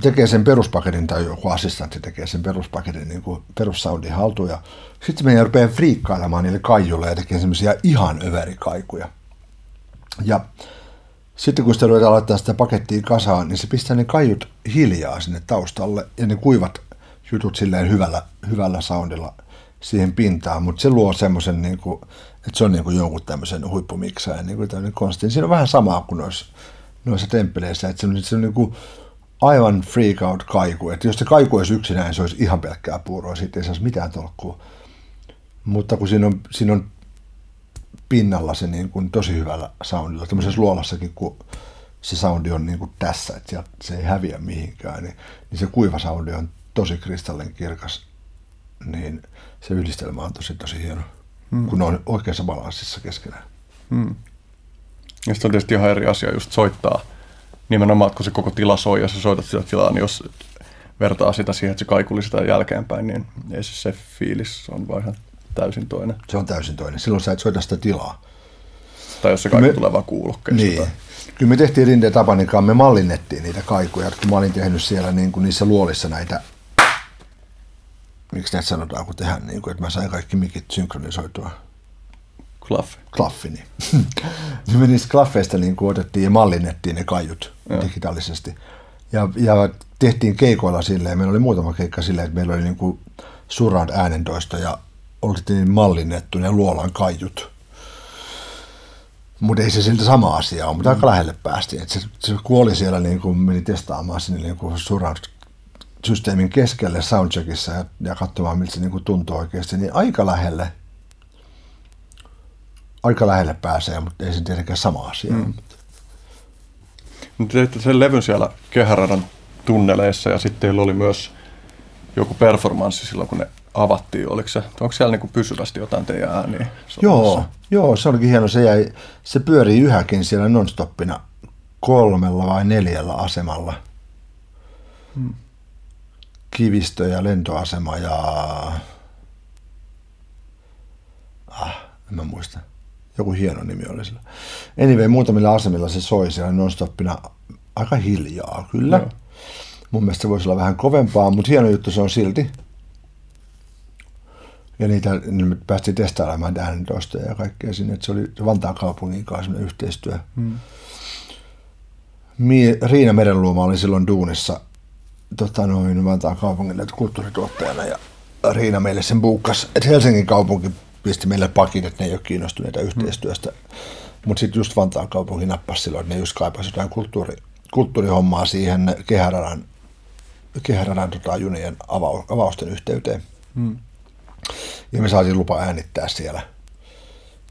tekee sen peruspaketin tai joku assistantti tekee sen peruspaketin niin kuin perussoundin haltuun ja sitten meidän rupeaa friikkailemaan niille kaijulle ja tekee semmoisia ihan överikaikuja. Ja sitten kun sitä ruvetaan laittaa sitä pakettia kasaan, niin se pistää ne kaiut hiljaa sinne taustalle ja ne kuivat jutut silleen hyvällä, hyvällä soundilla siihen pintaan, mutta se luo semmoisen, niin kuin, että se on niin kuin jonkun tämmöisen huippumiksaajan niin tämmöinen konsti. Siinä on vähän samaa kuin noissa, noissa temppeleissä, että se on, se on niin kuin aivan freak out kaiku. Että jos se kaiku olisi yksinään, se olisi ihan pelkkää puuroa, sitten ei saisi mitään tolkkua. Mutta kun siinä on, siinä on pinnalla se niin kuin tosi hyvällä soundilla, tämmöisessä luolassakin, kun se soundi on niin kuin tässä, että se ei häviä mihinkään, niin, niin se kuiva soundi on tosi kristallin kirkas, niin se yhdistelmä on tosi tosi hieno, hmm. kun ne on oikeassa balanssissa keskenään. Hmm. Ja sitten on tietysti ihan eri asia just soittaa nimenomaan, kun se koko tila soi ja sä soitat sitä tilaa, niin jos vertaa sitä siihen, että se kaikuli sitä jälkeenpäin, niin ei se, se fiilis on vaan ihan täysin toinen. Se on täysin toinen. Silloin sä et soita sitä tilaa. Tai jos se kaikki me... tulee vaan kuulokkeista. Niin. Tai... Kyllä me tehtiin Rinde Tapaninkaan, me mallinnettiin niitä kaikuja, kun mä olin tehnyt siellä niin kuin niissä luolissa näitä miksi näitä sanotaan, kun tehdään niin kuin, että mä sain kaikki mikit synkronisoitua. Klaffi. Klaffi, niin. niin niistä klaffeista niin otettiin ja mallinnettiin ne kaiut ja. digitaalisesti. Ja, ja tehtiin keikoilla silleen, meillä oli muutama keikka silleen, että meillä oli niin kuin surround äänentoista ja oltiin mallinnettu ne luolan kaiut. Mutta ei se siltä sama asia ole, mutta mm. aika lähelle päästiin. Et se, se kuoli siellä, niin kuin meni testaamaan sinne niin kuin surround systeemin keskelle soundcheckissa ja, ja katsomaan, miltä se niin kuin tuntuu oikeasti, niin aika lähelle, aika lähelle pääsee, mutta ei se tietenkään sama asia. Mm. Mutta teitte sen levyn siellä kehäradan tunneleissa ja sitten teillä oli myös joku performanssi silloin, kun ne avattiin. Oliko se, onko siellä niin kuin pysyvästi jotain teidän ääniä? Joo, joo, se olikin hieno. Se, jäi, se pyörii yhäkin siellä nonstoppina kolmella vai neljällä asemalla. Hmm. Kivistö ja lentoasema ja... Ah, en mä muista. Joku hieno nimi oli sillä. Anyway, muutamilla asemilla se soi siellä nonstoppina aika hiljaa kyllä. Joo. Mun mielestä se voisi olla vähän kovempaa, mutta hieno juttu se on silti. Ja niitä niin me päästiin testailemaan äänentoista ja kaikkea sinne. Että se oli Vantaan kaupungin kanssa yhteistyö. Hmm. Riina Merenluoma oli silloin duunissa tota noin, Vantaan kaupungille kulttuurituottajana ja Riina meille sen buukkas, että Helsingin kaupunki pisti meille pakit, että ne ei ole kiinnostuneita yhteistyöstä. Mutta sitten just Vantaan kaupunki nappasi silloin, että ne just kaipasi jotain kulttuuri, kulttuurihommaa siihen kehäradan, kehäradan tota, junien avausten yhteyteen. Hmm. Ja me saatiin lupa äänittää siellä.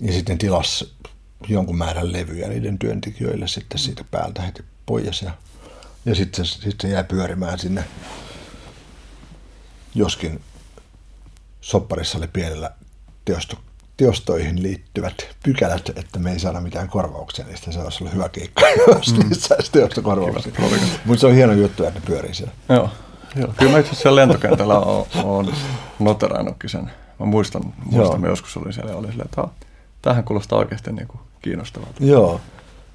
Ja sitten tilas jonkun määrän levyjä niiden työntekijöille sitten siitä päältä heti pois. Ja, ja sitten, se, sitten se jäi pyörimään sinne. Joskin sopparissa oli pienellä teosto, teostoihin liittyvät pykälät, että me ei saada mitään korvauksia niistä. Se olisi ollut hyvä keikka, jos mm. niistä saisi teostokorvauksia. Mutta se on hieno juttu, että ne pyörii siellä. Joo. Joo. Kyllä mä itse asiassa lentokentällä olen noterannutkin sen. Mä muistan, muistan me joskus oli siellä ja oli silleen, että tähän kuulostaa oikeasti niin kuin kiinnostavalta. Joo.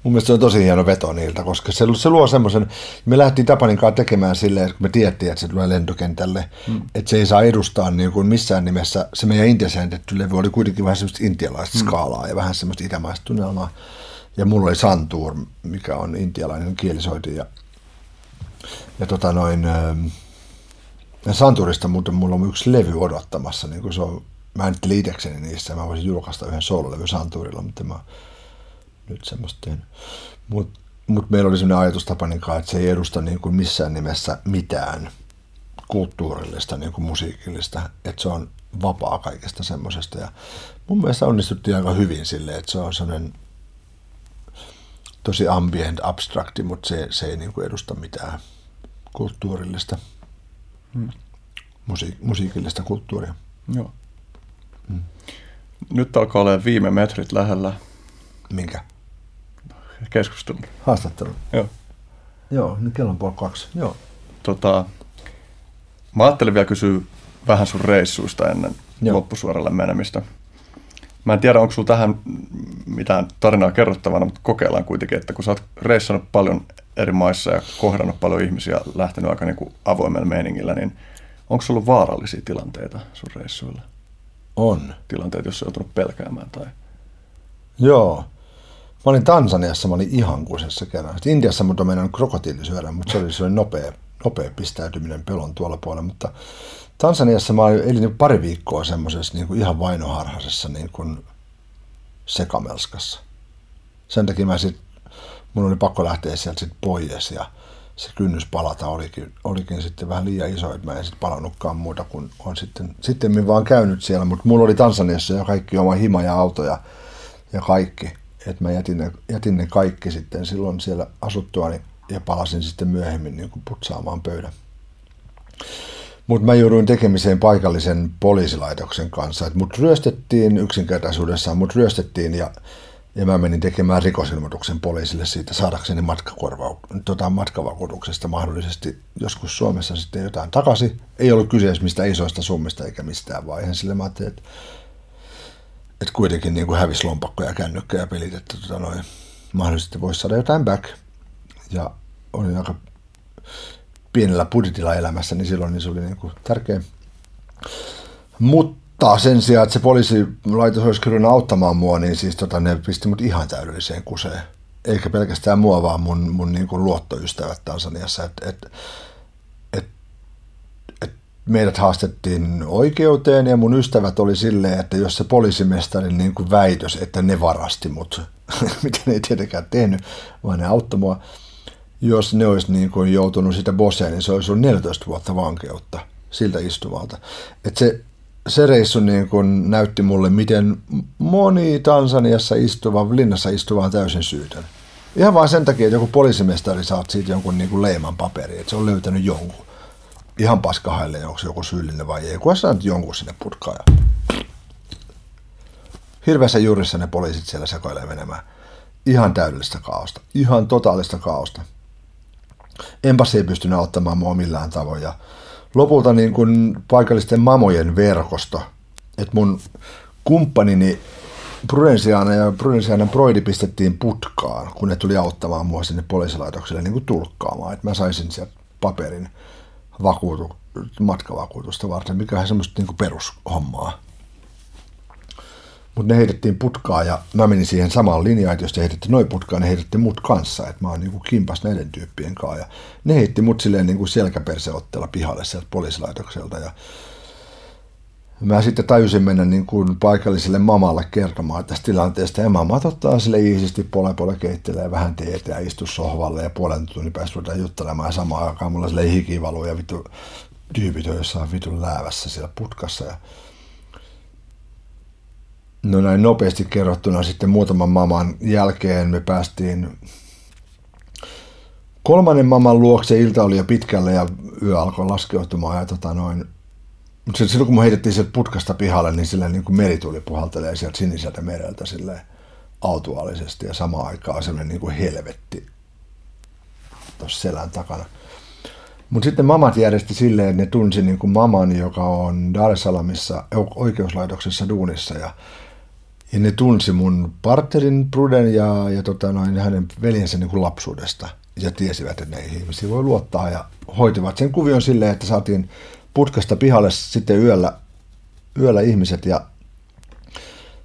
Mun mielestä se on tosi hieno veto niiltä, koska se, se luo semmoisen, me lähdettiin Tapanin kanssa tekemään silleen, että kun me tiedettiin, että se tulee lentokentälle, hmm. että se ei saa edustaa niin kuin missään nimessä, se meidän intiasäännetty levy oli kuitenkin vähän semmoista intialaista hmm. skaalaa ja vähän semmoista itämaista tunnelmaa. Ja mulla oli Santur, mikä on intialainen kielisoiti ja, ja tota noin, ähm, ja Santurista muuten mulla on yksi levy odottamassa, niin kuin se on, mä en itsekseni niissä, mä voisin julkaista yhden soololevy Santurilla, mutta mä nyt semmoista tehnyt. Mutta mut meillä oli sellainen ajatus kanssa, että se ei edusta niin kuin missään nimessä mitään kulttuurillista, niin kuin musiikillista, että se on vapaa kaikesta semmoisesta. Ja mun mielestä onnistuttiin aika hyvin sille, että se on sellainen tosi ambient, abstrakti, mutta se, se ei niin kuin edusta mitään kulttuurillista hmm. musiik- musiikillista kulttuuria. Joo. Hmm. Nyt alkaa olla viime metrit lähellä. Minkä? Keskustelun. Haastattelun? Joo. Joo, niin kello on puoli kaksi. Joo. Tota, mä ajattelin vielä kysyä vähän sun reissuista ennen Joo. loppusuoralle menemistä. Mä en tiedä, onko sulla tähän mitään tarinaa kerrottavana, mutta kokeillaan kuitenkin, että kun sä oot reissannut paljon eri maissa ja kohdannut paljon ihmisiä, lähtenyt aika niin kuin avoimella meiningillä, niin onko sulla vaarallisia tilanteita sun reissuilla? On. Tilanteet, jos sä joutunut pelkäämään tai... Joo. Mä olin Tansaniassa, mä olin ihan kusessa kerran. Sitten Intiassa mut on mennyt krokotiili syödä, mutta se oli, se oli nopea, nopea pistäytyminen pelon tuolla puolella. Mutta Tansaniassa mä elin pari viikkoa semmoisessa niin kuin ihan vainoharhaisessa niin kuin sekamelskassa. Sen takia mä sit, mun oli pakko lähteä sieltä sit pois ja se kynnys palata olikin, olikin sitten vähän liian iso, että mä en sitten palannutkaan muuta kuin on sitten, sitten vaan käynyt siellä, mutta mulla oli Tansaniassa jo kaikki oma hima ja auto ja, ja kaikki, että mä jätin ne, jätin ne kaikki sitten silloin siellä asuttuani ja palasin sitten myöhemmin niin kuin putsaamaan pöydän. Mutta mä jouduin tekemiseen paikallisen poliisilaitoksen kanssa. Et mut ryöstettiin yksinkertaisuudessaan, mut ryöstettiin ja, ja mä menin tekemään rikosilmoituksen poliisille siitä saadakseni matkakorvau- tota, matkavakuutuksesta mahdollisesti joskus Suomessa sitten jotain takaisin. Ei ollut kyseessä mistä isoista summista eikä mistään, ihan sille mä ajattelin, että, että kuitenkin niin kuin hävisi lompakko ja kännykkä ja pelit, että tota, noin, mahdollisesti voisi saada jotain back. Ja olin aika pienellä budjetilla elämässä, niin silloin niin se oli niin kuin tärkeä. Mutta sen sijaan, että se poliisilaitos olisi kyllä auttamaan mua, niin siis tota, ne pisti mut ihan täydelliseen kuseen. Eikä pelkästään mua, vaan mun, mun niin kuin luottoystävät Tansaniassa. Et, et, et, et meidät haastettiin oikeuteen ja mun ystävät oli silleen, että jos se poliisimestari niin kuin väitös, että ne varasti mut, mitä ne ei tietenkään tehnyt, vaan ne auttoi mua, jos ne olisi niin kuin joutunut sitä bosseen, niin se olisi ollut 14 vuotta vankeutta siltä istuvalta. Et se, se reissu niin kuin näytti mulle, miten moni Tansaniassa istuva, linnassa istuva on täysin syytön. Ihan vain sen takia, että joku poliisimestari saat siitä jonkun niin kuin leiman paperi, että se on löytänyt jonkun. Ihan paskahaille, onko se joku syyllinen vai ei. Kun saanut jonkun sinne putkaan. Ja... Hirveässä juurissa ne poliisit siellä sekoilee menemään. Ihan täydellistä kaosta. Ihan totaalista kaosta empassi ei pystynyt auttamaan mua millään tavoin. Ja lopulta niin kuin paikallisten mamojen verkosto, että mun kumppanini Prudensiana ja Prudensiana Broidi pistettiin putkaan, kun ne tuli auttamaan mua sinne poliisilaitokselle niin kuin tulkkaamaan. Että mä saisin sieltä paperin vakuutu, matkavakuutusta varten, mikä on semmoista niin perushommaa. Mutta ne heitettiin putkaa ja mä menin siihen samaan linjaan, että jos te heitätte noin putkaa, ne heitätte mut kanssa. Että mä oon niinku kimpas näiden tyyppien kanssa. Ja ne heitti mut silleen niinku selkäperseotteella pihalle sieltä poliisilaitokselta. Ja mä sitten tajusin mennä niin kuin paikalliselle mamalle kertomaan tästä tilanteesta. Ja mama ottaa sille iisisti pole pole keittelee vähän teetä ja istu sohvalle ja puolen tunnin päästä ruvetaan juttelemaan. Ja samaan aikaan mulla sille hikivalu ja vittu tyypit on jossain vitun läävässä siellä putkassa. Ja No näin nopeasti kerrottuna sitten muutaman maman jälkeen me päästiin kolmannen maman luokse. Ilta oli jo pitkälle ja yö alkoi laskeutumaan ja tota noin. Mutta silloin kun me heitettiin sieltä putkasta pihalle, niin sillä niin kuin meri tuli puhaltelee sieltä siniseltä mereltä sille autuaalisesti ja samaan aikaan sellainen niin kuin helvetti tuossa selän takana. Mutta sitten mamat järjesti silleen, että ne tunsi niin kuin maman, joka on Dar oikeuslaitoksessa duunissa ja ja ne tunsi mun partnerin Bruden ja, ja tota noin, hänen veljensä niin kuin lapsuudesta. Ja tiesivät, että näihin ihmisiin voi luottaa ja hoitivat sen kuvion silleen, että saatiin putkasta pihalle sitten yöllä, yöllä ihmiset ja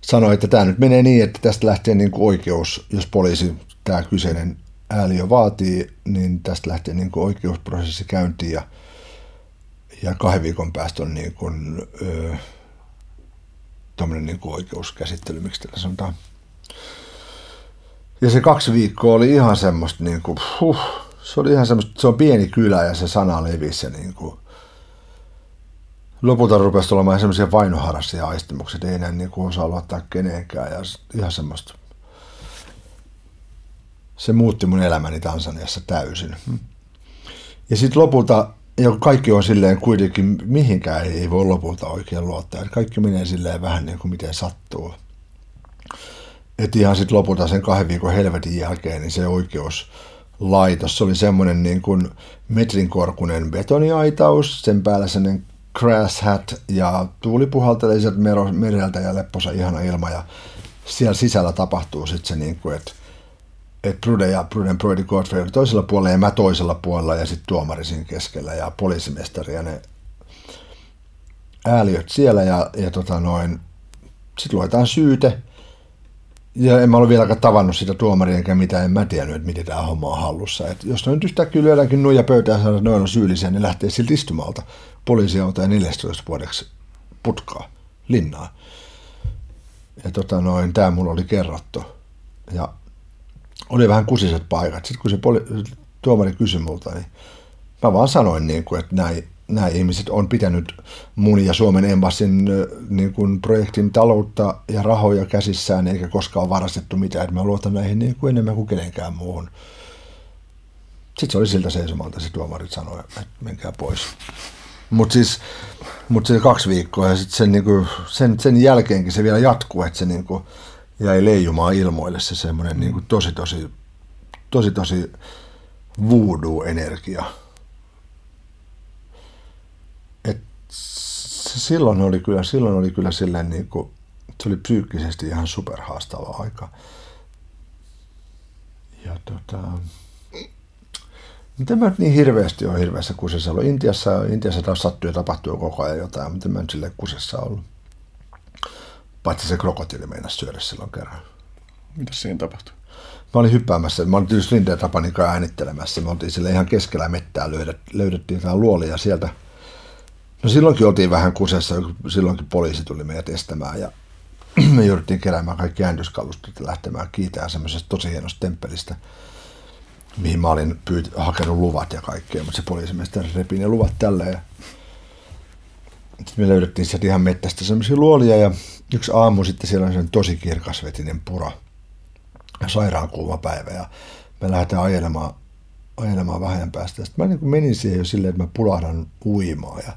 sanoi, että tämä nyt menee niin, että tästä lähtee niin kuin oikeus, jos poliisi tämä kyseinen ääliö vaatii, niin tästä lähtee niin kuin oikeusprosessi käyntiin ja, ja kahden viikon päästä on niin kuin, tuommoinen niin oikeuskäsittely, miksi tällä sanotaan. Ja se kaksi viikkoa oli ihan semmoista, niin kuin, huh, se oli ihan semmoista, se on pieni kylä ja se sana levisi ja niin kuin, lopulta rupesi olemaan semmoisia vainoharassia aistimuksia, ei enää niin kuin osaa luottaa kenenkään ja ihan semmoista. Se muutti mun elämäni Tansaniassa täysin. Ja sitten lopulta ja kaikki on silleen kuitenkin, mihinkään ei voi lopulta oikein luottaa. Kaikki menee silleen vähän niin kuin miten sattuu. Että ihan sitten lopulta sen kahden viikon helvetin jälkeen, niin se oikeus laitos. Se oli semmoinen niin kuin metrin korkunen betoniaitaus, sen päällä sellainen crash hat ja tuuli puhaltelee sieltä mereltä ja lepposa ihana ilma ja siellä sisällä tapahtuu sitten se niin kuin, että et Prude ja Pruden Brody Godfrey oli toisella puolella ja mä toisella puolella ja sitten tuomari siinä keskellä ja poliisimestari ja ne ääliöt siellä ja, ja tota noin, sitten luetaan syyte. Ja en mä ole vieläkään tavannut sitä tuomaria enkä mitään, en mä tiennyt, että miten tämä homma on hallussa. Et jos nyt yhtäkkiä lyödäänkin nuija pöytään ja sanotaan, että noin on syyllisiä, niin lähtee siltä istumalta. Poliisi on 14 vuodeksi putkaa, linnaa. Ja tota noin, tämä mulla oli kerrottu. Ja oli vähän kusiset paikat. Sitten kun se poli- tuomari kysyi multa, niin mä vaan sanoin, niin kuin, että näin, nämä ihmiset on pitänyt mun ja Suomen embassin niin kuin projektin taloutta ja rahoja käsissään, eikä koskaan varastettu mitään. Että mä luotan näihin niin kuin enemmän kuin kenenkään muuhun. Sitten se oli siltä seisomalta, se tuomarit sanoi, että menkää pois. Mutta siis mut se kaksi viikkoa ja sitten sen, niinku, sen, sen jälkeenkin se vielä jatkuu, että se niinku jäi leijumaan ilmoille se semmoinen niinku tosi tosi tosi tosi voodoo-energia. Et silloin oli kyllä, silloin oli kyllä silleen niinku, se oli psyykkisesti ihan superhaastava aika. Ja tota, Miten mä nyt niin hirveästi on hirveässä kusessa ollut? Intiassa, Intiassa taas sattuu ja tapahtuu koko ajan jotain, mutta mä nyt sille kusessa ollut. Paitsi se krokotiili meinasi syödä silloin kerran. Mitä siinä tapahtui? Mä olin hyppäämässä, mä olin tietysti Lindeä Tapanin kanssa äänittelemässä. Me oltiin sille ihan keskellä mettää, löydettiin tämä luoli ja sieltä No silloinkin oltiin vähän kusessa, silloinkin poliisi tuli meidät estämään ja me jouduttiin keräämään kaikki äänestyskalustot ja lähtemään kiitään semmoisesta tosi hienosta temppelistä mihin mä olin pyyt, hakenut luvat ja kaikkea, mutta se poliisimestari repi ne luvat tällä ja sitten me löydettiin sieltä ihan mettästä semmoisia luolia ja yksi aamu sitten siellä on tosi kirkasvetinen pura ja sairaan kuuma päivä ja me lähdetään ajelemaan, ajelemaan vähän päästä. Sitten mä niin menin siihen jo silleen, että mä pulahdan uimaan ja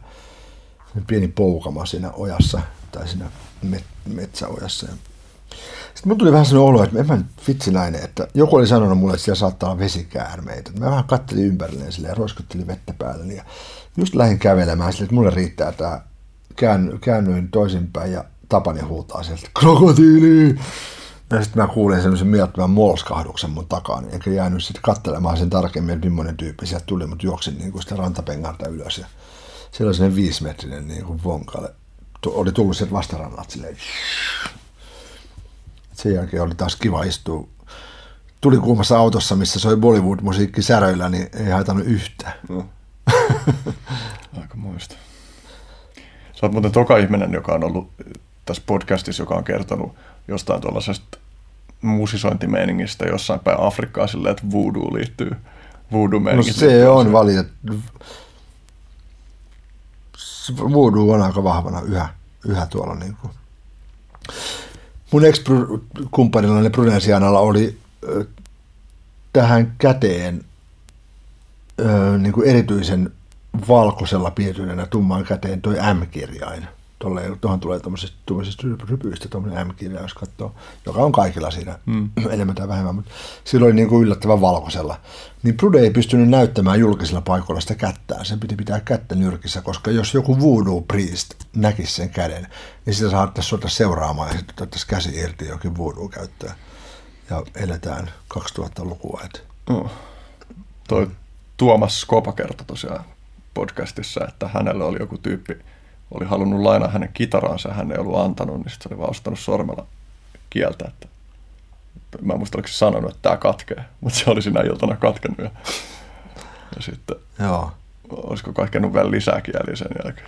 pieni poukama siinä ojassa tai siinä met, metsäojassa. Ja sitten mun tuli vähän sellainen olo, että en mä vitsi näin, että joku oli sanonut mulle, että siellä saattaa olla vesikäärmeitä. Mä vähän kattelin ympärilleen sille ja roiskuttelin vettä päälle. Ja just lähdin kävelemään sille, että mulle riittää tämä. Kään, käännyin toisinpäin ja Tapani huutaa sieltä, krokotiili! Ja sitten mä kuulin semmoisen mielettömän molskahduksen mun takaa, niin enkä jäänyt sitten katselemaan sen tarkemmin, että millainen tyyppi sieltä tuli, mutta juoksin niin kuin sitä rantapengalta ylös. Ja siellä oli sellainen viisimetrinen niin kuin vonkale. Oli tullut sieltä vastarannalta silleen sen jälkeen oli taas kiva istua tuli kuumassa autossa, missä soi Bollywood-musiikki säröillä, niin ei haitannut yhtään. No. Aika muista. Sä oot muuten toka ihminen, joka on ollut tässä podcastissa, joka on kertonut jostain tuollaisesta musisointimeiningistä jossain päin Afrikkaa silleen, että voodoo liittyy voodoo No se on valitettavasti. Voodoo on aika vahvana yhä, yhä tuolla niin kuin mun ex-kumppanilla Prudensianalla oli tähän käteen niin kuin erityisen valkoisella piirtyneenä tummaan käteen toi M-kirjain. Tuohon tulee tuommoisista rypyistä tuommoinen M-kirja, jos katsoo, joka on kaikilla siinä mm. enemmän tai vähemmän, mutta silloin niin kuin yllättävän valkoisella. Niin Prude ei pystynyt näyttämään julkisella paikoilla sitä kättää, sen piti pitää kättä nyrkissä, koska jos joku voodoo priest näkisi sen käden, niin sitä saattaisi suota seuraamaan ja sitten otettaisiin käsi irti jokin voodoo käyttöön. Ja eletään 2000-lukua. Et. Oh. Toi Tuomas Skopa kertoi tosiaan podcastissa, että hänellä oli joku tyyppi, oli halunnut lainaa hänen kitaransa ja hän ei ollut antanut, niin sitten se oli vaan ostanut sormella kieltä, että mä en muista oliko se sanonut, että tämä katkee, mutta se oli sinä iltana katkenut ja, ja sitten Joo. olisiko katkenut vielä lisää kieliä sen jälkeen.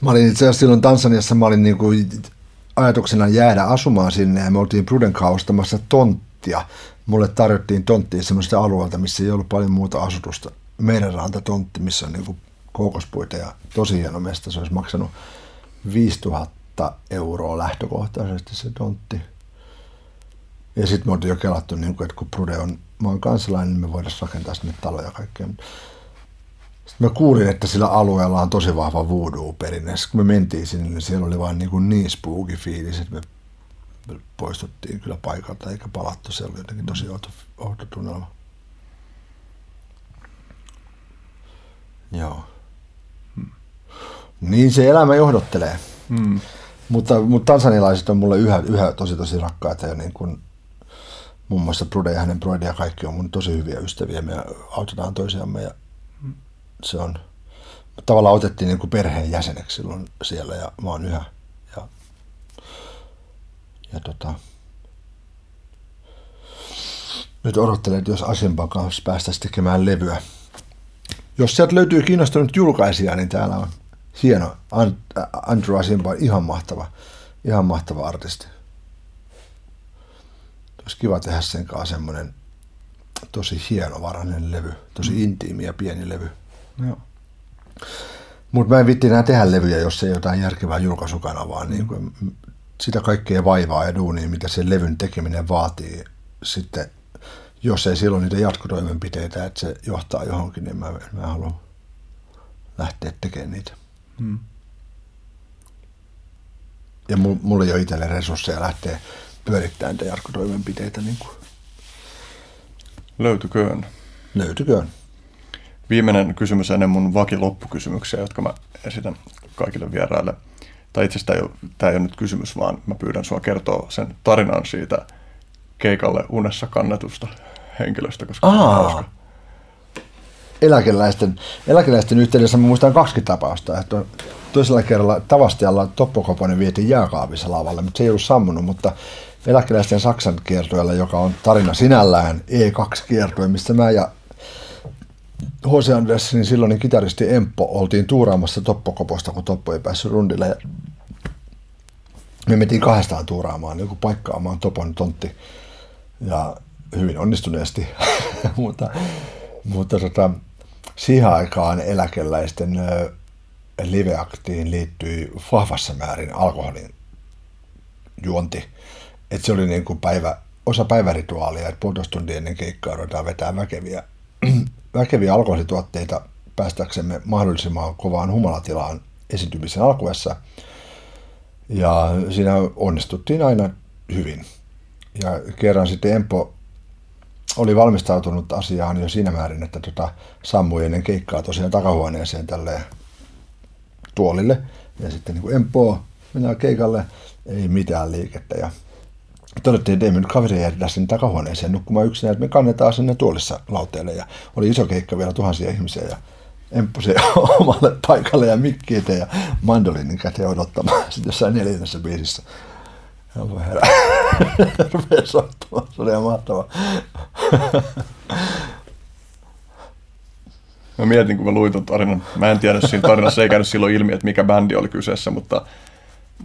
Mä olin itse asiassa silloin Tansaniassa, mä olin niinku ajatuksena jäädä asumaan sinne ja me oltiin Pruden ostamassa tonttia. Mulle tarjottiin tonttia semmoista alueelta, missä ei ollut paljon muuta asutusta. Meidän tontti, missä on niinku koukospuita ja tosi hieno mesta. Se olisi maksanut 5000 euroa lähtökohtaisesti se tontti. Ja sitten me oltiin jo kelattu, niin kun, että kun Prude on maan kansalainen, niin me voidaan rakentaa sinne taloja ja kaikkea. Sitten mä kuulin, että sillä alueella on tosi vahva voodoo-perinne. Sitten kun me mentiin sinne, niin siellä oli vain niin, kuin niin spooky fiilis, että me poistuttiin kyllä paikalta eikä palattu. Se oli jotenkin tosi outo, outo tunnelma. Joo. Niin se elämä johdottelee. Hmm. Mutta, mutta tansanilaiset on mulle yhä, yhä tosi tosi rakkaita ja niin kuin, muun muassa Brude ja hänen Broide ja kaikki on mun tosi hyviä ystäviä. Me autetaan toisiamme ja se on, tavallaan otettiin niin kuin perheen jäseneksi silloin siellä ja mä oon yhä. Ja, ja tota, nyt odottelen, että jos Asimban kanssa päästäisiin tekemään levyä. Jos sieltä löytyy kiinnostunut julkaisija, niin täällä on hieno Andrew Asimba, ihan mahtava, ihan mahtava artisti. Olisi kiva tehdä sen kanssa semmoinen tosi hienovarainen levy, tosi mm. intiimi ja pieni levy. Joo. Mutta mä en vitti enää tehdä levyjä, jos ei jotain järkevää julkaisukanavaa. Niin kuin sitä kaikkea vaivaa ja duunia, mitä se levyn tekeminen vaatii. Sitten, jos ei silloin niitä jatkotoimenpiteitä, että se johtaa johonkin, niin mä, mä haluan lähteä tekemään niitä. Hmm. Ja mulla ei ole itselle resursseja lähteä pyörittämään niitä jatkotoimenpiteitä. Niin kuin. Löytyköön. Löytyköön viimeinen kysymys ennen mun vakiloppukysymyksiä, jotka mä esitän kaikille vieraille. Tai itse asiassa tämä ei, ole nyt kysymys, vaan mä pyydän sua kertoa sen tarinan siitä keikalle unessa kannetusta henkilöstä, koska Aa. Eläkeläisten, eläkeläisten yhteydessä mä muistan kaksi tapausta. Että toisella kerralla Tavastialla Toppo Koponen vietiin jääkaapissa lavalle, mutta se ei ollut sammunut, mutta eläkeläisten Saksan kiertueella, joka on tarina sinällään E2-kiertue, missä mä ja H.C. Andersenin silloinen kitaristi Emppo oltiin tuuraamassa Toppokoposta, kun Toppo ei päässyt rundille. Ja me mentiin kahdestaan tuuraamaan, niin paikkaamaan Topon tontti. Ja hyvin onnistuneesti. mutta mutta tota, siihen aikaan eläkeläisten liveaktiin liittyi vahvassa määrin alkoholin juonti. Et se oli niin kuin päivä, osa päivärituaalia, että puolitoista tuntia ennen keikkaa ruvetaan vetää väkeviä väkeviä alkoholituotteita päästäksemme mahdollisimman kovaan humalatilaan esiintymisen alkuessa. Ja siinä onnistuttiin aina hyvin. Ja kerran sitten Empo oli valmistautunut asiaan jo siinä määrin, että tota, sammui ennen keikkaa tosiaan takahuoneeseen tälle tuolille. Ja sitten niin kuin Empo, mennään keikalle, ei mitään liikettä. Ja todettiin, että ei me nyt kaveria jätetä sinne takahuoneeseen nukkumaan yksinään, että me kannetaan sinne tuolissa lauteelle. Ja oli iso keikka vielä tuhansia ihmisiä ja emppusi omalle paikalle ja mikki eteen ja mandolinin käteen odottamaan sitten jossain neljännessä biisissä. Ja voi herää. Rupee soittamaan. Se oli ihan mahtavaa. Mä mietin, kun mä luin ton tarinan. Mä en tiedä, siinä tarinassa ei käynyt silloin ilmi, että mikä bändi oli kyseessä, mutta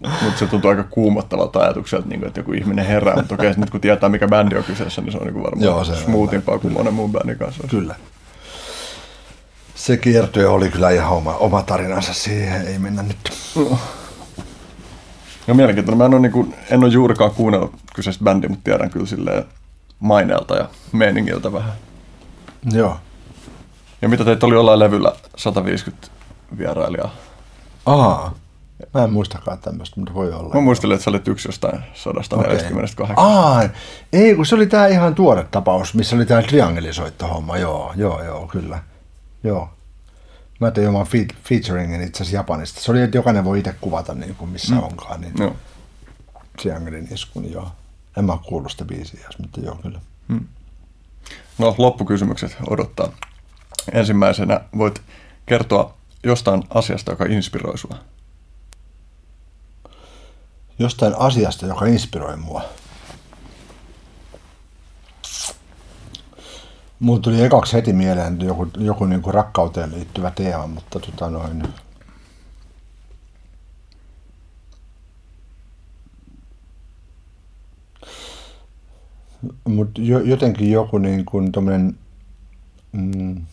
mutta se tuntuu aika kuumottavalta ajatukselta, niin kuin, että joku ihminen herää. Mutta okei, nyt kun tietää, mikä bändi on kyseessä, niin se on niin varmaan Joo, se smoothimpaa kuin monen muun bändin kanssa. Kyllä. Se kiertue oli kyllä ihan oma, oma tarinansa, siihen ei mennä nyt. No, no mielenkiintoinen. Mä en ole, niin kuin, en ole juurikaan kuunnellut kyseistä bändiä, mutta tiedän kyllä silleen maineelta ja meiningiltä vähän. Joo. Ja mitä teitä oli jollain levyllä 150 vierailijaa? Aa. Mä en muistakaan tämmöistä, mutta voi olla. Mä muistelin, että sä olit yksi jostain 148. Okay. Aa, ei, kun se oli tämä ihan tuore tapaus, missä oli tämä triangelisoitto-homma. Joo, joo, joo, kyllä. Joo. Mä tein oman featuringin itse asiassa Japanista. Se oli, että jokainen voi itse kuvata niin kuin missä mm. onkaan. Niin no. Triangelin iskun, niin joo. En mä kuullut sitä biisiä, mutta joo, kyllä. Mm. No, loppukysymykset odottaa. Ensimmäisenä voit kertoa jostain asiasta, joka inspiroi sua jostain asiasta, joka inspiroi mua. Mulla tuli ekaksi heti mieleen joku, joku niin kuin rakkauteen liittyvä teema, mutta tota noin, mutta jotenkin joku niin kuin tommonen, mm,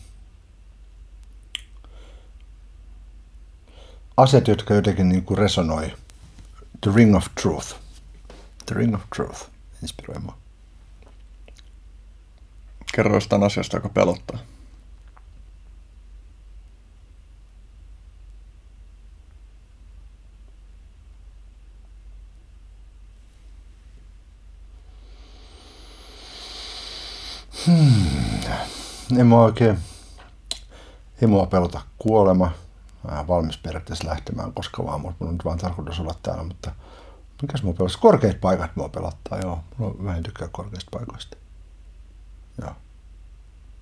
asiat, jotka jotenkin niin kuin resonoi The Ring of Truth. The Ring of Truth inspiroi mua. Kerro jostain asiasta, joka pelottaa. Hmm. En mua oikein, ei mua pelota kuolema. Mä olen valmis periaatteessa lähtemään koska vaan, mutta mun on nyt vaan tarkoitus olla täällä, mutta mikäs mua pelottaa? Korkeat paikat mua pelottaa, joo. Mulla vähän tykkää korkeista paikoista. Joo.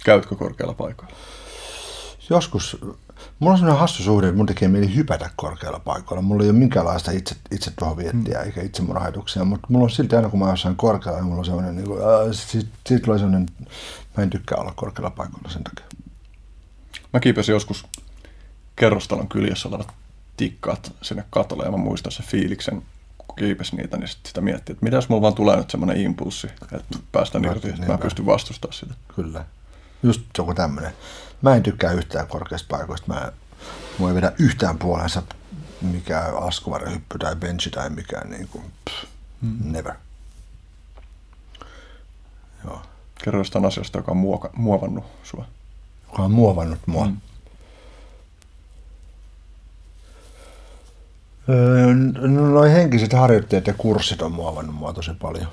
Käytkö korkealla paikalla? Joskus, mulla on sellainen hassu suhde, että mun tekee mieli hypätä korkealla paikoilla. Mulla ei ole minkäänlaista itse, itse tuohon viettiä mm. eikä itsemurhaituksia, mutta mulla on silti aina kun mä oon jossain korkealla, niin mulla on sellainen, niin kuin, äh, siitä, siitä tulee sellainen, mä en tykkää olla korkealla paikoilla sen takia. Mä kiipesin joskus kerrostalon kyljessä olevat tikkaat sinne katolle ja mä muistan sen fiiliksen, kun kiipesi niitä, niin sit sitä miettii, että mitäs mulla vaan tulee nyt semmoinen impulssi, että päästään irti, että mä pystyn vastustamaan sitä. Kyllä. Just joku tämmöinen. Mä en tykkää yhtään korkeista paikoista. Mä, mua ei vedä yhtään puolensa mikä askuvarjohyppy tai benchi tai mikään niin kuin, pff, hmm. never. Joo. Kerro jostain asiasta, joka on muoka, muovannut sua. Joka on muovannut mua. Hmm. No, noi henkiset harjoitteet ja kurssit on muovannut mua tosi paljon.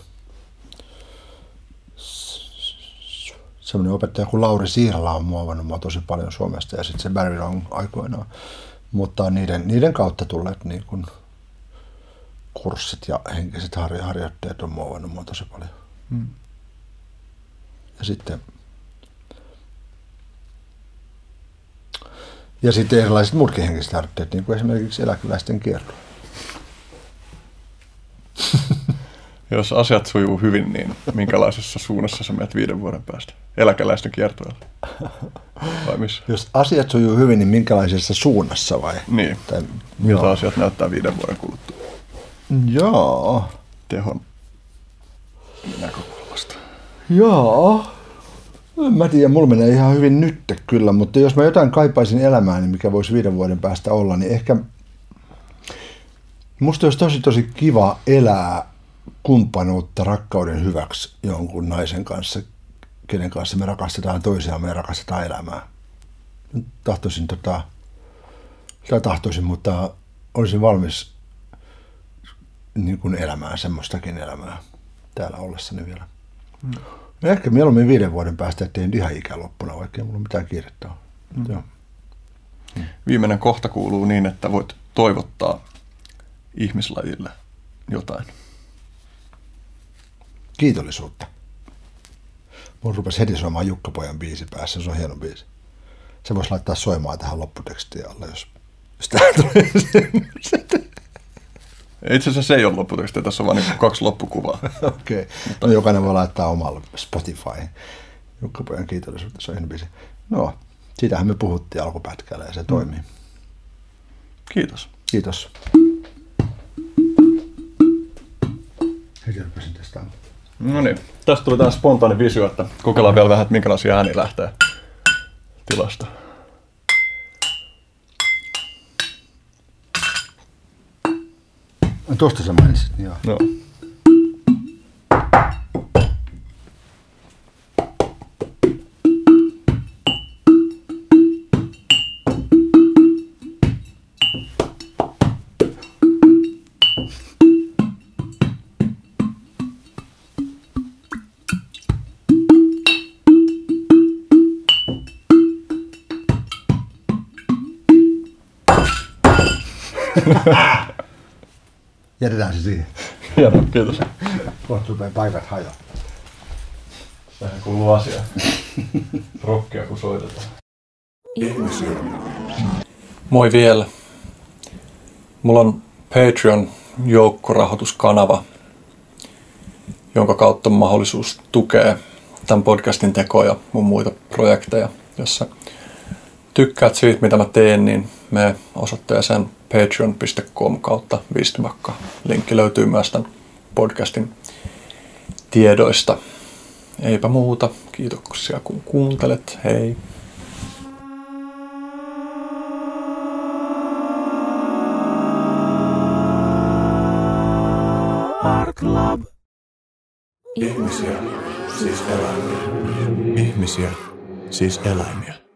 Sellainen opettaja kuin Lauri Siirala on muovannut mua tosi paljon Suomesta ja sitten se Barry Long aikoinaan. Mutta niiden, niiden kautta tulleet niin kun kurssit ja henkiset harjoitteet on muovannut mua tosi paljon. Hmm. Ja sitten Ja sitten erilaiset muutkin henkiset harjoitteet, niin kuin esimerkiksi eläkeläisten kierto. Jos asiat sujuu hyvin, niin minkälaisessa suunnassa sä menet viiden vuoden päästä? Eläkeläisten kiertoilla? Vai missä? Jos asiat sujuu hyvin, niin minkälaisessa suunnassa vai? Niin. Tai, Miltä joo. asiat näyttää viiden vuoden kuluttua? Joo. Tehon näkökulmasta. Joo. En mä tiedä, mulla menee ihan hyvin nyt kyllä, mutta jos mä jotain kaipaisin elämään, niin mikä voisi viiden vuoden päästä olla, niin ehkä musta olisi tosi tosi kiva elää kumppanuutta rakkauden hyväksi jonkun naisen kanssa, kenen kanssa me rakastetaan toisiaan, me rakastetaan elämää. Tahtoisin tota, tai tahtoisin, mutta olisin valmis niin kuin elämään semmoistakin elämää täällä ollessani vielä. Mm. Ehkä mieluummin viiden vuoden päästä, ettei nyt ihan ikä loppuna, vaikka ei mulla mitään kiirettä ole. Mm. Joo. Mm. Viimeinen kohta kuuluu niin, että voit toivottaa ihmislajille jotain. Kiitollisuutta. Mun rupesi heti soimaan Jukka-pojan biisi päässä, se on hieno biisi. Se voisi laittaa soimaan tähän lopputekstiin alle, jos, jos tulee itse asiassa se ei ole lopputeksti, tässä on vain niin kaksi loppukuvaa. Okei, okay. Mutta... no jokainen voi laittaa omalla Spotify. Jukka Pojan kiitollisuutta, se on biisi. No, siitähän me puhuttiin alkupätkällä ja se mm. toimii. Kiitos. Kiitos. Heti rupesin tästä. No niin, tästä tuli tämä spontaani visio, että kokeillaan vielä vähän, että minkälaisia ääniä lähtee tilasta. Tuosta sä mainitsit, joo. No. Jätetään se siihen. Hienoa, kiitos. Kohta rupeaa paikat hajoa. Tähän kuuluu asia. Rokkia kun soitetaan. Moi vielä. Mulla on Patreon joukkorahoituskanava, jonka kautta on mahdollisuus tukea tämän podcastin tekoa ja mun muita projekteja. Jos sä tykkäät siitä, mitä mä teen, niin me osoitteeseen patreon.com kautta Vistmakka. Linkki löytyy myös tämän podcastin tiedoista. Eipä muuta. Kiitoksia kun kuuntelet. Hei. Club. Ihmisiä, siis eläimiä. Ihmisiä, siis eläimiä.